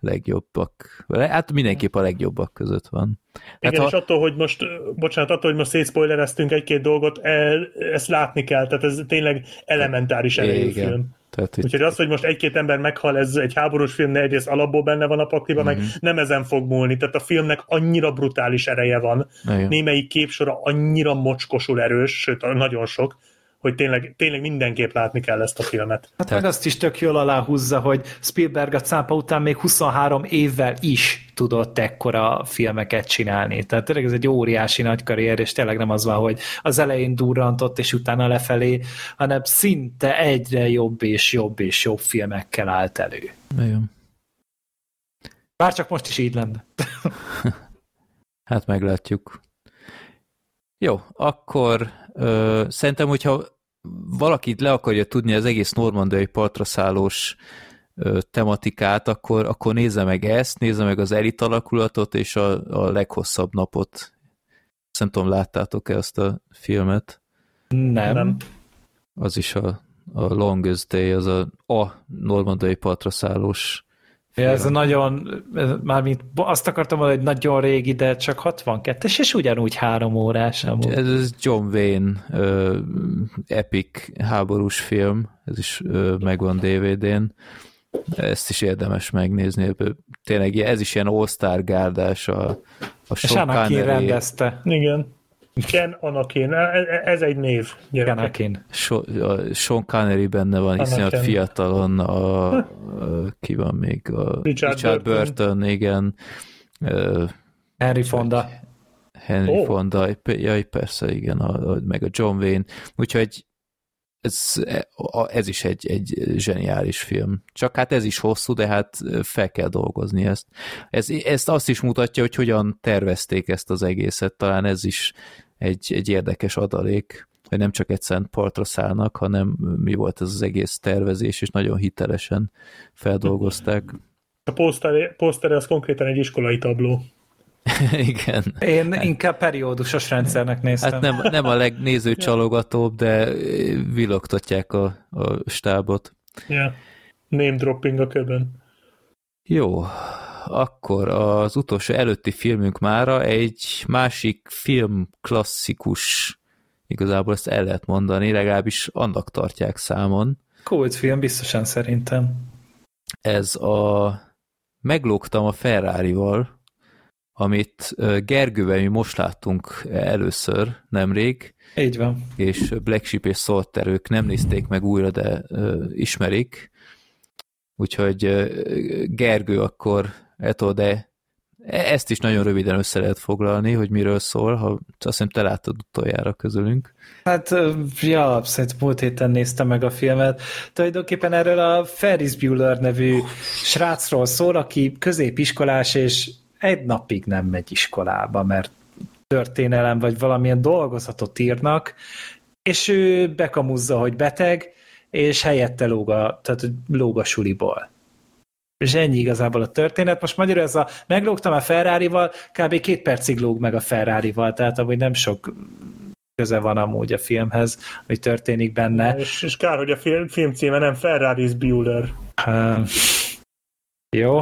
legjobbak. Hát mindenképp a legjobbak között van. Igen, hát, és ha... attól, hogy most, bocsánat, attól, hogy most szétszpoilereztünk egy-két dolgot, el, ezt látni kell, tehát ez tényleg elementáris erejű film. Tehát Úgyhogy itt... az, hogy most egy-két ember meghal, ez egy háborús film, egyrészt alapból benne van a pakliba, mm-hmm. meg mhm. nem ezen fog múlni. Tehát a filmnek annyira brutális ereje van. Igen. Némelyik képsora annyira mocskosul erős, sőt, nagyon sok, hogy tényleg, tényleg mindenképp látni kell ezt a filmet. Hát meg azt is tök jól aláhúzza, hogy Spielberg a cápa után még 23 évvel is tudott ekkora filmeket csinálni. Tehát tényleg ez egy óriási nagy karrier, és tényleg nem az van, hogy az elején durrantott, és utána lefelé, hanem szinte egyre jobb és jobb és jobb filmekkel állt elő. Igen. Bár csak most is így lenne. hát meglátjuk. Jó, akkor ö, szerintem, hogyha valakit le akarja tudni az egész normandiai partraszállós tematikát, akkor, akkor nézze meg ezt, nézze meg az elit alakulatot és a, a leghosszabb napot. Nem tudom, láttátok-e ezt a filmet? Nem. Nem. Az is a, a Longest Day, az a, a normandiai partraszállós Ja, ez a nagyon, mármint azt akartam mondani, hogy nagyon régi, de csak 62-es, és ugyanúgy három órás. Amúgy. Ez John Wayne uh, epic háborús film, ez is uh, megvan DVD-n. Ezt is érdemes megnézni. Tényleg ez is ilyen all-star gárdás a, a Sean Connery. rendezte. Igen. Ken Anakin, e, e, ez egy név. Ken Anakin. Sean Connery benne van, hiszen a fiatalon a, a, ki van még, a Richard, Richard Burton. Burton, igen. Henry Fonda. Henry oh. Fonda, jaj, persze, igen, a, a, meg a John Wayne. Úgyhogy ez, ez is egy, egy zseniális film. Csak hát ez is hosszú, de hát fel kell dolgozni ezt. Ez, ezt azt is mutatja, hogy hogyan tervezték ezt az egészet. Talán ez is egy, egy érdekes adalék, hogy nem csak egyszerűen partra szállnak, hanem mi volt ez az egész tervezés, és nagyon hitelesen feldolgozták. A poszter, poszter az konkrétan egy iskolai tabló. Igen. Én inkább periódusos rendszernek néztem. Hát nem, nem a legnézőcsalogatóbb, de vilogtatják a, a stábot. Ja. Name dropping a köbön. Jó, akkor az utolsó előtti filmünk mára egy másik film klasszikus, igazából ezt el lehet mondani, legalábbis annak tartják számon. Kult film, biztosan szerintem. Ez a Meglógtam a Ferrari-val, amit Gergővel mi most láttunk először, nemrég. Így van. És Black Sheep és Salter ők nem nézték meg újra, de ismerik. Úgyhogy Gergő akkor Eto, de ezt is nagyon röviden össze lehet foglalni, hogy miről szól, ha azt hiszem te láttad utoljára közülünk. Hát, ja, szerintem múlt héten néztem meg a filmet. Tulajdonképpen erről a Ferris Bueller nevű srácról szól, aki középiskolás, és egy napig nem megy iskolába, mert történelem vagy valamilyen dolgozatot írnak, és ő bekamuzza, hogy beteg, és helyette lóg a, tehát lóg a suliból. És ennyi igazából a történet. Most magyarul ez a meglógtam a Ferrari-val, kb. két percig lóg meg a Ferrari-val, tehát amúgy nem sok köze van amúgy a filmhez, hogy történik benne. És, és kár, hogy a film, film címe nem Ferrari's Bueller. Uh, jó.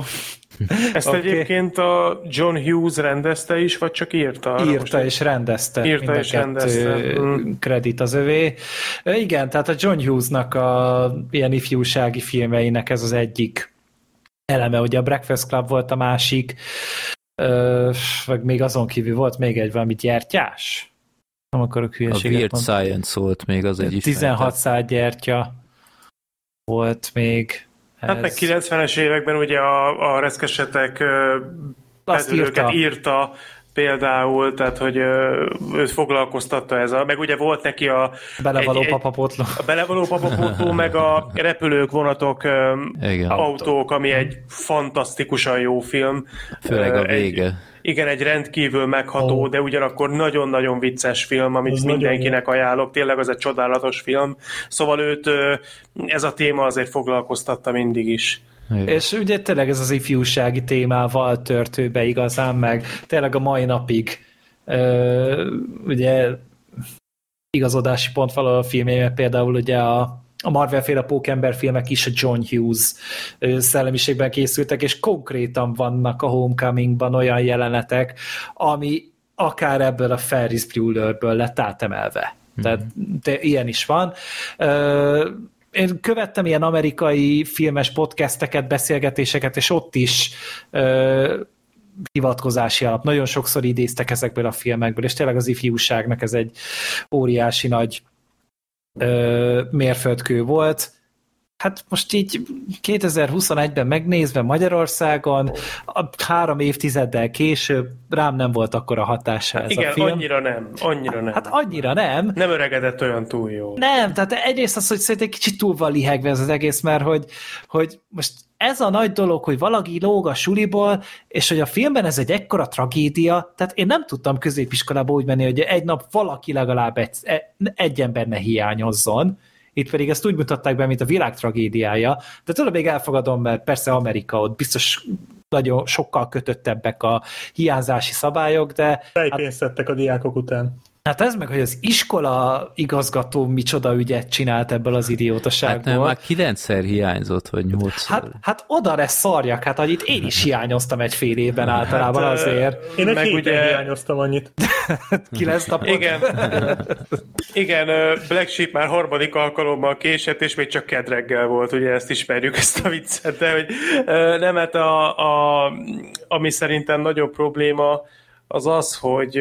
Ezt okay. egyébként a John Hughes rendezte is, vagy csak írta? Írta és rendezte. Írta és rendezte. Hmm. Kredit az övé. Igen, tehát a John Hughesnak a ilyen ifjúsági filmeinek ez az egyik eleme, ugye a Breakfast Club volt a másik, vagy még azon kívül volt még egy valami gyertyás? Nem akarok A hülyeséget Weird mondani. Science volt még az egy 16 szál gyertya volt még. Hát meg 90-es években ugye a, a reszkesetek ö, Azt írta. írta például, tehát hogy őt foglalkoztatta ez a, meg ugye volt neki a, Belevaló egy- egy- papapotló. a belevaló papapótó, meg a repülők, vonatok, Igen. autók, ami egy fantasztikusan jó film. Főleg a egy- vége. Igen, egy rendkívül megható, Ó. de ugyanakkor nagyon-nagyon vicces film, amit nagyon mindenkinek ajánlok. Tényleg az egy csodálatos film. Szóval őt ez a téma azért foglalkoztatta mindig is. Igen. És ugye tényleg ez az ifjúsági témával tört be igazán meg. Tényleg a mai napig ö, ugye igazodási pont valahol a filmjében például ugye a a Marvel-féle pókember filmek is a John Hughes szellemiségben készültek, és konkrétan vannak a Homecomingban olyan jelenetek, ami akár ebből a Ferris Buellerből lett átemelve. Tehát de ilyen is van. Ö, én követtem ilyen amerikai filmes podcasteket, beszélgetéseket, és ott is ö, hivatkozási alap. Nagyon sokszor idéztek ezekből a filmekből, és tényleg az ifjúságnak ez egy óriási nagy ö, mérföldkő volt. Hát most így 2021-ben megnézve Magyarországon, a három évtizeddel később rám nem volt akkora hatása ez Igen, a film. annyira nem, annyira nem. Hát annyira nem, nem öregedett olyan túl jól. nem, tehát egyrészt az, hogy szerintem egy kicsit túl van lihegve ez az egész, mert hogy, hogy most ez a nagy dolog, hogy valaki lóg a suliból, és hogy a filmben ez egy ekkora tragédia, tehát én nem tudtam középiskolába úgy menni, hogy egy nap valaki legalább egy, egy ember ne hiányozzon, itt pedig ezt úgy mutatták be, mint a világ tragédiája, de tőle még elfogadom, mert persze Amerika ott biztos nagyon sokkal kötöttebbek a hiányzási szabályok, de Fejpénzt szedtek a diákok után. Hát ez meg, hogy az iskola igazgató micsoda ügyet csinált ebből az Hát nem, idiótaságból. már kilencszer hiányzott, vagy nyolcszor. Hát, hát oda lesz szarjak, hát hogy itt én is hiányoztam egy fél évben általában Hát, azért. Én egy Meg ugye- hiányoztam annyit. Kilenc napot. Igen. Igen, Black Sheep már harmadik alkalommal késett, és még csak kedreggel volt, ugye ezt ismerjük, ezt a viccet, de hogy nem, hát a, a, ami szerintem nagyobb probléma az az, hogy,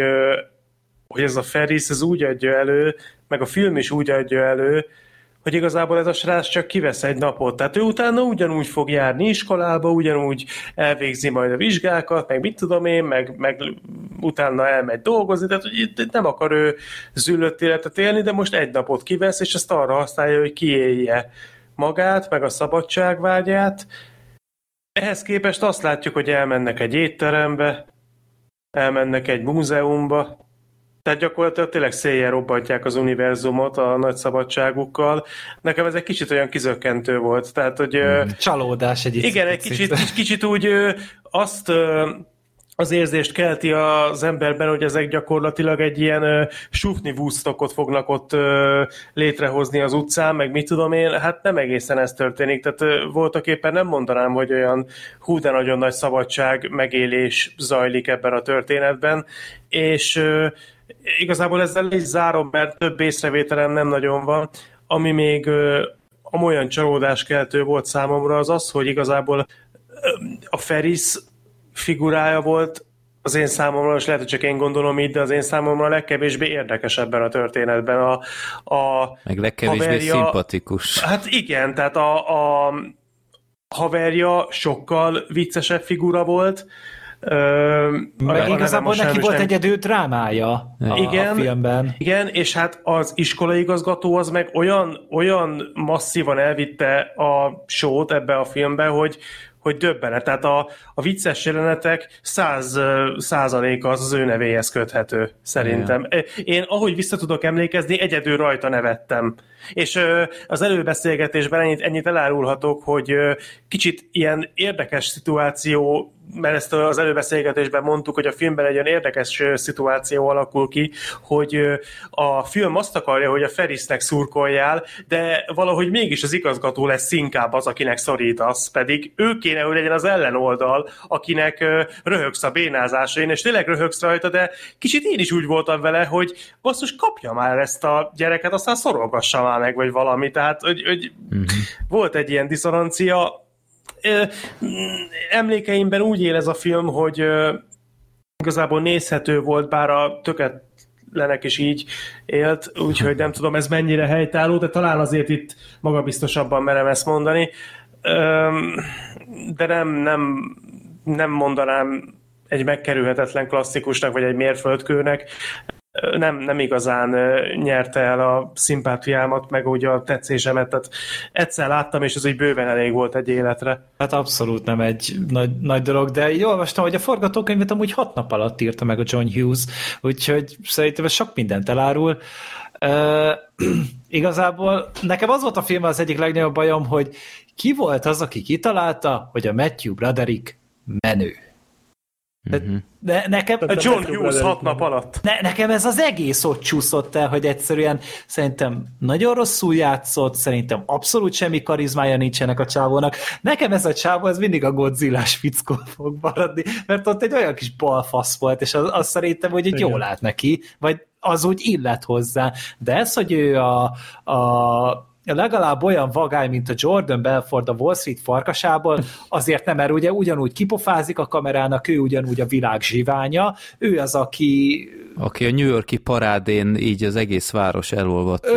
hogy ez a Ferris ez úgy adja elő, meg a film is úgy adja elő, hogy igazából ez a srác csak kivesz egy napot. Tehát ő utána ugyanúgy fog járni iskolába, ugyanúgy elvégzi majd a vizsgákat, meg mit tudom én, meg, meg utána elmegy dolgozni, tehát hogy nem akar ő züllött életet élni, de most egy napot kivesz, és ezt arra használja, hogy kiélje magát, meg a szabadságvágyát. Ehhez képest azt látjuk, hogy elmennek egy étterembe, elmennek egy múzeumba, tehát gyakorlatilag tényleg széjjel robbantják az univerzumot a nagy szabadságukkal. Nekem ez egy kicsit olyan kizökkentő volt. Tehát, hogy ö, Csalódás egy igen, egy kicsit, kicsit, kicsit úgy azt az érzést kelti az emberben, hogy ezek gyakorlatilag egy ilyen ö, sufni Woodstockot fognak ott ö, létrehozni az utcán, meg mit tudom én, hát nem egészen ez történik. Tehát ö, voltak éppen nem mondanám, hogy olyan hú, de nagyon nagy szabadság, megélés zajlik ebben a történetben, és ö, igazából ezzel is zárom, mert több észrevételem nem nagyon van. Ami még amolyan csalódáskeltő volt számomra, az az, hogy igazából a Ferris figurája volt az én számomra, és lehet, hogy csak én gondolom így, de az én számomra a legkevésbé érdekes ebben a történetben. A, a Meg legkevésbé haverja- szimpatikus. Hát igen, tehát a, a haverja sokkal viccesebb figura volt. Ö, Meg igazából neki volt nem- egyedül drámája a, Igen. a filmben. Igen, és hát az iskolai-igazgató az meg olyan, olyan masszívan elvitte a sót ebbe a filmbe, hogy, hogy döbbenet. Tehát a, a vicces jelenetek száz százaléka az az ő nevéhez köthető, szerintem. Én, ahogy vissza tudok emlékezni, egyedül rajta nevettem. És az előbeszélgetésben ennyit, ennyit elárulhatok, hogy kicsit ilyen érdekes szituáció mert ezt az előbeszélgetésben mondtuk, hogy a filmben egy olyan érdekes szituáció alakul ki, hogy a film azt akarja, hogy a Ferrisnek szurkoljál, de valahogy mégis az igazgató lesz inkább az, akinek szorítasz, pedig ő kéne, hogy legyen az ellenoldal, akinek röhögsz a bénázásain, és tényleg röhögsz rajta, de kicsit én is úgy voltam vele, hogy basszus, kapja már ezt a gyereket, aztán szorolgassa már meg, vagy valami, tehát hogy, hogy volt egy ilyen diszonancia, emlékeimben úgy él ez a film, hogy igazából nézhető volt, bár a töket Lenek is így élt, úgyhogy nem tudom ez mennyire helytálló, de talán azért itt magabiztosabban merem ezt mondani. De nem, nem, nem mondanám egy megkerülhetetlen klasszikusnak, vagy egy mérföldkőnek nem, nem igazán nyerte el a szimpátiámat, meg úgy a tetszésemet, tehát egyszer láttam, és ez egy bőven elég volt egy életre. Hát abszolút nem egy nagy, nagy dolog, de jól olvastam, hogy a forgatókönyvet amúgy hat nap alatt írta meg a John Hughes, úgyhogy szerintem ez sok mindent elárul. Uh, igazából nekem az volt a film az egyik legnagyobb bajom, hogy ki volt az, aki kitalálta, hogy a Matthew Broderick menő. De nekem... A John Hughes hat nap alatt. Ne, nekem ez az egész ott csúszott el, hogy egyszerűen szerintem nagyon rosszul játszott, szerintem abszolút semmi karizmája nincsenek a csávónak. Nekem ez a csávó, ez mindig a godzilla fickó fog maradni, mert ott egy olyan kis balfasz volt, és az, az szerintem, hogy egy jól lát neki, vagy az úgy illet hozzá. De ez, hogy ő a, a legalább olyan vagály, mint a Jordan Belfort a Wall Street farkasából, azért nem, mert ugye ugyanúgy kipofázik a kamerának, ő ugyanúgy a világ zsiványa, ő az, aki aki a New Yorki parádén így az egész város elolvadt. Ó,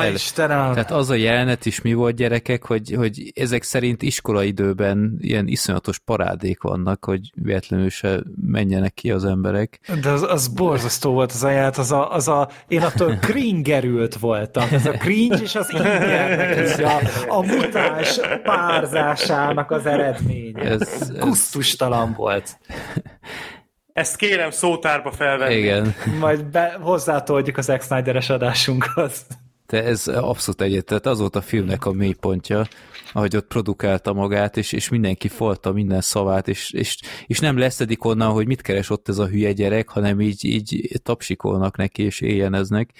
el... Istenem! Tehát az a jelenet is mi volt gyerekek, hogy, hogy ezek szerint iskolaidőben ilyen iszonyatos parádék vannak, hogy véletlenül se menjenek ki az emberek. De az, az borzasztó volt az a jelenet, az a, az a én attól kringerült voltam. Ez a cringe és az ingernek a, a mutáns párzásának az eredménye. Ez, ez... Kusztustalan volt. Ezt kérem szótárba felvenni. Igen. Majd be, hozzátoljuk az Zack Snyder-es adásunkhoz. De ez abszolút egyet, tehát az volt a filmnek a mélypontja, ahogy ott produkálta magát, és, és mindenki folta minden szavát, és, és, és nem leszedik onnan, hogy mit keres ott ez a hülye gyerek, hanem így, így tapsikolnak neki, és éljeneznek.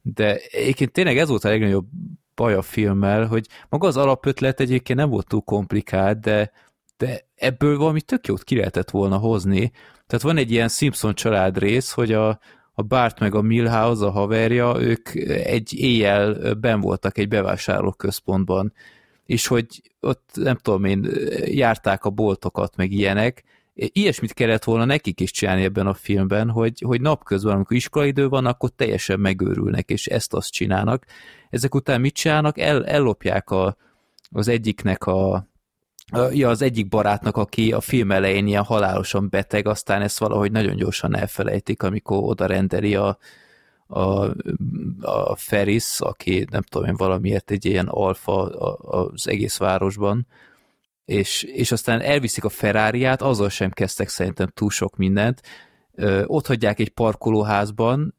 De egyébként tényleg ez volt a legnagyobb baj a filmmel, hogy maga az alapötlet egyébként nem volt túl komplikált, de, de ebből valami tök jót ki lehetett volna hozni, tehát van egy ilyen Simpson család rész, hogy a, a Bart meg a Milhouse, a haverja, ők egy éjjel ben voltak egy bevásárlóközpontban, és hogy ott nem tudom én, járták a boltokat, meg ilyenek, ilyesmit kellett volna nekik is csinálni ebben a filmben, hogy, hogy napközben, amikor iskolaidő van, akkor teljesen megőrülnek, és ezt-azt csinálnak. Ezek után mit csinálnak? El, ellopják a, az egyiknek a, ja, az egyik barátnak, aki a film elején ilyen halálosan beteg, aztán ezt valahogy nagyon gyorsan elfelejtik, amikor oda rendeli a, a, a Ferris, aki nem tudom én valamiért egy ilyen alfa az egész városban, és, és aztán elviszik a ferrari azzal sem kezdtek szerintem túl sok mindent, ott hagyják egy parkolóházban,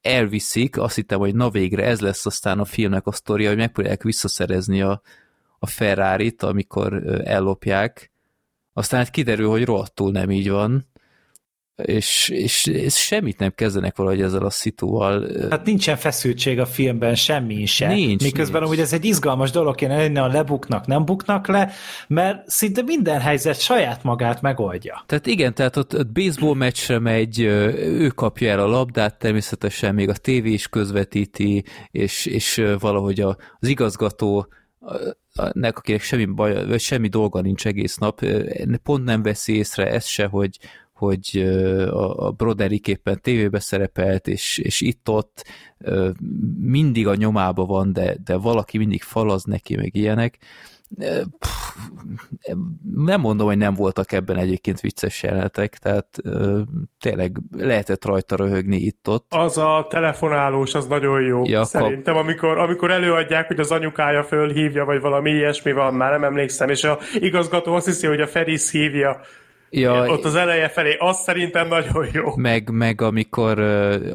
elviszik, azt hittem, hogy na végre ez lesz aztán a filmnek a sztoria, hogy megpróbálják visszaszerezni a, a ferrari amikor ellopják, aztán hát kiderül, hogy rohadtul nem így van, és, és, és semmit nem kezdenek valahogy ezzel a szituval. Hát nincsen feszültség a filmben, semmi se. Nincs, Miközben nincs. amúgy ez egy izgalmas dolog kéne lenni, a lebuknak, nem buknak le, mert szinte minden helyzet saját magát megoldja. Tehát igen, tehát ott, ott baseball meccsre megy, ő kapja el a labdát, természetesen még a tévé is közvetíti, és, és valahogy a, az igazgató nek, akinek semmi, baj, vagy semmi dolga nincs egész nap, pont nem veszi észre ezt se, hogy, hogy a Broderick éppen tévébe szerepelt, és, és itt-ott mindig a nyomába van, de, de valaki mindig falaz neki, meg ilyenek nem mondom, hogy nem voltak ebben egyébként vicces jelenetek, tehát tényleg lehetett rajta röhögni itt-ott. Az a telefonálós, az nagyon jó. Ja, Szerintem, amikor, amikor előadják, hogy az anyukája fölhívja, vagy valami ilyesmi van, már nem emlékszem, és a igazgató azt hiszi, hogy a Feris hívja, Ja, ott az eleje felé, az szerintem nagyon jó. Meg, meg amikor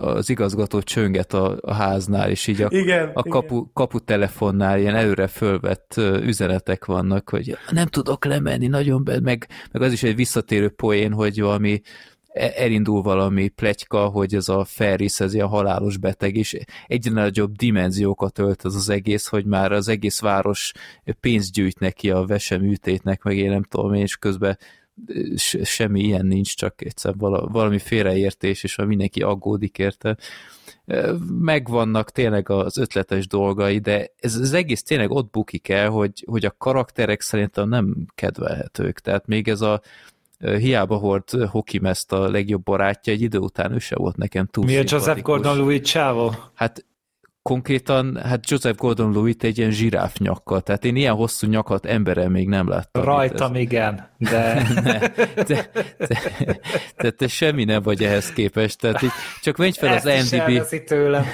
az igazgató csönget a, a háznál, és így a, igen, a kapu, igen. kaputelefonnál ilyen előre fölvett üzenetek vannak, hogy nem tudok lemenni, nagyon be, meg, meg az is egy visszatérő poén, hogy valami e, elindul valami pletyka, hogy ez a Ferris, ez ilyen halálos beteg, és egyre nagyobb dimenziókat ölt az az egész, hogy már az egész város pénzt gyűjt neki a veseműtétnek, meg én nem tudom és közben semmi ilyen nincs, csak egyszer valami félreértés, és mindenki aggódik érte. Megvannak tényleg az ötletes dolgai, de ez az egész tényleg ott bukik el, hogy, hogy a karakterek szerintem nem kedvelhetők. Tehát még ez a, hiába volt Hokim ezt a legjobb barátja, egy idő után ő se volt nekem túl Mi a Joseph. Gordon-Levitt csávó? Hát konkrétan, hát Joseph Gordon-Levitt egy ilyen zsiráf nyakkal, tehát én ilyen hosszú nyakat emberrel még nem láttam. Rajtam igen, de... Ne, de, de, de, te semmi nem vagy ehhez képest, tehát így csak menj fel az Ezt is NDB, tőlem.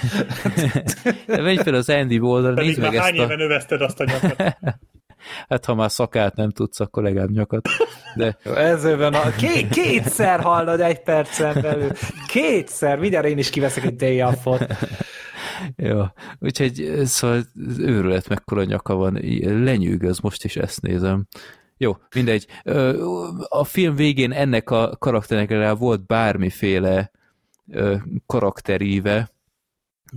menj fel az NDB oldalra, nézd meg hány ezt éve a, növeszted azt a nyakat? hát ha már szakát nem tudsz, akkor legalább nyakat, de Ez van a... Ké- kétszer hallod egy percen belül. Kétszer. Mindjárt én is kiveszek egy day off-ot. Jó, úgyhogy szóval őrület mekkora nyaka van, lenyűgöz, most is ezt nézem. Jó, mindegy. A film végén ennek a karakternek legalább volt bármiféle karakteríve,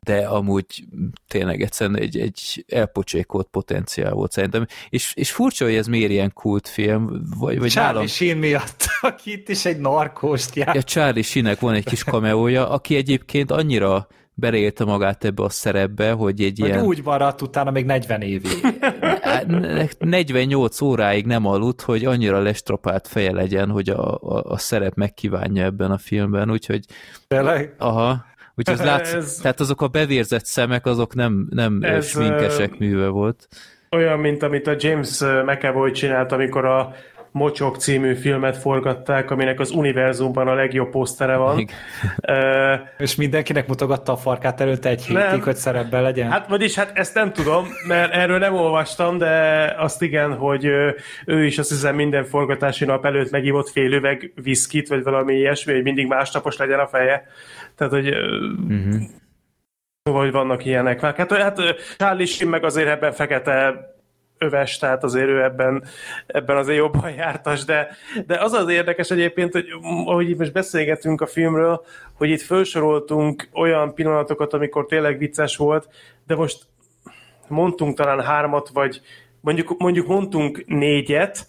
de amúgy tényleg egyszerűen egy, egy elpocsékolt potenciál volt szerintem. És, és furcsa, hogy ez miért ilyen kultfilm, vagy, vagy Charlie nálam... Sheen miatt, aki itt is egy narkóst jár. Ja, Charlie Sheennek van egy kis kameója, aki egyébként annyira beleélte magát ebbe a szerepbe, hogy egy Hogy ilyen úgy maradt utána még 40 évig. Hát, 48 óráig nem aludt, hogy annyira lestrapált feje legyen, hogy a, a, a szerep megkívánja ebben a filmben, úgyhogy Tényleg? aha, úgyhogy ez látsz, Ez- tehát azok a bevérzett szemek, azok nem, nem Ez, Ez, sminkesek műve volt. Olyan, mint amit a James McAvoy csinált, amikor a Mocsok című filmet forgatták, aminek az univerzumban a legjobb posztere van. Igen. Ö, És mindenkinek mutogatta a farkát előtte egy Nem. hétig, hogy szerepben legyen? Hát vagyis hát ezt nem tudom, mert erről nem olvastam, de azt igen, hogy ő is azt hiszem minden forgatási nap előtt megívott fél üveg viszkit, vagy valami ilyesmi, hogy mindig másnapos legyen a feje. Tehát, hogy uh-huh. Szóval, hogy vannak ilyenek. Hát, hát Charlie Sheen meg azért ebben fekete öves, tehát azért ő ebben, ebben azért jobban jártas, de, de az az érdekes egyébként, hogy ahogy itt most beszélgetünk a filmről, hogy itt felsoroltunk olyan pillanatokat, amikor tényleg vicces volt, de most mondtunk talán hármat, vagy mondjuk, mondjuk mondtunk négyet,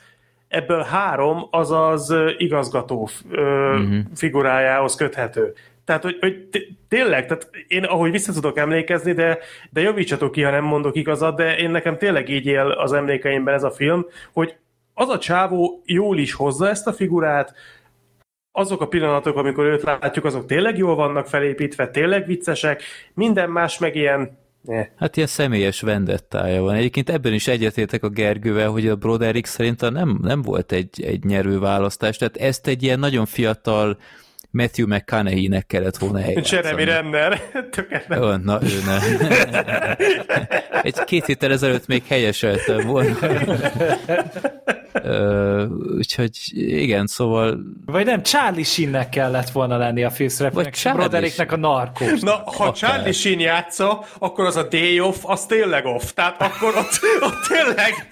ebből három az az igazgató uh-huh. figurájához köthető. Tehát, hogy, hogy tényleg, tehát én ahogy vissza tudok emlékezni, de, de javítsatok ki, ha nem mondok igazat, de én nekem tényleg így él az emlékeimben ez a film, hogy az a csávó jól is hozza ezt a figurát, azok a pillanatok, amikor őt látjuk, azok tényleg jól vannak felépítve, tényleg viccesek, minden más meg ilyen... Eh. Hát ilyen személyes vendettája van. Egyébként ebben is egyetértek a Gergővel, hogy a Broderick szerintem nem, nem volt egy, egy nyerő választás, tehát ezt egy ilyen nagyon fiatal Matthew McConaughey-nek kellett volna Jeremy eljátszani. Renner, tökéletes. Ó, na, ő ne. Egy két héttel ezelőtt még helyeseltem volna. Úgyhogy igen, szóval Vagy nem, Charlie Sheennek kellett volna lenni a főszereplőnek, és Brodericknek a narkós. Na, ha Akár. Charlie Sheen játsza, akkor az a day off, az tényleg off. Tehát akkor ott, ott tényleg,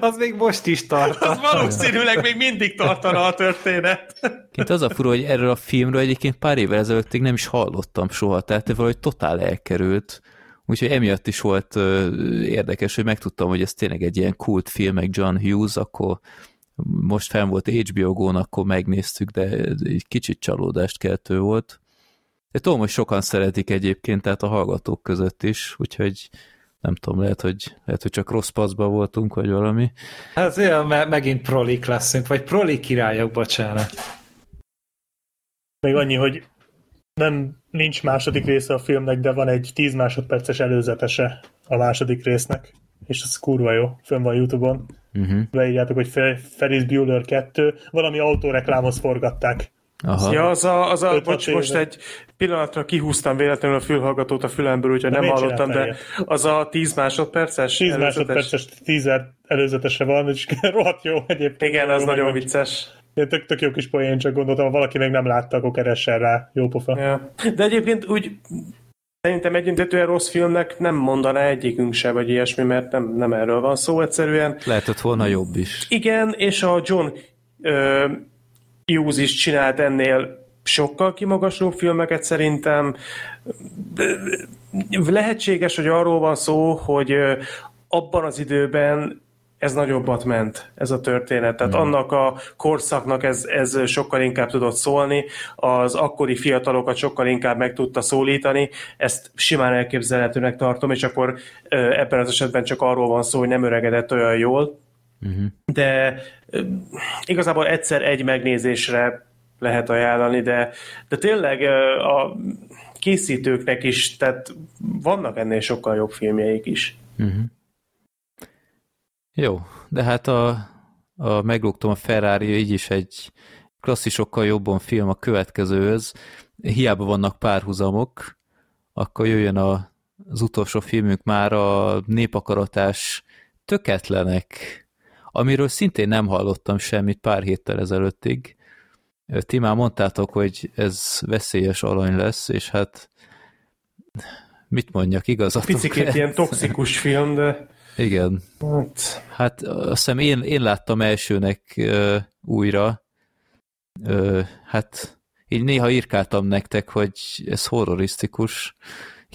Az még most is tart. az valószínűleg még mindig tartana a történet. Itt az a fura, hogy erről a filmről egyébként pár évvel ezelőttig nem is hallottam soha, tehát valahogy totál elkerült. Úgyhogy emiatt is volt ö, érdekes, hogy megtudtam, hogy ez tényleg egy ilyen kult film, meg John Hughes, akkor most fenn volt HBO Go-n, akkor megnéztük, de egy kicsit csalódást keltő volt. De tudom, hogy sokan szeretik egyébként, tehát a hallgatók között is, úgyhogy nem tudom, lehet, hogy, lehet, hogy csak rossz paszba voltunk, vagy valami. Hát olyan, mert megint prolik leszünk, vagy prolik királyok, bocsánat. Még annyi, hogy nem nincs második része a filmnek, de van egy 10 másodperces előzetese a második résznek, és ez kurva jó, fönn van Youtube-on. Uh-huh. Beírjátok, hogy Fe- Ferris Bueller 2, valami autóreklámhoz forgatták. Aha. Ja, az a, az a bocs, most egy pillanatra kihúztam véletlenül a fülhallgatót a fülemből, úgyhogy nem miért hallottam, de az a 10 másodperces? 10 előzetes? másodperces teaser előzetese van, és rohadt jó egyébként. Igen, az nagyon meg- vicces. Ilyen tök, tök jó kis poén, csak gondoltam, ha valaki még nem látta, akkor keressen rá. Jó pofa. Ja. De egyébként úgy szerintem együntetően rossz filmnek nem mondaná egyikünk se, vagy ilyesmi, mert nem, nem erről van szó egyszerűen. Lehetett volna jobb is. Igen, és a John ö, Hughes is csinált ennél sokkal kimagaslóbb filmeket szerintem. Lehetséges, hogy arról van szó, hogy ö, abban az időben ez nagyobbat ment, ez a történet. Tehát mm. annak a korszaknak ez, ez sokkal inkább tudott szólni, az akkori fiatalokat sokkal inkább meg tudta szólítani, ezt simán elképzelhetőnek tartom, és akkor ebben az esetben csak arról van szó, hogy nem öregedett olyan jól, Uh-huh. de igazából egyszer egy megnézésre lehet ajánlani, de, de tényleg a készítőknek is, tehát vannak ennél sokkal jobb filmjeik is. Uh-huh. Jó, de hát a, a meglógtam a Ferrari így is egy klasszisokkal jobban film a következőhöz. Hiába vannak párhuzamok, akkor jöjjön a, az utolsó filmünk már a népakaratás töketlenek, amiről szintén nem hallottam semmit pár héttel ezelőttig. Ti már mondtátok, hogy ez veszélyes alany lesz, és hát mit mondjak, igazatok Picikét ilyen toxikus film, de Igen, hát, hát azt hiszem én, én láttam elsőnek uh, újra, uh, hát így néha írkáltam nektek, hogy ez horrorisztikus,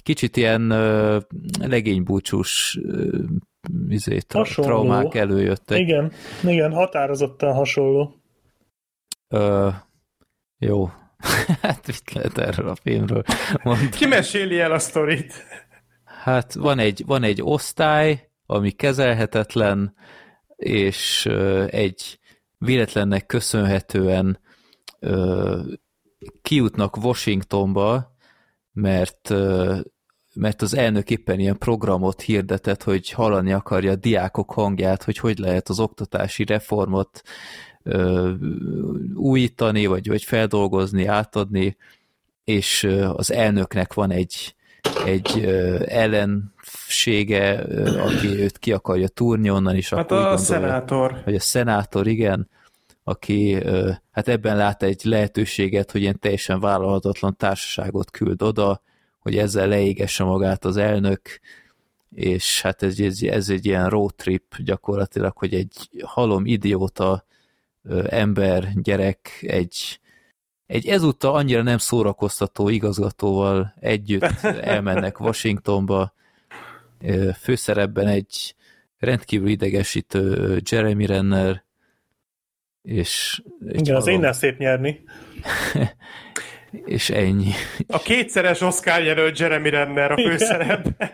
kicsit ilyen uh, legénybúcsús uh, izé, tra- Hasonló. traumák előjöttek. Igen, igen, határozottan hasonló. Ö, jó. hát mit lehet erről a filmről mondani? ki meséli el a sztorit? Hát van egy, van egy osztály, ami kezelhetetlen, és egy véletlennek köszönhetően kijutnak Washingtonba, mert mert az elnök éppen ilyen programot hirdetett, hogy hallani akarja a diákok hangját, hogy hogy lehet az oktatási reformot ö, újítani, vagy, vagy feldolgozni, átadni, és ö, az elnöknek van egy, egy ö, ellensége, ö, aki őt ki akarja túrni onnan, és Hát a gondolja, szenátor. vagy a szenátor, igen, aki hát ebben lát egy lehetőséget, hogy ilyen teljesen vállalhatatlan társaságot küld oda, hogy ezzel leégesse magát az elnök, és hát ez, ez, ez egy ilyen road trip gyakorlatilag, hogy egy halom idióta ember, gyerek, egy, egy ezúttal annyira nem szórakoztató igazgatóval együtt elmennek Washingtonba, főszerepben egy rendkívül idegesítő Jeremy Renner, és, Igen, az innen szép nyerni. és ennyi. A kétszeres Oscar jelölt Jeremy Renner a főszerepben.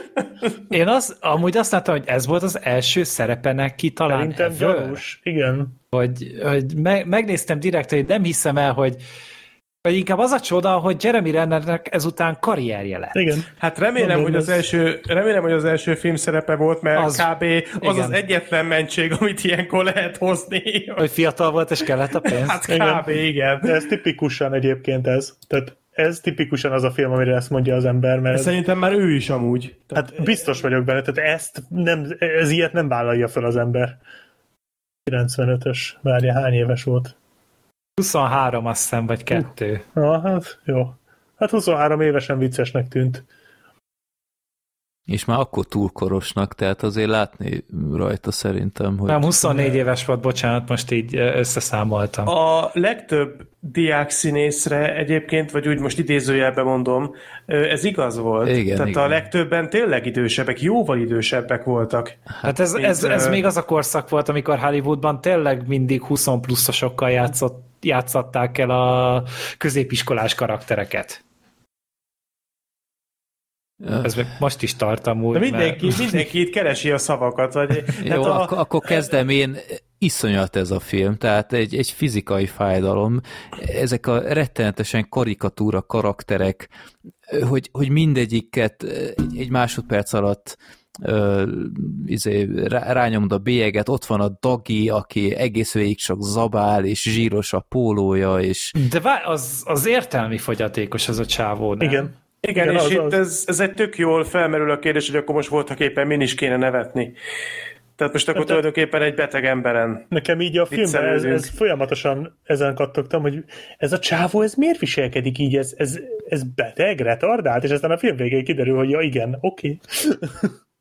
Én az, amúgy azt láttam, hogy ez volt az első szerepe neki talán Szerintem gyanús. Igen. hogy, hogy me, megnéztem direkt, hogy nem hiszem el, hogy vagy inkább az a csoda, hogy Jeremy Rennernek ezután karrierje lett. Igen. Hát remélem, Mondom, hogy az első, remélem, hogy az első film szerepe volt, mert Az- kb. az igen. az egyetlen mentség, amit ilyenkor lehet hozni. Hogy fiatal volt és kellett a pénz. Hát Igen. kb. igen. De ez tipikusan egyébként ez. Tehát ez tipikusan az a film, amire ezt mondja az ember, mert Szerintem már ő is amúgy. hát biztos vagyok benne, tehát ezt nem, ez ilyet nem vállalja fel az ember. 95-ös, várja, hány éves volt? 23 azt hiszem, vagy kettő. Na, hát jó. Hát 23 évesen viccesnek tűnt. És már akkor túlkorosnak, tehát azért látni rajta szerintem, hogy Nem, 24 éves volt, bocsánat, most így összeszámoltam. A legtöbb diák színészre egyébként, vagy úgy most idézőjelben mondom, ez igaz volt. Igen, Tehát igen. a legtöbben tényleg idősebbek, jóval idősebbek voltak. Hát ez, mint, ez, ez még az a korszak volt, amikor Hollywoodban tényleg mindig 20 pluszosokkal játszott, játszatták el a középiskolás karaktereket. Ez még most is tart amúgy. De mindenki, mert- mindenki itt keresi a szavakat. Vagy, Jó, hát a, akkor, akkor kezdem én. Iszonyat ez a film, tehát egy, egy fizikai fájdalom. Ezek a rettenetesen karikatúra karakterek, hogy, hogy mindegyiket egy, egy másodperc alatt ö, izé, rá, rányomod a bélyeget, ott van a Dagi, aki egész végig csak zabál, és zsíros a pólója, és De vá- az, az értelmi fogyatékos az a csávó, nem? Igen. igen, Igen, és az- itt az. Ez, ez egy tök jól felmerül a kérdés, hogy akkor most voltak éppen min is kéne nevetni. Tehát most akkor Hát, tulajdonképpen egy beteg emberen. Nekem így a filmben ez, ez folyamatosan ezen kattogtam, hogy ez a csávó, ez miért viselkedik így, ez, ez, ez beteg, retardált, és aztán a film végén kiderül, hogy ja igen, oké.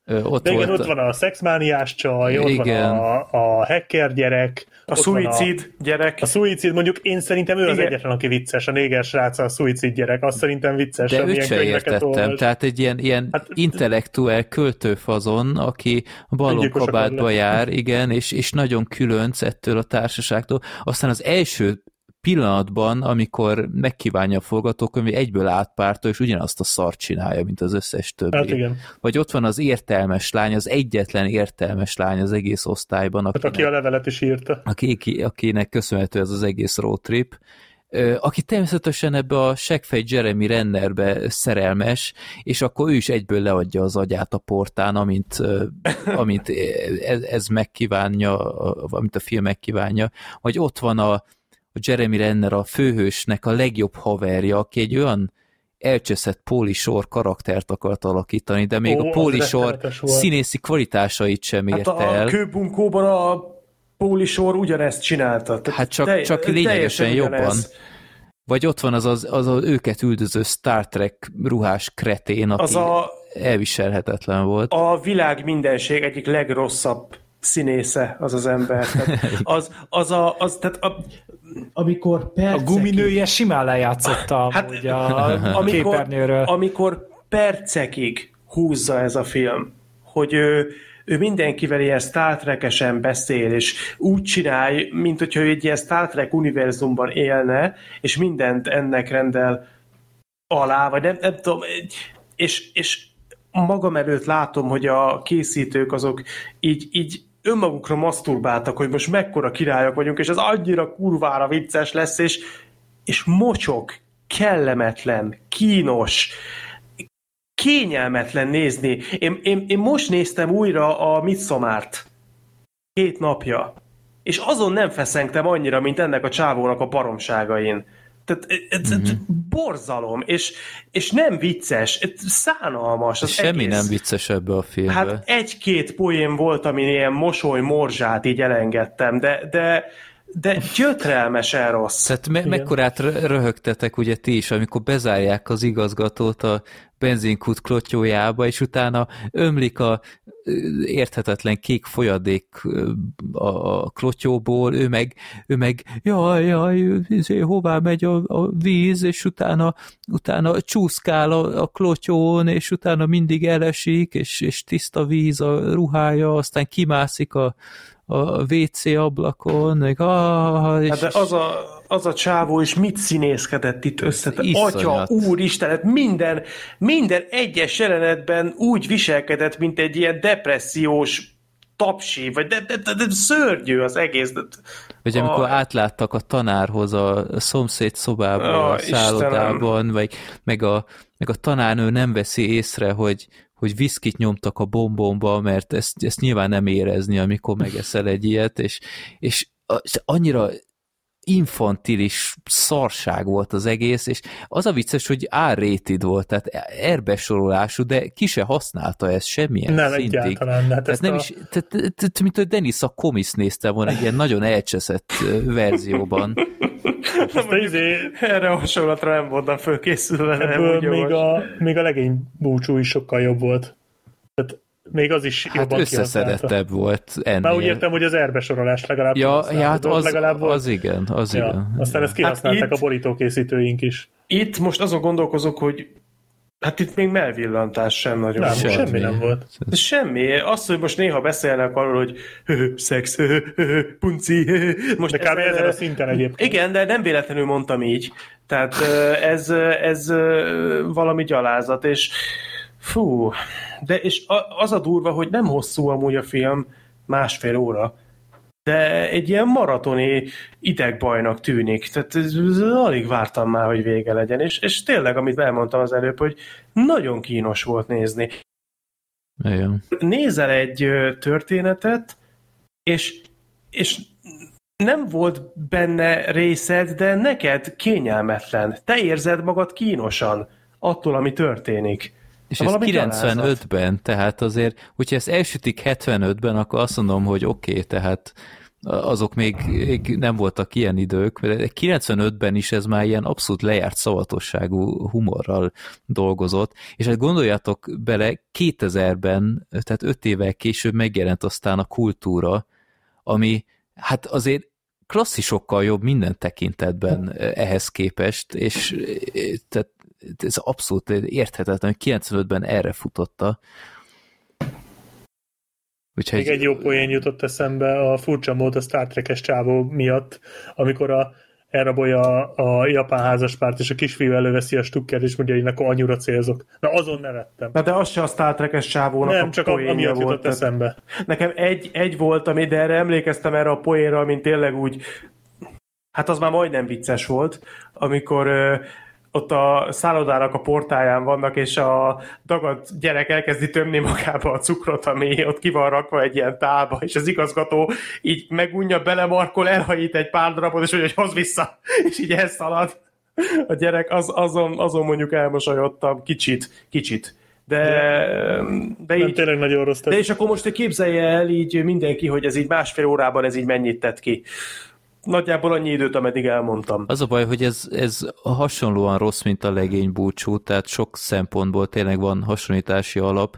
Ö, ott De igen, volt... ott van a szexmániás csaj, ott Igen. van a, a hacker gyerek, A szuicid gyerek. A, a szuicid, mondjuk én szerintem ő az Igen. egyetlen, aki vicces, a néger srác a szuicid gyerek, azt szerintem vicces, De őt amilyen se könyveket értettem, olvas. tehát egy ilyen, ilyen hát, intellektuel költőfazon, aki balonkabátba jár, igen, és, és nagyon különc ettől a társaságtól. Aztán az első pillanatban, amikor megkívánja a forgatókönyv, egyből átpártol, és ugyanazt a szart csinálja, mint az összes többi. Hát igen. Vagy ott van az értelmes lány, az egyetlen értelmes lány az egész osztályban, Hát akinek, aki a levelet is írta. aki, akinek köszönhető ez az egész road trip, aki természetesen ebbe a seggfej Jeremy Rennerbe szerelmes, és akkor ő is egyből leadja az agyát a portán, amint, amint ez, ez megkívánja, a- amit a film megkívánja, vagy ott van a, a Jeremy Renner a főhősnek a legjobb haverja, aki egy olyan elcseszett Póli Sor karaktert akart alakítani, de még Ó, a Póli Sor színészi kvalitásait sem Hát érte a, el. a kőbunkóban a Póli sor ugyanezt csinálta. Tehát Hát csak- telj- csak lényegesen ugyanez. jobban. Vagy ott van az az, az, az őket üldöző Star Trek ruhás kretén, aki Az a, elviselhetetlen volt. a világ mindenség egyik legrosszabb színésze az az ember. Tehát az, az a, az, tehát a, amikor A percekig, guminője simán lejátszotta Hát, hát, a amikor, képernyőről. amikor percekig húzza ez a film, hogy ő, ő mindenkivel ilyen Star Trek-esen beszél, és úgy csinál, mint hogyha ő egy ilyen Star Trek univerzumban élne, és mindent ennek rendel alá, vagy nem, nem tudom, és, és magam előtt látom, hogy a készítők azok így, így önmagukra maszturbáltak, hogy most mekkora királyok vagyunk, és ez annyira kurvára vicces lesz, és, és mocsok, kellemetlen, kínos, kényelmetlen nézni. Én, én, én most néztem újra a Midszomárt két napja, és azon nem feszengtem annyira, mint ennek a csávónak a baromságain. Tehát ez, ez Mhm. borzalom, és, és nem vicces, ez szánalmas. Az Semmi egész. nem vicces ebbe a filmbe. Hát egy-két poén volt, amin ilyen mosoly morzsát így elengedtem, de, de, de gyötrelmesen rossz. Tehát me- mekkorát rö- röhögtetek ugye ti is, amikor bezárják az igazgatót a benzinkút klotyójába, és utána ömlik a érthetetlen kék folyadék a klotyóból, ő meg, ő meg jaj, jaj, izé, hová megy a, a víz, és utána, utána csúszkál a, a klotyón, és utána mindig elesik, és, és tiszta víz a ruhája, aztán kimászik a, a WC ablakon, meg ah, és, Hát de az a, az a csávó is mit színészkedett itt össze? Atya, úristen, hát minden, minden egyes jelenetben úgy viselkedett, mint egy ilyen depressziós tapsi, vagy de, de, de, de szörnyű az egész. De, Vagy amikor Ah. átláttak a tanárhoz a szomszéd szobában, Ah, a szállodában, vagy meg a, meg a tanárnő nem veszi észre, hogy, hogy viszkit nyomtak a bombomba, mert ezt, ezt nyilván nem érezni, amikor megeszel egy ilyet, és, és annyira infantilis szarság volt az egész, és az a vicces, hogy R-rated volt, tehát erbesorolású, de ki se használta ezt semmilyen Nem szintig. egyáltalán. Hát Tehát ezt nem a, is, tehát, mint a Denis a Comis nézte volna egy ilyen nagyon elcseszett verzióban. ezt a izé, erre a hasonlatra nem voltam fölkészülve, nem ebből még a, még a legény búcsú is sokkal jobb volt. Tehát még az is Hát jobban összeszedettebb volt ennél. Már úgy értem, hogy az erbesorolás legalább ja, kihasználta. ja, hát az, legalább volt. az igen, az ja. igen. Aztán ezt kihasználták Hát itt- a borítókészítőink is. Itt most azon gondolkozok, hogy hát itt még melvillantás sem nagyon Nem, volt. semmi nem volt. Semmi. Azt, hogy most néha beszélnek arról, hogy hö, szex, punci, most De kb. ez, ezen a szinten egyébként. Igen, de nem véletlenül mondtam így. Tehát ez, ez valami gyalázat, és fú, de és az a durva, hogy nem hosszú amúgy a film, másfél óra, de egy ilyen maratoni idegbajnak tűnik. Tehát ez, ez, alig vártam már, hogy vége legyen, és, és tényleg, amit elmondtam az előbb, hogy nagyon kínos volt nézni Igen. nézel egy történetet, és, és nem volt benne részed, de neked kényelmetlen. Te érzed magad kínosan attól, ami történik. És ez Valami 95-ben, tehát azért, hogyha ezt elsütik 75-ben, akkor azt mondom, hogy oké, okay, tehát azok még, még nem voltak ilyen idők, de 95-ben is ez már ilyen abszolút lejárt szavatosságú humorral dolgozott, és hát gondoljatok bele, 2000-ben, tehát 5 évvel később megjelent aztán a kultúra, ami hát azért klasszisokkal jobb minden tekintetben ehhez képest, és tehát ez abszolút érthetetlen, hogy 95-ben erre futotta. Úgyhogy... Még egy jó poén jutott eszembe a furcsa mód a Star Trek-es csávó miatt, amikor a elrabolja a, a japán házaspárt, és a kisfiú előveszi a stukkert, és mondja, hogy akkor anyura célzok. Na azon nevettem. Na de az se a Star Trek-es sávónak Nem, a csak amiatt volt. jutott tehát eszembe. Nekem egy, egy volt, ami, de erre emlékeztem erre a poénra, mint tényleg úgy, hát az már majdnem vicces volt, amikor ott a szállodának a portáján vannak, és a dagadt gyerek elkezdi tömni magába a cukrot, ami ott ki van rakva egy ilyen tálba, és az igazgató így megunja, belemarkol, elhajít egy pár darabot, és hogy hoz vissza, és így elszalad. A gyerek, az, azon, azon mondjuk elmosolyodtam, kicsit, kicsit. De, de Nem, így, tényleg nagyon rossz. de Tehát, és akkor most képzelje el így mindenki, hogy ez így másfél órában ez így mennyit tett ki. Nagyjából annyi időt, ameddig elmondtam. Az a baj, hogy ez, ez hasonlóan rossz, mint a legény búcsú, tehát sok szempontból tényleg van hasonlítási alap,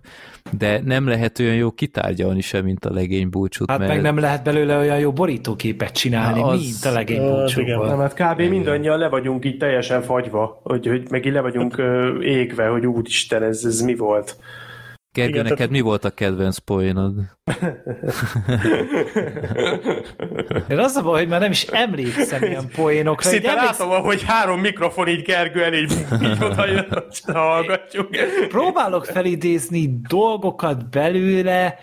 de nem lehet olyan jó kitárgyalni sem, mint a legény búcsút, Hát mert meg nem lehet belőle olyan jó borítóképet csinálni, az- mint a legény igen. Nem, búcsúval. hát kb. mindannyian le vagyunk így teljesen fagyva, hogy, hogy meg így le vagyunk ö, égve, hogy úristen, ez, ez mi volt. Gergő, Igen, neked tehát- mi volt a kedvenc poénod? Én az a baj, hogy már nem is emlékszem ilyen poénokra. Szinte emlékszem- látom, hogy három mikrofon így Gergő elé így, így oda jön, hogy hallgatjuk. próbálok felidézni dolgokat belőle,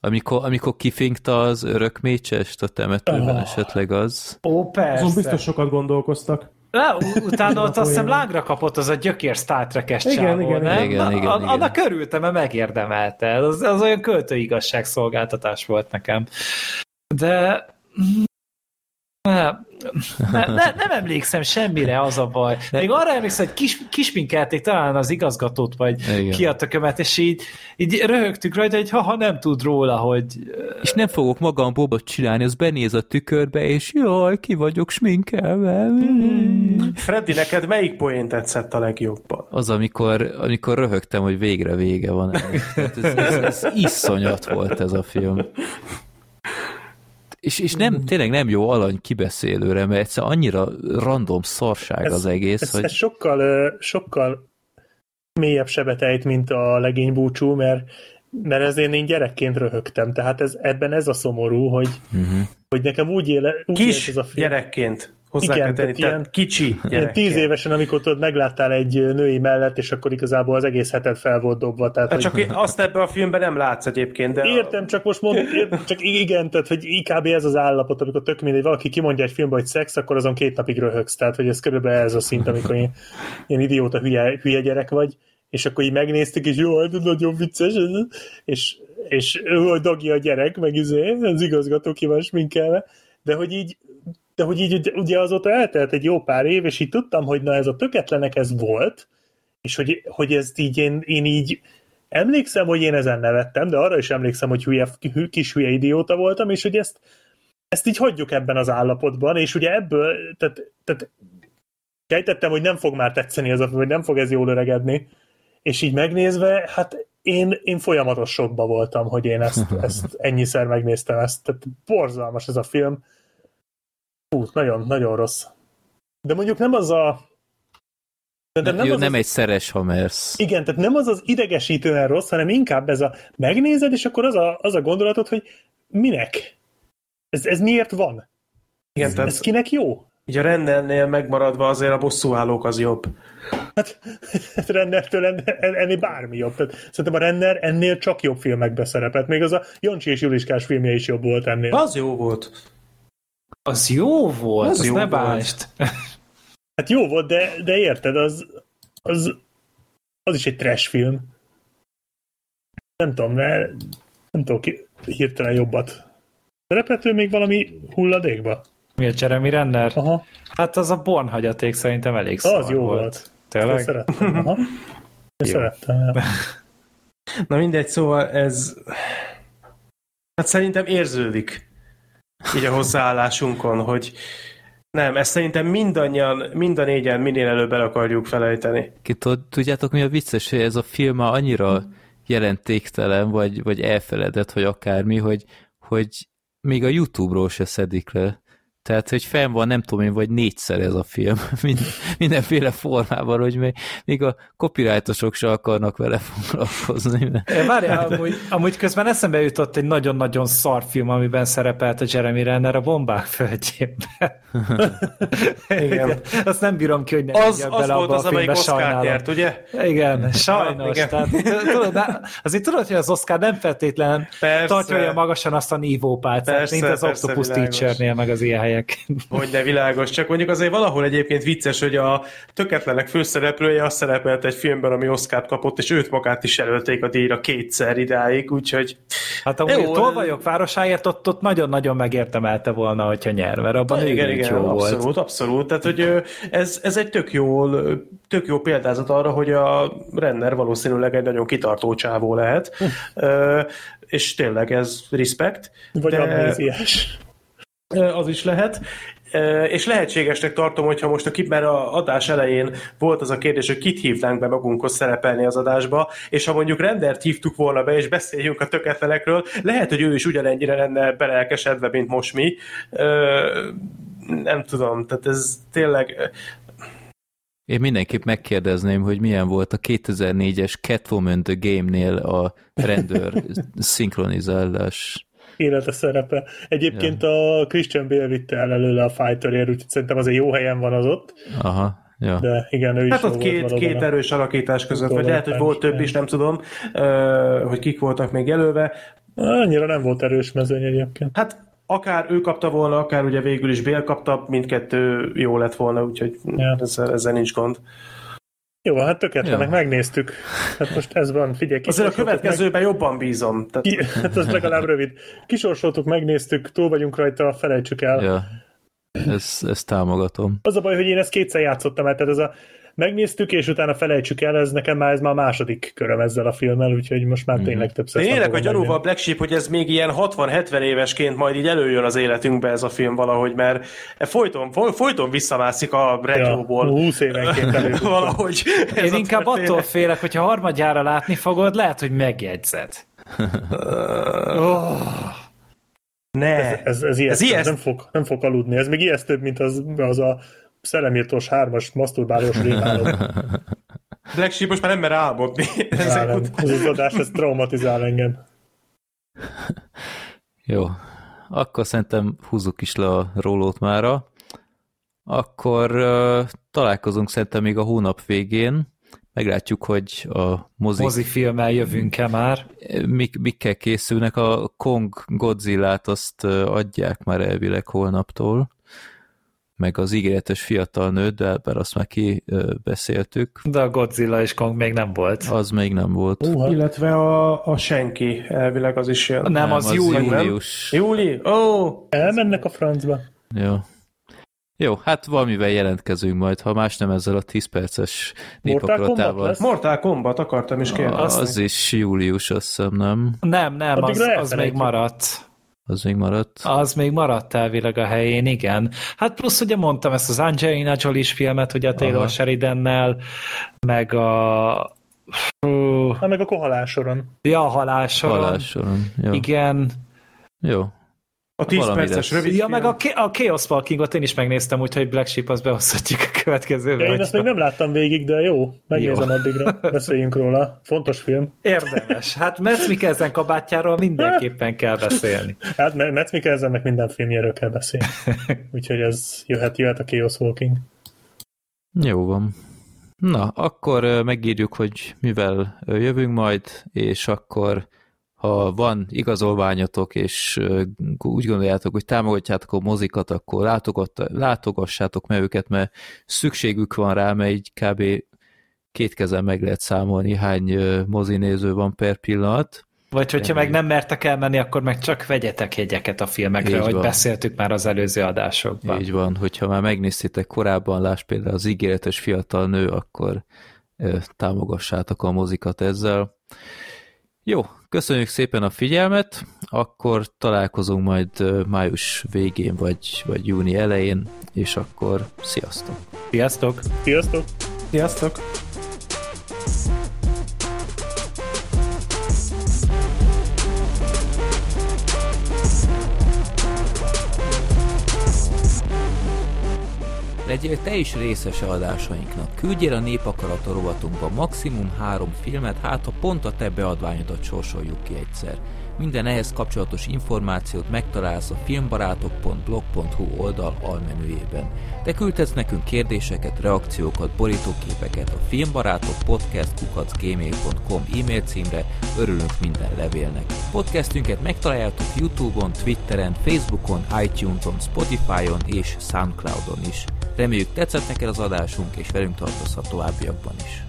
Amikor, amikor kifinkta az örök mécsest a temetőben, Ah. esetleg az? ó persze. Azon biztos sokat gondolkoztak. Le, utána ott azt hiszem lángra kapott az a gyökér Star Trek-es Igen, csávó, igen, nem? igen, Na, igen, a- igen. Annak örültem, mert megérdemelte. Az, az olyan költő igazságszolgáltatás volt nekem. De nem, ne, ne, nem emlékszem semmire, az a baj. Még arra emlékszem, hogy kis, kisminkelték talán az igazgatót, vagy Igen. ki a tökömet, és így, így röhögtük rajta, hogy ha, nem tud róla, hogy És nem fogok magam bobot csinálni, az benéz a tükörbe, és jaj, ki vagyok sminkelve. Freddy, neked melyik poén tetszett a legjobban? Az, amikor, amikor röhögtem, hogy végre vége van. Tehát Ez, ez, ez iszonyat volt ez a film. És, és nem, tényleg nem jó alany kibeszélőre, mert egyszer annyira random szarság az egész, ez, hogy ez sokkal, sokkal mélyebb sebet ejt, mint a legény búcsú, mert, mert ezért én gyerekként röhögtem. Tehát ez, ebben ez a szomorú, hogy, uh-huh. hogy nekem úgy éle, úgy Kis ez a film. gyerekként. Hozzá Igen, kell tenni, tehát ilyen- kicsi Ilyen tíz évesen, amikor tudod, megláttál egy női mellett, és akkor igazából az egész heted fel volt dobva. Tehát, Hát hogy... csak azt ebben a filmben nem látsz egyébként, de... Értem, csak most mond, értem, csak igen, tehát hogy IKB ez az állapot, amikor tök mindegy, valaki kimondja egy filmben, hogy szex, akkor azon két napig röhögsz, tehát hogy ez körülbelül ez a szint, amikor ilyen, ilyen idióta hülye, hülye gyerek vagy, és akkor így megnéztük, és jó, hát nagyon vicces, és, és ő, hogy dagi a gyerek, meg izé, az igazgató ki van sminkelve, de hogy így de hogy így ugye- azóta eltelt egy jó pár év, és így tudtam, hogy na ez a töketlenek ez volt, és hogy, hogy ezt így én, én így emlékszem, hogy én ezen nevettem, de arra is emlékszem, hogy hülye, hű- kis hülye idióta voltam, és hogy ezt, ezt így hagyjuk ebben az állapotban, és ugye ebből, tehát, tehát sejtettem, hogy nem fog már tetszeni ez a hogy nem fog ez jól öregedni, és így megnézve, hát én, én folyamatos sokba voltam, hogy én ezt, ezt ennyiszer megnéztem, ezt, tehát borzalmas ez a film. Hú, nagyon, nagyon rossz. De mondjuk nem az a... De nem, nem, az nem az, egy szeres hamersz. igen, tehát nem az az idegesítően rossz, hanem inkább ez a megnézed, és akkor az a, az a gondolatod, hogy minek? Ez, ez miért van? Igen, Ez, tehát ez kinek jó? így a rendelnél megmaradva azért a bosszúállók az jobb. Hát Rennertől ennél, ennél bármi jobb. Tehát szerintem a Renner ennél csak jobb filmekbe szerepelt. Még az a Jancsi és Juliskás filmje is jobb volt ennél. Az jó volt. Az jó volt, Az az, jó ne volt. bánst. Hát jó volt, de, de érted, az, az, az is egy trash film. Nem tudom, mert nem tudok hirtelen jobbat. Szerepelt ő még valami hulladékba? Mi a Jeremy Renner? Aha, Hát az a Born hagyaték szerintem elég az szar jó volt. volt. Én Tényleg? szerettem. Aha. Jó. szerettem. Ja. Na mindegy, szóval ez... Hát szerintem érződik így a hozzáállásunkon, hogy nem, ezt szerintem mindannyian, mind a négyen minél előbb el akarjuk felejteni. Ki tud- Tudjátok, mi a vicces, hogy ez a film már annyira jelentéktelen, vagy, vagy elfeledett, vagy akármi, hogy, hogy még a YouTube-ról se szedik le. Tehát, hogy fenn van, nem tudom én, vagy négyszer ez a film, minden, mindenféle formában, hogy még, még a copyrightosok se akarnak vele foglalkozni. Várj, amúgy, amúgy közben eszembe jutott egy nagyon-nagyon szar film, amiben szerepelt a Jeremy Renner a bombák földjében. Igen. Azt nem bírom ki, hogy nem az, az bele volt az, amelyik Oscar nyert, ugye? Igen, sajnos. Igen. Tehát, tudod, azért tudod, hogy az Oscar nem feltétlen tartja magasan azt a nívópálcát, mint az Octopus Teachernél, meg az ilyen helyek. Hogy de világos, csak mondjuk azért valahol egyébként vicces, hogy a töketlenek főszereplője azt szerepelt egy filmben, ami Oscar kapott, és őt magát is jelölték a díjra kétszer idáig, úgyhogy... Hát a Tolvajok városáért ott, ott nagyon-nagyon megértemelte volna, hogyha nyer, mert abban igen, igen, igen, jó abszolút, volt. Abszolút, tehát hogy ez, ez egy tök jó, tök jó példázat arra, hogy a Renner valószínűleg egy nagyon kitartó csávó lehet, és tényleg ez respekt. Vagy de... amnéziás. Az is lehet. És lehetségesnek tartom, hogyha most a mert a adás elején volt az a kérdés, hogy kit hívnánk be magunkhoz szerepelni az adásba, és ha mondjuk rendert hívtuk volna be, és beszéljünk a töketlenekről, lehet, hogy ő is ugyanennyire lenne belelkesedve, mint most mi. Nem tudom, tehát ez tényleg én mindenképp megkérdezném, hogy milyen volt a 2004-es Catwoman The Game-nél a rendőr szinkronizálás élete szerepe. Egyébként ja. a Christian Bale vitte el előle a fighterért, úgyhogy szerintem azért jó helyen van az ott. Aha, ja. De igen, ő hát is ott két, két erős alakítás között, vagy lehet, hogy volt több is, nem tudom, hogy kik voltak még jelölve. Annyira nem volt erős mezőny egyébként. Hát akár ő kapta volna, akár ugye végül is Bél kapta, mindkettő jó lett volna, úgyhogy ja. ezzel, ezzel nincs gond. Jó, hát tökéletlenek, ja. megnéztük. Hát most ez van, figyelj. Azért a következőben meg... jobban bízom. Tehát... Ki, hát az legalább rövid. Kisorsoltuk, megnéztük, túl vagyunk rajta, felejtsük el. Ja. Ezt, ezt támogatom. Az a baj, hogy én ezt kétszer játszottam el, tehát ez a megnéztük, és utána felejtsük el, ez nekem már ez már a második köröm ezzel a filmmel, úgyhogy most már mm. tényleg többször. Én élek a gyanúval Black Sheep, hogy ez még ilyen 60-70 évesként majd így előjön az életünkbe ez a film valahogy, mert folyton, folyton visszamászik a regióból. Ja, 20 évenként valahogy. Én inkább attól félek, hogyha harmadjára látni fogod, lehet, hogy megjegyzed. oh. Ne. Ez, ez, ez, ijesztő, ez ijeszt... nem, fog, nem fog aludni. Ez még ijesztőbb, mint az, az a szellemírtós hármas maszturbálós rémálom. Black Sheep most már nem mer álmodni. Ez, nem. ez az adás, ez traumatizál engem. Jó. Akkor szerintem húzzuk is le a rólót mára. Akkor uh, találkozunk szerintem még a hónap végén. Meglátjuk, hogy a mozi... mozifilmmel jövünk-e már. Mik, mikkel készülnek. A Kong Godzilla-t azt adják már elvileg holnaptól meg az ígéretes fiatal nő, de ebben azt már kibeszéltük. De a Godzilla és Kong még nem volt. Az még nem volt. Uh, illetve a, a senki, elvileg az is jön. Nem, nem az, az július. Júli? Ó! Oh. Elmennek a francba. Jó. Jó, hát valamivel jelentkezünk majd, ha más nem ezzel a 10 perces népakaratával. Mortal Kombat akartam is kérni. Az, az is július, azt hiszem, nem? Nem, nem, az, az még maradt. Az még maradt? Az még maradt elvileg a helyén, igen. Hát plusz ugye mondtam ezt az Angelina Jolie-s filmet, ugye a Taylor Sheridannel, meg a... Uh, ha meg a kohalásoron. Ja, a halásoron. Halásoron, jó. Igen. Jó, a 10 perces rövid Ja, film. meg a, a Chaos Walkingot én is megnéztem, úgyhogy Black Sheep az behozhatjuk a következő. Ja, én ezt még nem láttam végig, de jó, megnézem jó. addigra, beszéljünk róla. Fontos film. Érdemes. Hát Metz Mikkelsen kabátjáról mindenképpen kell beszélni. Hát Metz Mikkelsennek minden filmjéről kell beszélni. Úgyhogy ez jöhet, jöhet a Chaos Walking. Jó van. Na, akkor megírjuk, hogy mivel jövünk majd, és akkor ha van igazolványotok, és úgy gondoljátok, hogy támogatjátok a mozikat, akkor látogassátok meg őket, mert szükségük van rá, mert így kb. két kezen meg lehet számolni, hány mozinéző van per pillanat. Vagy hogyha meg nem mertek elmenni, akkor meg csak vegyetek jegyeket a filmekre, hogy beszéltük már az előző adásokban. Így van, hogyha már megnéztétek korábban, láss például az ígéretes fiatal nő, akkor támogassátok a mozikat ezzel. Jó, köszönjük szépen a figyelmet, akkor találkozunk majd május végén, vagy, vagy júni elején, és akkor sziasztok! Sziasztok! Sziasztok! Sziasztok! Legyél te is részese adásainknak. Küldjél a Népakarat rovatunkba maximum három filmet, hát ha pont a te beadványodat sorsoljuk ki egyszer. Minden ehhez kapcsolatos információt megtalálsz a filmbarátok.blog.hu oldal almenüjében. Te küldhetsz nekünk kérdéseket, reakciókat, borítóképeket a filmbarátok podcast.gmail.com e-mail címre, örülünk minden levélnek. Podcastünket megtaláljátok Youtube-on, Twitteren, Facebookon, iTunes-on, Spotify-on és Soundcloud-on is. Reméljük tetszett neked az adásunk, és velünk tartozhat továbbiakban is.